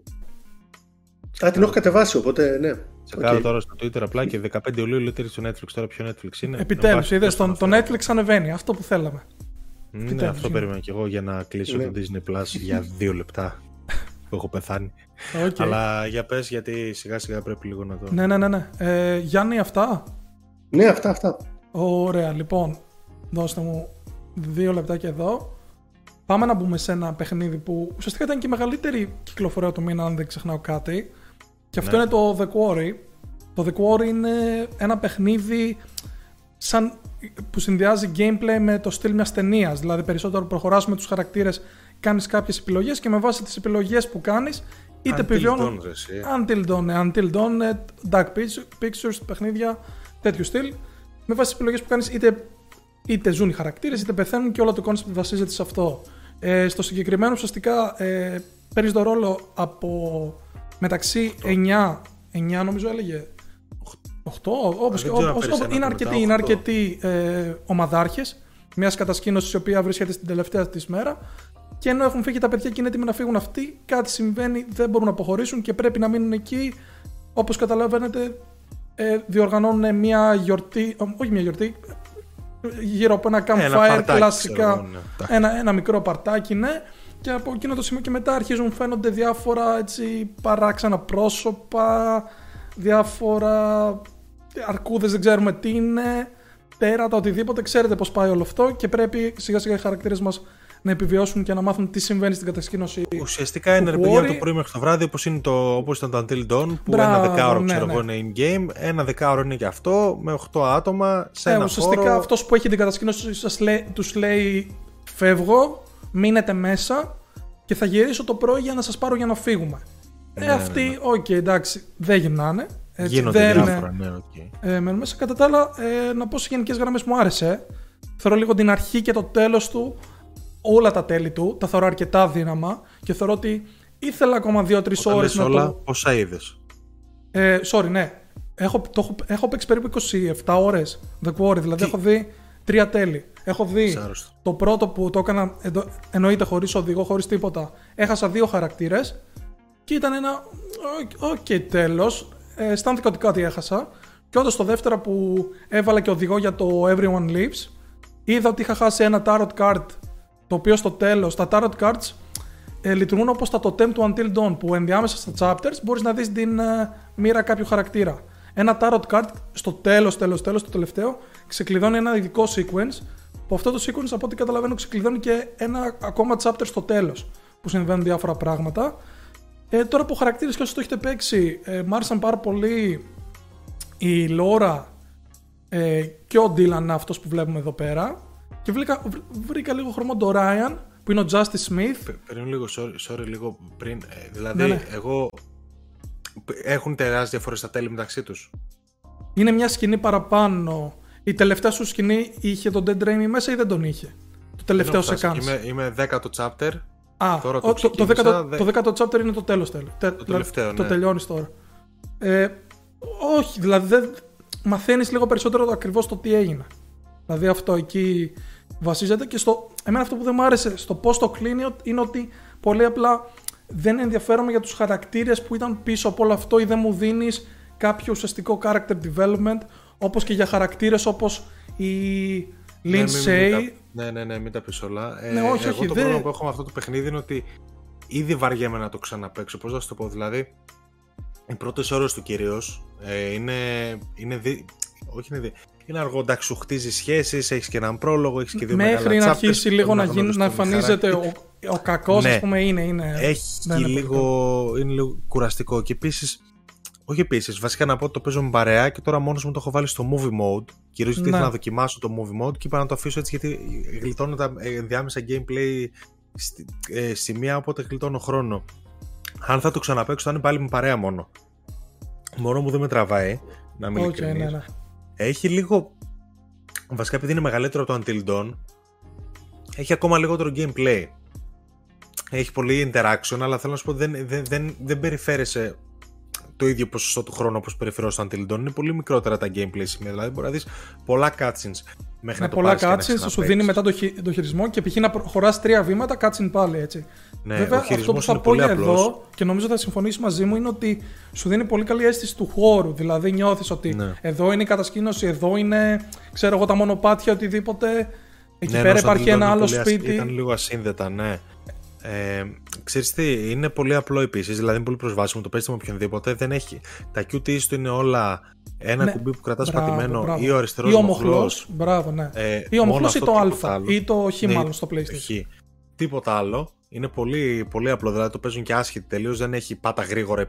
Α, την έχω κατεβάσει, οπότε ναι. Τσεκάρω Οκ. τώρα στο Twitter απλά και 15 Ιουλίου λέει στο Netflix. Τώρα ποιο Netflix είναι. Επιτέλους, Να είδες βάσει το, το το Netflix ανεβαίνει. Αυτό που θέλαμε. Ναι, επιτέλους, αυτό είναι. περίμενα και εγώ για να κλείσω Ναι. το Disney Plus για [LAUGHS] δύο λεπτά που έχω πεθάνει. Οκ. Αλλά για πες γιατί σιγά σιγά πρέπει λίγο να το... Ναι, ναι, ναι. ναι. Ε, Γιάννη, αυτά; Ναι, αυτά, αυτά. Ωραία, λοιπόν. Δώστε μου δύο λεπτάκια εδώ. Πάμε να μπούμε σε ένα παιχνίδι που ουσιαστικά ήταν και η μεγαλύτερη κυκλοφορία του μήνα, αν δεν ξεχνάω κάτι. Και αυτό Ναι. είναι το The Quarry. Το The Quarry είναι ένα παιχνίδι σαν που συνδυάζει gameplay με το στυλ μιας ταινίας. Δηλαδή περισσότερο προχωράς με τους χαρακτήρες, κάνεις κάποιες επιλογές και με βάση τις επιλογές που κάνεις είτε Until επιβιώνουν... Dawn, ρε, εσύ. Until Dawn, ναι, Until Dawn, ε, Dark Pictures- Pictures, παιχνίδια τέτοιου στυλ. Με βάση τις επιλογές που κάνεις, είτε, είτε ζουν οι χαρακτήρες, είτε πεθαίνουν και όλο το concept βασίζεται σε αυτό. Ε, στο συγκεκριμένο, ουσιαστικά ε, παίρνεις το ρόλο από μεταξύ 9, 9 νομίζω έλεγε. 8, όπως, δεν ξέρω αν όπως, παίρνεις όπως, ένα είναι από αρκετοί, μετά, είναι οκτώ. αρκετοί ε, ομαδάρχες μιας κατασκήνωσης η οποία βρίσκεται στην τελευταία της μέρα και ενώ έχουν φύγει τα παιδιά και είναι έτοιμοι να φύγουν αυτοί, κάτι συμβαίνει, δεν μπορούν να αποχωρήσουν και πρέπει να μείνουν εκεί. Όπως καταλαβαίνετε, ε, διοργανώνουν μια γιορτή, ε, όχι μια γιορτή, ε, γύρω από ένα campfire παρτάκι, ξέρω κλασικά. εγώ, ναι. Ένα, ένα μικρό παρτάκι, ναι. Και από εκείνο το σημείο και μετά αρχίζουν φαίνονται διάφορα έτσι, παράξενα πρόσωπα, διάφορα αρκούδες, δεν ξέρουμε τι είναι, τέρατα, οτιδήποτε. Ξέρετε πώς πάει όλο αυτό και πρέπει σιγά σιγά οι χαρακτήρες μας να επιβιώσουν και να μάθουν τι συμβαίνει στην κατασκήνωση. Ουσιαστικά είναι ρε του παιδιά από Ori. το πρωί μέχρι το βράδυ όπως, είναι το, όπως ήταν το Until Dawn που Μπράβο, ένα δεκάωρο ναι, ξέρω ναι. εγώ είναι in-game, ένα δεκάωρο είναι και αυτό με 8 άτομα σε Ε, ένα ουσιαστικά χώρο. αυτός που έχει την κατασκήνωση σας λέει, τους λέει φεύγω, μείνετε μέσα και θα γυρίσω το πρωί για να σας πάρω για να φύγουμε. ε, Ναι, αυτοί, οκ, εντάξει, δεν γυρνάνε. Έτσι, Γίνονται δεν, διάφορα, ναι, οκ. ε, μένουν μέσα. Κατά τα άλλα, ε, να πω σε γενικές γραμμές μου άρεσε. Θεωρώ λίγο την αρχή και το τέλος του, όλα τα τέλη του, τα θεωρώ αρκετά αδύναμα και θεωρώ ότι ήθελα ακόμα 2-3 Όταν ώρες λες να όλα, το. πόσα είδες; Ε, sorry, ναι. Έχω, το, έχω, έχω παίξει περίπου 27 ώρες The Quarry, δηλαδή έχω δει τρία τέλη. Έχω δει Είσαι άρρωστο. το πρώτο που το έκανα εντο, εννοείται χωρίς οδηγό, χωρίς τίποτα. Έχασα δύο χαρακτήρες και ήταν ένα. Οκ, τέλος. Ε, αισθάνθηκα ότι κάτι έχασα. Και όντως το δεύτερο που έβαλα και οδηγό για το Everyone Lives, είδα ότι είχα χάσει ένα tarot card. Το οποίο στο τέλος, τα tarot cards ε, λειτουργούν όπως τα totem του Until Dawn, που ενδιάμεσα στα chapters μπορείς να δεις την ε, μοίρα κάποιου χαρακτήρα. Ένα tarot card στο τέλος, τέλος, τέλος, το τελευταίο, ξεκλειδώνει ένα ειδικό sequence, που αυτό το sequence από ό,τι καταλαβαίνω ξεκλειδώνει και ένα ακόμα chapter στο τέλος που συμβαίνουν διάφορα πράγματα. Ε, τώρα που χαρακτήρε και όσο το έχετε παίξει, ε, μ' άρεσαν πάρα πολύ η Λόρα ε, και ο Ντίλαν αυτός που βλέπουμε εδώ πέρα. Και βρήκα, βρήκα λίγο χρώμα το Ryan που είναι ο Justice Smith. Πριν λίγο, sorry, sorry λίγο πριν. Ε, δηλαδή, ναι, ναι. εγώ. Έχουν τεράστιες διαφορές στα τέλη μεταξύ τους. Είναι μια σκηνή παραπάνω. Η τελευταία σου σκηνή είχε τον Dead Rainy μέσα ή δεν τον είχε; Το τελευταίο σε κάνει. Είμαι, είμαι 10ο chapter. Α, τώρα το, το, το, 10ο, το 10ο chapter είναι το τέλος τέλος. Το τελευταίο, ναι. Το τελειώνεις τώρα. Ε, όχι, δηλαδή δεν μαθαίνεις λίγο περισσότερο ακριβώς το τι έγινε. Δηλαδή αυτό εκεί βασίζεται και στο. Εμένα αυτό που δεν μου άρεσε στο πώς το κλείνει είναι ότι πολύ απλά δεν ενδιαφέρομαι για τους χαρακτήρες που ήταν πίσω από όλο αυτό ή δεν μου δίνεις κάποιο ουσιαστικό character development όπως και για χαρακτήρες όπως η Lindsay. Ναι, ναι, ναι, μην τα πεις όλα. Ναι, όχι, εγώ όχι, το πρόβλημα που έχω με αυτό το παιχνίδι είναι ότι ήδη βαριέμαι να το ξαναπέξω. Πώς να σου το πω, δηλαδή, οι πρώτες ώρες του κυρίως ε, είναι. είναι δι... Όχι, είναι, δι... είναι αργό. Εντάξει, σου χτίζει σχέσεις, έχεις και έναν πρόλογο, έχεις και δύο Μέχρι να αρχίσει λίγο να, γίνει, να εμφανίζεται ο, ο κακός, ναι. ας πούμε, είναι. είναι έχει ναι, λίγο, είναι λίγο κουραστικό. Και επίσης, όχι επίσης, βασικά να πω ότι το παίζω με παρέα και τώρα μόνος μου το έχω βάλει στο movie mode. Κυρίω γιατί ήθελα να δοκιμάσω το movie mode και είπα να το αφήσω έτσι γιατί γλιτώνω τα ενδιάμεσα gameplay στη, ε, σημεία, οπότε γλιτώνω χρόνο. Αν θα το ξαναπέξω, θα είναι πάλι με παρέα μόνο. Μόνο μου δεν με τραβάει, να μην okay, ναι, ναι. Έχει λίγο. Βασικά, επειδή είναι μεγαλύτερο από το Until Dawn, έχει ακόμα λιγότερο gameplay. Έχει πολύ interaction, αλλά θέλω να σου πω δεν, δεν, δεν, δεν περιφέρεσαι το ίδιο ποσοστό του χρόνου όπως περιφερώ στο Until Dawn. Είναι πολύ μικρότερα τα gameplay σημεία. Δηλαδή μπορεί να δεις πολλά cutscenes μέχρι με να το πολλά cutscenes σου δίνει μετά το, το χειρισμό και π.χ. να προχωρά τρία βήματα, cutscene πάλι έτσι. Ναι, Βέβαια, αυτό που θα πω για εδώ και νομίζω θα συμφωνήσεις μαζί μου είναι ότι σου δίνει πολύ καλή αίσθηση του χώρου. Δηλαδή νιώθεις ότι ναι. εδώ είναι η κατασκήνωση, εδώ είναι ξέρω εγώ τα μονοπάτια, οτιδήποτε. Εκεί ναι, πέρα υπάρχει ένα άλλο σπίτι. Ήταν λίγο ασύνδετα, ναι. Ε, ξέρεις τι, είναι πολύ απλό επίσης, δηλαδή είναι πολύ προσβάσιμο, το παίζει με οποιονδήποτε. Δεν έχει. Τα QTEs του είναι όλα ένα ναι, κουμπί που κρατάς μπράβο, πατημένο μπράβο. ή ο αριστερός ή μοχλός. Μπράβο, ναι. Ε, ή ο μοχλός ή το α ή το χ ναι, στο PlayStation. Χ. Τίποτα άλλο. Είναι πολύ, πολύ απλό, δηλαδή το παίζουν και άσχετοι τελείως. Δεν έχει πάτα γρήγορα.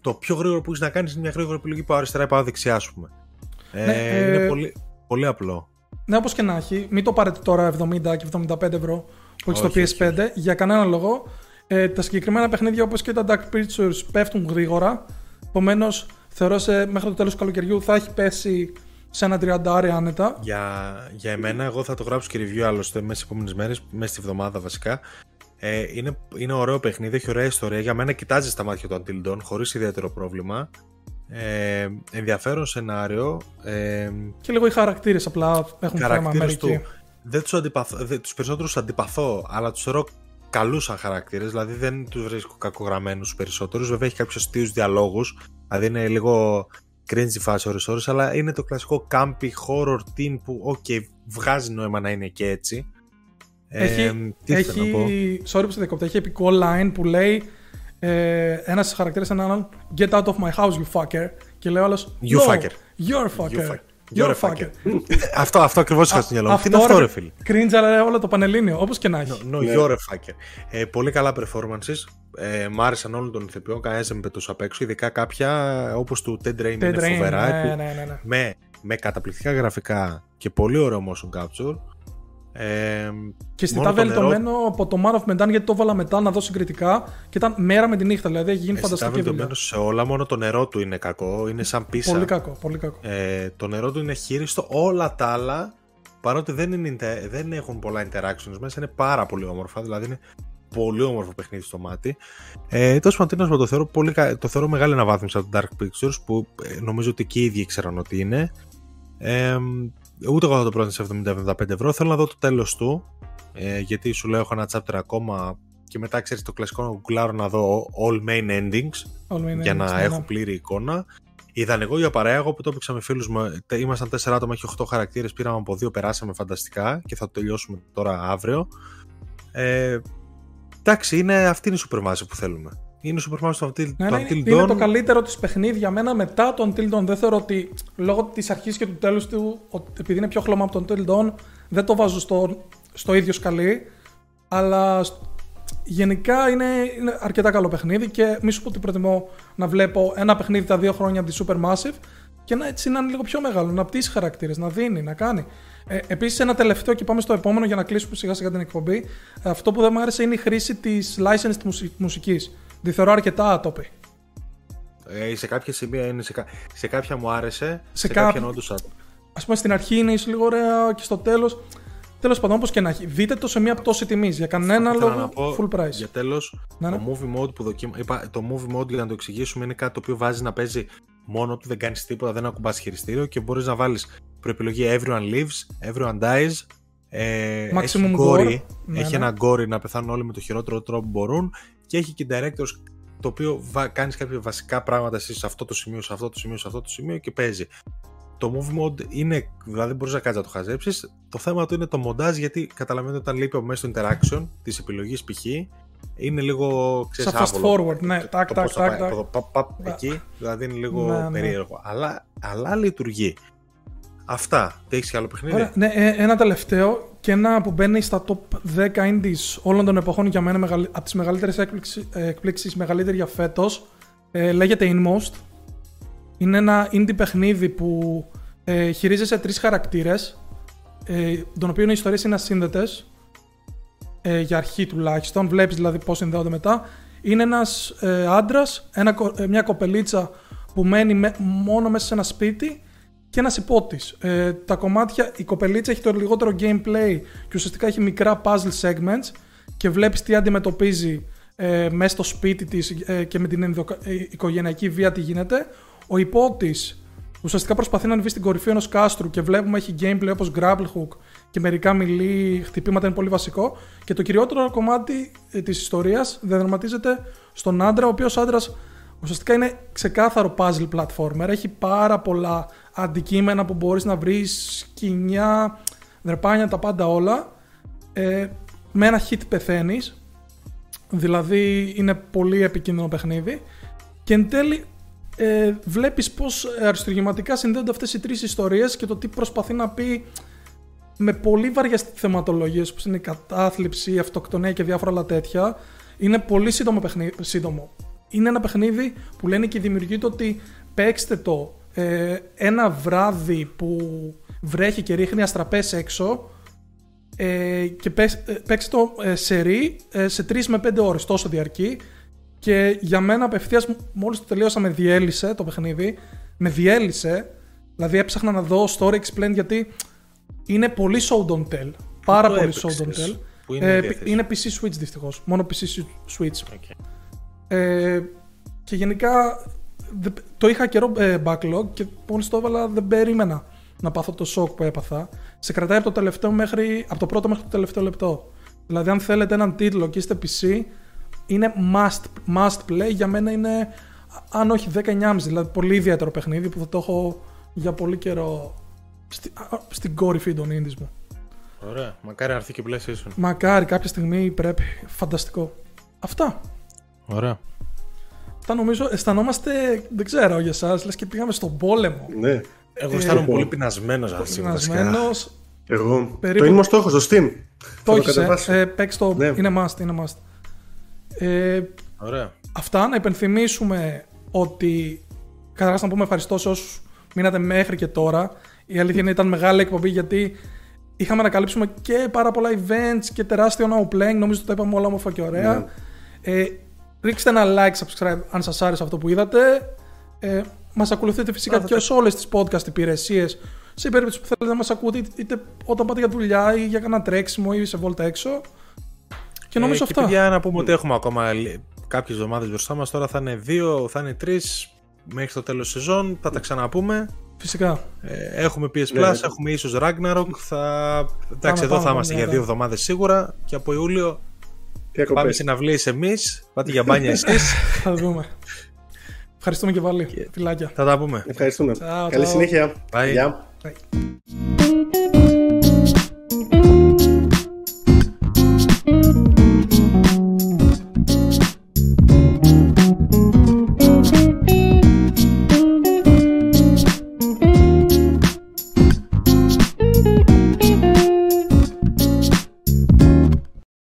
Το πιο γρήγορο που έχεις να κάνεις είναι μια γρήγορη επιλογή πάω αριστερά ή πάω δεξιά, ας πούμε. Ε, ναι, ε, είναι πολύ, πολύ απλό. Ναι, όπως και να έχει. Μην το πάρετε τώρα 70 και 75 ευρώ που έχεις στο PS5 για κανένα λόγο. Ε, τα συγκεκριμένα παιχνίδια όπως και τα Dark Pictures πέφτουν γρήγορα. Επομένως, θεωρώ σε, μέχρι το τέλος του καλοκαιριού θα έχει πέσει σε ένα 30 άνετα. Για, για εμένα, εγώ θα το γράψω και review άλλωστε μέσα στις επόμενες μέρες, μέσα στη βδομάδα βασικά. Ε, είναι, είναι ωραίο παιχνίδι, έχει ωραία ιστορία. Για μένα κοιτάζει στα μάτια του Until Dawn χωρίς ιδιαίτερο πρόβλημα. Ε, ενδιαφέρον σενάριο. Ε, και λίγο οι χαρακτήρες απλά έχουν θέμα μερικοί. Του, δεν τους, αντιπαθώ, δεν, τους περισσότερους αντιπαθώ, αλλά τους θεωρώ καλούς σαν χαρακτήρες, δηλαδή δεν τους βρίσκω κακογραμμένους τους περισσότερους, βέβαια έχει κάποιους αστείους διαλόγους, δηλαδή είναι λίγο cringy φάση ώρες ώρες, αλλά είναι το κλασικό campy horror teen που, ok, βγάζει νόημα να είναι και έτσι. Έχει, ε, τι έχει, να πω; sorry που σε διακόπτω, έχει επικό line που λέει ε, ένας χαρακτήρας έναν άλλον Get out of my house you fucker και λέει ο άλλος You no, fucker You're fucker, you fucker. You're fucker. αυτό, αυτό ακριβώς είχα στο μυαλό μου. Τι είναι αυτό, ρε φίλε. Cringe, αλλά όλο το πανελλήνιο, όπως και να έχει. No, no you're a fucker. Ε, πολύ καλά performances. Ε, μ' άρεσαν όλων των ηθοποιών. Κανένας δεν με πετούσε απ' έξω. Ειδικά κάποια όπως του Ted Rain είναι φοβερά. Ναι, ναι, ναι, ναι. Με, με καταπληκτικά γραφικά και πολύ ωραίο motion capture. Ε, και αισθητά βελτιωμένο νερό... από το Man of Medan γιατί το έβαλα μετά να δω συγκριτικά και ήταν μέρα με τη νύχτα. Δηλαδή έχει γίνει φανταστική βελτιωμένο σε όλα, μόνο το νερό του είναι κακό. Είναι σαν πίσα. Πολύ κακό. Πολύ κακό. Ε, το νερό του είναι χείριστο. Όλα τα άλλα παρότι δεν, είναι, δεν έχουν πολλά interactions μέσα είναι πάρα πολύ όμορφα. Δηλαδή είναι πολύ όμορφο παιχνίδι στο μάτι. Ε, Τόσο πάντων, το θεωρώ, πολύ, το θεωρώ μεγάλη αναβάθμιση από το Dark Pictures που ε, νομίζω ότι και οι ίδιοι ήξεραν ότι είναι. Ε, Ούτε εγώ θα το πρότεινα σε 70-75 ευρώ. Θέλω να δω το τέλος του. Ε, γιατί σου λέω έχω ένα chapter ακόμα και μετά ξέρεις το κλασικό να να δω all main endings all main για endings, να ναι, έχω ναι. πλήρη εικόνα. Ιδανικό για παρέα, εγώ που το έπαιξα με φίλους μου, ήμασταν 4 άτομα, έχει 8 χαρακτήρες, πήραμε από 2, περάσαμε φανταστικά και θα το τελειώσουμε τώρα αύριο. Ε, εντάξει, είναι, αυτή είναι η supermassive που θέλουμε. Είναι Super Mario στο Until, ναι, το ναι, Until Dawn. Είναι το καλύτερο της παιχνίδι για μένα μετά το Until Dawn. Δεν θεωρώ ότι λόγω της αρχής και του τέλους του, ότι επειδή είναι πιο χλωμά από το Until Dawn, Δεν το βάζω στο, στο ίδιο σκαλί, αλλά γενικά είναι, είναι αρκετά καλό παιχνίδι και μη σου πω ότι προτιμώ να βλέπω ένα παιχνίδι τα δύο χρόνια από της Supermassive και να έτσι να είναι λίγο πιο μεγάλο, να πτήσει χαρακτήρες, να δίνει, να κάνει. Ε, Επίσης, ένα τελευταίο και πάμε στο επόμενο για να κλείσουμε σιγά σιγά την εκπομπή. Αυτό που δεν μου άρεσε είναι η χρήση της licensed μουσικής. Τη θεωρώ αρκετά άτοπη. Ε, σε κάποια σημεία είναι, σε, κα... σε κάποια μου άρεσε, σε, Σε κάποια κά- όντως άτομο. Α πούμε στην αρχή είναι ίσως λίγο ωραία και στο τέλος. Τέλος πάντων, όπως και να έχει. Δείτε το σε μια πτώση τιμής. Για κανένα Θέλω λόγο να πω full price. Για τέλος, Ναι, ναι. το movie mode που δοκίμα... είπα, το movie mode για να το εξηγήσουμε είναι κάτι το οποίο βάζει να παίζει μόνο του, δεν κάνεις τίποτα, δεν ακουμπάς χειριστήριο και μπορείς να βάλεις προεπιλογή everyone lives, everyone dies, ε, Maximum έχει gore. gory, Ναι, έχει ναι. ένα gory να πεθάνουν όλοι με το χειρότερο τρόπο που μπορούν και έχει και directors το οποίο βα... κάνεις κάποια βασικά πράγματα εσύ σε αυτό το σημείο, σε αυτό το σημείο, σε αυτό το σημείο και παίζει. Το movie mode είναι, δηλαδή μπορείς να κάνεις να το χαζέψεις. Το θέμα του είναι το μοντάζ γιατί καταλαβαίνετε όταν λείπει από μέσα στο interaction της επιλογής π.χ. είναι λίγο, ξέρεις, Σαν fast άβολο. forward, ναι. Το- Τάκ, το τάκ, πώς θα τάκ, πάει τάκ. από εδώ, παπ, παπ, Ναι. εκεί, δηλαδή είναι λίγο Ναι, ναι. περίεργο. Αλλά, αλλά λειτουργεί. Αυτά. Τι έχεις και άλλο παιχνίδι; Ωραία, ναι, ε, ένα τελευταίο και ένα που μπαίνει στα top 10 indies όλων των εποχών για μένα μεγαλ... από τις μεγαλύτερες έκπληξεις, ε, εκπλήξεις, μεγαλύτερη για φέτος. Ε, λέγεται Inmost. Είναι ένα indie παιχνίδι που ε, χειρίζεσαι τρεις χαρακτήρες, ε, των οποίων οι ιστορίες είναι ασύνδετες, ε, για αρχή τουλάχιστον, βλέπεις δηλαδή πώς συνδέονται μετά. Είναι ένας ε, άντρας, ένα, κο- ε, μια κοπελίτσα που μένει με- μόνο μέσα σε ένα σπίτι και ένας υπότης. Ε, τα κομμάτια, η κοπελίτσα έχει το λιγότερο gameplay και ουσιαστικά έχει μικρά puzzle segments και βλέπεις τι αντιμετωπίζει ε, μέσα στο σπίτι της ε, και με την ενδοκα- ε, οικογενειακή βία τι γίνεται. Ο υπότης ουσιαστικά προσπαθεί να ανεβεί στην κορυφή ενός κάστρου και βλέπουμε έχει gameplay όπως grapple hook και μερικά μιλή, χτυπήματα είναι πολύ βασικό. Και το κυριότερο κομμάτι ε, της ιστορίας διαδραματίζεται στον άντρα, ο οποίος άντρας ουσιαστικά είναι ξεκάθαρο puzzle platformer. Έχει πάρα πολλά αντικείμενα που μπορείς να βρεις, σκηνιά, δρεπάνια, τα πάντα όλα. Ε, με ένα hit πεθαίνεις. Δηλαδή είναι πολύ επικίνδυνο παιχνίδι. Και εν τέλει ε, βλέπεις πως ε, αριστουργηματικά συνδέονται αυτές οι τρεις ιστορίες και το τι προσπαθεί να πει με πολύ βαριές θεματολογίες όπως είναι η κατάθλιψη, η αυτοκτονία και διάφορα άλλα τέτοια. Είναι πολύ σύντομο παιχνίδι. Σύντομο. Είναι ένα παιχνίδι που λένε και οι δημιουργοί του ότι παίξτε το ε, ένα βράδυ που βρέχει και ρίχνει αστραπές έξω ε, και παίξ- ε, παίξτε το ε, σερί ε, σε 3 με 5 ώρες, τόσο διαρκεί. Και για μένα απευθείας μόλις το τελείωσα με διέλυσε το παιχνίδι. Με διέλυσε. Δηλαδή έψαχνα να δω story explain γιατί είναι πολύ show don't tell. Πάρα το πολύ έπαιξες; show don't tell. Που είναι Ε, διαθέσιμο; είναι PC Switch δυστυχώς. Μόνο PC Switch. OK. Ε, και γενικά δε- το είχα καιρό ε, backlog και μόλις το έβαλα δεν περίμενα να πάθω το σοκ που έπαθα. Σε κρατάει από το, τελευταίο μέχρι, από το πρώτο μέχρι το τελευταίο λεπτό. Δηλαδή αν θέλετε έναν τίτλο και είστε PC είναι must, must play. Για μένα είναι αν όχι 10-9,5 δηλαδή πολύ ιδιαίτερο παιχνίδι που θα το έχω για πολύ καιρό στη, α, στην κορυφή των indies μου. Ωραία. Μακάρι να έρθει και PlayStation. Μακάρι κάποια στιγμή πρέπει. Φανταστικό. Αυτά. Ωραία. Αυτά νομίζω αισθανόμαστε, δεν ξέρω για εσάς, λες και πήγαμε στον πόλεμο. Ναι. Εγώ αισθάνομαι λοιπόν. πολύ πεινασμένος αυτή τη στιγμή. βασικά. Πεινασμένος, Εγώ. Περίπου- Το είναι στόχος στο Steam. το Θα έχεις, ε, κατεβάσω. ε, παίξ το, Ναι. είναι must, είναι must. Ε, Ωραία. αυτά, να υπενθυμίσουμε ότι καταρχάς να πούμε ευχαριστώ σε όσους μείνατε μέχρι και τώρα. Η αλήθεια είναι ήταν μεγάλη εκπομπή γιατί είχαμε να καλύψουμε και πάρα πολλά events και τεράστιο now playing. Νομίζω ότι τα είπαμε όλα όμορφα και ωραία. Ναι. Ε, ρίξτε ένα like, subscribe αν σας άρεσε αυτό που είδατε. Ε, μας ακολουθείτε φυσικά και σε όλες τις podcast υπηρεσίες. Σε περίπτωση που θέλετε να μας ακούτε είτε- είτε όταν πάτε για δουλειά ή για κανένα τρέξιμο ή σε βόλτα έξω. Και νομίζω ε, Και αυτά. παιδιά, να πούμε ότι έχουμε ακόμα κάποιες εβδομάδες μπροστά μας. Τώρα θα είναι δύο, θα είναι τρεις μέχρι το τέλος σεζόν. Θα τα ξαναπούμε. Φυσικά. Ε, έχουμε PS Plus, Ναι, ναι. έχουμε ίσως Ragnarok. Θα... Εντάξει, εδώ πάμε, θα είμαστε πάμε, για δύο ναι. εβδομάδες σίγουρα. Και από Ιούλιο Διακοπές. Πάμε συναυλίε εμείς. Πάτε για μπάνια [LAUGHS] εσείς. θα δούμε. Ευχαριστούμε και πάλι. Και... Φιλάκια. Θα τα πούμε. Ευχαριστούμε. Ciao, Καλή ciao. συνέχεια. Bye. Bye. Bye.